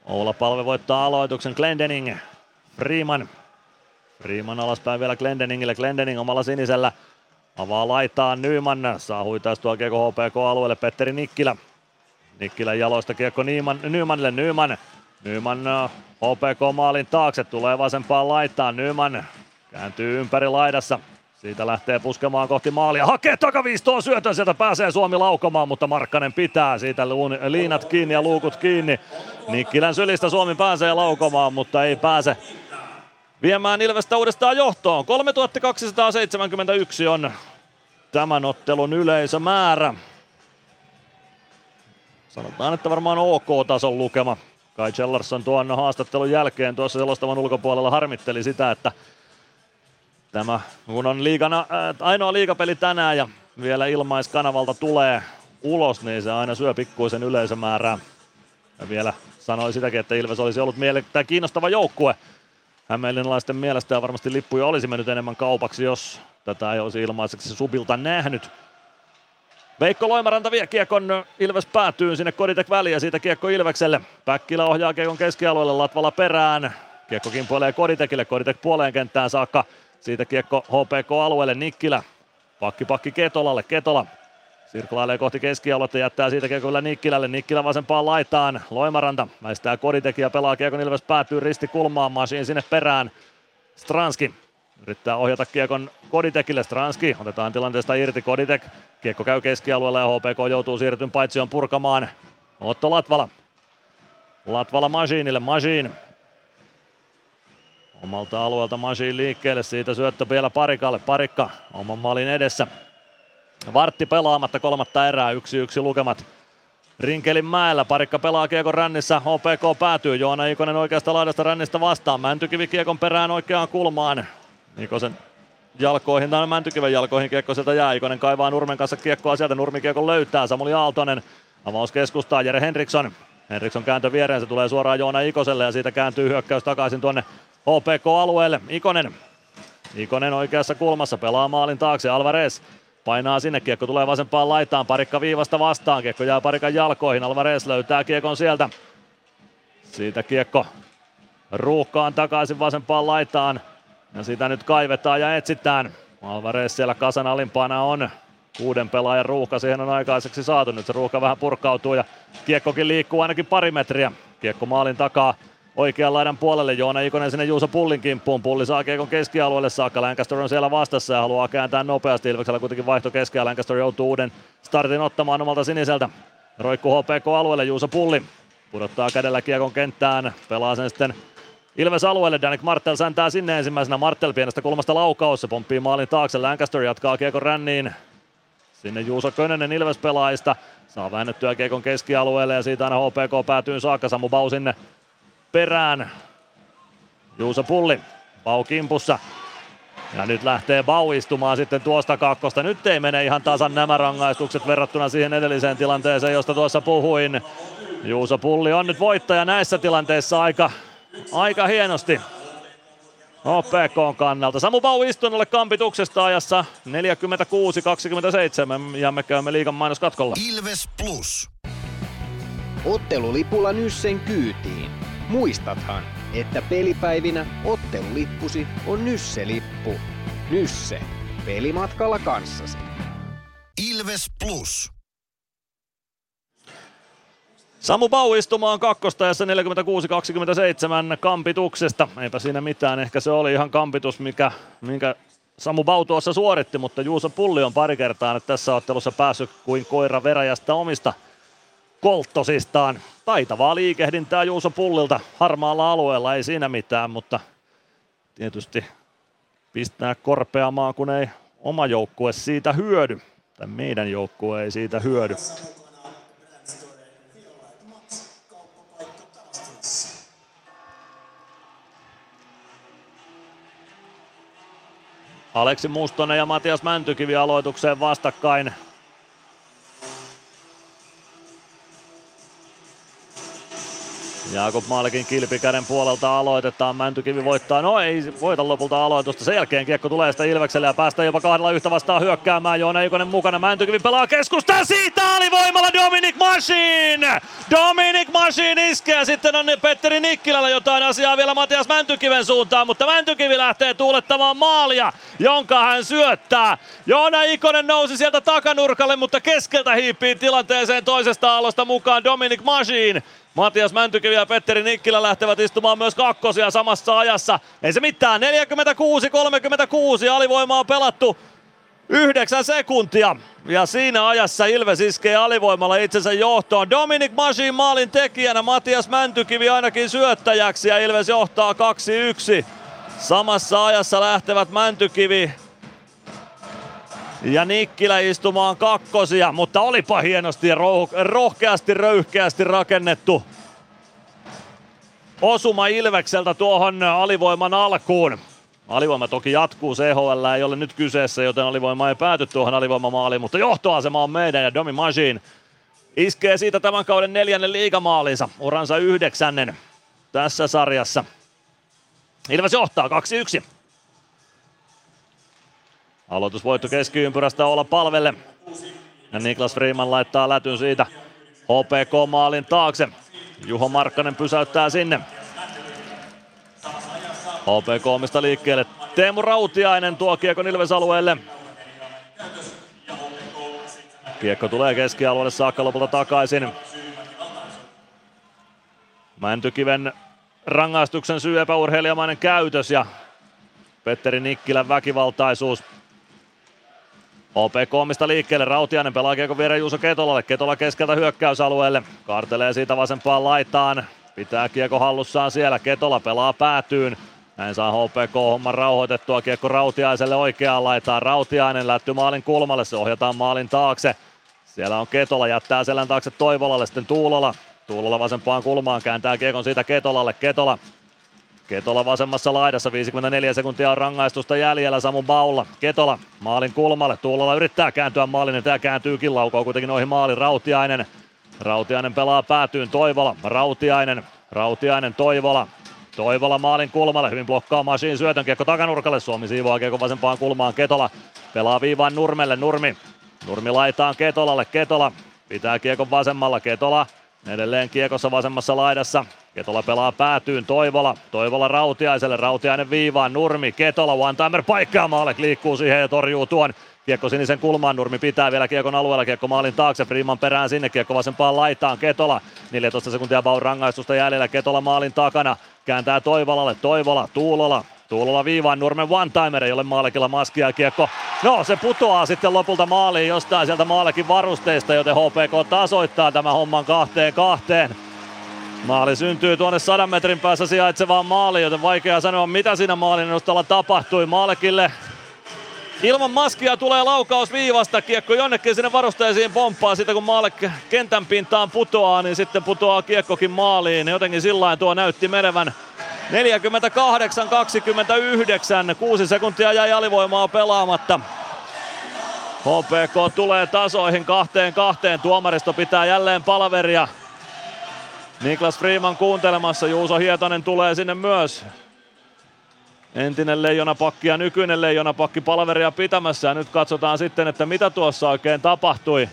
Speaker 6: Oula Palve voittaa aloituksen Glendening. Freeman. Freeman alaspäin vielä Glendeningille. Glendening omalla sinisellä. Avaa laitaan Nyman. Saa huitaistua kiekko HPK-alueelle Petteri Nikkilä. Nikkilän jaloista kiekko Nyman, Nymanille. Nyman Nyman HPK maalin taakse, tulee vasempaan laitaan. Nyman kääntyy ympäri laidassa. Siitä lähtee puskemaan kohti maalia. Hakee takaviistoon syötön, sieltä pääsee Suomi laukomaan, mutta Markkanen pitää siitä liinat kiinni ja luukut kiinni. Nikkilän sylistä Suomi pääsee laukomaan, mutta ei pääse viemään Ilvestä uudestaan johtoon. 3271 on tämän ottelun yleisömäärä. Sanotaan, että varmaan OK-tason lukema Kai Chellarsson tuon haastattelun jälkeen tuossa selostavan ulkopuolella harmitteli sitä, että tämä kun on liigana, äh, ainoa liigapeli tänään ja vielä ilmaiskanavalta tulee ulos, niin se aina syö pikkuisen yleisömäärää. Ja vielä sanoi sitäkin, että Ilves olisi ollut miele- kiinnostava joukkue. Hämeenlinnalaisten mielestä ja varmasti lippuja olisi mennyt enemmän kaupaksi, jos tätä ei olisi ilmaiseksi Subilta nähnyt. Veikko Loimaranta vie kiekon Ilves päätyy sinne Koditek väliin ja siitä kiekko Ilvekselle. Päkkilä ohjaa kiekon keskialueelle Latvala perään. Kiekko kimpoilee Koditekille, Koditek puoleen kenttään saakka. Siitä kiekko HPK-alueelle Nikkilä. Pakki pakki Ketolalle, Ketola Sirklailee kohti keskialuetta, jättää siitä kiekko kyllä Nikkilälle. Nikkilä vasempaan laitaan. Loimaranta väistää Koditeki ja pelaa kiekon Ilves päätyy risti kulmaan. Masiin sinne perään. Stranski yrittää ohjata kiekon Koditekille. Stranski otetaan tilanteesta irti. Koditek. Kiekko käy keskialueella ja HPK joutuu siirtyn paitsion purkamaan. Otto Latvala. Latvala Masiinille. Masiin Omalta alueelta Masiin liikkeelle, siitä syöttö vielä Parikalle. Parikka oman maalin edessä. Vartti pelaamatta kolmatta erää, yksi yksi lukemat. Rinkelin mäellä, parikka pelaa kiekon rännissä, HPK päätyy, Joona Ikonen oikeasta laidasta rännistä vastaan, Mäntykivi kiekon perään oikeaan kulmaan. Ikosen jalkoihin, tai Mäntykiven jalkoihin kiekko sieltä jää, Ikonen kaivaa Nurmen kanssa kiekkoa sieltä, Nurmi kiekon löytää, Samuli Aaltonen, avaus keskustaa, Jere Henriksson. Henriksson kääntö viereen, se tulee suoraan Joona Ikoselle ja siitä kääntyy hyökkäys takaisin tuonne HPK-alueelle. Ikonen, Ikonen oikeassa kulmassa. Pelaa maalin taakse, Alvarez Painaa sinne, kiekko tulee vasempaan laitaan, parikka viivasta vastaan, kiekko jää parikan jalkoihin, Alvarez löytää kiekon sieltä. Siitä kiekko ruuhkaan takaisin vasempaan laitaan ja sitä nyt kaivetaan ja etsitään. Alvarez siellä kasan alimpana on kuuden pelaajan ruuhka, siihen on aikaiseksi saatu. Nyt se ruuhka vähän purkautuu ja kiekkokin liikkuu ainakin pari metriä. Kiekko maalin takaa oikean laidan puolelle. Joona Ikonen sinne Juuso Pullin kimppuun. Pulli saa kiekon keskialueelle saakka. Lancaster on siellä vastassa ja haluaa kääntää nopeasti. Ilveksellä kuitenkin vaihto keskellä. Lancaster joutuu uuden startin ottamaan omalta siniseltä. Roikku HPK-alueelle Juuso Pulli. Pudottaa kädellä kiekon kenttään. Pelaa sen sitten Ilves alueelle, Danik Martel säntää sinne ensimmäisenä. Martel pienestä kulmasta laukaus, se pomppii maalin taakse. Lancaster jatkaa kiekon ränniin. Sinne Juuso Könönen Ilves pelaajista. Saa väännettyä kiekon keskialueelle ja siitä aina HPK päätyy saakka. Samu Bau sinne perään. Juuso Pulli, Bau kimpussa. Ja nyt lähtee Bau istumaan sitten tuosta kakkosta. Nyt ei mene ihan tasan nämä rangaistukset verrattuna siihen edelliseen tilanteeseen, josta tuossa puhuin. Juuso Pulli on nyt voittaja näissä tilanteissa aika, aika hienosti. HPK kannalta. Samu Bau istunnolle kampituksesta ajassa 46-27 ja me käymme liigan mainoskatkolla.
Speaker 1: Ilves Plus.
Speaker 4: Ottelulipulla Nyssen kyytiin. Muistathan, että pelipäivinä ottelulippusi on Nysse-lippu. Nysse. Pelimatkalla kanssasi.
Speaker 1: Ilves Plus.
Speaker 6: Samu Bau istumaan kakkostajassa 46-27 kampituksesta. Eipä siinä mitään, ehkä se oli ihan kampitus, mikä, minkä Samu Bau tuossa suoritti, mutta Juuso Pulli on pari kertaa nyt tässä ottelussa päässyt kuin koira veräjästä omista kolttosistaan. Taitavaa liikehdintää Juuso Pullilta harmaalla alueella, ei siinä mitään, mutta tietysti pistää korpeamaan, kun ei oma joukkue siitä hyödy. Tai meidän joukkue ei siitä hyödy. Aleksi Mustonen ja Matias Mäntykivi aloitukseen vastakkain. Jaakob Maalikin kilpikäden puolelta aloitetaan. Mäntykivi voittaa. No ei voita lopulta aloitusta. Sen jälkeen kiekko tulee sitä Ilvekselle ja päästään jopa kahdella yhtä vastaan hyökkäämään. Joona Ikonen mukana. Mäntykivi pelaa keskusta. Siitä alivoimalla Dominic Machine! Dominic Machine iskee. Sitten on Petteri Nikkilällä jotain asiaa vielä Matias Mäntykiven suuntaan, mutta Mäntykivi lähtee tuulettamaan maalia, jonka hän syöttää. Joona Ikonen nousi sieltä takanurkalle, mutta keskeltä hiipii tilanteeseen toisesta alosta mukaan Dominic Machine. Matias Mäntykivi ja Petteri Nikkilä lähtevät istumaan myös kakkosia samassa ajassa. Ei se mitään, 46-36 alivoimaa on pelattu yhdeksän sekuntia. Ja siinä ajassa Ilves iskee alivoimalla itsensä johtoon. Dominic Masin maalin tekijänä, Matias Mäntykivi ainakin syöttäjäksi ja Ilves johtaa 2-1. Samassa ajassa lähtevät Mäntykivi ja Nikkilä istumaan kakkosia, mutta olipa hienosti ja rohkeasti, röyhkeästi rakennettu osuma Ilvekseltä tuohon alivoiman alkuun. Alivoima toki jatkuu, CHL ei ole nyt kyseessä, joten alivoima ei pääty tuohon alivoimamaaliin, mutta johtoasema on meidän ja Domi Machine iskee siitä tämän kauden neljännen liigamaalinsa, uransa yhdeksännen tässä sarjassa. Ilves johtaa 2-1. Aloitusvoitto keskiympyrästä olla palvelle. Ja Niklas Freeman laittaa lätyn siitä HPK-maalin taakse. Juho Markkanen pysäyttää sinne. HPK omista liikkeelle. Teemu Rautiainen tuo kiekon Ilves-alueelle. Kiekko tulee keskialueelle saakka lopulta takaisin. Mäntykiven rangaistuksen syy epäurheilijamainen käytös ja Petteri Nikkilän väkivaltaisuus. OPK omista liikkeelle, Rautiainen pelaa kiekko viereen Juuso Ketolalle, Ketola keskeltä hyökkäysalueelle, kaartelee siitä vasempaan laitaan, pitää kiekko hallussaan siellä, Ketola pelaa päätyyn, näin saa HPK homman rauhoitettua. Kiekko Rautiaiselle oikeaan laitaan, Rautiainen lätty maalin kulmalle, se ohjataan maalin taakse, siellä on Ketola, jättää selän taakse Toivolalle, sitten Tuulola, Tuulola vasempaan kulmaan, kääntää kiekon siitä Ketolalle, Ketola Ketola vasemmassa laidassa, 54 sekuntia on rangaistusta jäljellä, Samu Baulla, Ketola maalin kulmalle, Tuulola yrittää kääntyä maalin ja kääntyykin laukoo kuitenkin noihin maalin, Rautiainen, Rautiainen pelaa päätyyn, Toivola, Rautiainen, Rautiainen, Toivola, Toivola maalin kulmalle, hyvin blokkaa Masiin syötön kiekko takanurkalle, Suomi siivoaa kiekko vasempaan kulmaan, Ketola pelaa viivaan Nurmelle, Nurmi, Nurmi laitaan Ketolalle, Ketola pitää kiekon vasemmalla, Ketola edelleen kiekossa vasemmassa laidassa, Ketola pelaa päätyyn, Toivola, Toivola Rautiaiselle, Rautiainen viivaan, Nurmi, Ketola, one-timer paikka ja Maalek liikkuu siihen ja torjuu tuon. Kiekko sinisen kulmaan, Nurmi pitää vielä kiekon alueella, kiekko maalin taakse, Freeman perään sinne, kiekko vasempaan laitaan, Ketola, 14 sekuntia Baun rangaistusta jäljellä, Ketola maalin takana, kääntää Toivolalle, Toivola, Tuulola, Tuulola viivaan, Nurmen one-timer, ei ole Maalekilla maskia kiekko. No, se putoaa sitten lopulta maaliin jostain sieltä Maalekin varusteista, joten HPK tasoittaa tämän homman kahteen kahteen. Maali syntyy tuonne sadan metrin päässä sijaitsevaan maaliin, joten vaikea sanoa mitä siinä maalin edustalla tapahtui. Maalekille ilman maskia tulee laukaus viivasta, kiekko jonnekin sinne varusteisiin pomppaa. Sitten kun Maalek kentän pintaan putoaa, niin sitten putoaa kiekkokin maaliin. Jotenkin sillä tuo näytti menevän 48-29, kuusi sekuntia jäi alivoimaa pelaamatta. HPK tulee tasoihin kahteen kahteen, tuomaristo pitää jälleen palaveria. Niklas Freeman kuuntelemassa, Juuso Hietonen tulee sinne myös. Entinen leijonapakki ja nykyinen leijonapakki palveria pitämässä ja nyt katsotaan sitten, että mitä tuossa oikein tapahtui.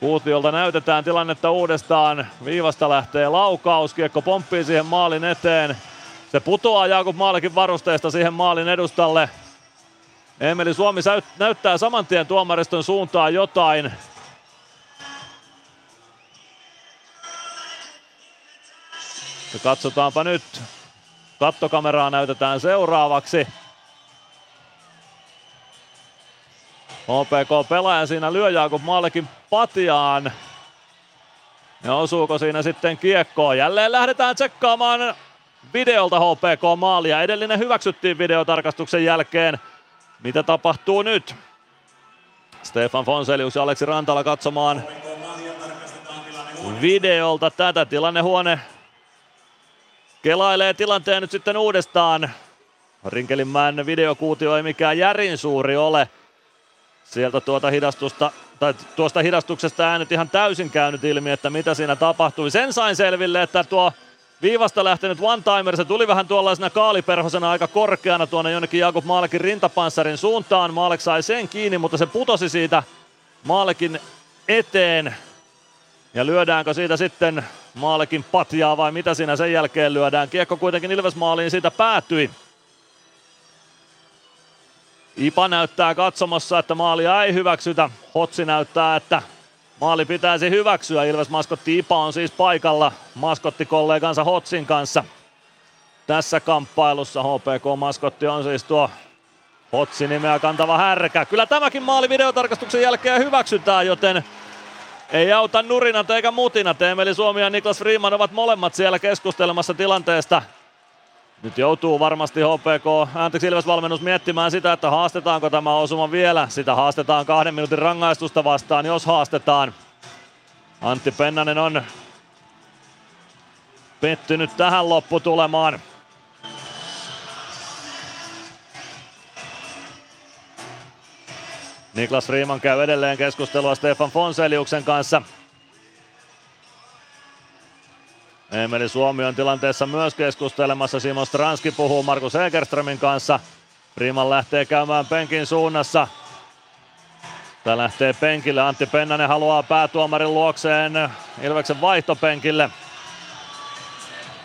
Speaker 6: Kuutiolta näytetään tilannetta uudestaan. Viivasta lähtee laukaus, kiekko pomppii siihen maalin eteen. Se putoaa Jakub Maalekin varusteesta siihen maalin edustalle. Emeli Suomi näyttää saman tien tuomariston suuntaan jotain. Ja katsotaanpa nyt. Kattokameraa näytetään seuraavaksi. HPK pelaaja siinä lyö Jakub Maalekin patjaan. Ja osuuko siinä sitten kiekkoon? Jälleen lähdetään tsekkaamaan videolta HPK maalia. Edellinen hyväksyttiin videotarkastuksen jälkeen. Mitä tapahtuu nyt? Stefan Fonselius ja Aleksi Rantala katsomaan videolta tätä. Tilannehuone kelailee tilanteen nyt sitten uudestaan. Rinkelinmäen videokuutio ei mikään järin suuri ole. Sieltä tuota hidastusta, tai tuosta hidastuksesta äänet ihan täysin käynyt ilmi, että mitä siinä tapahtui. Sen sain selville, että tuo viivasta lähtenyt one-timer, se tuli vähän tuollaisena kaaliperhosena aika korkeana tuonne jonnekin Jakub Maalekin rintapanssarin suuntaan. Maalek sai sen kiinni, mutta se putosi siitä Maalekin eteen. Ja lyödäänkö siitä sitten Maalekin patjaa vai mitä siinä sen jälkeen lyödään? Kiekko kuitenkin Ilves maaliin siitä päätyi. Ipa näyttää katsomassa, että maalia ei hyväksytä. Hotsi näyttää, että maali pitäisi hyväksyä. Ilves-maskotti Ipa on siis paikalla maskottikollegansa Hotsin kanssa. Tässä kamppailussa HPK-maskotti on siis tuo Hotsi nimeä kantava härkä. Kyllä tämäkin maali videotarkastuksen jälkeen hyväksytään, joten ei auta nurinat eikä mutinat. Emeli Suomi ja Niklas Freeman ovat molemmat siellä keskustelemassa tilanteesta. Nyt joutuu varmasti HPK, anteeksi Ilves valmennus miettimään sitä, että haastetaanko tämä osuma vielä. Sitä haastetaan kahden minuutin rangaistusta vastaan, jos haastetaan. Antti Pennanen on pettynyt tähän lopputulemaan. Niklas Rieman käy edelleen keskustelua Stefan Fonseliuksen kanssa. Emeli Suomi on tilanteessa myös keskustelemassa. Simon Stranski puhuu Markus Egerströmin kanssa. Rieman lähtee käymään penkin suunnassa. Tämä lähtee penkille. Antti Pennanen haluaa päätuomarin luokseen Ilveksen vaihtopenkille.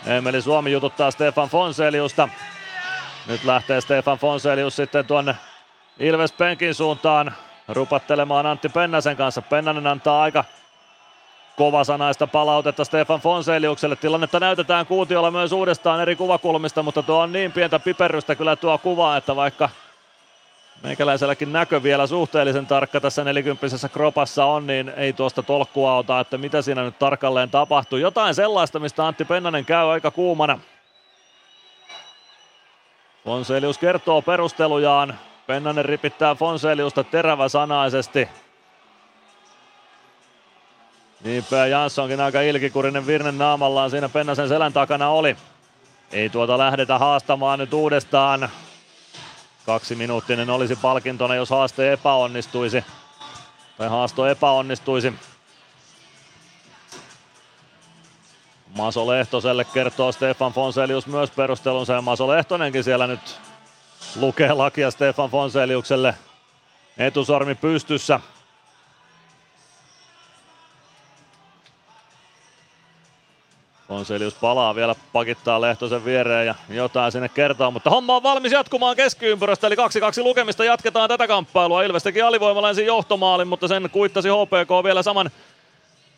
Speaker 6: Emeli Suomi jututtaa Stefan Fonseliusta. Nyt lähtee Stefan Fonselius sitten tuonne Ilves penkin suuntaan rupattelemaan Antti Pennasen kanssa. Pennanen antaa aika kovasanaista palautetta Stefan Fonseliukselle. Tilannetta näytetään kuutiolla myös uudestaan eri kuvakulmista, mutta tuo on niin pientä piperrystä kyllä tuo kuva, että vaikka meikäläiselläkin näkö vielä suhteellisen tarkka tässä nelikymppisessä kropassa on, niin ei tuosta tolkkua ota, että mitä siinä nyt tarkalleen tapahtuu. Jotain sellaista, mistä Antti Pennanen käy aika kuumana. Fonselius kertoo perustelujaan. Pennanen ripittää Fonseliusta teräväsanaisesti. Niinpä Janssonkin aika ilkikurinen virne naamallaan siinä Pennasen selän takana oli. Ei tuota lähdetä haastamaan nyt uudestaan. Kaksi minuuttinen olisi palkintona, jos haaste epäonnistuisi. Tai haasto epäonnistuisi. Maso Lehtoselle kertoo Stefan Fonselius myös perustelunsa ja Maso Lehtonenkin siellä nyt lukee lakia Stefan Fonseliukselle etusormi pystyssä. Fonselius palaa vielä, pakittaa Lehtosen viereen ja jotain sinne kertoo, mutta homma on valmis jatkumaan keskiympyrästä, eli 2-2 lukemista jatketaan tätä kamppailua. Ilves teki alivoimalla ensin johtomaalin, mutta sen kuittasi HPK vielä saman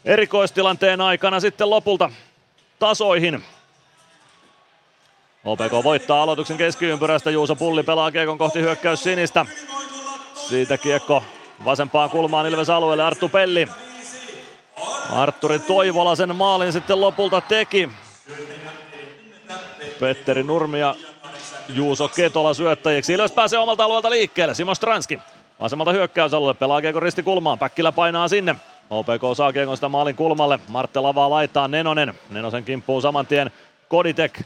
Speaker 6: erikoistilanteen aikana sitten lopulta tasoihin. HPK voittaa aloituksen keskiympyrästä, Juuso Pulli pelaa kiekon kohti hyökkäys sinistä. Siitä kiekko vasempaan kulmaan Ilves alueelle, Arttu Pelli Arturi Toivola sen maalin sitten lopulta teki. Petteri Nurmi ja Juuso Ketola syöttäjiksi. Ilves pääsee omalta alueelta liikkeelle. Simo Stranski vasemmalta hyökkäysalueelle. Pelaa kiekon risti kulmaan. Päkkilä painaa sinne. OPK saa kiekon sitä maalin kulmalle. Martte lavaa laittaa Nenonen. Nenosen kimppuu saman tien Koditek.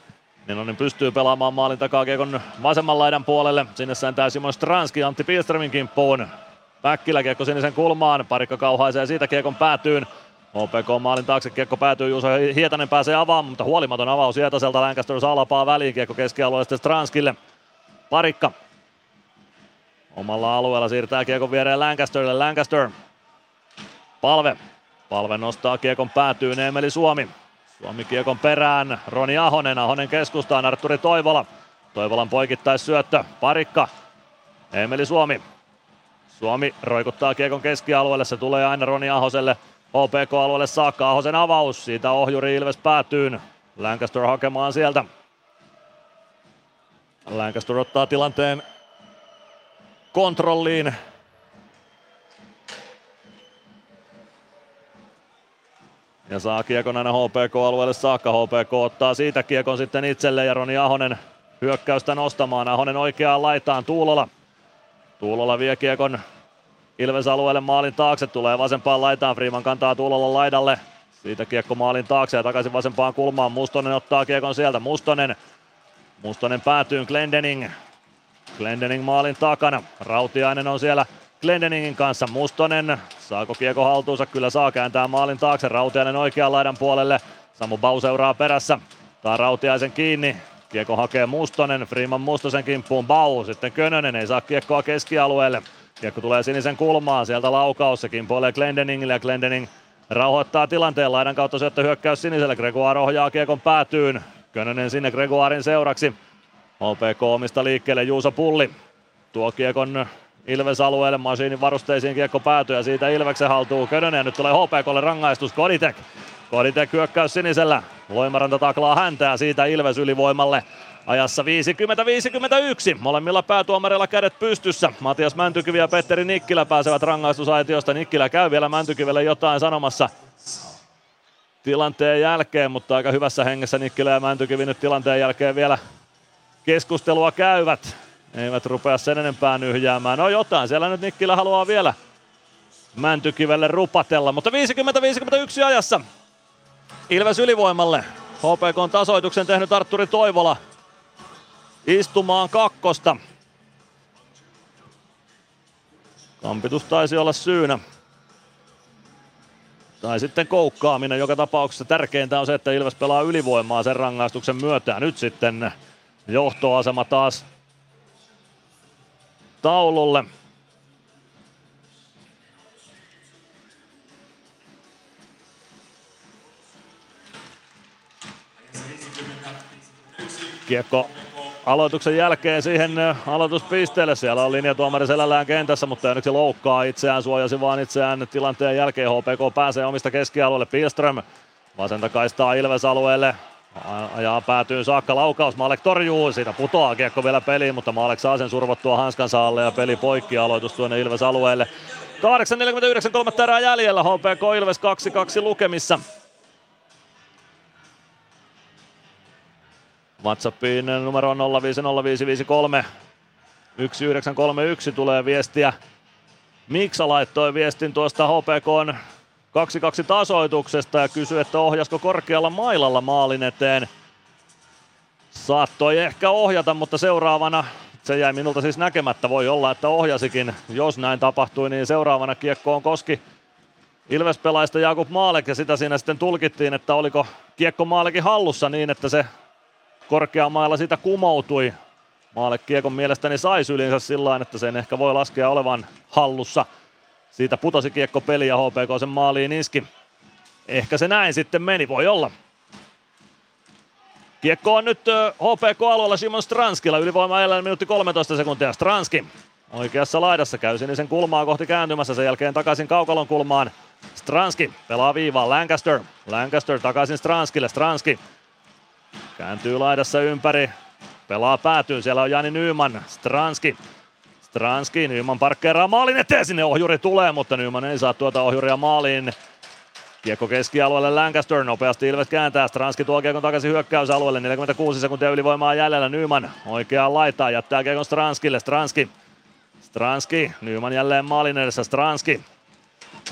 Speaker 6: Nenonen pystyy pelaamaan maalin takaa kiekon vasemman laidan puolelle. Sinne sääntää Simo Stranski Antti Pilströmin kimppuun. Päkkilä kiekko sinisen kulmaan. Parikka kauhaisee siitä kiekon päätyyn. OPK maalin taakse kiekko päätyy, Juuso Hietanen pääsee avaamaan, mutta huolimaton avaus Hietaselta Lancaster saa lapaa väliin, kiekko keskialueelle Stranskille. Parikka omalla alueella siirtää kiekon viereen Lancasterille, Lancaster. Palve. Palve nostaa kiekon päätyyn Emeli Suomi. Suomi kiekon perään, Roni Ahonen, Ahonen keskustaan, Arturi Toivola. Toivolan poikittais syöttö, Parikka. Emeli Suomi. Suomi roikuttaa kiekon keskialueelle, se tulee aina Roni Ahoselle. OPK-alueelle saakka Ahosen avaus, siitä ohjuri Ilves päätyyn. Lancaster hakemaan sieltä. Lancaster ottaa tilanteen kontrolliin. Ja saa kiekon aina HPK-alueelle saakka. HPK ottaa siitä kiekon sitten itselle ja Roni Ahonen hyökkäystä nostamaan. Ahonen oikeaan laitaan Tuulola. Tuulola vie kiekon Ilves alueelle maalin taakse, tulee vasempaan laitaan, Freeman kantaa Tuulolla laidalle. Siitä kiekko maalin taakse ja takaisin vasempaan kulmaan. Mustonen ottaa kiekon sieltä. Mustonen. Mustonen päätyy Glendening. Glendening maalin takana. Rautiainen on siellä Glendeningin kanssa. Mustonen. Saako kiekko haltuunsa? Kyllä saa kääntää maalin taakse. Rautiainen oikean laidan puolelle. Samu Bau seuraa perässä. Tää Rautiaisen kiinni. Kiekko hakee Mustonen. Freeman Mustosen kimppuun Bau. Sitten Könönen ei saa kiekkoa keskialueelle. Kiekko tulee sinisen kulmaan, sieltä laukaus, se kimpoilee Glendeningille ja Glendening rauhoittaa tilanteen laidan kautta syöttö hyökkäys siniselle. Gregoire ohjaa kiekon päätyyn. Könönen sinne Gregoirin seuraksi. OPK omista liikkeelle Juuso Pulli. Tuo kiekon Ilves alueelle, masiinin varusteisiin kiekko päätyy ja siitä Ilveksen haltuu Könönen ja nyt tulee HPKlle rangaistus Koditek. Koditek hyökkäys sinisellä. Loimaranta taklaa häntä ja siitä Ilves ylivoimalle. Ajassa 50-51. Molemmilla päätuomareilla kädet pystyssä. Matias Mäntykivi ja Petteri Nikkilä pääsevät rangaistusaitiosta. Nikkilä käy vielä Mäntykivelle jotain sanomassa tilanteen jälkeen, mutta aika hyvässä hengessä Nikkilä ja Mäntykivi nyt tilanteen jälkeen vielä keskustelua käyvät. Eivät rupea sen enempää nyhjäämään. No jotain, siellä nyt Nikkilä haluaa vielä Mäntykivelle rupatella, mutta 50-51 ajassa Ilves ylivoimalle. HPK on tasoituksen tehnyt Arturi Toivola istumaan kakkosta. Kampitus taisi olla syynä. Tai sitten koukkaaminen. Joka tapauksessa tärkeintä on se, että Ilves pelaa ylivoimaa sen rangaistuksen myötä. Nyt sitten johtoasema taas taululle. Kiekko aloituksen jälkeen siihen ö, aloituspisteelle. Siellä on linjatuomari selällään kentässä, mutta onneksi loukkaa itseään, suojasi vaan itseään tilanteen jälkeen. HPK pääsee omista keskialueelle. Pilström vasenta kaistaa Ilves alueelle. Ajaa päätyy saakka laukaus, Maalek torjuu, siitä putoaa kiekko vielä peliin, mutta Maalek saa sen survottua hanskansa alle ja peli poikki aloitus tuonne Ilves alueelle. 8.49 kolmatta erää jäljellä, HPK Ilves 2-2 lukemissa. WhatsAppiin numero on 050553 1931 tulee viestiä. Miksa laittoi viestin tuosta HPKn 2-2 tasoituksesta ja kysyi, että ohjasko korkealla mailalla maalin eteen. Saattoi ehkä ohjata, mutta seuraavana, se jäi minulta siis näkemättä, voi olla, että ohjasikin. Jos näin tapahtui, niin seuraavana kiekkoon koski Ilves-pelaista Jakub Maalek ja sitä siinä sitten tulkittiin, että oliko kiekko Maalekin hallussa niin, että se korkeamailla sitä kumoutui. Maalek kiekon mielestäni sai sylinsä sillä että sen ehkä voi laskea olevan hallussa. Siitä putosi kiekko peli ja HPK sen maaliin iski. Ehkä se näin sitten meni, voi olla. Kiekko on nyt HPK-alueella Simon Stranskilla, ylivoima edellä minuutti 13 sekuntia. Stranski oikeassa laidassa käy sinisen kulmaa kohti kääntymässä, sen jälkeen takaisin kaukalon kulmaan. Stranski pelaa viivaan, Lancaster. Lancaster takaisin Stranskille, Stranski kääntyy laidassa ympäri, pelaa päätyy, siellä on Jani Nyman, Stranski. Stranski, Nyman parkkeeraa maalin eteen, sinne ohjuri tulee, mutta Nyman ei saa tuota ohjuria maaliin. Kiekko keskialueelle Lancaster, nopeasti Ilves kääntää, Stranski tuo kiekon takaisin hyökkäysalueelle, 46 sekuntia ylivoimaa jäljellä, Nyman oikeaan laitaa, jättää kiekon Stranskille, Stranski. Stranski, Nyman jälleen maalin edessä, Stranski.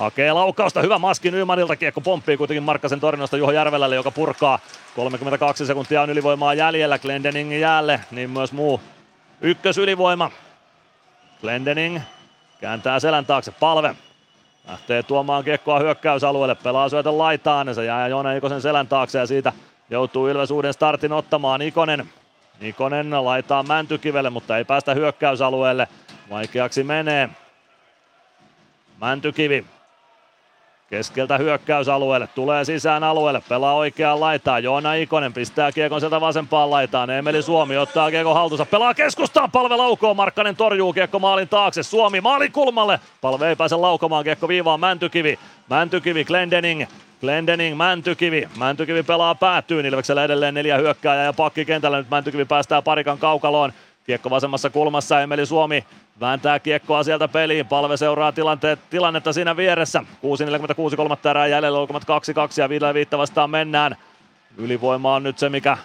Speaker 6: Hakee laukausta, hyvä maski Nymanilta, kiekko pomppii kuitenkin Markkasen torjunnasta Juho Järvelälle, joka purkaa. 32 sekuntia on ylivoimaa jäljellä Glendeningin jäälle, niin myös muu ykkösylivoima. Glendening kääntää selän taakse, palve. Lähtee tuomaan kiekkoa hyökkäysalueelle, pelaa syötön laitaan, se jää Joona Ikosen selän taakse ja siitä joutuu Ilves uuden startin ottamaan Ikonen. Ikonen laitaa Mäntykivelle, mutta ei päästä hyökkäysalueelle. Vaikeaksi menee. Mäntykivi Keskeltä hyökkäysalueelle, tulee sisään alueelle, pelaa oikeaan laitaan, Joona Ikonen pistää kiekon sieltä vasempaan laitaan, Emeli Suomi ottaa kiekon haltuunsa, pelaa keskustaan, palve laukoo, Markkanen torjuu kiekko maalin taakse, Suomi maalin kulmalle, palve ei pääse laukomaan, kiekko viivaan, Mäntykivi, Mäntykivi, Glendening, Glendening, Mäntykivi. Mäntykivi pelaa päätyyn. Ilveksellä edelleen neljä hyökkääjää ja pakki kentällä. Nyt Mäntykivi päästää parikan kaukaloon. Kiekko vasemmassa kulmassa. Emeli Suomi Vääntää kiekkoa sieltä peliin. Palve seuraa tilanteet, tilannetta siinä vieressä. 6.46 kolmatta erää jäljellä, 2-2 ja viidellä viitta vastaan mennään. Ylivoima on nyt se, mikä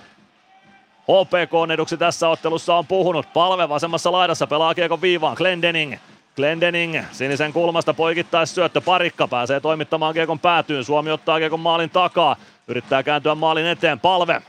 Speaker 6: HPK eduksi tässä ottelussa on puhunut. Palve vasemmassa laidassa pelaa kiekon viivaan. Glendening. Glendening sinisen kulmasta poikittais syöttö. Parikka pääsee toimittamaan kiekon päätyyn. Suomi ottaa kiekon maalin takaa. Yrittää kääntyä maalin eteen. Palve.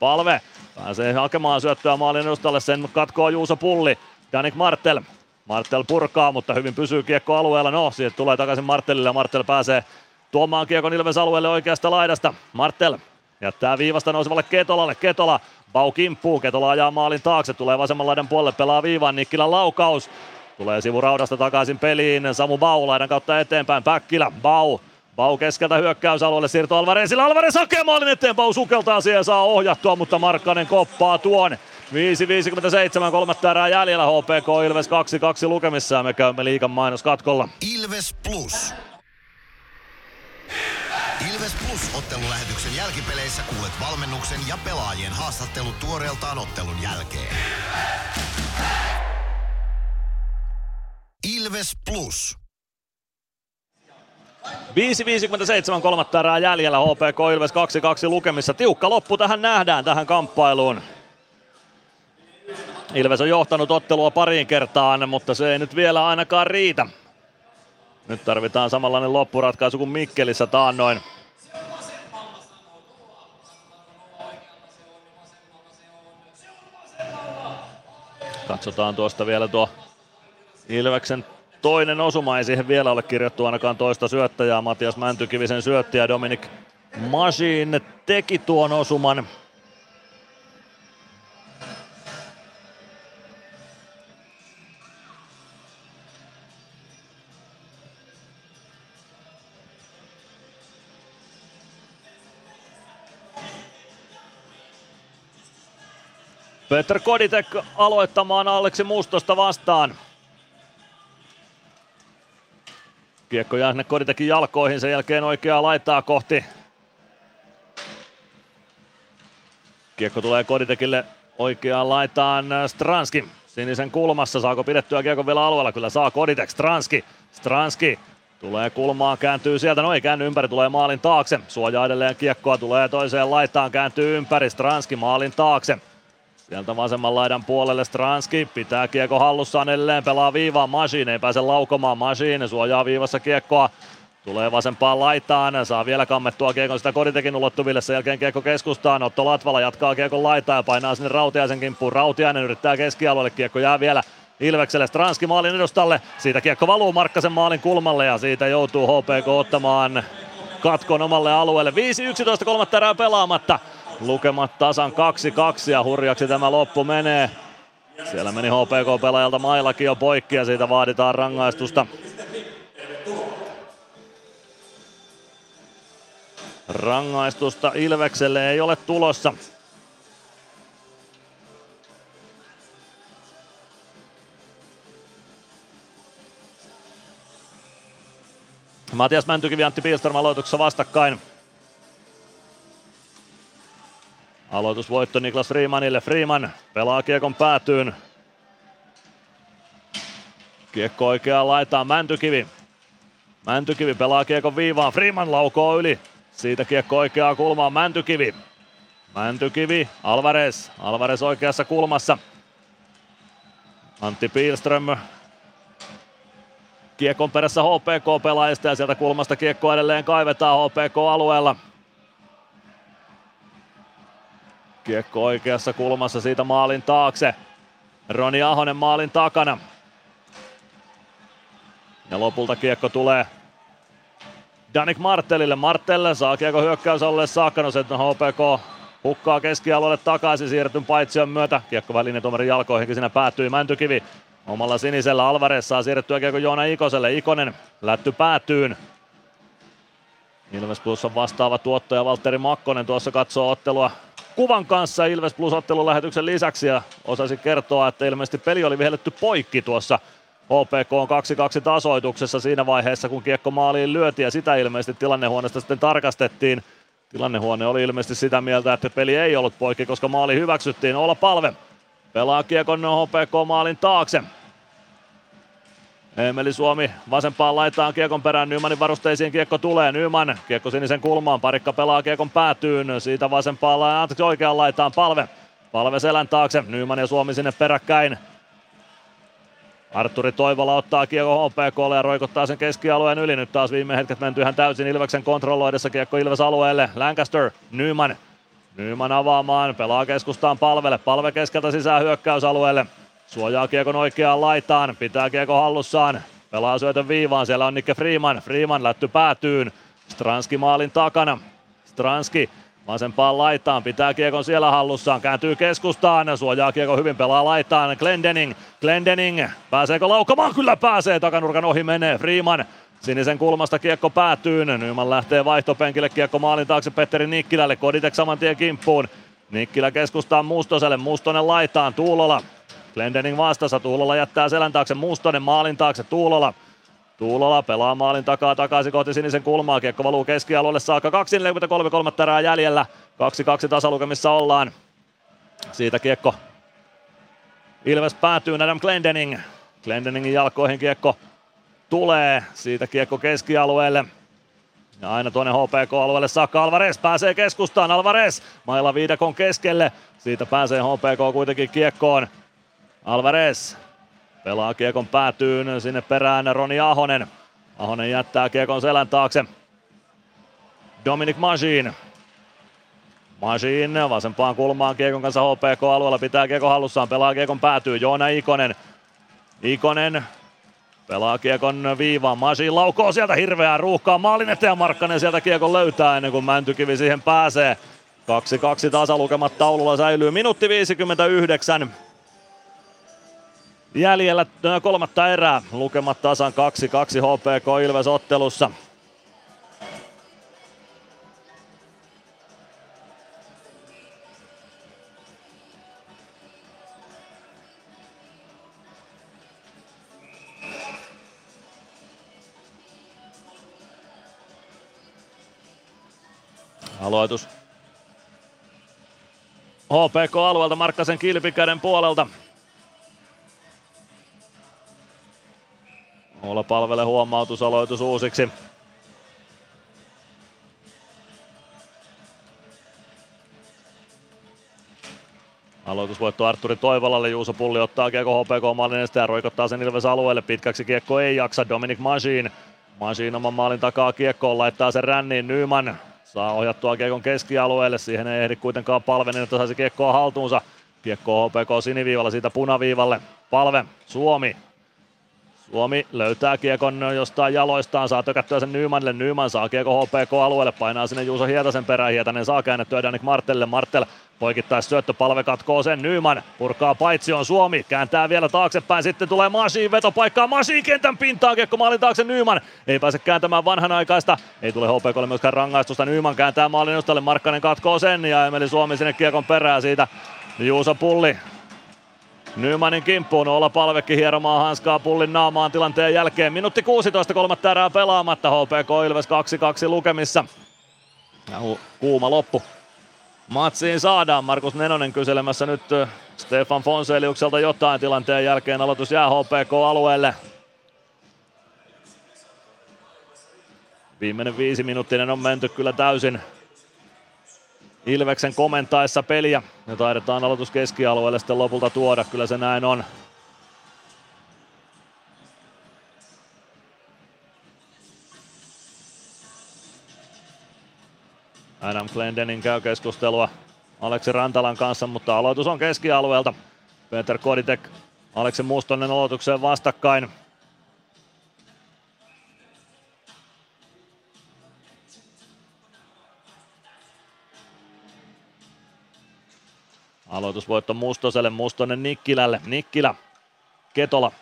Speaker 6: Palve pääsee hakemaan syöttöä maalin edustalle. Sen katkoo Juuso Pulli. Danik Martel Martel purkaa, mutta hyvin pysyy kiekko alueella. No, siitä tulee takaisin Martelille ja Martel pääsee tuomaan kiekon Ilves alueelle oikeasta laidasta. Martel jättää viivasta nousevalle Ketolalle. Ketola Bau kimppuu, Ketola ajaa maalin taakse, tulee vasemman laidan puolelle, pelaa viivaan, Nikkilän laukaus. Tulee sivuraudasta takaisin peliin, Samu Bau laidan kautta eteenpäin, Päkkilä, Bau. Bau keskeltä hyökkäysalueelle, siirto Alvarezilla, Alvarez hakee maalin eteen, Bau sukeltaa siihen saa ohjattua, mutta Markkanen koppaa tuon. 5.57, kolmatta erää jäljellä HPK Ilves 2-2 lukemissa ja me käymme liikan mainoskatkolla.
Speaker 1: Ilves Plus. Ilves Plus ottelulähetyksen jälkipeleissä kuulet valmennuksen ja pelaajien haastattelut tuoreeltaan ottelun jälkeen. Ilves Plus.
Speaker 6: 5.57 kolmatta erää jäljellä HPK Ilves 2-2 lukemissa. Tiukka loppu tähän nähdään tähän kamppailuun. Ilves on johtanut ottelua pariin kertaan, mutta se ei nyt vielä ainakaan riitä. Nyt tarvitaan samanlainen loppuratkaisu kuin Mikkelissä taannoin. Katsotaan tuosta vielä tuo Ilveksen toinen osuma. Ei siihen vielä ole kirjattu ainakaan toista syöttäjää. Matias Mäntykivisen syöttäjä Dominik Masin teki tuon osuman. Peter Koditek aloittamaan Aleksi Mustosta vastaan. Kiekko jää sinne Koditekin jalkoihin, sen jälkeen oikeaa laitaa kohti. Kiekko tulee Koditekille oikeaan laitaan Stranski. Sinisen kulmassa, saako pidettyä kiekko vielä alueella? Kyllä saa Koditek, Stranski, Stranski Tulee kulmaan, kääntyy sieltä, no ei käänny ympäri, tulee maalin taakse. Suojaa edelleen kiekkoa, tulee toiseen laitaan, kääntyy ympäri, Stranski maalin taakse. Sieltä vasemman laidan puolelle Stranski pitää kiekko hallussaan edelleen, pelaa viivaa Machine, ei pääse laukomaan Machine, suojaa viivassa kiekkoa. Tulee vasempaan laitaan, saa vielä kammettua kiekon sitä Koditekin ulottuville, sen jälkeen kiekko keskustaan, Otto Latvala jatkaa kiekon laitaa ja painaa sinne Rautiaisen kimppuun. Rautiainen yrittää keskialueelle, kiekko jää vielä Ilvekselle Stranski maalin edustalle. Siitä kiekko valuu Markkasen maalin kulmalle ja siitä joutuu HPK ottamaan katkon omalle alueelle. 5-11 kolmatta erää pelaamatta. Lukemat tasan 2-2 ja hurjaksi tämä loppu menee. Siellä meni HPK-pelaajalta mailakin jo poikki ja siitä vaaditaan rangaistusta. Rangaistusta Ilvekselle ei ole tulossa. Matias Mäntykivi Antti Pilström aloituksessa vastakkain. Aloitusvoitto Niklas Freemanille. Freeman pelaa kiekon päätyyn. Kiekko oikeaan laitaan Mäntykivi. Mäntykivi pelaa kiekon viivaan. Freeman laukoo yli. Siitä kiekko oikeaa kulmaan Mäntykivi. Mäntykivi, Alvarez. Alvarez oikeassa kulmassa. Antti Pilström Kiekon perässä HPK-pelaajista ja sieltä kulmasta kiekko edelleen kaivetaan HPK-alueella. Kiekko oikeassa kulmassa siitä maalin taakse. Roni Ahonen maalin takana. Ja lopulta kiekko tulee Danik Martellille. Martelle saa kiekko hyökkäys alle saakka. No HPK hukkaa keskialueelle takaisin siirretyn paitsion myötä. Kiekko välinetuomarin jalkoihinkin siinä päättyi Mäntykivi. Omalla sinisellä Alvarez saa siirrettyä kiekko Joona Ikoselle. Ikonen lätty päätyyn. Ilves Plus on vastaava tuottaja Valtteri Makkonen tuossa katsoo ottelua kuvan kanssa Ilves Plus ottelun lähetyksen lisäksi ja osasi kertoa, että ilmeisesti peli oli vihelletty poikki tuossa HPK on 2-2 tasoituksessa siinä vaiheessa, kun kiekko maaliin lyötiin ja sitä ilmeisesti tilannehuoneesta sitten tarkastettiin. Tilannehuone oli ilmeisesti sitä mieltä, että peli ei ollut poikki, koska maali hyväksyttiin. Olla palve pelaa kiekon HPK maalin taakse. Emeli Suomi vasempaan laitaan kiekon perään, Nymanin varusteisiin kiekko tulee, Nyman kiekko sinisen kulmaan, parikka pelaa kiekon päätyyn, siitä vasempaan laitaan, anteeksi oikeaan laitaan palve. Palve selän taakse, Nyman ja Suomi sinne peräkkäin. Arturi Toivola ottaa kiekko HPKlle ja roikottaa sen keskialueen yli. Nyt taas viime hetket menty ihan täysin Ilveksen kontrolloidessa kiekko Ilves alueelle. Lancaster, Nyman. Nyman avaamaan, pelaa keskustaan palvelle. Palve keskeltä sisään hyökkäysalueelle. Suojaa kiekon oikeaan laitaan, pitää kiekko hallussaan. Pelaa syötön viivaan, siellä on Nikke Freeman. Freeman lätty päätyyn. Stranski maalin takana. Stranski vasempaan laitaan, pitää kiekon siellä hallussaan, kääntyy keskustaan, suojaa kiekon hyvin, pelaa laitaan, Glendening, Glendening, pääseekö laukamaan? Kyllä pääsee, takanurkan ohi menee, Freeman Sinisen kulmasta kiekko päätyy, Nyman lähtee vaihtopenkille, kiekko maalin taakse Petteri Nikkilälle, Koditek saman tien kimppuun. Nikkilä keskustaan Mustoselle, Mustonen laitaan, Tuulola Glendening vastassa, Tuulola jättää selän taakse, Mustonen maalin taakse, Tuulola. Tuulola pelaa maalin takaa takaisin kohti sinisen kulmaa, kiekko valuu keskialueelle saakka, 2.43 kolmatta erää jäljellä, 2-2 tasalukemissa ollaan. Siitä kiekko Ilves päätyy Adam Glendening. Glendeningin jalkoihin kiekko tulee, siitä kiekko keskialueelle. Ja aina tuonne HPK-alueelle saakka Alvarez pääsee keskustaan. Alvarez mailla viidakon keskelle. Siitä pääsee HPK kuitenkin kiekkoon. Alvarez pelaa kiekon päätyyn sinne perään Roni Ahonen. Ahonen jättää kiekon selän taakse. Dominic Majin. Majin vasempaan kulmaan kiekon kanssa HPK-alueella pitää kiekon hallussaan, pelaa kiekon päätyy Joona Ikonen. Ikonen pelaa kiekon viivaan, Majin laukoo sieltä hirveää ruuhkaa maalin eteen Markkanen sieltä kiekon löytää ennen kuin Mäntykivi siihen pääsee. 2-2 tasalukemat taululla säilyy minuutti 59 jäljellä kolmatta erää. Lukemat tasan 2-2 HPK Ilves ottelussa. Aloitus HPK-alueelta Markkasen kilpikäden puolelta. Olla palvele huomautus, aloitus uusiksi. Aloitusvoitto Arturi Toivolalle, Juuso Pulli ottaa kiekko HPK maalin ja roikottaa sen Ilves alueelle. Pitkäksi kiekko ei jaksa, Dominic Majin. Majin oman maalin takaa kiekkoon, laittaa sen ränniin, Nyman saa ohjattua kiekon keskialueelle, siihen ei ehdi kuitenkaan palve niin, että saisi kiekkoa haltuunsa. Kiekko HPK siniviivalla siitä punaviivalle. Palve, Suomi. Suomi löytää kiekon jostain jaloistaan, saa tökättyä sen Nymanille. Nyman saa kiekko HPK-alueelle, painaa sinne Juuso Hietasen perään. Hietanen saa käännettyä Danik Martelle. Martel Poikittais syöttöpalve katkoo sen Nyman, purkaa paitsi on Suomi, kääntää vielä taaksepäin, sitten tulee Masiin vetopaikkaa, Masiin kentän pintaan, kiekko maalin taakse Nyman, ei pääse kääntämään vanhanaikaista, ei tule HPKlle myöskään rangaistusta, Nyman kääntää maalin edustalle, Markkanen katkoo sen ja Emeli Suomi sinne kiekon perään siitä, Juuso Pulli Nymanin kimppuun olla palvekin hieromaan hanskaa pullin naamaan tilanteen jälkeen. Minuutti 16, kolmatta erää pelaamatta. HPK Ilves 2-2 lukemissa. Ja kuuma loppu matsiin saadaan. Markus Nenonen kyselemässä nyt Stefan Fonseliukselta jotain tilanteen jälkeen. Aloitus jää HPK-alueelle. Viimeinen viisi minuuttinen on menty kyllä täysin Ilveksen komentaessa peliä. Ja taidetaan aloitus keskialueelle sitten lopulta tuoda, kyllä se näin on. Adam Glendening käy keskustelua Aleksi Rantalan kanssa, mutta aloitus on keskialueelta. Peter Koditek Aleksi Mustonen aloitukseen vastakkain. Aloitusvoitto Mustoselle, Mustonen Nikkilälle, Nikkilä, Ketola.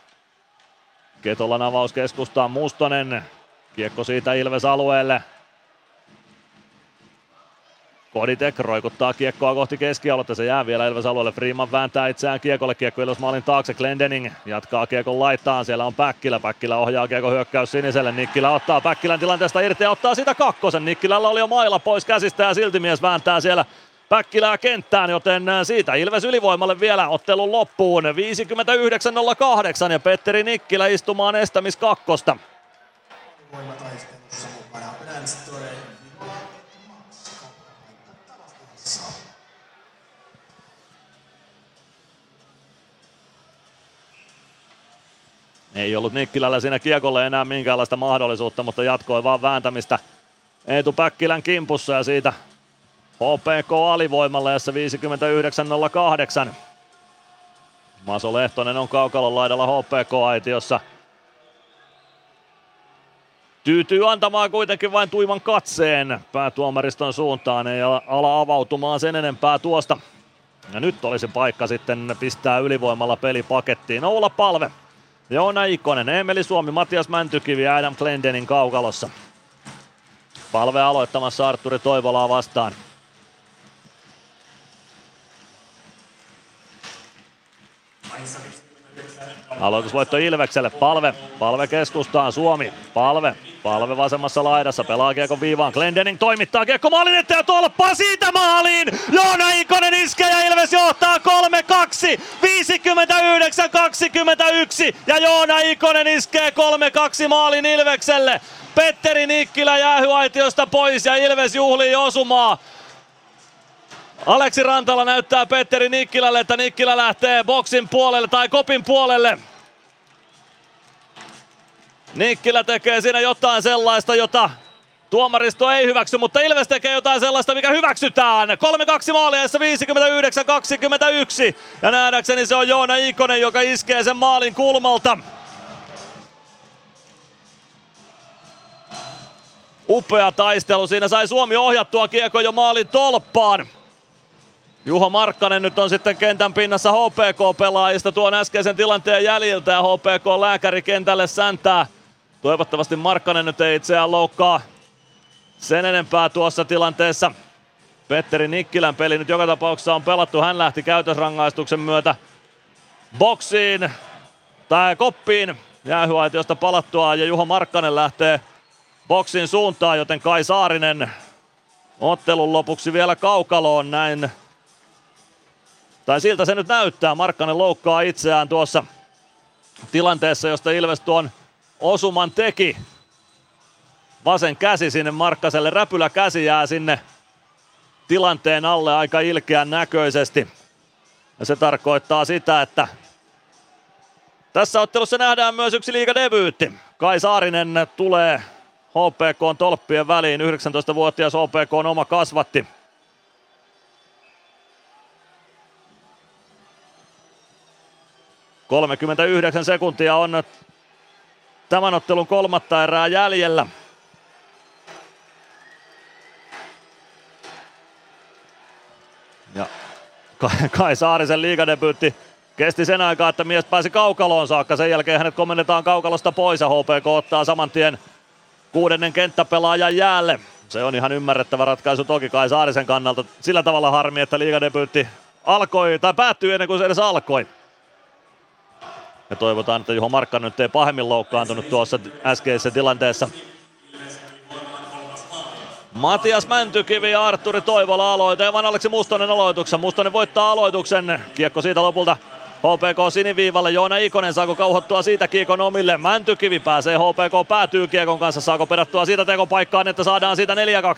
Speaker 6: Ketolan avaus keskustaan, Mustonen, kiekko siitä Ilves alueelle, Koditek roikuttaa kiekkoa kohti keskialuetta, se jää vielä Ilves alueelle. Freeman vääntää itseään kiekolle, kiekko Ilves maalin taakse. Glendening jatkaa kiekon laittaan, siellä on Päkkilä. Päkkilä ohjaa kiekko hyökkäys siniselle. Nikkilä ottaa Päkkilän tilanteesta irti ja ottaa sitä kakkosen. Nikkilällä oli jo mailla pois käsistä ja silti mies vääntää siellä Päkkilää kenttään, joten siitä Ilves ylivoimalle vielä ottelun loppuun. 59.08 ja Petteri Nikkilä istumaan estämis kakkosta. Ei ollut Nikkilällä siinä kiekolle enää minkäänlaista mahdollisuutta, mutta jatkoi vaan vääntämistä Eetu Päkkilän kimpussa ja siitä HPK alivoimalla jossa 59.08. Maso Lehtonen on kaukalon laidalla HPK-aitiossa. Tyytyy antamaan kuitenkin vain tuiman katseen päätuomariston suuntaan, ei ala avautumaan sen enempää tuosta. Ja nyt olisi paikka sitten pistää ylivoimalla peli pakettiin. Oula Palve Joona Ikonen, Emeli Suomi, Matias Mäntykivi ja Adam Glendenin kaukalossa. Palve aloittamassa Arturi Toivolaa vastaan. Aloitusvoitto Ilvekselle, palve, palve keskustaan, Suomi, palve, palve vasemmassa laidassa, pelaa kiekko viivaan, Glendening toimittaa kiekko maalin eteen ja tolppaa siitä maaliin! Joona Ikonen iskee ja Ilves johtaa 3-2, 59-21 ja Joona Ikonen iskee 3-2 maalin Ilvekselle. Petteri Nikkilä jäähyaitiosta pois ja Ilves juhlii osumaa. Aleksi Rantala näyttää Petteri Nikkilälle, että Nikkilä lähtee boksin puolelle tai kopin puolelle. Nikkilä tekee siinä jotain sellaista, jota tuomaristo ei hyväksy, mutta Ilves tekee jotain sellaista, mikä hyväksytään. 3-2 maaliessa 59-21. Ja nähdäkseni se on Joona Ikonen, joka iskee sen maalin kulmalta. Upea taistelu. Siinä sai Suomi ohjattua kiekko jo maalin tolppaan. Juho Markkanen nyt on sitten kentän pinnassa HPK-pelaajista tuon äskeisen tilanteen jäljiltä ja HPK-lääkäri kentälle säntää. Toivottavasti Markkanen nyt ei itseään loukkaa sen enempää tuossa tilanteessa. Petteri Nikkilän peli nyt joka tapauksessa on pelattu. Hän lähti käytösrangaistuksen myötä boksiin tai koppiin jäähyaitiosta palattua ja Juho Markkanen lähtee boksin suuntaan, joten Kai Saarinen ottelun lopuksi vielä kaukaloon näin. Tai siltä se nyt näyttää. Markkanen loukkaa itseään tuossa tilanteessa, josta Ilves tuon osuman teki. Vasen käsi sinne Markkaselle, räpylä käsi jää sinne tilanteen alle aika ilkeän näköisesti. Ja se tarkoittaa sitä, että tässä ottelussa nähdään myös yksi liigadebyytti. Kai Saarinen tulee HPK tolppien väliin. 19-vuotias HPK on oma kasvatti. Kolmekymmentäyhdeksän sekuntia on tämän ottelun kolmatta erää jäljellä. Ja Kai Saarisen liigadebyytti kesti sen aikaa, että mies pääsi kaukaloon saakka. Sen jälkeen hänet komennetaan kaukalosta pois ja HPK ottaa saman tien kuudennen kenttäpelaajan jäälle. Se on ihan ymmärrettävä ratkaisu toki Kai Saarisen kannalta. Sillä tavalla harmi, että liigadebyytti alkoi tai päättyi ennen kuin se edes alkoi. Ja toivotaan, että Juho Markkanen nyt ei pahemmin loukkaantunut tuossa äskeisessä tilanteessa. Matias Mäntykivi ja Arturi Toivola aloite ja Aleksi Mustonen aloituksen. Mustonen voittaa aloituksen. Kiekko siitä lopulta HPK siniviivalle. Joona Ikonen saako kauhottua siitä kiekon omille. Mäntykivi pääsee HPK päätyy kiekon kanssa. Saako perättyä siitä tekopaikkaan, että saadaan siitä 4-2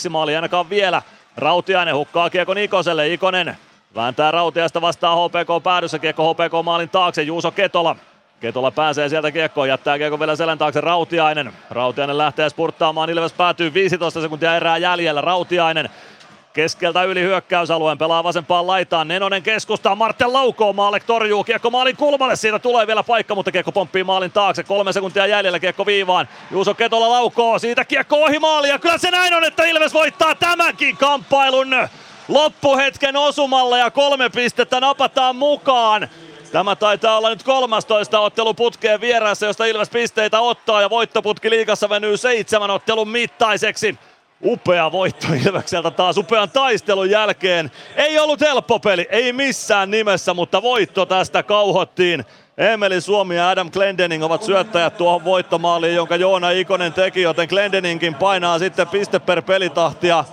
Speaker 6: maalia ainakaan vielä. Rautiainen hukkaa kiekon Ikoselle. Ikonen vääntää Rautiasta vastaan HPK päädyssä. Kiekko HPK maalin taakse. Juuso Ketola Ketola pääsee sieltä kiekkoon, jättää kiekko vielä selän taakse Rautiainen. Rautiainen lähtee spurttaamaan, Ilves päätyy 15 sekuntia erää jäljellä. Rautiainen keskeltä yli hyökkäysalueen, pelaa vasempaan laitaan. Nenonen keskustaa, Martel laukoo, Maalek torjuu, kiekko maalin kulmalle, siitä tulee vielä paikka, mutta kiekko pomppii maalin taakse. Kolme sekuntia jäljellä, kiekko viivaan. Juuso Ketola laukoo, siitä kiekko ohi maali, ja kyllä se näin on, että Ilves voittaa tämänkin kamppailun loppuhetken osumalla ja kolme pistettä napataan mukaan. Tämä taitaa olla nyt 13 ottelu putkeen vieressä, josta Ilves pisteitä ottaa ja voittoputki liigassa venyy seitsemän ottelun mittaiseksi. Upea voitto Ilvekseltä taas upean taistelun jälkeen. Ei ollut helppo peli, ei missään nimessä, mutta voitto tästä kauhottiin. Emeli Suomi ja Adam Glendening ovat syöttäjät tuohon voittomaaliin, jonka Joona Ikonen teki, joten Glendeningkin painaa sitten piste per pelitahtia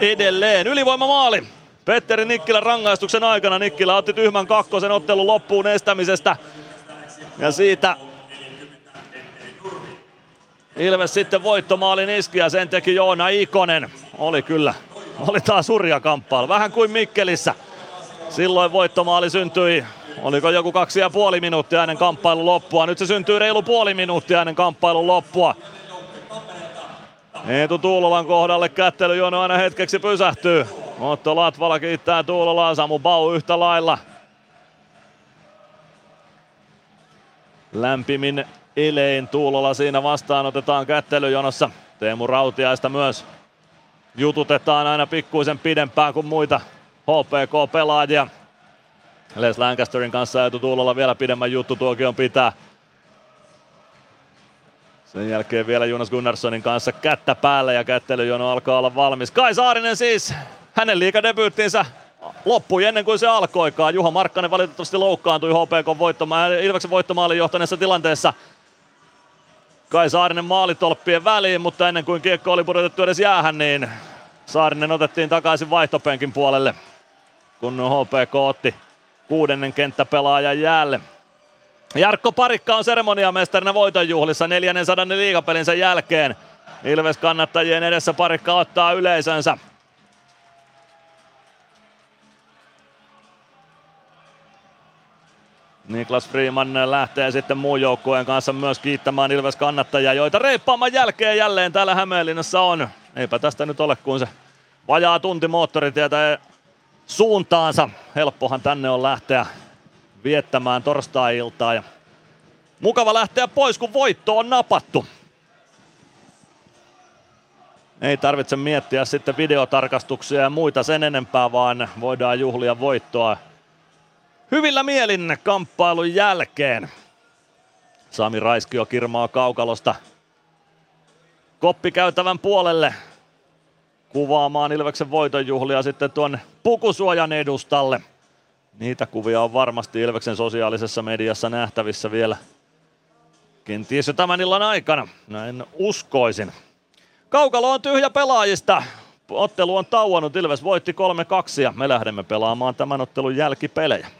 Speaker 6: edelleen. Ylivoimamaali Petteri Nikkilän rangaistuksen aikana Nikkilä otti tyhmän kakkosen ottelun loppuun estämisestä. Ja siitä Ilves sitten voittomaalin iski ja sen teki Joona Ikonen. Oli kyllä, oli taas hurja kamppailu. Vähän kuin Mikkelissä. Silloin voittomaali syntyi, oliko joku kaksi ja puoli minuuttia ennen kamppailun loppua. Nyt se syntyy reilu puoli minuuttia ennen kamppailun loppua. Eetu Tuulolan kohdalle kättelyjono aina hetkeksi pysähtyy. Otto Latvala kiittää Tuulolaa, Samu Bau yhtä lailla. Lämpimin elein Tuulola siinä vastaanotetaan kättelyjonossa. Teemu Rautiaista myös jututetaan aina pikkuisen pidempään kuin muita HPK-pelaajia. Les Lancasterin kanssa Eetu Tuulola vielä pidemmän juttu tuokion pitää. Sen jälkeen vielä Jonas Gunnarssonin kanssa kättä päälle ja kättelyjono alkaa olla valmis. Kai Saarinen siis, hänen liikadebyyttinsä loppui ennen kuin se alkoikaan. Juha Markkanen valitettavasti loukkaantui HPK voittoma- Ilveksen voittomaalin johtaneessa tilanteessa. Kai Saarinen maalitolppien väliin, mutta ennen kuin kiekko oli pudotettu edes jäähän, niin Saarinen otettiin takaisin vaihtopenkin puolelle, kun HPK otti kuudennen kenttäpelaajan jäälle. Jarkko Parikka on seremoniamestarina voitonjuhlissa 400 liigapelinsä jälkeen. Ilves kannattajien edessä Parikka ottaa yleisönsä. Niklas Freeman lähtee sitten muun joukkueen kanssa myös kiittämään Ilves kannattajia, joita reippaaman jälkeen jälleen täällä Hämeenlinnassa on. Eipä tästä nyt ole kuin se vajaa tunti moottoritietä suuntaansa. Helppohan tänne on lähteä viettämään torstai-iltaa. Ja mukava lähteä pois, kun voitto on napattu. Ei tarvitse miettiä sitten videotarkastuksia ja muita sen enempää, vaan voidaan juhlia voittoa hyvillä mielin kamppailun jälkeen. Sami Raiskio kirmaa kaukalosta koppikäytävän puolelle kuvaamaan Ilveksen voitonjuhlia sitten tuon pukusuojan edustalle. Niitä kuvia on varmasti Ilveksen sosiaalisessa mediassa nähtävissä vielä kenties jo tämän illan aikana, näin uskoisin. Kaukalo on tyhjä pelaajista. Ottelu on tauonnut, Ilves voitti 3-2 ja me lähdemme pelaamaan tämän ottelun jälkipelejä.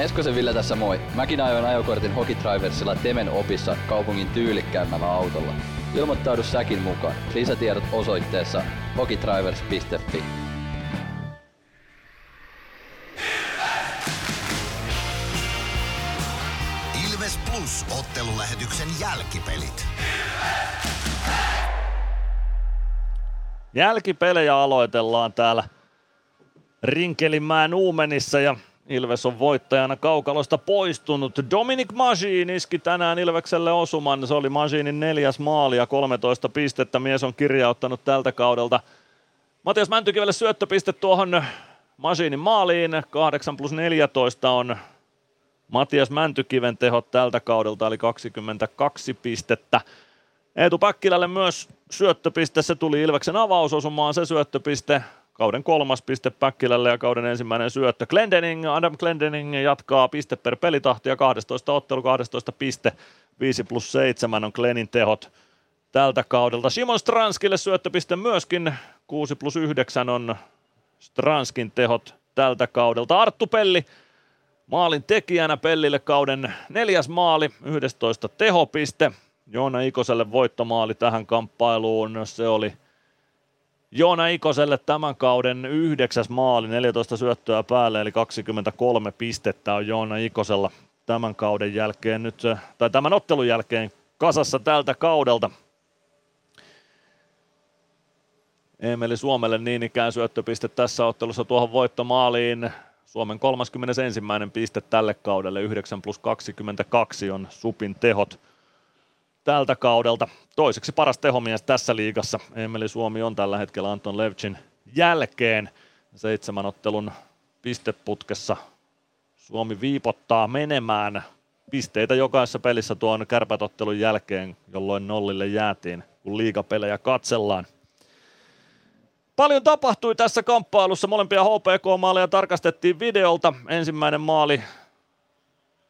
Speaker 7: Meskosen Ville tässä moi. Mäkin ajoin ajokortin Hokitriversilla Temen opissa kaupungin tyylikkäämmällä autolla. Ilmoittaudu säkin mukaan. Lisätiedot osoitteessa hokitrivers.fi.
Speaker 1: Ilves Plus ottelulähetyksen jälkipelit.
Speaker 6: Jälkipelejä aloitellaan täällä Rinkelinmäen Uumenissa ja Ilves on voittajana kaukalosta poistunut. Dominic Majin iski tänään Ilvekselle osuman. Se oli Majinin neljäs maali ja 13 pistettä. Mies on kirjauttanut tältä kaudelta. Matias Mäntykivelle syöttöpiste tuohon Majinin maaliin. 8 plus 14 on Matias Mäntykiven tehot tältä kaudelta, eli 22 pistettä. Eetu Päkkilälle myös syöttöpiste, se tuli Ilveksen avausosumaan se syöttöpiste. Kauden kolmas piste Päkkilälle ja kauden ensimmäinen syöttö. Glendening, Adam Glendening jatkaa piste per pelitahtia, 12 ottelu, 12 piste, 5 plus 7 on Glenin tehot tältä kaudelta. Simon Stranskille syöttöpiste myöskin, 6 plus 9 on Stranskin tehot tältä kaudelta. Arttu Pelli maalin tekijänä Pellille kauden neljäs maali, 11 tehopiste. Joona Ikoselle voittomaali tähän kamppailuun, se oli Joona Ikoselle tämän kauden yhdeksäs maali, 14 syöttöä päälle, eli 23 pistettä on Joona Ikosella tämän kauden jälkeen nyt, tai tämän ottelun jälkeen kasassa tältä kaudelta. Emeli Suomelle niin ikään syöttöpiste tässä ottelussa tuohon voittomaaliin. Suomen 31. piste tälle kaudelle, 9 plus 22 on Supin tehot tältä kaudelta. Toiseksi paras tehomies tässä liigassa. Emeli Suomi on tällä hetkellä Anton Levchin jälkeen seitsemän ottelun pisteputkessa. Suomi viipottaa menemään pisteitä jokaisessa pelissä tuon kärpätottelun jälkeen, jolloin nollille jäätiin, kun liigapelejä katsellaan. Paljon tapahtui tässä kamppailussa. Molempia HPK-maaleja tarkastettiin videolta. Ensimmäinen maali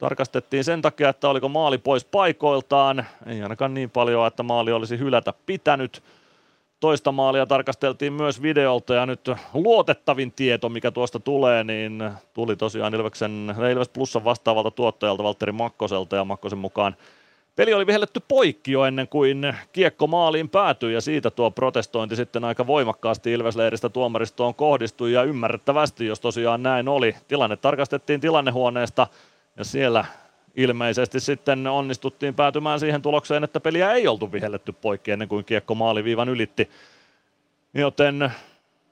Speaker 6: tarkastettiin sen takia, että oliko maali pois paikoiltaan. Ei ainakaan niin paljon, että maali olisi hylätä pitänyt. Toista maalia tarkasteltiin myös videolta ja nyt luotettavin tieto, mikä tuosta tulee, niin tuli tosiaan Ilveksen, Ilves Plusan vastaavalta tuottajalta Valtteri Makkoselta ja Makkosen mukaan Peli oli vihelletty poikki jo ennen kuin kiekko maaliin päätyi ja siitä tuo protestointi sitten aika voimakkaasti Ilvesleiristä tuomaristoon kohdistui ja ymmärrettävästi, jos tosiaan näin oli. Tilanne tarkastettiin tilannehuoneesta ja siellä ilmeisesti sitten onnistuttiin päätymään siihen tulokseen, että peliä ei oltu vihelletty poikki ennen kuin kiekko maaliviivan ylitti. Joten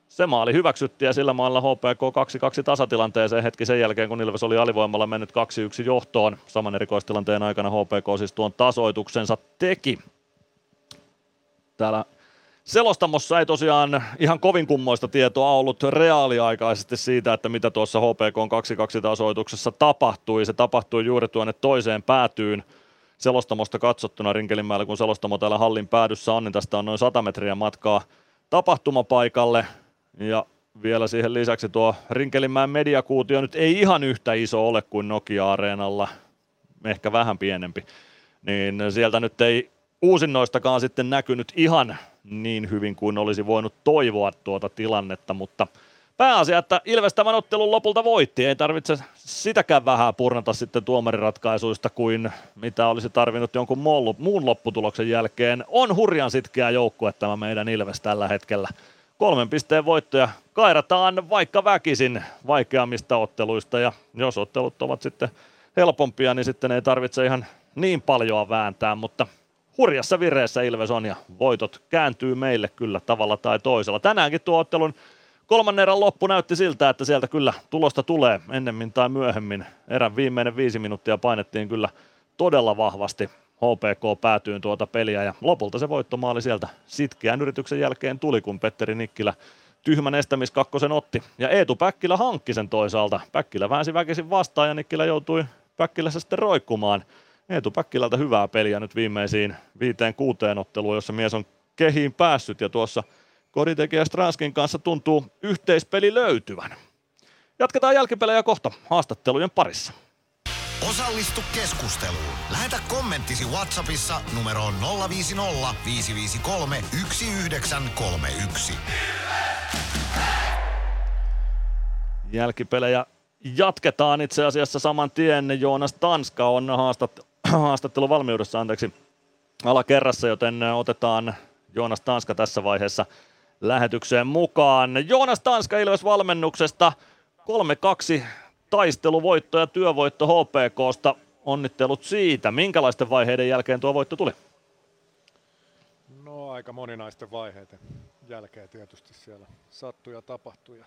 Speaker 6: se maali hyväksyttiin ja sillä maalla HPK 2-2 tasatilanteeseen hetki sen jälkeen, kun Ilves oli alivoimalla mennyt 2-1 johtoon. Saman erikoistilanteen aikana HPK siis tuon tasoituksensa teki. Täällä Selostamossa ei tosiaan ihan kovin kummoista tietoa ollut reaaliaikaisesti siitä, että mitä tuossa HPK 2-2 tasoituksessa tapahtui. Se tapahtui juuri tuonne toiseen päätyyn selostamosta katsottuna Rinkelinmäellä, kun selostamo täällä hallin päädyssä on, niin tästä on noin 100 metriä matkaa tapahtumapaikalle. Ja vielä siihen lisäksi tuo Rinkelinmäen mediakuutio nyt ei ihan yhtä iso ole kuin Nokia-areenalla, ehkä vähän pienempi. Niin sieltä nyt ei uusinnoistakaan sitten näkynyt ihan niin hyvin kuin olisi voinut toivoa tuota tilannetta, mutta pääasia, että Ilves tämän ottelun lopulta voitti. Ei tarvitse sitäkään vähän purnata sitten tuomariratkaisuista kuin mitä olisi tarvinnut jonkun muun lopputuloksen jälkeen. On hurjan sitkeä joukkue tämä meidän Ilves tällä hetkellä. Kolmen pisteen voittoja kairataan vaikka väkisin vaikeammista otteluista ja jos ottelut ovat sitten helpompia, niin sitten ei tarvitse ihan niin paljon vääntää, mutta hurjassa vireessä Ilves on ja voitot kääntyy meille kyllä tavalla tai toisella. Tänäänkin tuo ottelun kolmannen erän loppu näytti siltä, että sieltä kyllä tulosta tulee ennemmin tai myöhemmin. Erän viimeinen viisi minuuttia painettiin kyllä todella vahvasti HPK päätyyn tuota peliä ja lopulta se voittomaali sieltä sitkeän yrityksen jälkeen tuli, kun Petteri Nikkilä tyhmän estämiskakkosen otti. Ja Eetu Päkkilä hankki sen toisaalta. Päkkilä väänsi väkisin vastaan ja Nikkilä joutui Päkkilässä sitten roikkumaan. Eetu Päkkilältä hyvää peliä nyt viimeisiin viiteen kuuteen otteluun, jossa mies on kehiin päässyt ja tuossa koditekijä Stranskin kanssa tuntuu yhteispeli löytyvän. Jatketaan jälkipelejä kohta haastattelujen parissa.
Speaker 1: Osallistu keskusteluun. Lähetä kommenttisi Whatsappissa numeroon 050 553 1931.
Speaker 6: Jälkipelejä jatketaan itse asiassa saman tien. Joonas Tanska on haastat, haastattelu valmiudessa, anteeksi, alakerrassa, joten otetaan Joonas Tanska tässä vaiheessa lähetykseen mukaan. Joonas Tanska Ilves valmennuksesta 3-2 taisteluvoitto ja työvoitto HPKsta. Onnittelut siitä. Minkälaisten vaiheiden jälkeen tuo voitto tuli?
Speaker 9: No aika moninaisten vaiheiden jälkeen tietysti siellä sattui ja tapahtui.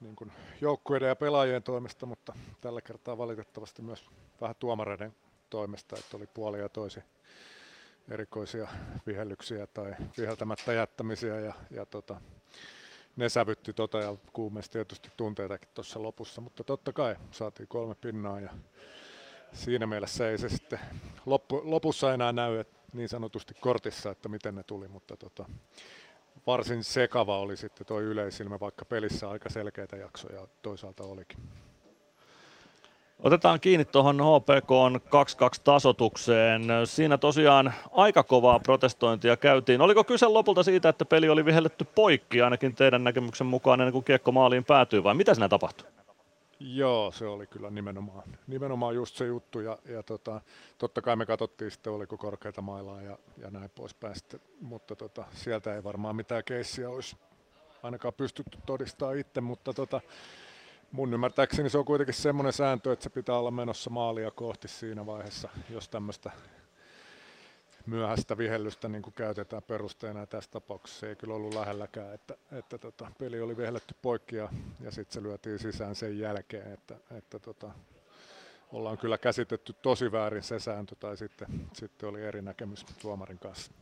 Speaker 9: Niin joukkueiden ja pelaajien toimesta, mutta tällä kertaa valitettavasti myös vähän tuomareiden toimesta, että oli puolia ja toisi erikoisia vihellyksiä tai viheltämättä jättämisiä ja, ja tota, ne sävytti tota ja kuumesti tietysti tunteitakin tuossa lopussa, mutta totta kai saatiin kolme pinnaa ja siinä mielessä ei se sitten loppu, lopussa enää näy että niin sanotusti kortissa, että miten ne tuli, mutta tota, varsin sekava oli sitten tuo yleisilmä, vaikka pelissä aika selkeitä jaksoja toisaalta olikin.
Speaker 6: Otetaan kiinni tuohon HPK 2-2 tasotukseen. Siinä tosiaan aika kovaa protestointia käytiin. Oliko kyse lopulta siitä, että peli oli vihelletty poikki ainakin teidän näkemyksen mukaan ennen kuin kiekko maaliin päätyy vai mitä siinä tapahtui?
Speaker 9: Joo, se oli kyllä nimenomaan, nimenomaan just se juttu ja, ja tota, totta kai me katsottiin sitten oliko korkeita mailaa ja, ja näin poispäin sitten, mutta tota, sieltä ei varmaan mitään keissiä olisi ainakaan pystytty todistamaan itse, mutta tota, mun ymmärtääkseni se on kuitenkin semmoinen sääntö, että se pitää olla menossa maalia kohti siinä vaiheessa, jos tämmöistä myöhäistä vihellystä niin kuin käytetään perusteena ja tässä tapauksessa se ei kyllä ollut lähelläkään, että, että tota, peli oli vihelletty poikki ja, ja sitten se lyötiin sisään sen jälkeen, että, että tota, ollaan kyllä käsitetty tosi väärin se sääntö tai sitten, sitten oli eri näkemys tuomarin kanssa.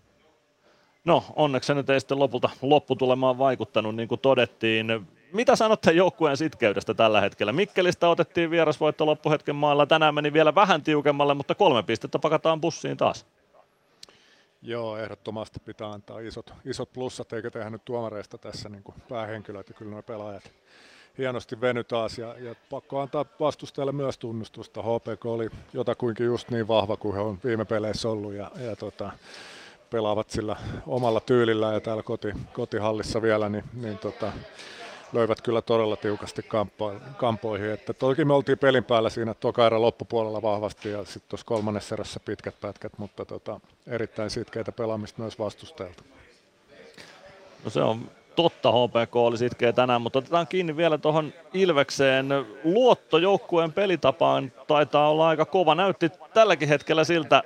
Speaker 6: No onneksi se nyt ei sitten lopulta lopputulemaan vaikuttanut, niin kuin todettiin. Mitä sanotte joukkueen sitkeydestä tällä hetkellä? Mikkelistä otettiin vierasvoitto loppuhetken maalla. Tänään meni vielä vähän tiukemmalle, mutta kolme pistettä pakataan bussiin taas.
Speaker 9: Joo, ehdottomasti pitää antaa isot, isot plussat, eikä tehdä nyt tuomareista tässä niin kuin päähenkilöt ja kyllä nuo pelaajat hienosti veny taas ja, ja pakko antaa vastustajalle myös tunnustusta. HPK oli jotakuinkin just niin vahva kuin he on viime peleissä ollut ja, ja tota, pelaavat sillä omalla tyylillä ja täällä koti, kotihallissa vielä, niin, niin tota, löivät kyllä todella tiukasti kampo, kampoihin. Että toki me oltiin pelin päällä siinä toka loppupuolella vahvasti ja sitten tuossa kolmannessa erässä pitkät pätkät, mutta tota, erittäin sitkeitä pelaamista myös vastustajalta.
Speaker 6: No se on totta, HPK oli sitkeä tänään, mutta otetaan kiinni vielä tuohon Ilvekseen. Luotto joukkueen pelitapaan taitaa olla aika kova. Näytti tälläkin hetkellä siltä,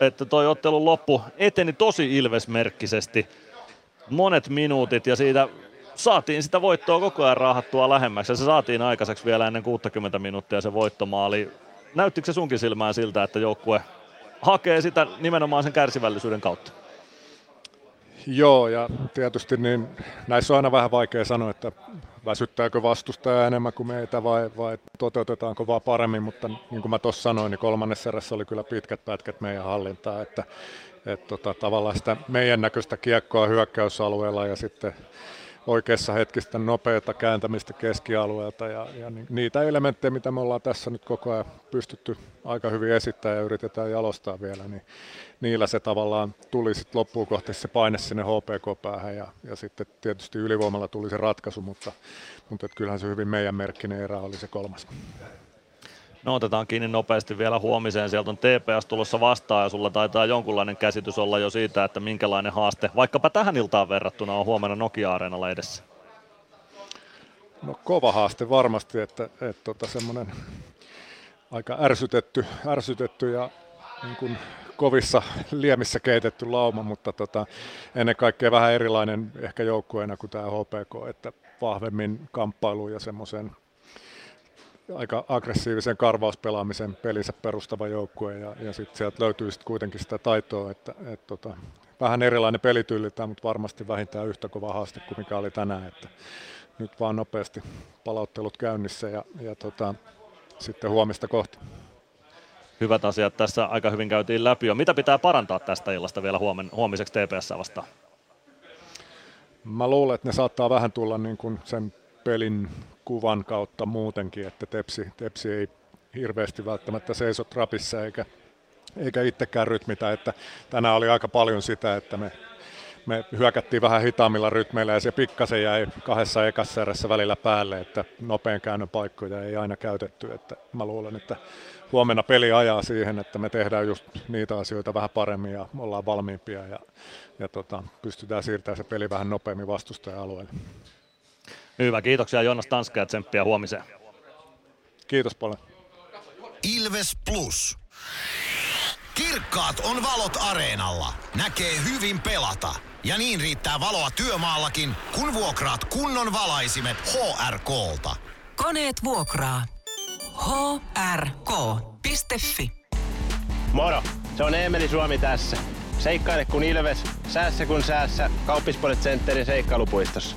Speaker 6: että toi ottelun loppu eteni tosi ilvesmerkkisesti. Monet minuutit ja siitä saatiin sitä voittoa koko ajan raahattua lähemmäksi ja se saatiin aikaiseksi vielä ennen 60 minuuttia se voittomaali. Näyttikö se sunkin silmään siltä, että joukkue hakee sitä nimenomaan sen kärsivällisyyden kautta?
Speaker 9: Joo, ja tietysti niin näissä on aina vähän vaikea sanoa, että väsyttääkö vastustaja enemmän kuin meitä vai, vai toteutetaanko vaan paremmin, mutta niin kuin mä tuossa sanoin, niin kolmannessa erässä oli kyllä pitkät pätkät meidän hallintaa, että, että tota, tavallaan sitä meidän näköistä kiekkoa hyökkäysalueella ja sitten oikeassa hetkistä nopeata kääntämistä keskialueelta ja, ja niitä elementtejä, mitä me ollaan tässä nyt koko ajan pystytty aika hyvin esittämään ja yritetään jalostaa vielä, niin niillä se tavallaan tuli sitten loppuun kohti se paine sinne HPK-päähän ja, ja sitten tietysti ylivoimalla tuli se ratkaisu, mutta, mutta kyllähän se hyvin meidän merkkinen erä oli se kolmas.
Speaker 6: No otetaan kiinni nopeasti vielä huomiseen. Sieltä on TPS tulossa vastaan ja sulla taitaa jonkunlainen käsitys olla jo siitä, että minkälainen haaste vaikkapa tähän iltaan verrattuna on huomenna Nokia-areenalla edessä.
Speaker 9: No kova haaste varmasti, että, että tota semmoinen aika ärsytetty, ärsytetty ja niin kuin kovissa liemissä keitetty lauma, mutta tota, ennen kaikkea vähän erilainen ehkä joukkueena kuin tämä HPK, että vahvemmin kamppailuun ja semmoiseen aika aggressiivisen karvauspelaamisen pelinsä perustava joukkue ja, ja sitten sieltä löytyy sit kuitenkin sitä taitoa, että et tota, vähän erilainen pelityyli, mutta varmasti vähintään yhtä kova haaste kuin mikä oli tänään, että nyt vaan nopeasti palauttelut käynnissä ja, ja tota, sitten huomista kohti.
Speaker 6: Hyvät asiat tässä aika hyvin käytiin läpi jo. Mitä pitää parantaa tästä illasta vielä huomen, huomiseksi TPS vastaan?
Speaker 9: Mä luulen, että ne saattaa vähän tulla niin kuin sen pelin kuvan kautta muutenkin, että Tepsi, Tepsi ei hirveästi välttämättä seiso trapissa eikä, eikä itsekään rytmitä. Että tänään oli aika paljon sitä, että me, me hyökättiin vähän hitaammilla rytmeillä ja se pikkasen jäi kahdessa ekassa erässä välillä päälle, että nopean käännön paikkoja ei aina käytetty. Että mä luulen, että huomenna peli ajaa siihen, että me tehdään just niitä asioita vähän paremmin ja ollaan valmiimpia ja, ja tota, pystytään siirtämään se peli vähän nopeammin vastustajan alueelle.
Speaker 6: Hyvä, kiitoksia Joonas Tanska ja tsemppiä huomiseen.
Speaker 9: Kiitos paljon.
Speaker 1: Ilves Plus. Kirkkaat on valot areenalla. Näkee hyvin pelata. Ja niin riittää valoa työmaallakin, kun vuokraat kunnon valaisimet HRKlta.
Speaker 15: Koneet vuokraa. hrk.fi
Speaker 5: Moro, se on Eemeli Suomi tässä. Seikkaile kun ilves, säässä kun säässä. Kauppispoilet Centerin seikkailupuistossa.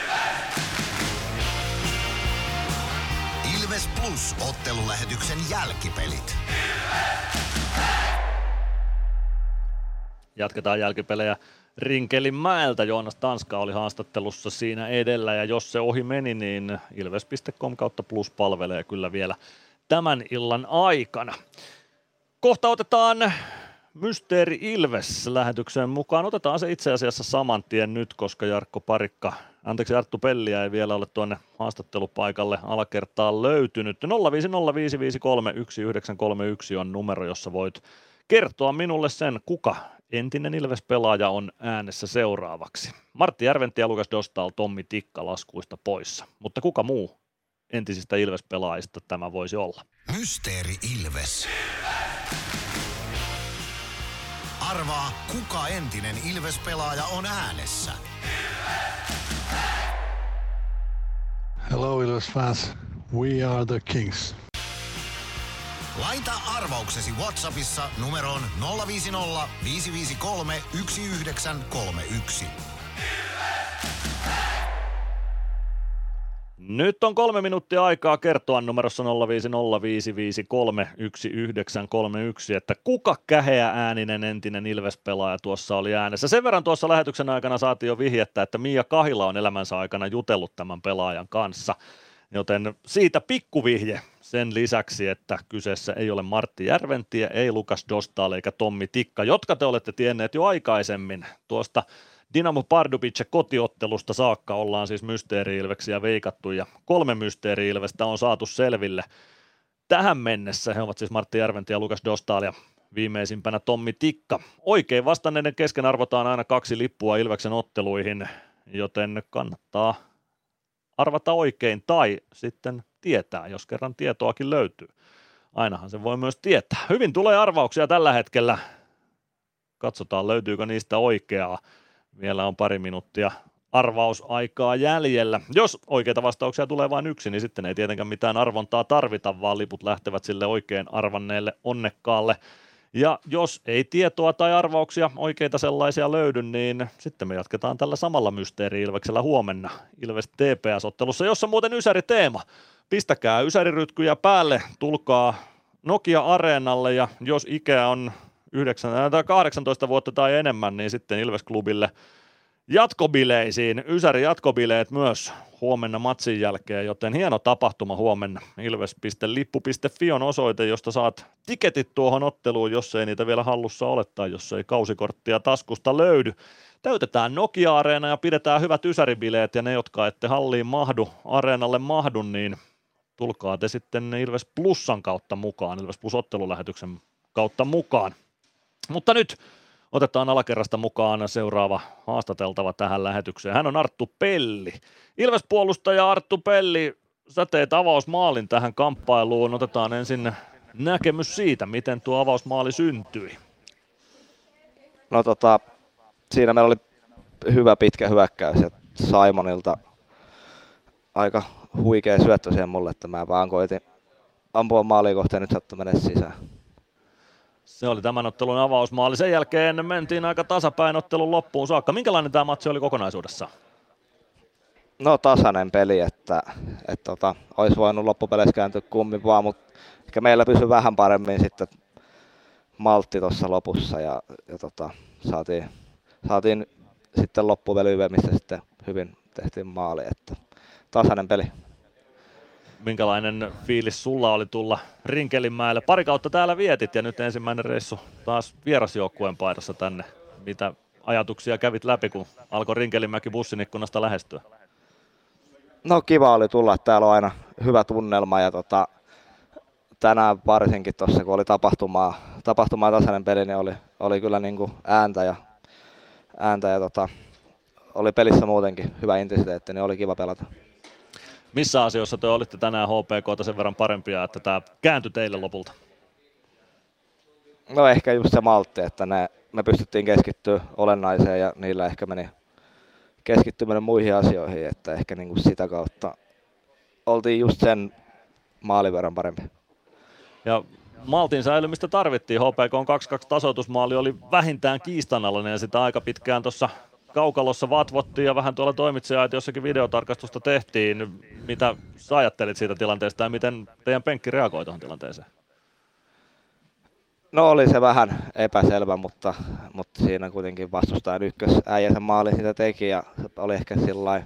Speaker 1: Plus ottelulähetyksen jälkipelit.
Speaker 6: Jatketaan jälkipelejä Rinkelin mäeltä. Joonas Tanska oli haastattelussa siinä edellä ja jos se ohi meni, niin ilves.com kautta plus palvelee kyllä vielä tämän illan aikana. Kohta otetaan Mysteeri Ilves lähetykseen mukaan. Otetaan se itse asiassa saman tien nyt, koska Jarkko Parikka, anteeksi Arttu Pelliä ei vielä ole tuonne haastattelupaikalle alakertaan löytynyt. 0505531 on numero, jossa voit kertoa minulle sen, kuka entinen Ilves-pelaaja on äänessä seuraavaksi. Martti Järventi ja Lukas Dostal, Tommi Tikka laskuista poissa. Mutta kuka muu entisistä Ilves-pelaajista tämä voisi olla?
Speaker 1: Mysteeri Ilves. Arvaa, kuka entinen Ilves-pelaaja on äänessä.
Speaker 10: Hello, Ilves fans. We are the Kings.
Speaker 1: Laita arvauksesi Whatsappissa numeroon 050 553 1931.
Speaker 6: Nyt on kolme minuuttia aikaa kertoa numerossa 05055531931, että kuka käheä ääninen entinen Ilves-pelaaja tuossa oli äänessä. Sen verran tuossa lähetyksen aikana saatiin jo vihjettä, että Mia Kahila on elämänsä aikana jutellut tämän pelaajan kanssa. Joten siitä pikkuvihje sen lisäksi, että kyseessä ei ole Martti Järventie, ei Lukas Dostal eikä Tommi Tikka, jotka te olette tienneet jo aikaisemmin tuosta Dinamo Pardubice kotiottelusta saakka ollaan siis mysteeri-ilveksiä veikattu ja kolme mysteeri-ilvestä on saatu selville. Tähän mennessä he ovat siis Martti Järventi ja Lukas Dostal ja viimeisimpänä Tommi Tikka. Oikein vastanneiden kesken arvotaan aina kaksi lippua Ilveksen otteluihin, joten kannattaa arvata oikein tai sitten tietää, jos kerran tietoakin löytyy. Ainahan se voi myös tietää. Hyvin tulee arvauksia tällä hetkellä. Katsotaan löytyykö niistä oikeaa. Vielä on pari minuuttia arvausaikaa jäljellä. Jos oikeita vastauksia tulee vain yksi, niin sitten ei tietenkään mitään arvontaa tarvita, vaan liput lähtevät sille oikein arvanneelle onnekkaalle. Ja jos ei tietoa tai arvauksia oikeita sellaisia löydy, niin sitten me jatketaan tällä samalla mysteeri-ilveksellä huomenna Ilves TPS-ottelussa, jossa muuten Ysäri teema. Pistäkää Ysärirytkyjä päälle, tulkaa Nokia Areenalle ja jos ikä on 9, tai 18 vuotta tai enemmän, niin sitten Ilves-klubille jatkobileisiin, Ysäri jatkobileet myös huomenna matsin jälkeen, joten hieno tapahtuma huomenna. Ilves.lippu.fi on osoite, josta saat tiketit tuohon otteluun, jos ei niitä vielä hallussa ole tai jos ei kausikorttia taskusta löydy. Täytetään Nokia-areena ja pidetään hyvät Ysäribileet ja ne, jotka ette halliin mahdu, areenalle mahdu, niin tulkaa te sitten Ilves Plusan kautta mukaan, Ilves Plus ottelulähetyksen kautta mukaan. Mutta nyt otetaan alakerrasta mukaan seuraava haastateltava tähän lähetykseen. Hän on Arttu Pelli. Ilves-puolustaja Arttu Pelli, sä teet avausmaalin tähän kamppailuun. Otetaan ensin näkemys siitä, miten tuo avausmaali syntyi.
Speaker 20: No tota, siinä meillä oli hyvä pitkä hyökkäys Simonilta aika huikea syöttö siihen mulle, että mä vaan koitin ampua maaliin kohti ja nyt sattui mennä sisään.
Speaker 6: Se oli tämän ottelun avausmaali. Sen jälkeen mentiin aika tasapäin ottelun loppuun saakka. Minkälainen tämä matsi oli kokonaisuudessaan?
Speaker 20: No tasainen peli, että, että tota, olisi voinut loppupeleissä kääntyä kummin vaan, mutta ehkä meillä pysyi vähän paremmin sitten maltti tuossa lopussa ja, ja tota, saatiin, saatiin sitten loppuvely mistä sitten hyvin tehtiin maali, että tasainen peli.
Speaker 6: Minkälainen fiilis sulla oli tulla Rinkelinmäelle? Pari kautta täällä vietit ja nyt ensimmäinen reissu taas vierasjoukkueen paidassa tänne. Mitä ajatuksia kävit läpi, kun alkoi Rinkelinmäki bussin ikkunasta lähestyä?
Speaker 20: No kiva oli tulla, täällä on aina hyvä tunnelma ja tota, tänään varsinkin tuossa kun oli tapahtumaa, tapahtumaa tasainen peli, niin oli, oli kyllä niin kuin ääntä ja, ääntä ja tota, oli pelissä muutenkin hyvä intensiteetti, niin oli kiva pelata.
Speaker 6: Missä asioissa te olitte tänään HPK sen verran parempia, että tämä kääntyi teille lopulta?
Speaker 20: No ehkä just se maltti, että ne, me pystyttiin keskittyä olennaiseen ja niillä ehkä meni keskittyminen muihin asioihin, että ehkä niin kuin sitä kautta oltiin just sen maalin verran parempi.
Speaker 6: Ja Maltin säilymistä tarvittiin. HPK on 2-2 tasoitusmaali oli vähintään kiistanalainen ja sitä aika pitkään tuossa kaukalossa vatvottiin ja vähän tuolla toimitsijaat jossakin videotarkastusta tehtiin. Mitä sä ajattelit siitä tilanteesta ja miten teidän penkki reagoi tuohon tilanteeseen?
Speaker 20: No oli se vähän epäselvä, mutta, mutta siinä kuitenkin vastustajan ykkös äijä sen maalin siitä teki ja oli ehkä sillä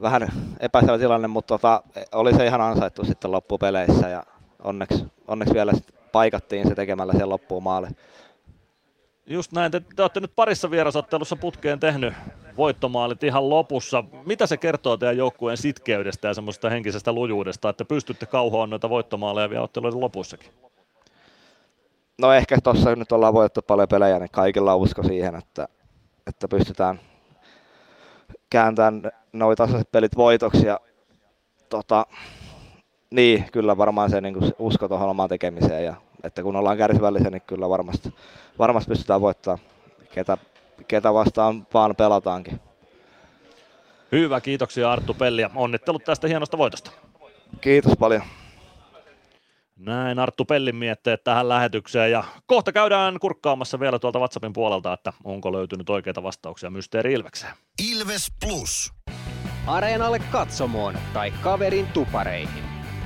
Speaker 20: vähän epäselvä tilanne, mutta tota, oli se ihan ansaittu sitten loppupeleissä ja onneksi, onneksi vielä paikattiin se tekemällä sen loppuun maali.
Speaker 6: Just näin, te, te olette nyt parissa vierasottelussa putkeen tehnyt voittomaalit ihan lopussa. Mitä se kertoo teidän joukkueen sitkeydestä ja semmoisesta henkisestä lujuudesta, että pystytte kauhoon noita voittomaaleja vielä otteluiden lopussakin?
Speaker 20: No ehkä tuossa nyt ollaan voitettu paljon pelejä, niin kaikilla on usko siihen, että, että pystytään kääntämään noita pelit voitoksi. Ja, tota, niin, kyllä varmaan se niin usko tuohon omaan tekemiseen ja että kun ollaan kärsivällisiä, niin kyllä varmasti, varmasti pystytään voittamaan, ketä, ketä vastaan vaan pelataankin.
Speaker 6: Hyvä, kiitoksia Arttu Pelli ja onnittelut tästä hienosta voitosta.
Speaker 20: Kiitos paljon.
Speaker 6: Näin Arttu Pellin mietteet tähän lähetykseen ja kohta käydään kurkkaamassa vielä tuolta WhatsAppin puolelta, että onko löytynyt oikeita vastauksia Mysteeri Ilvekseen.
Speaker 1: Ilves Plus.
Speaker 4: Areenalle katsomoon tai kaverin tupareihin.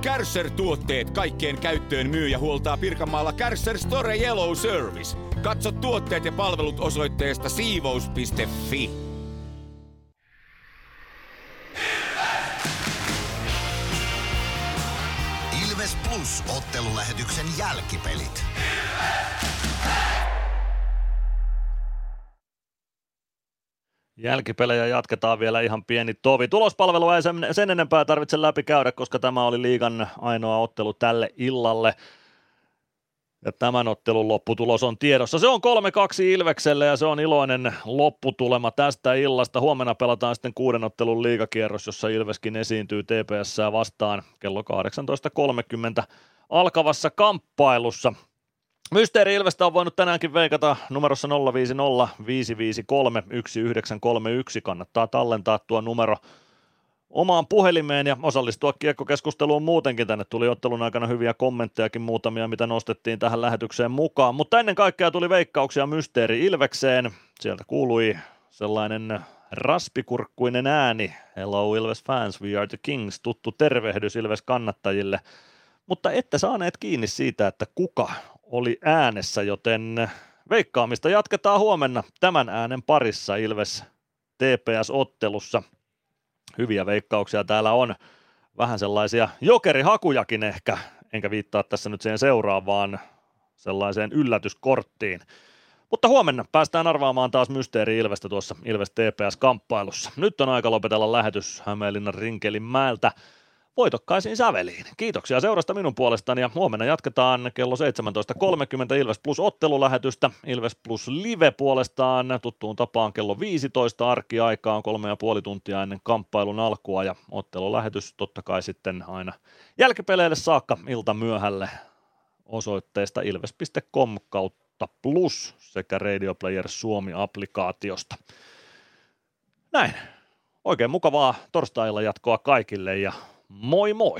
Speaker 8: Kärsser-tuotteet kaikkeen käyttöön myy ja huoltaa Pirkanmaalla Kärsser Store Yellow Service. Katso tuotteet ja palvelut osoitteesta siivous.fi.
Speaker 1: Ilves Plus ottelulähetyksen jälkipelit.
Speaker 6: Jälkipelejä jatketaan vielä ihan pieni tovi. Tulospalvelua ei sen, sen enempää tarvitse läpi käydä, koska tämä oli liigan ainoa ottelu tälle illalle. Ja tämän ottelun lopputulos on tiedossa. Se on 3-2 Ilvekselle ja se on iloinen lopputulema tästä illasta. Huomenna pelataan sitten kuuden ottelun liigakierros, jossa Ilveskin esiintyy TPS vastaan kello 18.30 alkavassa kamppailussa. Mysteeri Ilvestä on voinut tänäänkin veikata numerossa 050 553 1931. Kannattaa tallentaa tuo numero omaan puhelimeen ja osallistua kiekkokeskusteluun muutenkin. Tänne tuli ottelun aikana hyviä kommenttejakin muutamia, mitä nostettiin tähän lähetykseen mukaan. Mutta ennen kaikkea tuli veikkauksia Mysteeri Ilvekseen. Sieltä kuului sellainen raspikurkkuinen ääni. Hello Ilves fans, we are the kings. Tuttu tervehdys Ilves kannattajille. Mutta ette saaneet kiinni siitä, että kuka oli äänessä, joten veikkaamista jatketaan huomenna tämän äänen parissa Ilves TPS-ottelussa. Hyviä veikkauksia täällä on. Vähän sellaisia jokerihakujakin ehkä, enkä viittaa tässä nyt siihen seuraavaan sellaiseen yllätyskorttiin. Mutta huomenna päästään arvaamaan taas Mysteeri Ilvestä tuossa Ilves TPS-kamppailussa. Nyt on aika lopetella lähetys Hämeenlinnan Rinkelinmäeltä voitokkaisiin säveliin. Kiitoksia seurasta minun puolestani ja huomenna jatketaan kello 17.30 Ilves Plus ottelulähetystä. Ilves Plus live puolestaan tuttuun tapaan kello 15 arkiaikaan kolme ja puoli tuntia ennen kamppailun alkua ja ottelulähetys totta kai sitten aina jälkipeleille saakka ilta myöhälle osoitteesta ilves.com kautta plus sekä Radio Player Suomi-applikaatiosta. Näin. Oikein mukavaa torstailla jatkoa kaikille ja moi moi!